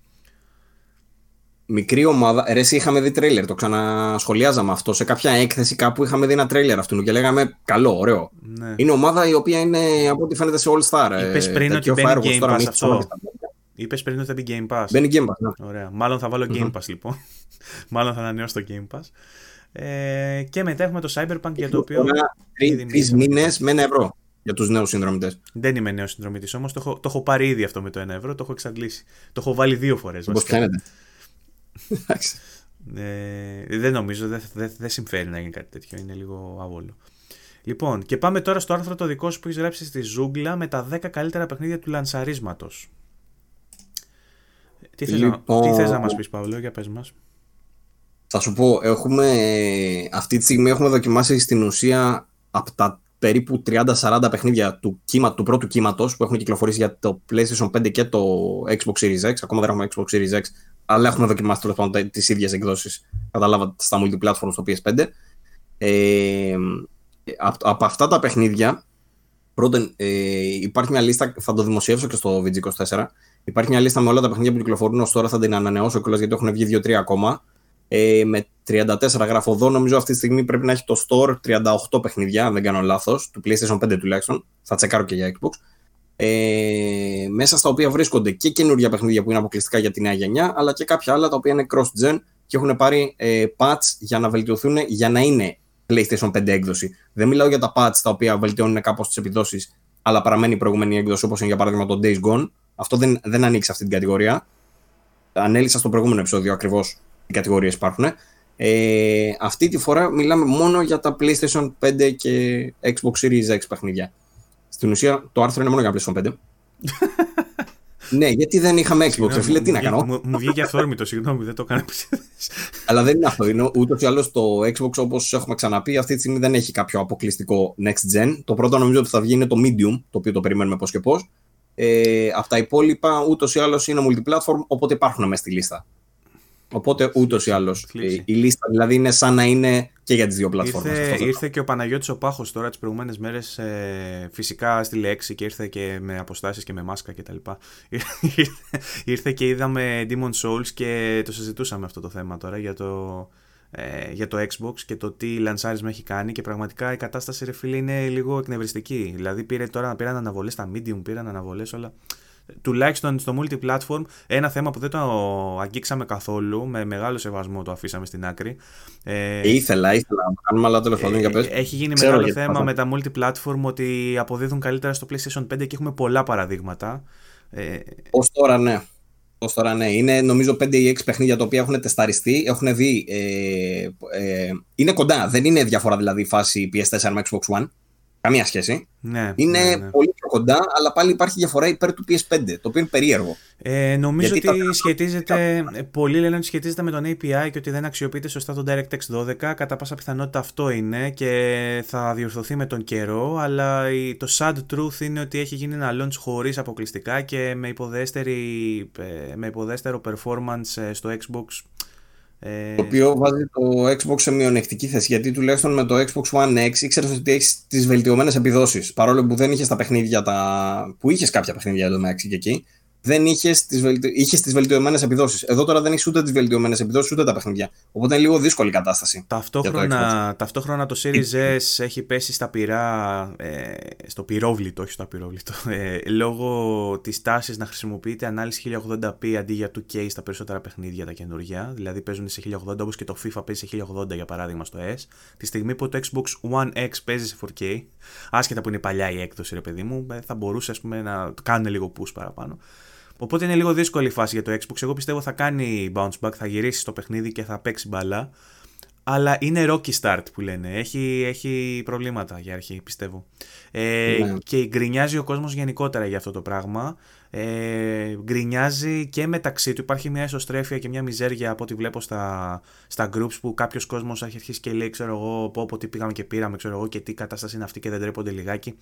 μικρή ομάδα. Ρε, εσύ είχαμε δει τρέιλερ, το ξανασχολιάζαμε αυτό. Σε κάποια έκθεση κάπου είχαμε δει ένα τρέιλερ αυτού και λέγαμε καλό, ωραίο. Ναι. Είναι ομάδα η οποία είναι από ό,τι φαίνεται σε All Star. Είπες πριν ότι μπαίνει Game Pass αυτό. Είπες πριν ότι θα μπει Game Pass. Μπαίνει Game Pass, ναι. Ωραία. Μάλλον θα βάλω Game Pass λοιπόν. Μάλλον θα ανανεώσω το Game Pass. Ε, και μετά έχουμε το Cyberpunk για το οποίο. Τρεις μήνες με ένα ευρώ για τους νέους συνδρομητές. Δεν είμαι νέος συνδρομητής όμως. Το, έχω, το έχω πάρει ήδη αυτό με το 1 ευρώ. Το έχω εξαντλήσει. Το έχω βάλει δύο φορές. Πώ φαίνεται ε, δεν νομίζω, δεν, δεν, δεν συμφέρει να γίνει κάτι τέτοιο. Είναι λίγο άβολο. Λοιπόν, και πάμε τώρα στο άρθρο το δικό σου που έχεις γράψει στη Ζούγκλα με τα 10 καλύτερα παιχνίδια του λανσαρίσματος. Τι θες, λοιπόν... να, τι θες να μας πεις Παύλο, για πες μας. Θα σου πω, έχουμε, αυτή τη στιγμή έχουμε δοκιμάσει στην ουσία από τα περίπου 30-40 παιχνίδια του, κύμα, του πρώτου κύματος που έχουν κυκλοφορήσει για το PlayStation 5 και το Xbox Series X. Ακόμα δεν έχουμε Xbox Series X, αλλά έχουμε δοκιμάσει τέλος πάντων τις ίδιες εκδόσεις. Καταλάβατε στα multiplatform στο PS5. Ε, από, αυτά τα παιχνίδια, πρώτον, ε, υπάρχει μια λίστα, θα το δημοσιεύσω και στο VG24. Υπάρχει μια λίστα με όλα τα παιχνίδια που κυκλοφορούν ως τώρα, θα την ανανεώσω κιόλας γιατί έχουν βγει 2-3 ακόμα. Ε, με 34 γράφω εδώ, νομίζω αυτή τη στιγμή πρέπει να έχει το store 38 παιχνίδια, αν δεν κάνω λάθος, του PlayStation 5 τουλάχιστον. Θα τσεκάρω και για Xbox ε, μέσα στα οποία βρίσκονται και καινούργια παιχνίδια που είναι αποκλειστικά για τη νέα γενιά, αλλά και κάποια άλλα τα οποία είναι cross-gen και έχουν πάρει ε, patch για να βελτιωθούν για να είναι PlayStation 5 έκδοση. Δεν μιλάω για τα patch τα οποία βελτιώνουν κάπως τις επιδόσεις, αλλά παραμένει η προηγούμενη έκδοση, όπως είναι για παράδειγμα το Days Gone. Αυτό δεν, δεν ανοίξει αυτή την κατηγορία. Ανέλησα στο προηγούμενο επεισόδιο ακριβώς οι κατηγορίες υπάρχουν. Ε, αυτή τη φορά μιλάμε μόνο για τα PlayStation 5 και Xbox Series X παιχνίδια. Στην ουσία το άρθρο είναι μόνο για PlayStation 5. Ναι, γιατί δεν είχαμε Xbox, φίλε, τι να κάνω; Μου, μου βγήκε αυθόρμητο, συγγνώμη, δεν το έκανα Αλλά δεν είναι αυτό. Είναι ούτως ή άλλως το Xbox, όπως έχουμε ξαναπεί, αυτή τη στιγμή δεν έχει κάποιο αποκλειστικό next gen. Το πρώτο νομίζω ότι θα βγει είναι το Medium, το οποίο το περιμένουμε πώς και πώς. Ε, αυτά τα υπόλοιπα ούτως ή άλλως είναι multiplatform, οπότε υπάρχουν μέσα στη λίστα. Οπότε ούτως ή άλλως η λίστα δηλαδή είναι σαν να είναι και για τις δύο πλατφόρμες. Ήρθε, ήρθε και ο Παναγιώτης ο Πάχος τώρα τις προηγούμενες μέρες. Ε, φυσικά στη λέξη και ήρθε και με αποστάσεις και με μάσκα κτλ. ήρθε και είδαμε Demon Souls και το συζητούσαμε αυτό το θέμα τώρα για το, ε, για το Xbox και το τι λανσάρισμα έχει κάνει και πραγματικά η κατάσταση ρε φίλε είναι λίγο εκνευριστική. Δηλαδή πήρε τώρα, πήραν αναβολές στα Medium, πήραν αναβολές όλα τουλάχιστον στο multi-platform, ένα θέμα που δεν το αγγίξαμε καθόλου, με μεγάλο σεβασμό το αφήσαμε στην άκρη. Ε, ήθελα, ήθελα να κάνουμε, αλλά τέλο πάντων για πες. Έχει γίνει μεγάλο θέμα με τα multi-platform ότι αποδίδουν καλύτερα στο PlayStation 5 και έχουμε πολλά παραδείγματα. Ε, Ως τώρα ναι. Ως τώρα ναι. Είναι νομίζω 5 ή 6 παιχνίδια τα οποία έχουν τεσταριστεί, έχουν δει. Ε, ε, είναι κοντά. Δεν είναι διαφορά δηλαδή η φάση PS4 με Xbox One. Καμία σχέση. Ναι, είναι ναι, ναι. πολύ πιο κοντά, αλλά πάλι υπάρχει διαφορά υπέρ του PS5, το οποίο είναι περίεργο. Ε, νομίζω Γιατί ότι σχετίζεται. Πολλοί λένε ότι σχετίζεται με τον API και ότι δεν αξιοποιείται σωστά τον DirectX 12. Κατά πάσα πιθανότητα αυτό είναι και θα διορθωθεί με τον καιρό. Αλλά το sad truth είναι ότι έχει γίνει ένα launch χωρίς αποκλειστικά και με, ε, με υποδέστερο performance ε, στο Xbox ε... Το οποίο βάζει το Xbox σε μειονεκτική θέση. Γιατί τουλάχιστον με το Xbox One X ήξερες ότι έχεις τις βελτιωμένες επιδόσεις. Παρόλο που δεν είχες τα παιχνίδια τα. που είχες κάποια παιχνίδια εδώ και εκεί δεν είχες τις βελτι... τις βελτιωμένες επιδόσεις. Εδώ τώρα δεν έχεις ούτε τις βελτιωμένες επιδόσεις ούτε τα παιχνίδια. Οπότε είναι λίγο δύσκολη κατάσταση. Ταυτόχρονα, το, ταυτόχρονα το Series S έχει πέσει στα πυρά, ε, στο πυρόβλητο, όχι στο απειρόβλητο, ε, λόγω της τάσης να χρησιμοποιείται ανάλυση 1080p αντί για 2K στα περισσότερα παιχνίδια τα καινούργια. Δηλαδή παίζουν σε 1080 όπως και το FIFA παίζει σε 1080 για παράδειγμα στο S. Τη στιγμή που το Xbox One X παίζει σε 4K, άσχετα που είναι παλιά η έκδοση, ρε παιδί μου, ε, θα μπορούσε ας πούμε, να κάνουν λίγο push παραπάνω. Οπότε είναι λίγο δύσκολη η φάση για το Xbox. Εγώ πιστεύω θα κάνει bounce back, θα γυρίσει στο παιχνίδι και θα παίξει μπαλά. Αλλά είναι rocky start που λένε. Έχει, έχει προβλήματα για αρχή, πιστεύω. Ε, ναι. Και γκρινιάζει ο κόσμος γενικότερα για αυτό το πράγμα. Ε, γκρινιάζει και μεταξύ του. Υπάρχει μια εσωστρέφεια και μια μιζέρια από ό,τι βλέπω στα, στα groups που κάποιος κόσμος έχει αρχίσει και λέει, ξέρω εγώ, πω, πω τι πήγαμε και πήραμε, ξέρω εγώ, και τι κατάσταση είναι αυτή και δεν τρέπονται λιγάκι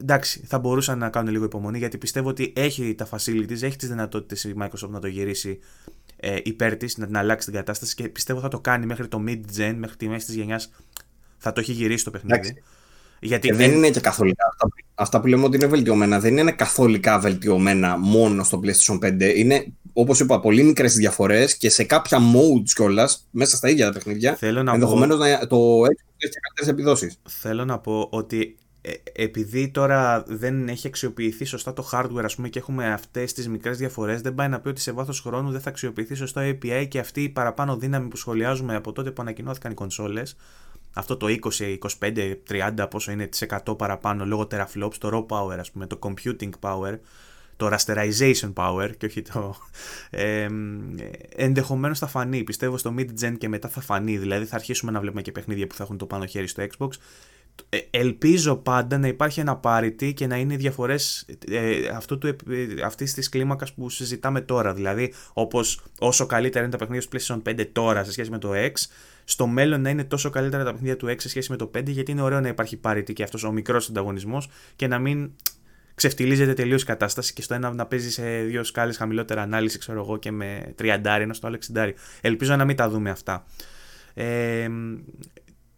εντάξει, θα μπορούσαν να κάνουν λίγο υπομονή γιατί πιστεύω ότι έχει τα facilities, έχει τις δυνατότητες η Microsoft να το γυρίσει ε, υπέρ της, να την αλλάξει την κατάσταση και πιστεύω θα το κάνει μέχρι το mid-gen, μέχρι τη μέση της γενιάς. Θα το έχει γυρίσει το παιχνίδι. Γιατί δεν είναι και καθολικά. Αυτά, αυτά που λέμε ότι είναι βελτιωμένα δεν είναι καθολικά βελτιωμένα μόνο στο PlayStation 5. Είναι, όπως είπα, πολύ μικρές διαφορές και σε κάποια modes κιόλας μέσα στα ίδια τα παιχνίδια. Ενδεχομένως πω... το Xbox έχει καλύτερες επιδόσεις. Θέλω να πω ότι ε, επειδή τώρα δεν έχει αξιοποιηθεί σωστά το hardware ας πούμε και έχουμε αυτές τις μικρές διαφορές δεν πάει να πει ότι σε βάθος χρόνου δεν θα αξιοποιηθεί σωστά το API και αυτή η παραπάνω δύναμη που σχολιάζουμε από τότε που ανακοινώθηκαν οι κονσόλες αυτό το 20, 25, 30 πόσο είναι τις 100 παραπάνω λόγω teraflops, το raw power ας πούμε, το computing power το rasterization power και όχι το ε, ενδεχομένως θα φανεί. Πιστεύω στο mid-gen και μετά θα φανεί. Δηλαδή θα αρχίσουμε να βλέπουμε και παιχνίδια που θα έχουν το πάνω χέρι στο Xbox. Ε, ελπίζω πάντα να υπάρχει ένα parity και να είναι οι διαφορές ε, αυτού του, ε, αυτής της κλίμακας που συζητάμε τώρα. Δηλαδή, όπως όσο καλύτερα είναι τα παιχνίδια του PlayStation 5 τώρα σε σχέση με το X, στο μέλλον να είναι τόσο καλύτερα τα παιχνίδια του X σε σχέση με το 5, γιατί είναι ωραίο να υπάρχει parity και αυτός ο μικρός ανταγωνισμός και να μην ξεφτιλίζεται τελείως η κατάσταση και στο ένα να παίζει σε δύο σκάλες χαμηλότερα ανάλυση, ξέρω εγώ, και με 30 ενώ στο άλλο 60. Ελπίζω να μην τα δούμε αυτά. Ε,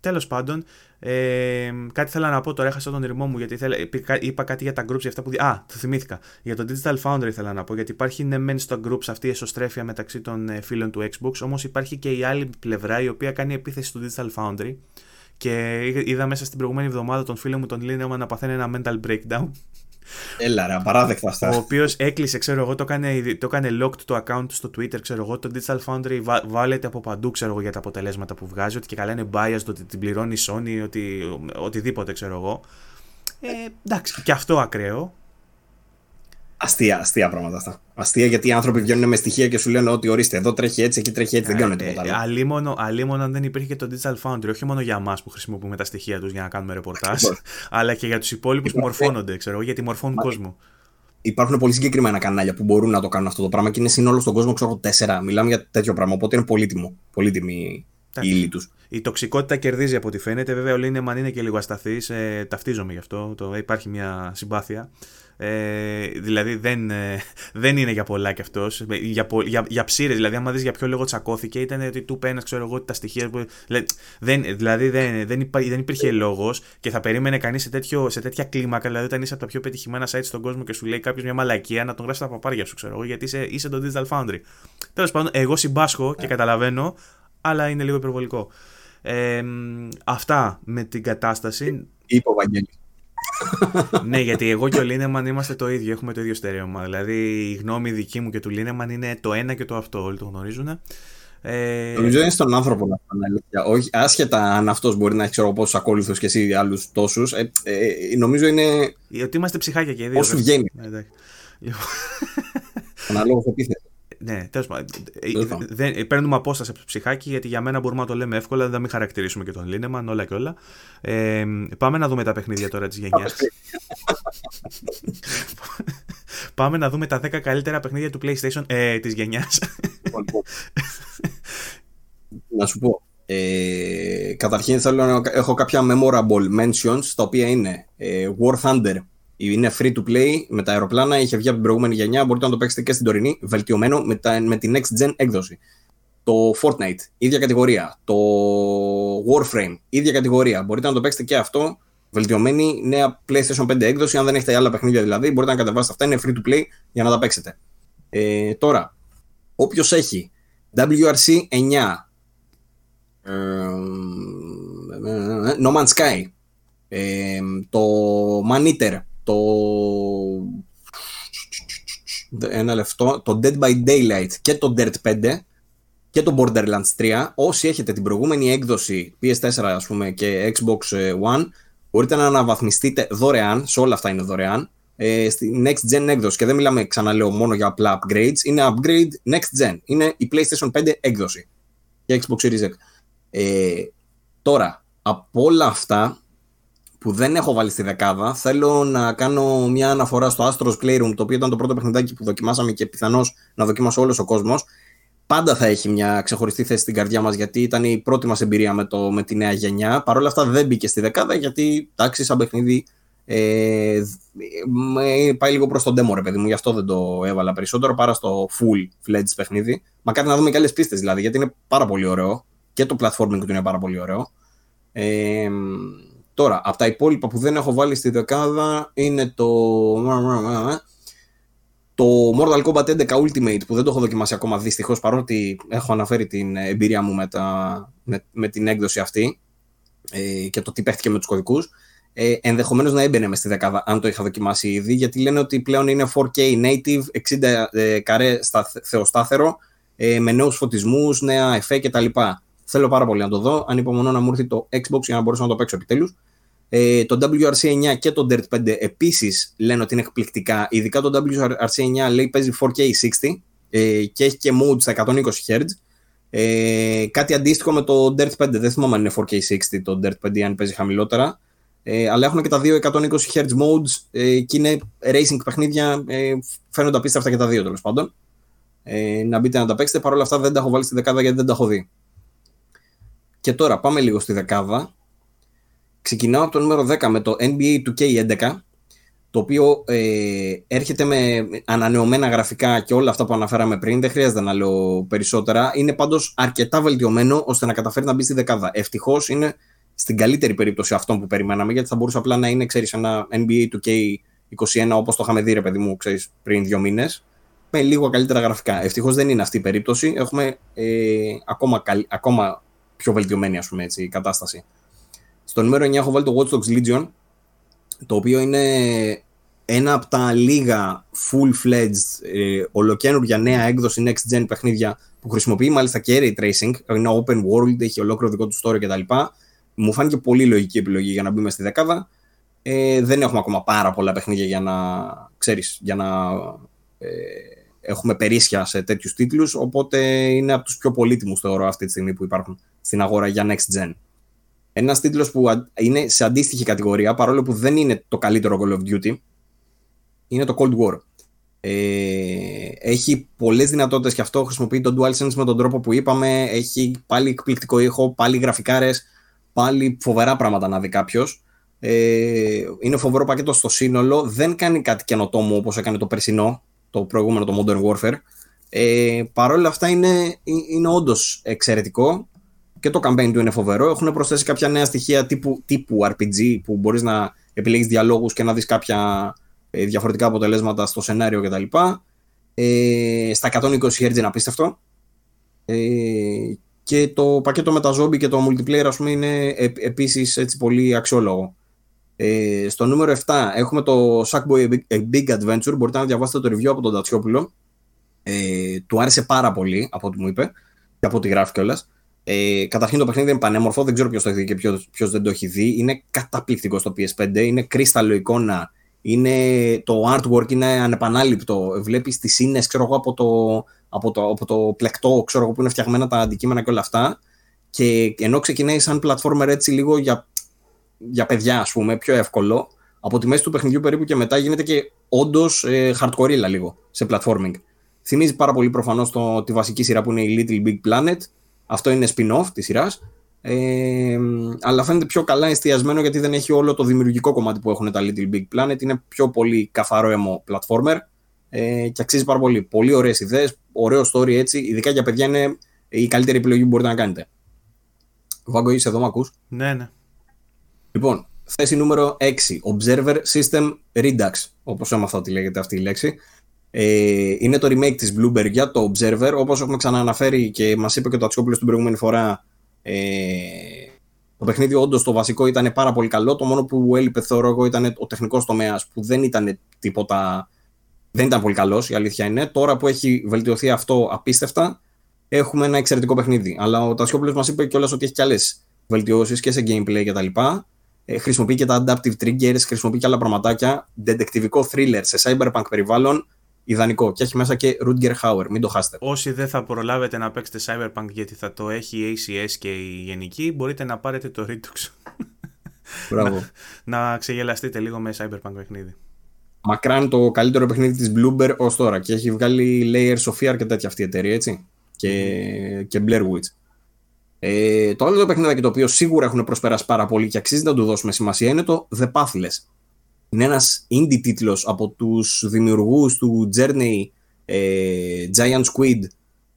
Τέλος πάντων, ε, κάτι θέλω να πω τώρα, έχασα τον ρημό μου γιατί θέλα, είπα κάτι για τα groups για αυτά που. Α, το θυμήθηκα. Για το Digital Foundry ήθελα να πω. Γιατί υπάρχει ναι, μεν στα groups αυτή η εσωστρέφεια μεταξύ των ε, φίλων του Xbox, όμως υπάρχει και η άλλη πλευρά η οποία κάνει επίθεση στο Digital Foundry. Και είδα μέσα στην προηγούμενη εβδομάδα τον φίλο μου τον Λίνεμα να παθαίνει ένα mental breakdown Έλα ρε, απαράδεκτα αυτά. Ο οποίος έκλεισε, ξέρω εγώ, το έκανε, το έκανε locked το account στο Twitter, ξέρω εγώ. Το Digital Foundry βάλετε από παντού, ξέρω εγώ, για τα αποτελέσματα που βγάζει. Ότι και καλά είναι biased, ότι την πληρώνει η Sony, ότι, οτιδήποτε, ξέρω εγώ. Ε, εντάξει, και αυτό ακραίο. Αστεία, αστεία πράγματα αυτά. Αστεία γιατί οι άνθρωποι βγαίνουν με στοιχεία και σου λένε ότι ορίστε, εδώ τρέχει έτσι, εκεί τρέχει έτσι, δεν κάνουν τίποτα άλλο. Αλίμονο, αλίμονο αν δεν υπήρχε και το Digital Foundry, όχι μόνο για εμά που χρησιμοποιούμε τα στοιχεία τους για να κάνουμε ρεπορτάζ, αλλά και για τους υπόλοιπους που μορφώνονται, ξέρω γιατί μορφώνουν κόσμο. υπάρχουν πολύ συγκεκριμένα κανάλια που μπορούν να το κάνουν αυτό το πράγμα και είναι σύνολο στον κόσμο, ξέρω τέσσερα. Μιλάμε για τέτοιο πράγμα. Οπότε είναι πολύτιμο. Πολύτιμη η ύλη τους. Η τοξικότητα κερδίζει από ό,τι φαίνεται. Βέβαια, ο Λίνεμαν είναι και λίγο ασταθής. Ε, ταυτίζομαι γι' αυτό. Το, υπάρχει μια συμπάθεια. Ε, δηλαδή δεν, ε, δεν είναι για πολλά κι αυτός. Για, για, για ψήρες, δηλαδή, άμα δεις για ποιο λόγο τσακώθηκε, ήταν ότι του πένας, ξέρω εγώ, τα στοιχεία. Που, δεν, δηλαδή δεν, δεν, υπά, δεν υπήρχε λόγος και θα περίμενε κανείς σε, σε τέτοια κλίμακα. Δηλαδή, όταν είσαι από τα πιο πετυχημένα sites στον κόσμο και σου λέει κάποιος μια μαλακία, να τον γράψει τα παπάρια σου, ξέρω εγώ, γιατί είσαι, είσαι το Digital Foundry. Τέλος πάντων, εγώ συμπάσχω και καταλαβαίνω, αλλά είναι λίγο υπερβολικό. Ε, αυτά με την κατάσταση. Είπε ο Βαγγέλης ναι, γιατί εγώ και ο Λίνεμαν είμαστε το ίδιο, έχουμε το ίδιο στερέωμα. Δηλαδή η γνώμη δική μου και του Λίνεμαν είναι το ένα και το αυτό, όλοι το γνωρίζουν. Ε... Νομίζω είναι στον άνθρωπο να φανεί Όχι, άσχετα αν αυτός μπορεί να έχει ξέρω πόσους ακόλουθους και εσύ άλλους τόσους. Ε, ε, νομίζω είναι. Ότι είμαστε ψυχάκια και οι δύο. Όσο βγαίνει. Ναι, Αναλόγως επίθεση. Ναι, τέλος πάντων. Ε, ε, παίρνουμε απόσταση από το ψυχάκι γιατί για μένα μπορούμε να το λέμε εύκολα, δεν μην χαρακτηρίσουμε και τον Λίνεμαν, όλα και όλα. Ε, πάμε να δούμε τα παιχνίδια τώρα της γενιάς. πάμε να δούμε τα 10 καλύτερα παιχνίδια του PlayStation ε, της γενιάς. Λοιπόν, λοιπόν. να σου πω. Ε, καταρχήν θέλω να έχω κάποια memorable mentions τα οποία είναι ε, War Thunder είναι free to play με τα αεροπλάνα, είχε βγει από την προηγούμενη γενιά, μπορείτε να το παίξετε και στην τωρινή, βελτιωμένο με, τα, με την next gen έκδοση. Το Fortnite, ίδια κατηγορία. Το Warframe, ίδια κατηγορία. Μπορείτε να το παίξετε και αυτό, βελτιωμένη νέα PlayStation 5 έκδοση. Αν δεν έχετε άλλα παιχνίδια δηλαδή, μπορείτε να κατεβάσετε αυτά. Είναι free to play για να τα παίξετε. Ε, τώρα, όποιος έχει WRC 9, ε, No Man's Sky, ε, το Man Eater, το ένα λεπτό, το Dead by Daylight και το Dirt 5 και το Borderlands 3 όσοι έχετε την προηγούμενη έκδοση PS4 ας πούμε και Xbox One μπορείτε να αναβαθμιστείτε δωρεάν, σε όλα αυτά είναι δωρεάν ε, στη Next Gen έκδοση. Και δεν μιλάμε ξαναλέω μόνο για απλά upgrades είναι upgrade Next Gen, είναι η PlayStation 5 έκδοση και Xbox Series X. Ε, τώρα από όλα αυτά που δεν έχω βάλει στη δεκάδα. Θέλω να κάνω μια αναφορά στο Astros Playroom, το οποίο ήταν το πρώτο παιχνιδάκι που δοκιμάσαμε και πιθανώς να δοκιμάσει όλος ο κόσμος. Πάντα θα έχει μια ξεχωριστή θέση στην καρδιά μας, γιατί ήταν η πρώτη μας εμπειρία με, το, με τη νέα γενιά. Παρ' όλα αυτά δεν μπήκε στη δεκάδα, γιατί εντάξει, σαν παιχνίδι ε, πάει λίγο προς τον demo, ρε παιδί μου, γι' αυτό δεν το έβαλα περισσότερο παρά στο full fledged παιχνίδι. Μακάρι να δούμε και άλλες πίστες δηλαδή, γιατί είναι πάρα πολύ ωραίο και το platforming του είναι πάρα πολύ ωραίο. Ε, Τώρα, από τα υπόλοιπα που δεν έχω βάλει στη δεκάδα είναι το... Το Mortal Kombat 11 Ultimate που δεν το έχω δοκιμάσει ακόμα δυστυχώς παρότι έχω αναφέρει την εμπειρία μου με, τα, με, με την έκδοση αυτή ε, και το τι παίχτηκε με τους κωδικούς ε, ενδεχομένως να έμπαινε μες στη δεκάδα αν το είχα δοκιμάσει ήδη γιατί λένε ότι πλέον είναι 4K native 60 ε, καρέ στα θεοστάθερο ε, με νέους φωτισμούς, νέα εφέ κτλ. Θέλω πάρα πολύ να το δω. Ανυπομονώ να μου έρθει το Xbox για να μπορέσω να το παίξω επιτέλους. Ε, το WRC 9 και το Dirt 5 επίσης λένε ότι είναι εκπληκτικά. Ειδικά το WRC 9 λέει παίζει 4K 60 ε, και έχει και mode στα 120 Hz. Ε, κάτι αντίστοιχο με το Dirt 5. Δεν θυμάμαι αν είναι 4K 60 το Dirt 5 αν παίζει χαμηλότερα. Ε, αλλά έχουν και τα δύο 120 Hz modes ε, και είναι racing παιχνίδια. Ε, φαίνονται απίστευτα και τα δύο τέλος πάντων. Ε, να μπείτε να τα παίξετε. Παρ' όλα αυτά δεν τα έχω βάλει στη δεκάδα γιατί δεν τα έχω δει. Και τώρα πάμε λίγο στη δεκάδα. Ξεκινάω από το νούμερο 10 με το NBA 2K11, το οποίο ε, έρχεται με ανανεωμένα γραφικά και όλα αυτά που αναφέραμε πριν. Δεν χρειάζεται να λέω περισσότερα. Είναι πάντως αρκετά βελτιωμένο ώστε να καταφέρει να μπει στη δεκάδα. Ευτυχώς είναι στην καλύτερη περίπτωση αυτό που περιμέναμε, γιατί θα μπορούσε απλά να είναι, ξέρεις, ένα NBA 2K21 όπως το είχαμε δει, ρε παιδί μου, ξέρεις, πριν δύο μήνες, με λίγο καλύτερα γραφικά. Ευτυχώς δεν είναι αυτή η περίπτωση. Έχουμε ε, ακόμα, ακόμα πιο βελτιωμένη ας πούμε, έτσι, η κατάσταση. Στο νούμερο 9 έχω βάλει το Watch Dogs Legion, το οποίο είναι ένα από τα λίγα full-fledged ε, ολοκένουργια νέα έκδοση next gen παιχνίδια που χρησιμοποιεί μάλιστα και ray tracing, είναι open world, έχει ολόκληρο δικό του story κτλ. Μου φάνηκε πολύ λογική επιλογή για να μπούμε στη δεκάδα. Ε, δεν έχουμε ακόμα πάρα πολλά παιχνίδια για να, ξέρεις, για να ε, έχουμε περίσσια σε τέτοιους τίτλους, οπότε είναι από τους πιο πολύτιμους θεωρώ αυτή τη στιγμή που υπάρχουν στην αγορά για next gen. Ένας τίτλος που είναι σε αντίστοιχη κατηγορία, παρόλο που δεν είναι το καλύτερο Call of Duty, είναι το Cold War. Ε, έχει πολλές δυνατότητες και αυτό χρησιμοποιεί το DualSense με τον τρόπο που είπαμε. Έχει πάλι εκπληκτικό ήχο, πάλι γραφικάρες, πάλι φοβερά πράγματα να δει κάποιος. Ε, είναι φοβερό πακέτο στο σύνολο. Δεν κάνει κάτι καινοτόμο όπως έκανε το περσινό, το προηγούμενο, το Modern Warfare. Ε, Παρ' όλα αυτά είναι, είναι όντως εξαιρετικό και το campaign του είναι φοβερό. Έχουν προσθέσει κάποια νέα στοιχεία τύπου, τύπου RPG που μπορείς να επιλέγεις διαλόγους και να δεις κάποια ε, διαφορετικά αποτελέσματα στο σενάριο κτλ. Ε, στα 120 Hz είναι απίστευτο. Ε, και το πακέτο με τα zombie και το multiplayer ας πούμε είναι ε, επίσης έτσι πολύ αξιόλογο. Ε, στο νούμερο 7 έχουμε το Sackboy A Big Adventure. Μπορείτε να διαβάσετε το review από τον Τατσιόπουλο. Ε, του άρεσε πάρα πολύ από ό,τι μου είπε και από ό,τι γράφει κιόλας. Ε, καταρχήν το παιχνίδι είναι πανέμορφο, δεν ξέρω ποιος το έχει δει και ποιος δεν το έχει δει. Είναι καταπληκτικό στο PS5, είναι κρίσταλο εικόνα, είναι, το artwork είναι ανεπανάληπτο. Βλέπεις τις σύνες από το, από, το, από το πλεκτό ξέρω, που είναι φτιαγμένα τα αντικείμενα και όλα αυτά. Και ενώ ξεκινάει σαν platformer έτσι λίγο για, για παιδιά, ας πούμε, πιο εύκολο, από τη μέση του παιχνιδιού περίπου και μετά γίνεται και όντως ε, hardcore λίγο σε platforming. Θυμίζει πάρα πολύ προφανώς τη βασική σειρά που είναι η Little Big Planet. Αυτό είναι spin-off της σειράς. Ε, αλλά φαίνεται πιο καλά εστιασμένο γιατί δεν έχει όλο το δημιουργικό κομμάτι που έχουν τα Little Big Planet. Είναι πιο πολύ καθαρό αίμο platformer ε, και αξίζει πάρα πολύ. Πολύ ωραίες ιδέες, ωραίο story έτσι. Ειδικά για παιδιά είναι η καλύτερη επιλογή που μπορείτε να κάνετε. Βάγκο, είσαι εδώ, μ' Ναι, ναι. Λοιπόν, θέση νούμερο 6. Observer System Redux. Όπως έμαθα ότι λέγεται αυτή η λέξη. Ε, είναι το remake της Bloomberg για το Observer. Όπως έχουμε ξανααναφέρει και μας είπε και το Ατσιόπουλος την προηγούμενη φορά, ε, το παιχνίδι όντως το βασικό ήταν πάρα πολύ καλό. Το μόνο που έλειπε θεωρώ εγώ ήταν ο τεχνικός τομέας που δεν ήταν τίποτα... Δεν ήταν πολύ καλός, η αλήθεια είναι. Τώρα που έχει βελτιωθεί αυτό απίστευτα, έχουμε ένα εξαιρετικό παιχνίδι. Αλλά ο Τασιόπουλο μας είπε κιόλας ότι έχει κι άλλες βελτιώσεις και σε gameplay κτλ. Ε, χρησιμοποιεί και τα adaptive triggers, χρησιμοποιεί και άλλα πραγματάκια. Detectivικό thriller σε cyberpunk περιβάλλον ιδανικό. Και έχει μέσα και Rutger Hauer, μην το χάσετε. Όσοι δεν θα προλάβετε να παίξετε Cyberpunk γιατί θα το έχει η ACS και η Γενική, μπορείτε να πάρετε το Redux. Μπράβο. να, να ξεγελαστείτε λίγο με Cyberpunk παιχνίδι. Μακράν το καλύτερο παιχνίδι της Bloomberg ως τώρα και έχει βγάλει Layers of Fear και τέτοια αυτή η εταιρεία, έτσι. Και, και Blair Witch. Ε, το άλλο το παιχνίδι το οποίο σίγουρα έχουν προσπεράσει πάρα πολύ και αξίζει να του δώσουμε σημασία είναι το The Pathless είναι ένας indie τίτλος από τους δημιουργούς του Journey ε, Giant Squid.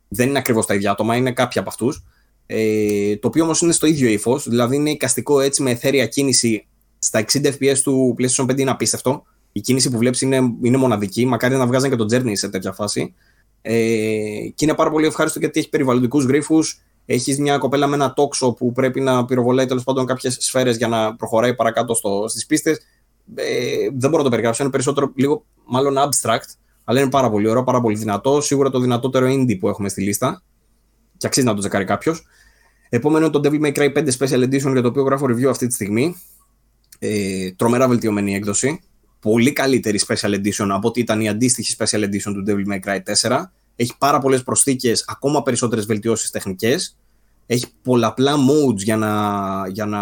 Δεν είναι ακριβώς τα ίδια άτομα, είναι κάποιοι από αυτούς. Ε, το οποίο όμως είναι στο ίδιο ύφος, δηλαδή είναι εικαστικό έτσι με εθέρια κίνηση στα 60 fps του PlayStation 5 είναι απίστευτο. Η κίνηση που βλέπεις είναι, είναι μοναδική, μακάρι να βγάζαν και το Journey σε τέτοια φάση. Ε, και είναι πάρα πολύ ευχάριστο γιατί έχει περιβαλλοντικούς γρίφους έχεις μια κοπέλα με ένα τόξο που πρέπει να πυροβολάει τέλος πάντων κάποιες σφαίρες για να προχωράει παρακάτω στις πίστες ε, δεν μπορώ να το περιγράψω. Είναι περισσότερο λίγο μάλλον abstract, αλλά είναι πάρα πολύ ωραίο, πάρα πολύ δυνατό. Σίγουρα το δυνατότερο indie που έχουμε στη λίστα. Και αξίζει να το τσεκάρει κάποιος. Επόμενο είναι το Devil May Cry 5 Special Edition για το οποίο γράφω review αυτή τη στιγμή. Ε, τρομερά βελτιωμένη έκδοση. Πολύ καλύτερη Special Edition από ότι ήταν η αντίστοιχη Special Edition του Devil May Cry 4. Έχει πάρα πολλές προσθήκες, ακόμα περισσότερες βελτιώσεις τεχνικές. Έχει πολλαπλά modes για να, για να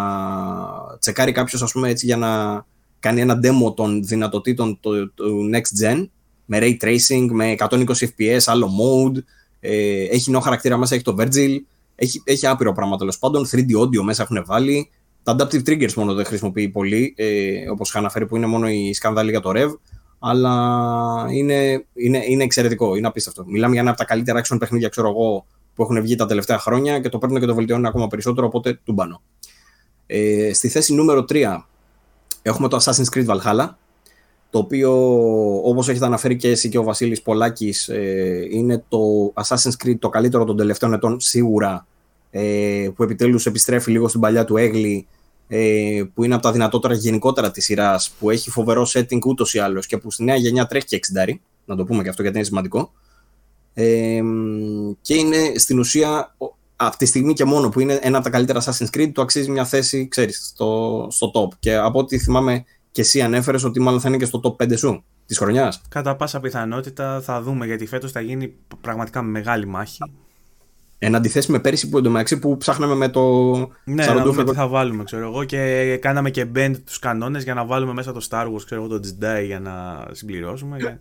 τσεκάρει κάποιος, ας πούμε έτσι, για να κάνει ένα demo των δυνατοτήτων του, του Next Gen με Ray Tracing, με 120 FPS, άλλο mode, ε, έχει νέο χαρακτήρα μέσα, έχει το Virgil, έχει, έχει άπειρο πράγμα τέλος πάντων, 3D audio μέσα έχουν βάλει, τα adaptive triggers μόνο δεν χρησιμοποιεί πολύ, ε, όπως είχα αναφέρει που είναι μόνο η σκανδάλη για το Rev, αλλά είναι, είναι, είναι εξαιρετικό, είναι απίστευτο. Μιλάμε για ένα από τα καλύτερα action παιχνίδια, ξέρω εγώ, που έχουν βγει τα τελευταία χρόνια και το παίρνουν και το βελτιώνουν ακόμα περισσότερο, οπότε του μπάνω. Ε, στη θέση νούμερο 3 Έχουμε το Assassin's Creed Valhalla, το οποίο όπως έχετε αναφέρει και εσύ και ο Βασίλης Πολάκης ε, είναι το Assassin's Creed το καλύτερο των τελευταίων ετών σίγουρα ε, που επιτέλους επιστρέφει λίγο στην παλιά του έγκλη ε, που είναι από τα δυνατότερα γενικότερα της σειράς που έχει φοβερό setting ούτως ή άλλως και που στη νέα γενιά τρέχει και 60 να το πούμε και αυτό γιατί είναι σημαντικό. Ε, και είναι στην ουσία αυτή τη στιγμή και μόνο που είναι ένα από τα καλύτερα Assassin's Creed, το αξίζει μια θέση, ξέρεις, στο, στο top. Και από ό,τι θυμάμαι και εσύ ανέφερες ότι μάλλον θα είναι και στο top 5 σου της χρονιάς. Κατά πάσα πιθανότητα θα δούμε γιατί φέτος θα γίνει πραγματικά μεγάλη μάχη. Εν αντιθέσει με πέρυσι που εντωμεταξύ που ψάχναμε με το. Ναι, να δούμε τι θα βάλουμε, ξέρω εγώ. Και κάναμε και bend τους κανόνες για να βάλουμε μέσα το Star Wars, ξέρω εγώ, το Jedi για να συμπληρώσουμε.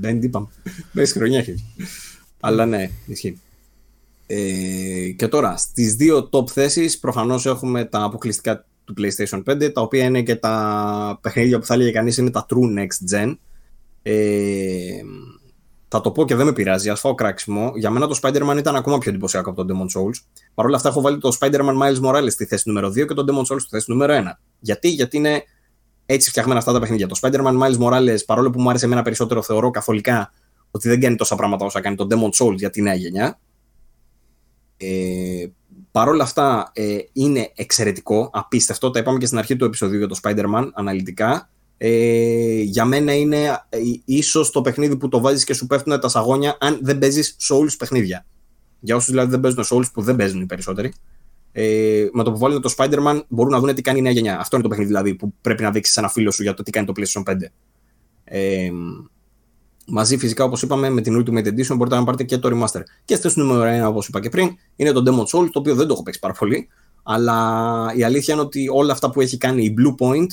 δεν είπαμε. Μέση χρονιά έχει. Αλλά ναι, ισχύει. Ε, και τώρα, στις δύο top θέσεις προφανώς έχουμε τα αποκλειστικά του PlayStation 5, τα οποία είναι και τα παιχνίδια που θα έλεγε κανείς είναι τα true next gen. Ε, θα το πω και δεν με πειράζει, ας φάω κράξιμο. Για μένα το Spider-Man ήταν ακόμα πιο εντυπωσιακό από τον Demon Souls. Παρ' όλα αυτά, έχω βάλει το Spider-Man Miles Morales στη θέση νούμερο 2 και τον Demon Souls στη θέση νούμερο 1. Γιατί, Γιατί είναι έτσι φτιαγμένα αυτά τα παιχνίδια. Το Spider-Man Miles Morales, παρόλο που μου άρεσε εμένα περισσότερο, θεωρώ καθολικά ότι δεν κάνει τόσα πράγματα όσα κάνει το Demon Souls για τη νέα γενιά. Ε, Παρ' όλα αυτά ε, είναι εξαιρετικό, απίστευτο. Τα είπαμε και στην αρχή του επεισοδίου για το Spider-Man αναλυτικά. Ε, για μένα είναι ε, ίσως το παιχνίδι που το βάζεις και σου πέφτουν τα σαγόνια αν δεν παίζεις Souls παιχνίδια. Για όσους δηλαδή δεν παίζουν Souls που δεν παίζουν οι περισσότεροι. Ε, με το που βάλουν το Spider-Man μπορούν να δουν τι κάνει η νέα γενιά. Αυτό είναι το παιχνίδι δηλαδή που πρέπει να δείξεις ένα φίλο σου για το τι κάνει το PlayStation 5. Ε, μαζί φυσικά όπως είπαμε με την Ultimate Edition μπορείτε να πάρετε και το Remaster. Και στο νούμερο 1 όπως είπα και πριν είναι το Demon Souls το οποίο δεν το έχω παίξει πάρα πολύ. Αλλά η αλήθεια είναι ότι όλα αυτά που έχει κάνει η Blue Point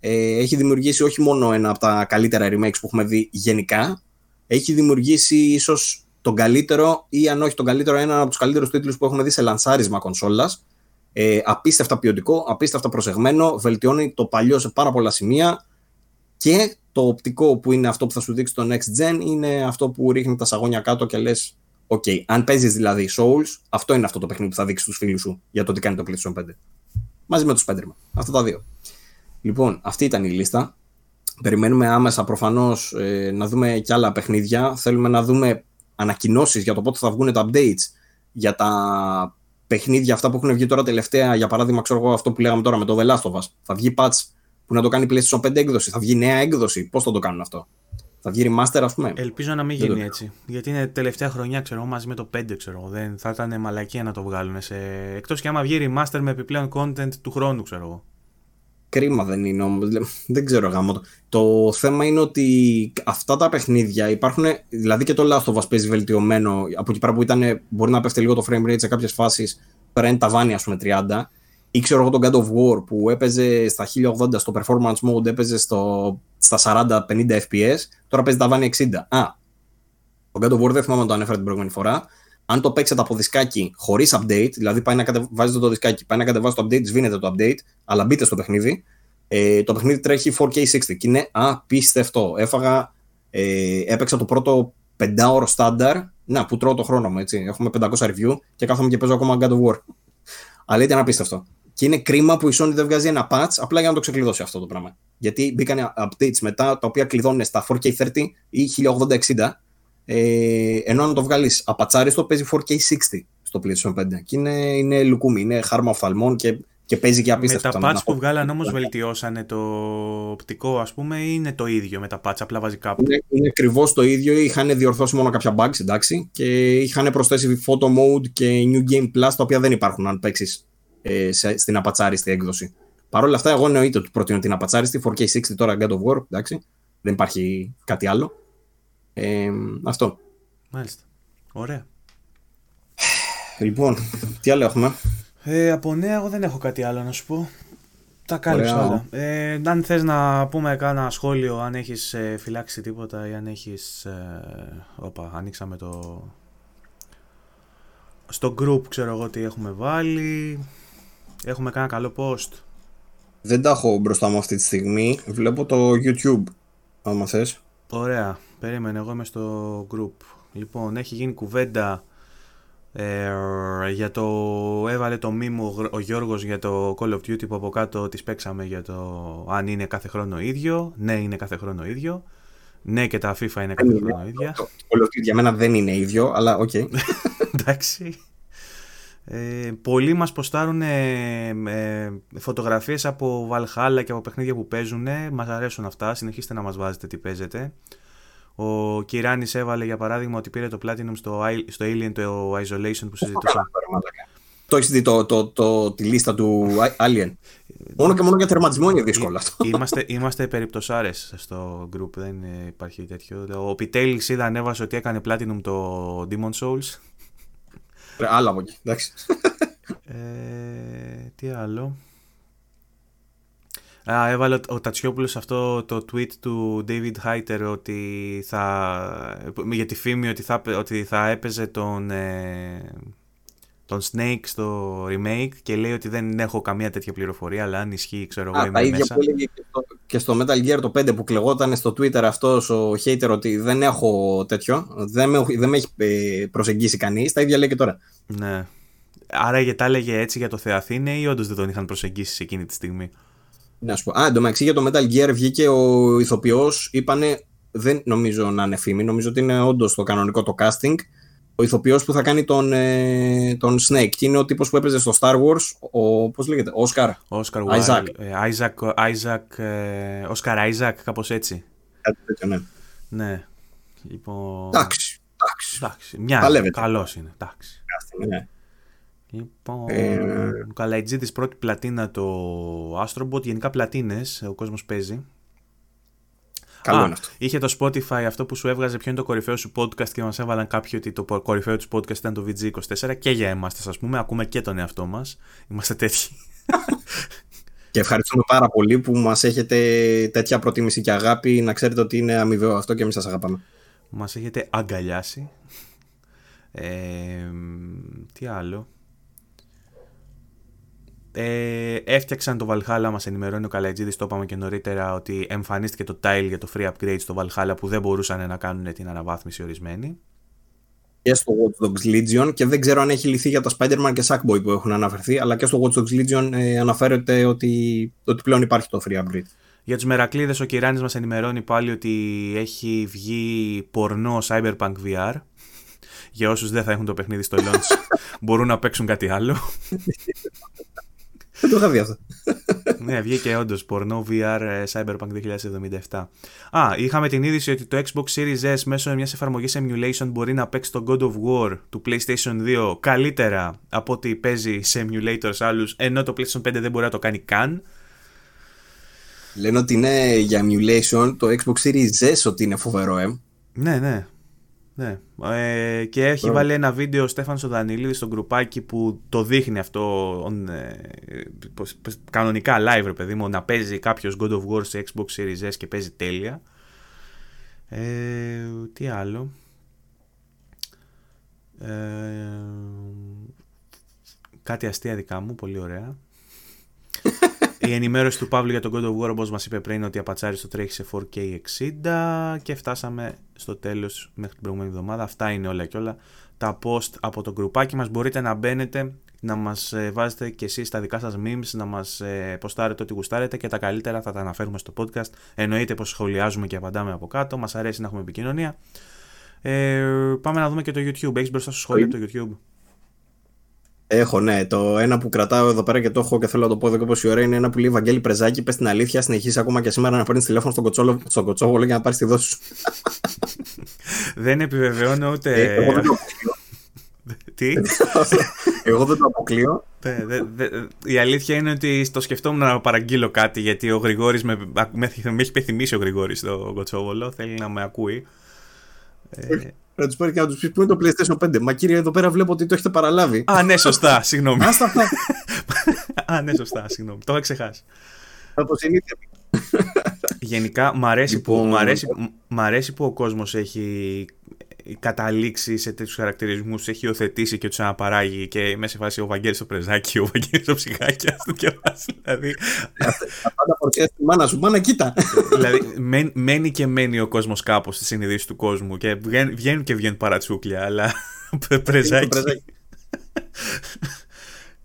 ε, έχει δημιουργήσει όχι μόνο ένα από τα καλύτερα remakes που έχουμε δει γενικά, έχει δημιουργήσει ίσως τον καλύτερο ή αν όχι τον καλύτερο, ένα από τους καλύτερους τίτλους που έχουμε δει σε λανσάρισμα κονσόλας. Ε, απίστευτα ποιοτικό, απίστευτα προσεγμένο, βελτιώνει το παλιό σε πάρα πολλά σημεία και το οπτικό που είναι αυτό που θα σου δείξει το Next Gen είναι αυτό που ρίχνει τα σαγόνια κάτω και λες: OK, αν παίζεις δηλαδή Souls, αυτό είναι αυτό το παιχνίδι που θα δείξει στου φίλους σου για το τι κάνει το PlayStation 5. Μαζί με το Spider-Man. Αυτά τα δύο. Λοιπόν, αυτή ήταν η λίστα. Περιμένουμε άμεσα προφανώς ε, να δούμε και άλλα παιχνίδια. Θέλουμε να δούμε ανακοινώσεις για το πότε θα βγουν τα updates για τα παιχνίδια αυτά που έχουν βγει τώρα τελευταία. Για παράδειγμα, ξέρω εγώ αυτό που λέγαμε τώρα με το The Last of Us. Θα βγει patch που να το κάνει PlayStation 5 έκδοση. Θα βγει νέα έκδοση. Πώς θα το κάνουν αυτό; Θα βγει remaster, ας πούμε; Ελπίζω να μην γίνει έτσι. Γιατί είναι τελευταία χρονιά, ξέρω μαζί με το 5, ξέρω Δεν θα ήταν μαλακία να το βγάλουν. Σε... Εκτός και άμα βγει remaster με επιπλέον content του χρόνου, ξέρω εγώ. Κρίμα δεν είναι όμως. Δεν ξέρω γάμο. Το. το θέμα είναι ότι αυτά τα παιχνίδια υπάρχουν. Δηλαδή και το Last of Us παίζει βελτιωμένο. Από εκεί πέρα που ήταν, μπορεί να πέφτει λίγο το frame rate σε κάποιες φάσεις. Πέρα τα βάνη, ας πούμε, 30. Ή ξέρω εγώ τον God of War που έπαιζε στα 1080 στο performance mode, έπαιζε στο, στα 40-50 FPS. Τώρα παίζει τα βάνη 60. Α, τον God of War δεν θυμάμαι να το ανέφερα την προηγούμενη φορά αν το παίξετε από δισκάκι χωρίς update, δηλαδή πάει να κατεβάζετε το δισκάκι, πάει να κατεβάζει το update, σβήνετε το update, αλλά μπείτε στο παιχνίδι, ε, το παιχνίδι τρέχει 4K60 και είναι απίστευτο. Έφαγα, ε, έπαιξα το πρώτο πεντάωρο στάνταρ, να, που τρώω το χρόνο μου, έτσι. Έχουμε 500 review και κάθομαι και παίζω ακόμα God of War. Αλλά ήταν απίστευτο. Και είναι κρίμα που η Sony δεν βγάζει ένα patch απλά για να το ξεκλειδώσει αυτό το πράγμα. Γιατί μπήκαν updates μετά τα οποία κλειδώνουν στα 4K30 ή 1080-60 ε, ενώ αν το βγάλεις απατσάριστο, παίζει 4K60 στο PlayStation 5. Και είναι, είναι λουκούμι, είναι χάρμα οφθαλμών και, και παίζει και απίστευτα. Με τα patch που βγάλαν όμως βελτιώσανε το οπτικό, ας πούμε, ή είναι το ίδιο με τα patch, απλά βάζει κάπου; Είναι, είναι ακριβώς το ίδιο. Είχαν διορθώσει μόνο κάποια bugs, εντάξει, και είχαν προσθέσει photo mode και new game plus, τα οποία δεν υπάρχουν αν παίξεις ε, στην απατσάριστη έκδοση. Παρ' όλα αυτά, εγώ εννοείται ότι προτείνω την απατσάριστη 4K60 τώρα God of War, εντάξει. Δεν υπάρχει κάτι άλλο. Ε, αυτό. Μάλιστα. Ωραία. Λοιπόν, τι άλλο έχουμε; Ε, από νέα, εγώ δεν έχω κάτι άλλο να σου πω. Τα κάλυψα όλα. Ε, αν θες να πούμε κάνα σχόλιο, αν έχεις ε, φυλάξει τίποτα ή αν έχεις... Ε, όπα, ανοίξαμε το... Στο group ξέρω εγώ τι έχουμε βάλει. Έχουμε κάνα καλό post. Δεν τα έχω μπροστά μου αυτή τη στιγμή. Βλέπω το YouTube, άμα θες. Ωραία. Περίμενε, εγώ είμαι στο group. Λοιπόν, έχει γίνει κουβέντα ε, για το... Έβαλε το meme ο Γιώργος για το Call of Duty που από κάτω τις παίξαμε για το αν είναι κάθε χρόνο ίδιο. Ναι, είναι κάθε χρόνο ίδιο. Ναι, και τα FIFA είναι κάθε χρόνο ίδια. Το Call of Duty για μένα δεν είναι ίδιο, αλλά OK. Okay. Εντάξει. Ε, πολλοί μας ποστάρουν ε, φωτογραφίες από Valhalla και από παιχνίδια που παίζουν. Μας αρέσουν αυτά. Συνεχίστε να μας βάζετε τι παίζετε. Ο Κυράνης έβαλε για παράδειγμα ότι πήρε το Platinum στο, στο Alien το Isolation που συζητούσαμε. Το έχεις δει το, το, το, τη λίστα του Alien; Μόνο και μόνο για τερματισμό είναι δύσκολο αυτό. Είμαστε, είμαστε περιπτωσάρες στο group, δεν υπάρχει τέτοιο. Ο Πιτέλης είδα ανέβασε ότι έκανε Platinum το Demon Souls. Άλλα από εκεί, εντάξει. Ε, τι άλλο. Α, έβαλε ο Τατσιόπουλος αυτό το tweet του David Hayter ότι θα, για τη φήμη ότι θα, ότι θα έπαιζε τον, ε, τον Snake στο remake και λέει ότι δεν έχω καμία τέτοια πληροφορία αλλά αν ισχύει ξέρω εγώ είμαι μέσα. Που έλεγε και, στο, και στο Metal Gear το 5 που κλεγόταν στο Twitter αυτός ο hater ότι δεν έχω τέτοιο, δεν με, δεν με έχει ε, προσεγγίσει κανείς, τα ίδια λέει και τώρα. Ναι. Άρα τα έλεγε έτσι για το Θεαθήνε ή όντως δεν τον είχαν προσεγγίσει σε εκείνη τη στιγμή; Να σου πω. Α, εντωμεταξύ για το Metal Gear βγήκε ο ηθοποιός, είπανε. Δεν νομίζω να είναι φήμη, νομίζω ότι είναι όντως το κανονικό το casting. Ο ηθοποιός που θα κάνει τον, ε, τον Snake. Και είναι ο τύπος που έπαιζε στο Star Wars, ο. Πώς λέγεται, Oscar. Oscar Isaac. Isaac, Isaac, ε, Oscar Isaac, κάπως έτσι. Κάτι τέτοιο, ναι. Ναι. Λοιπόν... Εντάξει. Εντάξει. Μια. Καλός είναι. Εντάξει. Ναι. Λοιπόν, ε... Καλαϊτζίδης πρώτη πλατίνα το Astrobot, γενικά πλατίνες ο κόσμος παίζει. Καλό είναι αυτό. Είχε το Spotify αυτό που σου έβγαζε ποιο είναι το κορυφαίο σου podcast και μας έβαλαν κάποιοι ότι το κορυφαίο τους podcast ήταν το VG24 και για εμάς ας πούμε, ακούμε και τον εαυτό μας. Είμαστε τέτοιοι. και ευχαριστούμε πάρα πολύ που μας έχετε τέτοια προτίμηση και αγάπη. Να ξέρετε ότι είναι αμοιβαίο αυτό και εμείς σας αγαπάμε. Μας έχετε αγκαλιάσει. Ε, τι άλλο; Ε, έφτιαξαν το Valhalla, μας ενημερώνει ο Καλατζίδης, το είπαμε και νωρίτερα, ότι εμφανίστηκε το tile για το free upgrade στο Valhalla που δεν μπορούσαν να κάνουν την αναβάθμιση ορισμένη. Και στο Watch Dogs Legion και δεν ξέρω αν έχει λυθεί για τα Spider-Man και Sackboy που έχουν αναφερθεί, αλλά και στο Watch Dogs Legion ε, αναφέρεται ότι, ότι πλέον υπάρχει το free upgrade. Για τους Μερακλείδες ο Κυράνης μας ενημερώνει πάλι ότι έχει βγει πορνό Cyberpunk VR. Για όσους δεν θα έχουν το παιχνίδι στο launch μπορούν να παίξουν κάτι άλλο. Δεν το είχα δει αυτό. ναι, βγήκε όντως πορνό VR ε, Cyberpunk 2077. Α, είχαμε την είδηση ότι το Xbox Series S μέσω μιας εφαρμογής emulation μπορεί να παίξει το God of War του PlayStation 2 καλύτερα από ό,τι παίζει σε emulators άλλους, ενώ το PlayStation 5 δεν μπορεί να το κάνει καν. Λένε ότι είναι για emulation το Xbox Series S ότι είναι φοβερό, ε. Ναι, ναι. Ναι. Ε, και έχει βάλει ένα βίντεο ο Στέφανος ο Δανιλίδης στο γκρουπάκι που το δείχνει αυτό ε, κανονικά live ρε παιδί μου να παίζει κάποιος God of War σε Xbox Series S και παίζει τέλεια. Ε, τι άλλο. Ε, κάτι αστεία δικά μου, πολύ ωραία. Η ενημέρωση του Παύλου για τον God of War, όπως μας είπε πριν, ότι απατσάρι το τρέχει σε 4K 60 και φτάσαμε στο τέλος μέχρι την προηγούμενη εβδομάδα. Αυτά είναι όλα και όλα. Τα post από το γκρουπάκι μας μπορείτε να μπαίνετε, να μας ε, βάζετε και εσείς τα δικά σας memes, να μας ε, ποστάρετε ό,τι γουστάρετε και τα καλύτερα θα τα αναφέρουμε στο podcast. Εννοείται πως σχολιάζουμε και απαντάμε από κάτω, μας αρέσει να έχουμε επικοινωνία. Ε, πάμε να δούμε και το YouTube. Έχεις μπροστά στο σχόλιο το YouTube; Έχω, ναι. Το ένα που κρατάω εδώ πέρα και το έχω και θέλω να το πω εδώ και πόση ώρα είναι ένα που λέει Βαγγέλη Πρεζάκη. Πες την αλήθεια, συνεχίζει ακόμα και σήμερα να παίρνεις τηλέφωνο στον, κοτσόλο, στον Κοτσόβολο για να πάρεις τη δόση σου. δεν επιβεβαιώνω ούτε. Ε, εγώ δεν το Τι; εγώ δεν το αποκλείω. Η αλήθεια είναι ότι το σκεφτόμουν να παραγγείλω κάτι γιατί ο Γρηγόρης με, με, με έχει πεθυμίσει ο Γρηγόρης στο Κοτσόβολο. Θέλει να με ακούει. Ε, να τους πάρει και να τους πεις πού είναι το PlayStation 5. Μα κύριε, εδώ πέρα βλέπω ότι το έχετε παραλάβει. Α, ναι, σωστά, συγγνώμη. Άστα Α, ναι, σωστά, συγγνώμη. Το είχα ξεχάσει. Από συνήθεια. Γενικά, μ' αρέσει, που, λοιπόν, μ αρέσει, μ αρέσει που ο κόσμος έχει καταλήξει σε τέτοιους χαρακτηρισμούς, έχει υιοθετήσει και τους αναπαράγει και μέσα σε φάση ο Βαγγέλης στο πρεζάκι, ο Βαγγέλης στο ψυχάκι, ας το διαβάσει. Δηλαδή. Πάντα φορτιάζει τη μάνα σου, μάνα κοίτα. δηλαδή, μένει και μένει ο κόσμος κάπως στη συνειδήση του κόσμου και βγαίνουν και βγαίνουν παρατσούκλια, αλλά πρεζάκι.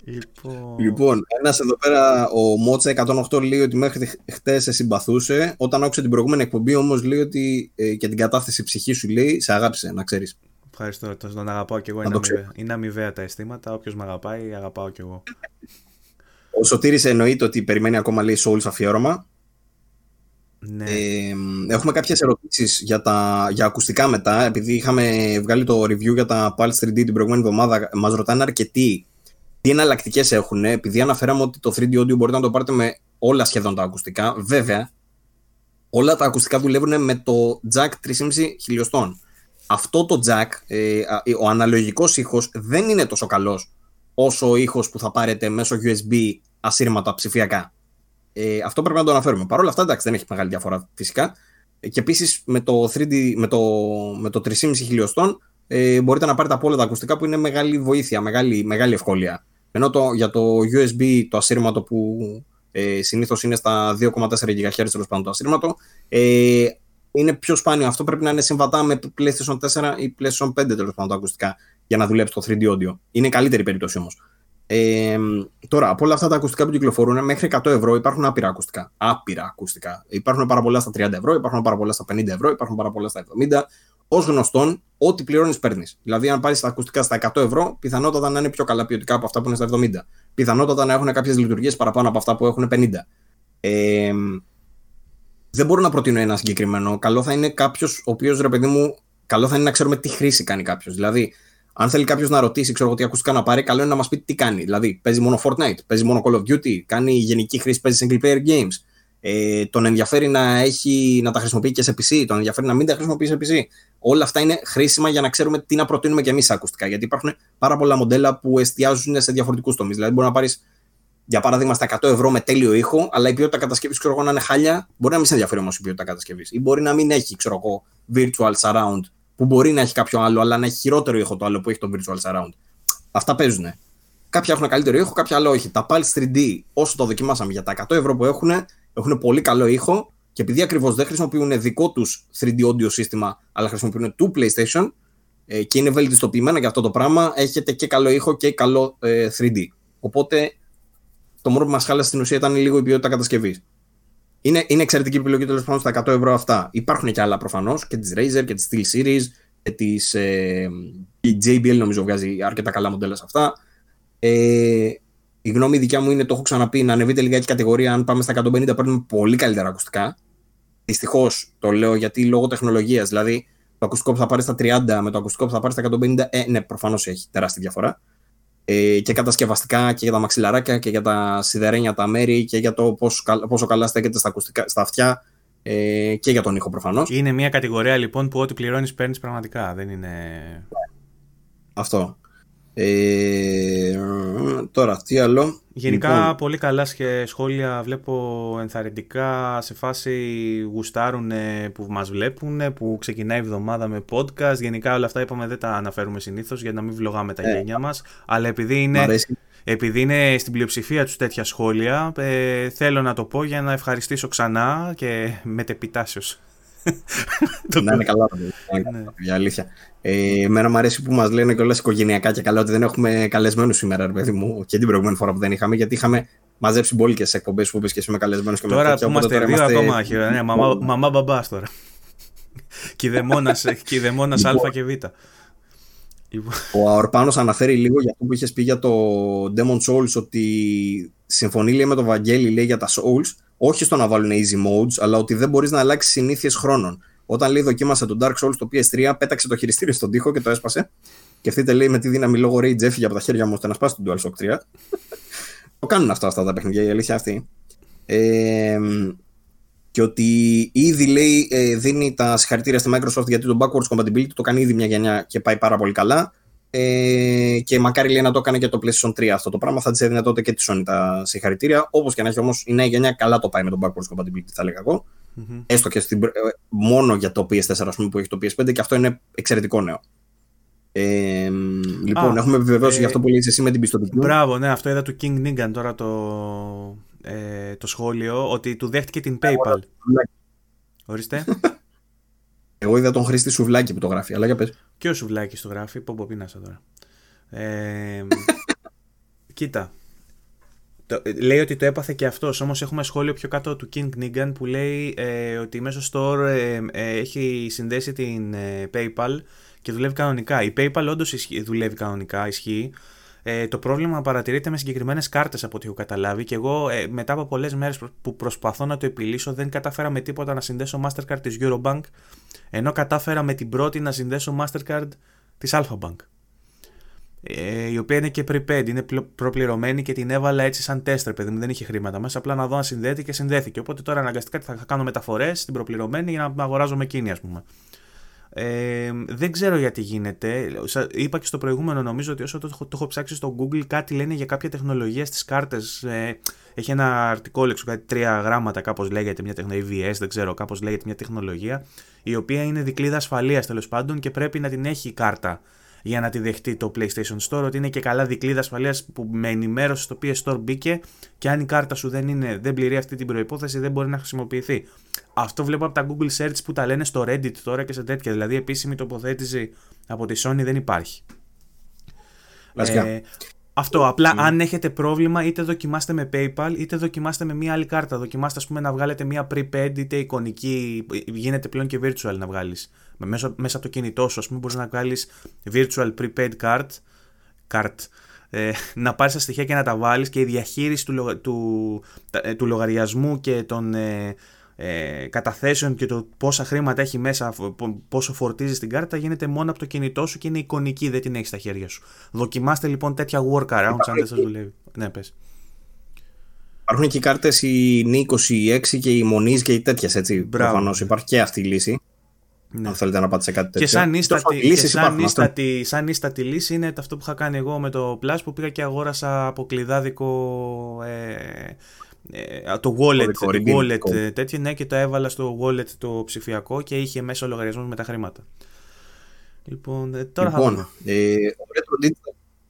Λοιπόν, λοιπόν ένας εδώ πέρα, ο Μότσα 108 λέει ότι μέχρι χτες σε συμπαθούσε. Όταν άκουσε την προηγούμενη εκπομπή, όμως λέει ότι ε, και την κατάθεση ψυχή σου λέει σε αγάπησε, να ξέρεις. Ευχαριστώ, τον αγαπάω κι εγώ. Είναι αμοιβαία. είναι αμοιβαία τα αισθήματα. Όποιος με αγαπάει, αγαπάω κι εγώ. Ο Σωτήρης εννοείται ότι περιμένει ακόμα λέει Souls αφιέρωμα. Ναι. Ε, έχουμε κάποιες ερωτήσεις για, τα, για ακουστικά μετά επειδή είχαμε βγάλει το review για τα Pulse 3D την προηγούμενη εβδομάδα μας ρωτάνε αρκετοί τι εναλλακτικές έχουν, επειδή αναφέραμε ότι το 3D audio μπορείτε να το πάρετε με όλα σχεδόν τα ακουστικά. Βέβαια, όλα τα ακουστικά δουλεύουν με το jack 3,5 χιλιοστών. Αυτό το jack, ε, ο αναλογικός ήχος δεν είναι τόσο καλός όσο ο ήχος που θα πάρετε μέσω USB ασύρματα ψηφιακά. Ε, αυτό πρέπει να το αναφέρουμε. Παρ' όλα αυτά, εντάξει, δεν έχει μεγάλη διαφορά φυσικά. Ε, και επίσης με το 3D, με το, με το 3,5 χιλιοστών, ε, μπορείτε να πάρετε από όλα τα ακουστικά που είναι μεγάλη βοήθεια, μεγάλη, μεγάλη ευκολία. Ενώ το, για το USB, το ασύρματο που ε, συνήθως είναι στα 2,4 GHz τέλος πάντων το ασύρματο, ε, είναι πιο σπάνιο. Αυτό πρέπει να είναι συμβατά με PlayStation 4 ή PlayStation 5 τέλος πάντων τα ακουστικά για να δουλέψει το 3D audio. Είναι καλύτερη περίπτωση όμως. Ε, τώρα, από όλα αυτά τα ακουστικά που κυκλοφορούν, μέχρι 100 ευρώ υπάρχουν άπειρα ακουστικά. Άπειρα ακουστικά. Υπάρχουν πάρα πολλά στα 30 ευρώ, υπάρχουν πάρα πολλά στα 50 ευρώ, υπάρχουν πάρα πολλά στα 70. Ω γνωστόν, ό,τι πληρώνεις παίρνεις. Δηλαδή, αν πάρεις τα ακουστικά στα 100 ευρώ, πιθανότατα να είναι πιο καλά ποιοτικά από αυτά που είναι στα 70. Πιθανότατα να έχουν κάποιες λειτουργίες παραπάνω από αυτά που έχουν 50. Ε, δεν μπορώ να προτείνω ένα συγκεκριμένο. Καλό θα είναι κάποιος ο οποίος, ρε παιδί μου, καλό θα είναι να ξέρουμε τι χρήση κάνει κάποιος. Δηλαδή, αν θέλει κάποιος να ρωτήσει, ξέρω εγώ τι ακουστικά να πάρει, καλό είναι να μας πει τι κάνει. Δηλαδή, παίζει μόνο Fortnite, παίζει μόνο Call of Duty, κάνει γενική χρήση, παίζει single player games. Ε, τον ενδιαφέρει να, έχει, να τα χρησιμοποιεί και σε PC, τον ενδιαφέρει να μην τα χρησιμοποιεί σε PC. Όλα αυτά είναι χρήσιμα για να ξέρουμε τι να προτείνουμε και εμείς ακουστικά. Γιατί υπάρχουν πάρα πολλά μοντέλα που εστιάζουν σε διαφορετικούς τομείς. Δηλαδή, μπορεί να πάρεις, για παράδειγμα, στα 100 ευρώ με τέλειο ήχο, αλλά η ποιότητα κατασκευής, ξέρω εγώ, να είναι χάλια. Μπορεί να μην σε ενδιαφέρει όμως η ποιότητα κατασκευής. Ή μπορεί να μην έχει, ξέρω εγώ, virtual surround που μπορεί να έχει κάποιο άλλο, αλλά να έχει χειρότερο ήχο το άλλο που έχει το virtual surround. Αυτά παίζουν. Κάποια έχουν καλύτερο ήχο, κάποια άλλο όχι. Τα Pulse 3D, όσο το δοκιμάσαμε για τα 100 ευρώ που έχουν, έχουν πολύ καλό ήχο και επειδή ακριβώς δεν χρησιμοποιούν δικό τους 3D audio σύστημα, αλλά χρησιμοποιούν του PlayStation ε, και είναι βελτιστοποιημένα για αυτό το πράγμα, έχετε και καλό ήχο και καλό ε, 3D. Οπότε το μόνο που μας χάλασε στην ουσία ήταν λίγο η ποιότητα κατασκευής. Είναι, είναι εξαιρετική επιλογή τέλος πάντων στα 100 ευρώ αυτά. Υπάρχουν και άλλα προφανώς και της Razer και της Steel Series και της ε, η JBL νομίζω βγάζει αρκετά καλά μοντέλα σε αυτά. Ε, η γνώμη δικιά μου είναι, το έχω ξαναπεί, να ανεβείτε λιγάκι κατηγορία. Αν πάμε στα 150, παίρνουμε πολύ καλύτερα ακουστικά. Δυστυχώς το λέω γιατί λόγω τεχνολογίας. Δηλαδή, το ακουστικό που θα πάρει στα 30 με το ακουστικό που θα πάρει στα 150, ε, ναι, προφανώς έχει τεράστια διαφορά ε, και κατασκευαστικά και για τα μαξιλαράκια και για τα σιδερένια τα μέρη και για το πόσο, πόσο καλά στέκεται στα, ακουστικά, στα αυτιά ε, και για τον ήχο προφανώς. Είναι μια κατηγορία λοιπόν που ό,τι πληρώνεις παίρνεις πραγματικά. Δεν είναι. Αυτό. Ε, τώρα, τι άλλο. Γενικά λοιπόν. πολύ καλά σχόλια βλέπω ενθαρρυντικά σε φάση γουστάρουν που μας βλέπουν, που ξεκινάει η εβδομάδα με podcast. Γενικά όλα αυτά είπαμε δεν τα αναφέρουμε συνήθως για να μην βλογάμε τα ε, γένια μας. Αλλά επειδή είναι, επειδή είναι στην πλειοψηφία τους τέτοια σχόλια, ε, θέλω να το πω για να ευχαριστήσω ξανά και μετεπιτάσεως. να είναι καλά ναι. για αλήθεια. Ε, εμένα μου αρέσει που μας λένε και όλα οικογενειακά και καλά ότι δεν έχουμε καλεσμένους σήμερα, ρε παιδί μου, και την προηγούμενη φορά που δεν είχαμε, γιατί είχαμε μαζέψει μπόλικες εκπομπές που είπες και εσύ με καλεσμένου και Τώρα που είμαστε δύο ακόμα, ναι, μαμά, μαμά μπαμπάς τώρα. Κηδεμόνα Α και Β. Ο Αορπάνο αναφέρει λίγο για αυτό που είχες πει για το Demon Souls ότι συμφωνεί λέει, με το Βαγγέλη λέει, για τα Souls, όχι στο να βάλουν easy modes, αλλά ότι δεν μπορείς να αλλάξεις συνήθειες χρόνων. Όταν λέει δοκίμασε τον Dark Souls στο PS3, πέταξε το χειριστήριο στον τοίχο και το έσπασε. Και αυτή λέει με τη δύναμη λόγω Rage έφυγε από τα χέρια μου ώστε να σπάσει τον DualShock 3. το κάνουν αυτά, αυτά τα παιχνίδια, η αλήθεια αυτή. Ε, και ότι ήδη λέει ε, δίνει τα συγχαρητήρια στη Microsoft γιατί το backwards compatibility το κάνει ήδη μια γενιά και πάει πάρα πολύ καλά. Ε, και μακάρι λέει να το έκανε και το PlayStation 3 αυτό το πράγμα. Θα της έδινε τότε και τη Sony τα συγχαρητήρια. Όπως και να έχει όμως η νέα γενιά καλά το πάει με το backwards compatibility, θα έλεγα εγώ. Mm-hmm. Έστω και στην, ε, μόνο για το PS4 ας πούμε, που έχει το PS5 και αυτό είναι εξαιρετικό νέο. Ε, λοιπόν, έχουμε επιβεβαίωση ε, για αυτό που λέει εσύ με την πιστοτική. Μπράβο, ναι, αυτό είδα του King Nigan τώρα το, ε, το σχόλιο ότι του δέχτηκε την PayPal. Ορίστε. Εγώ είδα τον χρήστη Σουβλάκη που το γράφει, αλλά για πες. Και ο Σουβλάκης το γράφει, πω πω πίνασα τώρα. Ε, κοίτα, το, λέει ότι το έπαθε και αυτός, όμως έχουμε σχόλιο πιο κάτω του King Nigan που λέει ε, ότι μέσω store ε, ε, έχει συνδέσει την ε, PayPal και δουλεύει κανονικά. Η PayPal όντως δουλεύει κανονικά, ισχύει. Ε, το πρόβλημα παρατηρείται με συγκεκριμένες κάρτες από ό,τι έχω καταλάβει και εγώ ε, μετά από πολλές μέρες που προσπαθώ να το επιλύσω δεν κατάφερα με τίποτα να συνδέσω Mastercard της Eurobank ενώ κατάφερα με την πρώτη να συνδέσω Mastercard της Alpha Bank. Ε, η οποία είναι και prepaid, είναι προπληρωμένη και την έβαλα έτσι σαν τέστρε, παιδί μου. Δεν είχε χρήματα μέσα. Απλά να δω αν συνδέεται και συνδέθηκε. Οπότε τώρα αναγκαστικά θα κάνω μεταφορές στην προπληρωμένη για να αγοράζω με εκείνη, ας πούμε. Ε, δεν ξέρω γιατί γίνεται. Είπα και στο προηγούμενο, νομίζω ότι όσο το, το έχω ψάξει στο Google, κάτι λένε για κάποια τεχνολογία στις κάρτες. Ε, έχει ένα αρτικόλεξο, κάτι τρία γράμματα, κάπως λέγεται μια τεχνολογία, EVS, δεν ξέρω, κάπως λέγεται μια τεχνολογία, η οποία είναι δικλίδα ασφαλείας τέλος πάντων και πρέπει να την έχει η κάρτα για να τη δεχτεί το PlayStation Store, ότι είναι και καλά δικλίδα ασφαλείας που με ενημέρωσε στο PS Store μπήκε και αν η κάρτα σου δεν, είναι, δεν πληρεί αυτή την προπόθεση δεν μπορεί να χρησιμοποιηθεί. Αυτό βλέπω από τα Google Search που τα λένε στο Reddit τώρα και σε τέτοια. Δηλαδή επίσημη τοποθέτηση από τη Sony δεν υπάρχει. Ε, αυτό. Απλά mm. αν έχετε πρόβλημα, είτε δοκιμάστε με PayPal, είτε δοκιμάστε με μια άλλη κάρτα. Δοκιμάστε, ας πούμε, να βγάλετε μια prepaid, είτε εικονική. Γίνεται πλέον και virtual να βγάλεις. Μέσα, μέσα από το κινητό σου, ας πούμε, μπορείς να βγάλεις virtual prepaid card. card ε, να πάρεις τα στοιχεία και να τα βάλεις και η διαχείριση του, του, ε, του λογαριασμού και των ε, ε, καταθέσεων και το πόσα χρήματα έχει μέσα, πόσο φορτίζεις την κάρτα γίνεται μόνο από το κινητό σου και είναι εικονική, δεν την έχεις στα χέρια σου. Δοκιμάστε λοιπόν τέτοια workarounds αν δεν σας δουλεύει. Ναι, πες. Υπάρχουν και οι κάρτες η N26 και η Moniz και οι τέτοιες έτσι. Προφανώς υπάρχει και αυτή η λύση. Ναι. Αν θέλετε να πάτε σε κάτι τέτοιο. Και σαν ίστατη, και σαν, ίστατη, σαν ίστατη λύση είναι αυτό που είχα κάνει εγώ με το Plus που πήγα και αγόρασα από κλειδάδικο ε, ε, το wallet, το wallet ε, τέτοια, ναι, και το έβαλα στο wallet το ψηφιακό και είχε μέσα λογαριασμός με τα χρήματα. Λοιπόν, ε, τώρα λοιπόν, θα ε,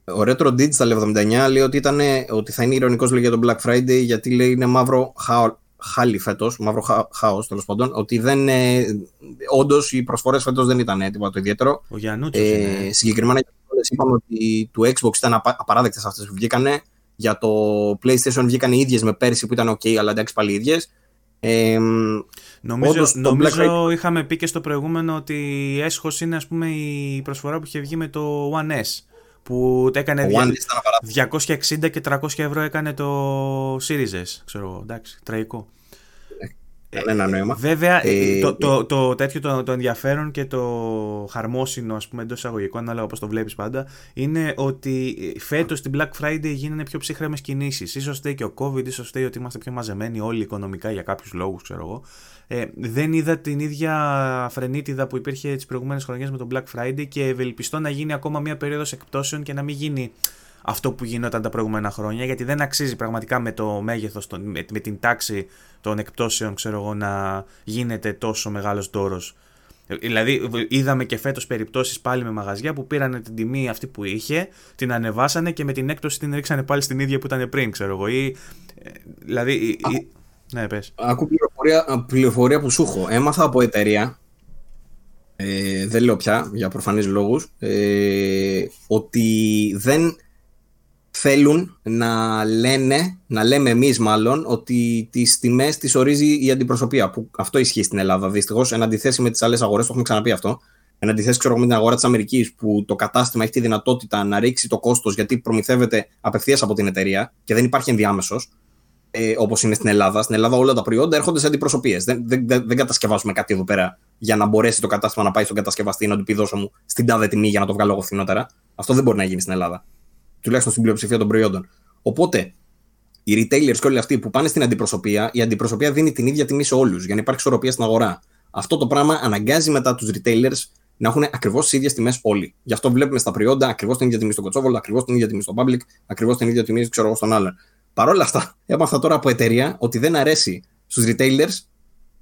ο Retro Digital 79 λέει ότι, ήταν, ότι θα είναι ηρωνικός για τον Black Friday γιατί λέει είναι μαύρο χάλι φέτος, μαύρο χα, χάος τέλος πάντων, ότι δεν, ε, όντως οι προσφορές φέτος δεν ήταν έτοιμα το ιδιαίτερο. Ο Γιαννούτσος ε, Συγκεκριμένα είπαμε ότι του Xbox ήταν απαράδεκτες αυτές που βγήκανε, για το PlayStation βγήκαν οι ίδιες με πέρσι που ήταν ok, αλλά εντάξει πάλι οι ίδιες. Ε, νομίζω νομίζω είχαμε πει και στο προηγούμενο ότι έσχος είναι ας πούμε η προσφορά που είχε βγει με το One S που έκανε 260 και 300 ευρώ έκανε το Series S, ξέρω, εντάξει, τραγικό. Κανένα νόημα. Βέβαια, ε, το, το, το, τέτοιο το, το ενδιαφέρον και το χαρμόσυνο, ας πούμε, εντός εισαγωγικών, ανάλογα όπως το βλέπεις πάντα, είναι ότι φέτος την Black Friday γίνανε πιο ψύχρεμες κινήσεις. σω φταίει και ο COVID, ίσως φταίει ότι είμαστε πιο μαζεμένοι όλοι οικονομικά για κάποιους λόγους, ξέρω εγώ. Ε, δεν είδα την ίδια φρενίτιδα που υπήρχε τις προηγούμενες χρονιές με τον Black Friday και ευελπιστώ να γίνει ακόμα μια περίοδος εκπτώσεων και να μην γίνει αυτό που γινόταν τα προηγούμενα χρόνια, γιατί δεν αξίζει πραγματικά με το μέγεθος, με, με την τάξη των εκπτώσεων, ξέρω εγώ, να γίνεται τόσο μεγάλος δώρος. Δηλαδή, είδαμε και φέτος περιπτώσεις πάλι με μαγαζιά που πήραν την τιμή αυτή που είχε, την ανεβάσανε και με την έκπτωση την ρίξανε πάλι στην ίδια που ήταν πριν, ξέρω εγώ. Ή, ε, δηλαδή. Α, ναι, πες. Ακούω πληροφορία, πληροφορία που σου έχω. Έμαθα από εταιρεία. Ε, δεν λέω πια για προφανείς λόγους ε, ότι δεν θέλουν να λένε, να λέμε εμείς μάλλον, ότι τις τιμές τις ορίζει η αντιπροσωπεία. Που αυτό ισχύει στην Ελλάδα. Δυστυχώς, εν αντιθέσει με τις άλλες αγορές, το έχουμε ξαναπεί αυτό. Εν αντιθέσει, ξέρω με την αγορά της Αμερικής, που το κατάστημα έχει τη δυνατότητα να ρίξει το κόστος γιατί προμηθεύεται απευθείας από την εταιρεία και δεν υπάρχει ενδιάμεσος, ε, όπως είναι στην Ελλάδα. Στην Ελλάδα όλα τα προϊόντα έρχονται σε αντιπροσωπείες. Δεν, δεν, δεν, κατασκευάζουμε κάτι εδώ πέρα για να μπορέσει το κατάστημα να πάει στον κατασκευαστή να του πει δώσω μου στην τάδε τιμή για να το βγάλω εγώ φθηνότερα. Αυτό δεν μπορεί να γίνει στην Ελλάδα τουλάχιστον στην πλειοψηφία των προϊόντων. Οπότε, οι retailers και όλοι αυτοί που πάνε στην αντιπροσωπεία, η αντιπροσωπεία δίνει την ίδια τιμή σε όλους για να υπάρχει ισορροπία στην αγορά. Αυτό το πράγμα αναγκάζει μετά τους retailers να έχουν ακριβώς τις ίδιες τιμές όλοι. Γι' αυτό βλέπουμε στα προϊόντα ακριβώς την ίδια τιμή στον Κοτσόβολο, ακριβώς την ίδια τιμή στον Public, ακριβώς την ίδια τιμή ξέρω εγώ, στον άλλον. Παρ' όλα αυτά, έμαθα τώρα από εταιρεία ότι δεν αρέσει στους retailers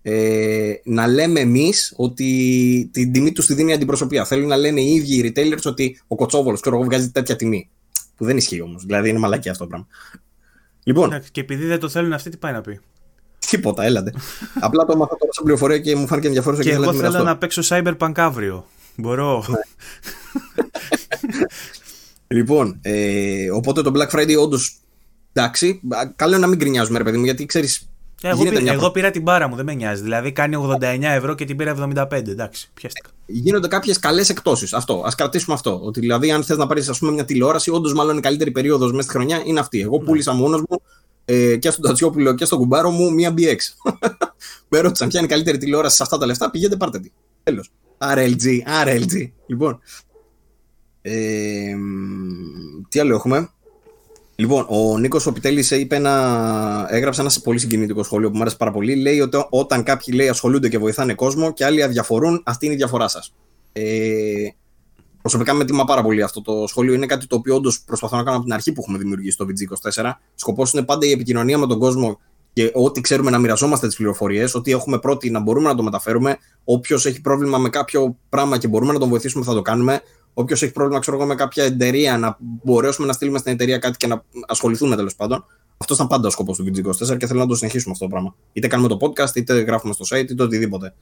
ε, να λέμε εμείς ότι την τιμή τους τη δίνει η αντιπροσωπεία. Θέλουν να λένε οι ίδιοι οι retailers ότι ο Κοτσόβολος βγάζει τέτοια τιμή. Που δεν ισχύει όμως. Δηλαδή είναι μαλακή αυτό το πράγμα. Λοιπόν. Και επειδή δεν το θέλουν αυτοί, τι πάει να πει; Τίποτα, έλατε. Απλά το έμαθα τώρα σαν πληροφορία και μου φάνηκε ενδιαφέρον και, και εγώ θέλω να παίξω Cyberpunk αύριο. Μπορώ. Ναι. λοιπόν, ε, οπότε το Black Friday όντως εντάξει. Καλό να μην γκρινιάζουμε, ρε παιδί μου, γιατί ξέρεις, εγώ, πήρα, εγώ πήρα την μπάρα μου, δεν με νοιάζει. Δηλαδή κάνει 89 ευρώ και την πήρα 75. Εντάξει, πιάστηκα. Γίνονται κάποιες καλές εκπτώσει. Αυτό. Α κρατήσουμε αυτό. Ότι δηλαδή, αν θες να πάρεις μια τηλεόραση, όντως μάλλον η καλύτερη περίοδος μέσα στη χρονιά είναι αυτή. Εγώ ναι. πούλησα μόνος μου ε, και στον Τατσιόπουλο και στον κουμπάρο μου μία BX. με ρώτησαν ποια είναι η καλύτερη τηλεόραση σε αυτά τα λεφτά, πηγαίνετε πάρτε τη. Τέλος. RLG, RLG. Λοιπόν. Ε, τι άλλο έχουμε; Λοιπόν, ο Νίκος Οπιτέλης έγραψε ένα πολύ συγκινητικό σχόλιο που μου άρεσε πάρα πολύ. Λέει ότι όταν κάποιοι λέει, ασχολούνται και βοηθάνε κόσμο και άλλοι αδιαφορούν, αυτή είναι η διαφορά σας. Ε, προσωπικά με τιμά πάρα πολύ αυτό το σχόλιο. Είναι κάτι το οποίο όντως προσπαθώ να κάνω από την αρχή που έχουμε δημιουργήσει το VG24. Σκοπός είναι πάντα η επικοινωνία με τον κόσμο και ό,τι ξέρουμε να μοιραζόμαστε τις πληροφορίες, ό,τι έχουμε πρώτοι να μπορούμε να το μεταφέρουμε. Όποιος έχει πρόβλημα με κάποιο πράγμα και μπορούμε να τον βοηθήσουμε, θα το κάνουμε. Όποιος έχει πρόβλημα, ξέρω εγώ, με κάποια εταιρεία, να μπορέσουμε να στείλουμε στην εταιρεία κάτι και να ασχοληθούμε τέλος πάντων. Αυτός ήταν πάντα ο σκοπός του VG24 και θέλω να το συνεχίσουμε αυτό το πράγμα. Είτε κάνουμε το podcast, είτε γράφουμε στο site, είτε οτιδήποτε.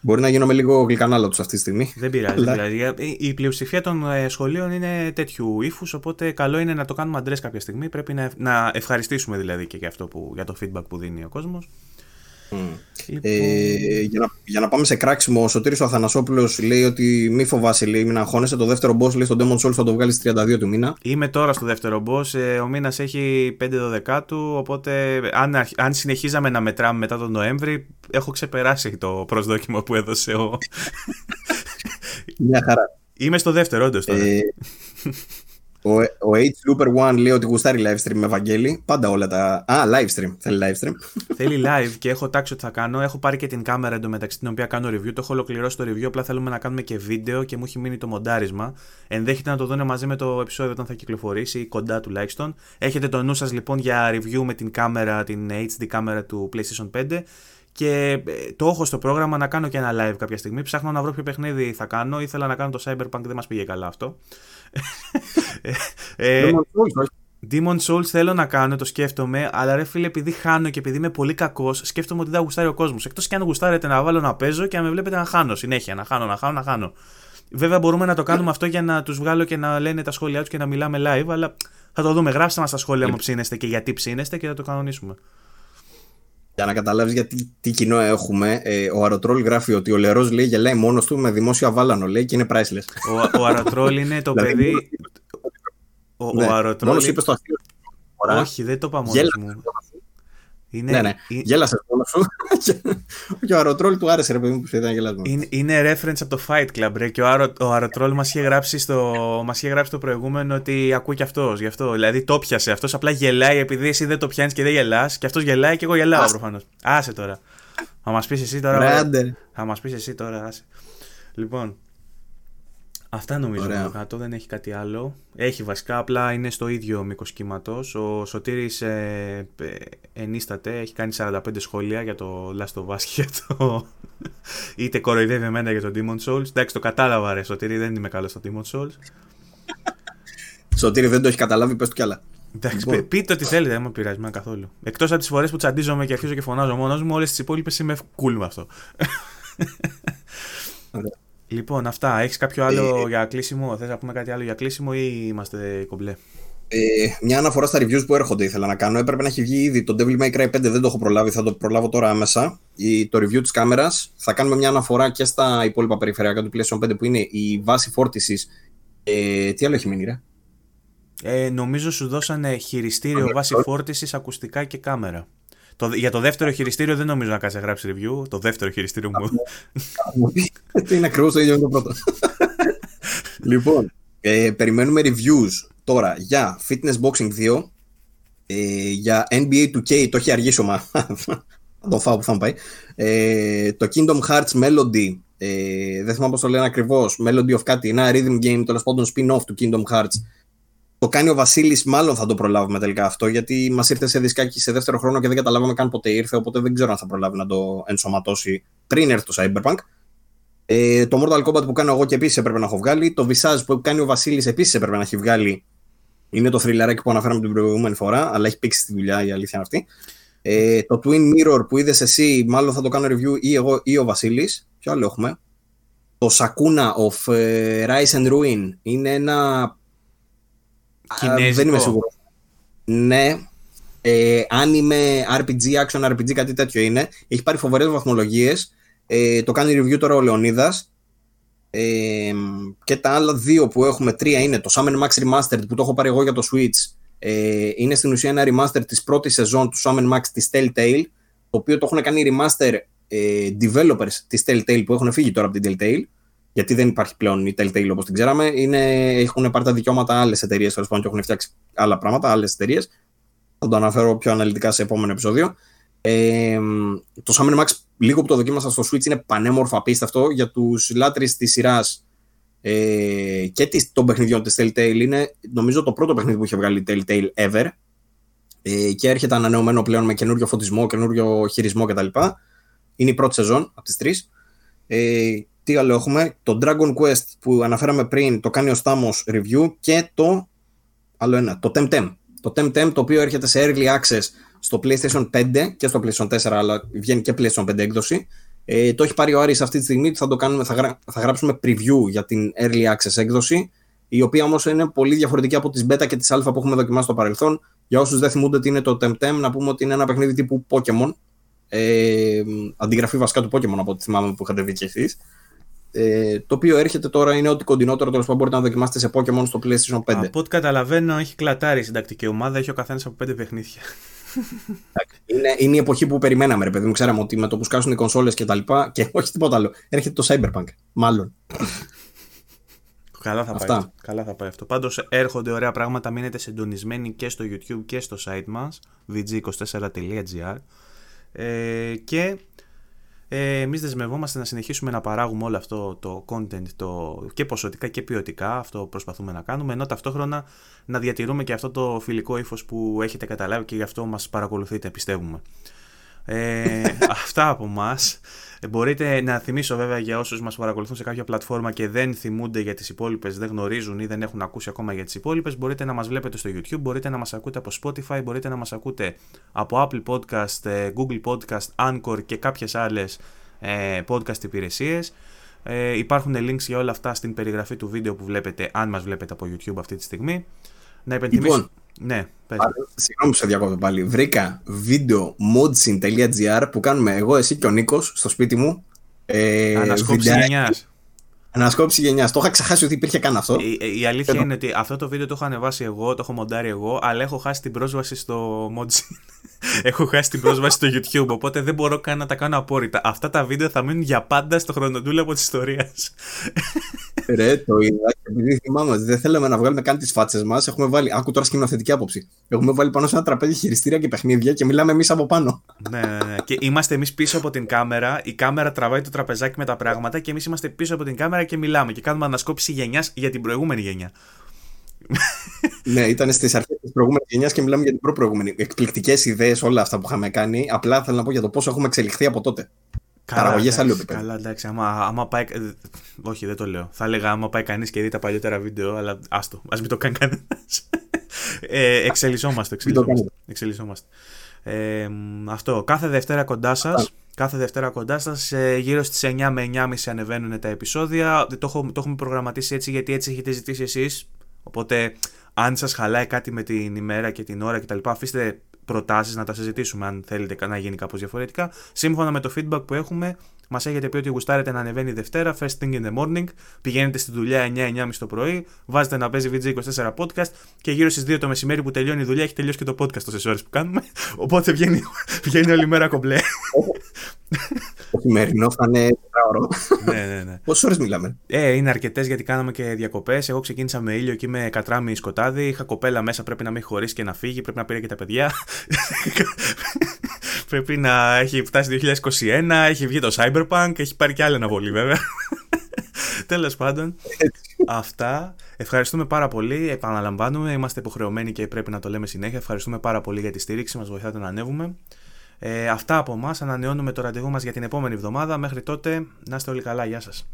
Μπορεί να γίνομαι λίγο γλυκανάλατος αυτή τη στιγμή. Δεν πειράζει. δηλαδή, η πλειοψηφία των ε, σχολείων είναι τέτοιου ύφους, οπότε καλό είναι να το κάνουμε αντρές κάποια στιγμή. Πρέπει να, να ευχαριστήσουμε δηλαδή και για, αυτό που, για το feedback που δίνει ο κόσμος. Λοιπόν... Ε, για, να, για να πάμε σε κράξιμο, ο Σωτήρης ο Αθανασόπουλος λέει ότι μη φοβάσαι, λέει, μην αγχώνεσαι. Το δεύτερο boss λέει στον Demon Souls θα το βγάλεις στις 32 του μήνα. Είμαι τώρα στο δεύτερο boss. Ε, ο μήνας έχει 5 του, οπότε αν, αν συνεχίζαμε να μετράμε μετά τον Νοέμβρη, έχω ξεπεράσει το προσδόκιμο που έδωσε ο. Μια χαρά. Είμαι στο δεύτερο, όντως τώρα. Ε, ο, ο H Looper One λέει ότι γουστάρει live stream με Ευαγγέλη. Πάντα όλα τα. Α, live stream. Θέλει live stream. Θέλει live και έχω τάξεις ότι θα κάνω. Έχω πάρει και την κάμερα εντωμεταξύ την οποία κάνω review. Το έχω ολοκληρώσει το review. Απλά θέλουμε να κάνουμε και βίντεο και μου έχει μείνει το μοντάρισμα. Ενδέχεται να το δουν μαζί με το επεισόδιο όταν θα κυκλοφορήσει ή κοντά τουλάχιστον. Έχετε το νου σας λοιπόν για review με την κάμερα, την HD κάμερα του PlayStation 5. Και ε, το έχω στο πρόγραμμα να κάνω και ένα live κάποια στιγμή. Ψάχνω να βρω ποιο παιχνίδι θα κάνω. Ήθελα να κάνω το Cyberpunk, δεν μας πήγε καλά αυτό. Ε, Demon Souls θέλω να κάνω, το σκέφτομαι, αλλά ρε φίλε, επειδή χάνω και επειδή είμαι πολύ κακός, σκέφτομαι ότι δεν γουστάρει ο κόσμος. Εκτός και αν γουστάρετε να βάλω να παίζω και να με βλέπετε να χάνω συνέχεια. Να χάνω, να χάνω, να χάνω. Βέβαια, μπορούμε να το κάνουμε αυτό για να τους βγάλω και να λένε τα σχόλιά τους και να μιλάμε live, αλλά θα το δούμε. Γράψτε μας τα σχόλια μου ψήνεστε και γιατί ψήνεστε και θα το κανονίσουμε. Για να καταλάβεις γιατί τι κοινό έχουμε, ε, ο Αρωτρόλ γράφει ότι ο Λερός λέει γελάει μόνος του με δημόσιο αβάλανο, λέει και είναι priceless. Ο, ο Αρωτρόλ είναι το δηλαδή, παιδί. Ο, ναι, ο Αρωτρόλ. Μόνο είπε το αστείο. Όχι, δεν το είπα μόνος μου. Είναι, ναι, ναι. Είναι... Γέλασες μόνος σου. και ο Αρωτρόλ του άρεσε, ρε παιδί μου, που ήταν γελάσμα. Είναι, είναι reference από το Fight Club, ρε. Και ο, Αρο, ο Αρωτρόλ μας είχε, γράψει στο, μας είχε γράψει το προηγούμενο ότι ακούει κι αυτός. Γι' αυτό. Δηλαδή το πιασε. Αυτός απλά γελάει επειδή εσύ δεν το πιάνεις και δεν γελάς. Και αυτός γελάει και εγώ γελάω προφανώς. Άσε τώρα. Θα μας πεις εσύ τώρα. Ράντε. Θα μας πεις εσύ τώρα, άσε. Λοιπόν, Αυτά νομίζω Ωραία. κάτω, δεν έχει κάτι άλλο. Έχει βασικά, απλά είναι στο ίδιο μήκος κύματος. Ο Σωτήρης ε, ε, ενίσταται, έχει κάνει 45 σχόλια για το Last of Us και για το. είτε κοροϊδεύει εμένα για το Demon Souls. Εντάξει, το κατάλαβα, ρε Σωτήρη, δεν είμαι καλός στο Demon Souls. Σωτήρη δεν το έχεις καταλάβει, πες του κι άλλα. Εντάξει, λοιπόν. πείτε ό,τι θέλετε, δεν με πειράζει καθόλου. Εκτός από τις φορές που τσαντίζομαι και αρχίζω και φωνάζω μόνος μου, όλες τις υπόλοιπες είμαι cool με αυτό. Ωραία. Λοιπόν, αυτά. Έχεις κάποιο άλλο ε, για κλείσιμο, θες να πούμε κάτι άλλο για κλείσιμο ή είμαστε κομπλέ; Ε, μια αναφορά στα reviews που έρχονται ήθελα να κάνω. Έπρεπε να έχει βγει ήδη το Devil May Cry 5, δεν το έχω προλάβει, θα το προλάβω τώρα άμεσα. Η, το review της κάμερας. Θα κάνουμε μια αναφορά και στα υπόλοιπα περιφερειακά του PlayStation 5 που είναι η βάση φόρτισης. Ε, τι άλλο έχει μείνει, ρε; Ε, νομίζω σου δώσανε χειριστήριο βάση φόρτισης, ακουστικά και κάμερα. Το, για το δεύτερο χειριστήριο δεν νομίζω να κάτσει να γράψει review. Το δεύτερο χειριστήριο μου. Τι είναι ακριβώς το ίδιο με το πρώτο. λοιπόν, ε, περιμένουμε reviews τώρα για Fitness Boxing 2, ε, για NBA 2K, το έχει αργήσει ο Θα το φάω που θα μου πάει. Ε, το Kingdom Hearts Melody, ε, δεν θυμάμαι πώς το λένε ακριβώς. Melody of κάτι, ένα rhythm game, τέλος πάντων spin-off του Kingdom Hearts το κάνει ο Βασίλης, μάλλον θα το προλάβουμε τελικά αυτό, γιατί μας ήρθε σε δισκάκι σε δεύτερο χρόνο και δεν καταλάβαμε καν πότε ήρθε, οπότε δεν ξέρω αν θα προλάβει να το ενσωματώσει πριν έρθει το Cyberpunk. Ε, το Mortal Kombat που κάνω εγώ και επίσης έπρεπε να έχω βγάλει. Το Visage που κάνει ο Βασίλης επίσης έπρεπε να έχει βγάλει. Είναι το thriller που αναφέραμε την προηγούμενη φορά, αλλά έχει πήξει τη δουλειά, η αλήθεια είναι αυτή. Ε, το Twin Mirror που είδες εσύ, μάλλον θα το κάνω review ή εγώ ή ο Βασίλης. Ποιο άλλο έχουμε. Το Sakuna of uh, Rise and Ruin είναι ένα Κινέζικο. δεν είμαι σίγουρος. Ναι. Ε, αν είμαι RPG, action RPG, κάτι τέτοιο είναι. Έχει πάρει φοβερές βαθμολογίες. Ε, το κάνει review τώρα ο Λεωνίδας. Ε, και τα άλλα δύο που έχουμε, τρία είναι το Summon Max Remastered που το έχω πάρει εγώ για το Switch. Ε, είναι στην ουσία ένα remaster της πρώτης σεζόν του Summon Max της Telltale, το οποίο το έχουν κάνει remaster ε, developers της Telltale που έχουν φύγει τώρα από την Telltale γιατί δεν υπάρχει πλέον η Telltale όπως την ξέραμε. Είναι, έχουν πάρει τα δικαιώματα άλλες εταιρείες και έχουν φτιάξει άλλα πράγματα, άλλες εταιρείες. Θα το αναφέρω πιο αναλυτικά σε επόμενο επεισόδιο. Ε, το Summer Max, λίγο που το δοκίμασα στο Switch, είναι πανέμορφο απίστευτο για τους λάτρεις της σειράς ε, και της, των παιχνιδιών της Telltale. Είναι νομίζω το πρώτο παιχνίδι που είχε βγάλει η Telltale ever ε, και έρχεται ανανεωμένο πλέον με καινούριο φωτισμό, καινούριο χειρισμό κτλ. Είναι η πρώτη σεζόν από τις τρεις. Ε, τι άλλο έχουμε, το Dragon Quest που αναφέραμε πριν, το κάνει ο Στάμος review και το άλλο ένα, το Temtem. Το Temtem το οποίο έρχεται σε early access στο PlayStation 5 και στο PlayStation 4 αλλά βγαίνει και PlayStation 5 έκδοση. Ε, το έχει πάρει ο Άρης αυτή τη στιγμή, θα, το κάνουμε, θα, γρα, θα γράψουμε preview για την early access έκδοση η οποία όμως είναι πολύ διαφορετική από τις beta και τις alpha που έχουμε δοκιμάσει στο παρελθόν. Για όσους δεν θυμούνται τι είναι το Temtem, να πούμε ότι είναι ένα παιχνίδι τύπου Pokemon, ε, αντιγραφή βασικά του Pokemon από ό,τι θυμάμαι που είχατε δει και εσείς. Ε, το οποίο έρχεται τώρα είναι ότι κοντινότερο τέλος πάντων μπορείτε να δοκιμάσετε σε Pokémon στο PlayStation 5. Από ό,τι καταλαβαίνω, έχει κλατάρει η συντακτική ομάδα, έχει ο καθένας από πέντε παιχνίδια. είναι, είναι η εποχή που περιμέναμε, ρε παιδί μου. Ξέραμε ότι με το που σκάσουν οι κονσόλες και τα λοιπά, και όχι τίποτα άλλο. Έρχεται το Cyberpunk, μάλλον. Καλά θα, πάει, καλά θα πάει αυτό. Πάντως έρχονται ωραία πράγματα. Μείνετε συντονισμένοι και στο YouTube και στο site μας vg24.gr. Ε, και ε, εμείς δεσμευόμαστε να συνεχίσουμε να παράγουμε όλο αυτό το content το, και ποσοτικά και ποιοτικά, αυτό προσπαθούμε να κάνουμε, ενώ ταυτόχρονα να διατηρούμε και αυτό το φιλικό ύφος που έχετε καταλάβει και γι' αυτό μας παρακολουθείτε, πιστεύουμε. Ε, αυτά από εμά. Μπορείτε να θυμίσω βέβαια για όσους μας παρακολουθούν σε κάποια πλατφόρμα και δεν θυμούνται για τις υπόλοιπες, δεν γνωρίζουν ή δεν έχουν ακούσει ακόμα για τις υπόλοιπες. μπορείτε να μας βλέπετε στο YouTube, μπορείτε να μας ακούτε από Spotify, μπορείτε να μας ακούτε από Apple Podcast, ε, Google Podcast, Anchor και κάποιες άλλες ε, podcast υπηρεσίες. Ε, υπάρχουν links για όλα αυτά στην περιγραφή του βίντεο που βλέπετε, αν μας βλέπετε από YouTube αυτή τη στιγμή. Να υπενθυμίσω... Λοιπόν, ναι, πες. Συγγνώμη που σε διακόπτω πάλι. Βρήκα βίντεο modsin.gr που κάνουμε εγώ, εσύ και ο Νίκος στο σπίτι μου. Ε, Ανασκόπηση γενιάς. Ανασκόπηση γενιάς. Το είχα ξεχάσει ότι υπήρχε καν αυτό. Η, η αλήθεια είναι ότι αυτό το βίντεο το έχω ανεβάσει εγώ, το έχω μοντάρει εγώ, αλλά έχω χάσει την πρόσβαση στο Modsin. Έχω χάσει την πρόσβαση στο YouTube, οπότε δεν μπορώ καν να τα κάνω απόρριτα. Αυτά τα βίντεο θα μείνουν για πάντα στο χρονοτούλα τη ιστορία. Ρε, το είδα και επειδή θυμάμαι ότι δεν θέλαμε να βγάλουμε καν τις φάτσες μας, έχουμε βάλει. Άκου τώρα σκηνοθετική άποψη. Έχουμε βάλει πάνω σε ένα τραπέζι χειριστήρια και παιχνίδια και μιλάμε εμείς από πάνω. ναι, ναι, ναι. Και είμαστε εμείς πίσω από την κάμερα. Η κάμερα τραβάει το τραπεζάκι με τα πράγματα και εμείς είμαστε πίσω από την κάμερα και μιλάμε και κάνουμε ανασκόπηση γενιάς για την προηγούμενη γενιά. Ναι, ήταν στις αρχές της προηγούμενης γενιάς και μιλάμε για την προ-προηγούμενη. Εκπληκτικές ιδέες όλα αυτά που είχαμε κάνει. Απλά θέλω να πω για το πόσο έχουμε εξελιχθεί από τότε. Παραγωγές άλλο επίπεδο. Καλά, εντάξει. Άμα, άμα πάει. Όχι, δεν το λέω. Θα έλεγα άμα πάει κανείς και δει τα παλιότερα βίντεο, αλλά άστο. Α μην το κάνει κανένας. ε, εξελισσόμαστε. εξελισσόμαστε. Ε, αυτό. Κάθε Δευτέρα κοντά σας. Κάθε Δευτέρα κοντά σας, ε, γύρω στις 9 με 9.30 ανεβαίνουν τα επεισόδια. Το, έχω, το έχουμε προγραμματίσει έτσι γιατί έτσι έχετε ζητήσει εσείς. Οπότε, αν σας χαλάει κάτι με την ημέρα και την ώρα κτλ., αφήστε προτάσεις να τα συζητήσουμε αν θέλετε να γίνει κάπως διαφορετικά. Σύμφωνα με το feedback που έχουμε, Μας έχετε πει ότι γουστάρετε να ανεβαίνει Δευτέρα, first thing in the morning. Πηγαίνετε στη δουλειά 9-9.30 το πρωί, βάζετε να παίζει VG24 podcast και γύρω στις 2 το μεσημέρι που τελειώνει η δουλειά έχει τελειώσει και το podcast τόσες ώρες που κάνουμε. Οπότε βγαίνει, βγαίνει όλη μέρα κομπλέ. Το σημερινό θα είναι ώρα. ναι, ναι, ναι. Πόσες ώρες μιλάμε; Ε, είναι αρκετές γιατί κάναμε και διακοπές. Εγώ ξεκίνησα με ήλιο και με κατράμι σκοτάδι. Είχα κοπέλα μέσα, πρέπει να με έχει χωρίσει και να φύγει. Πρέπει να πήρε και τα παιδιά. Πρέπει να έχει φτάσει 2021. Έχει βγει το Cyberpunk. Έχει πάρει και άλλη αναβολή βέβαια. Τέλος πάντων, αυτά. Ευχαριστούμε πάρα πολύ. Επαναλαμβάνουμε, είμαστε υποχρεωμένοι και πρέπει να το λέμε συνέχεια. Ευχαριστούμε πάρα πολύ για τη στήριξη. Μας βοηθάτε να ανέβουμε. Ε, αυτά από εμά. Ανανεώνουμε το ραντεβού μας για την επόμενη εβδομάδα. Μέχρι τότε, να είστε όλοι καλά. Γεια σας.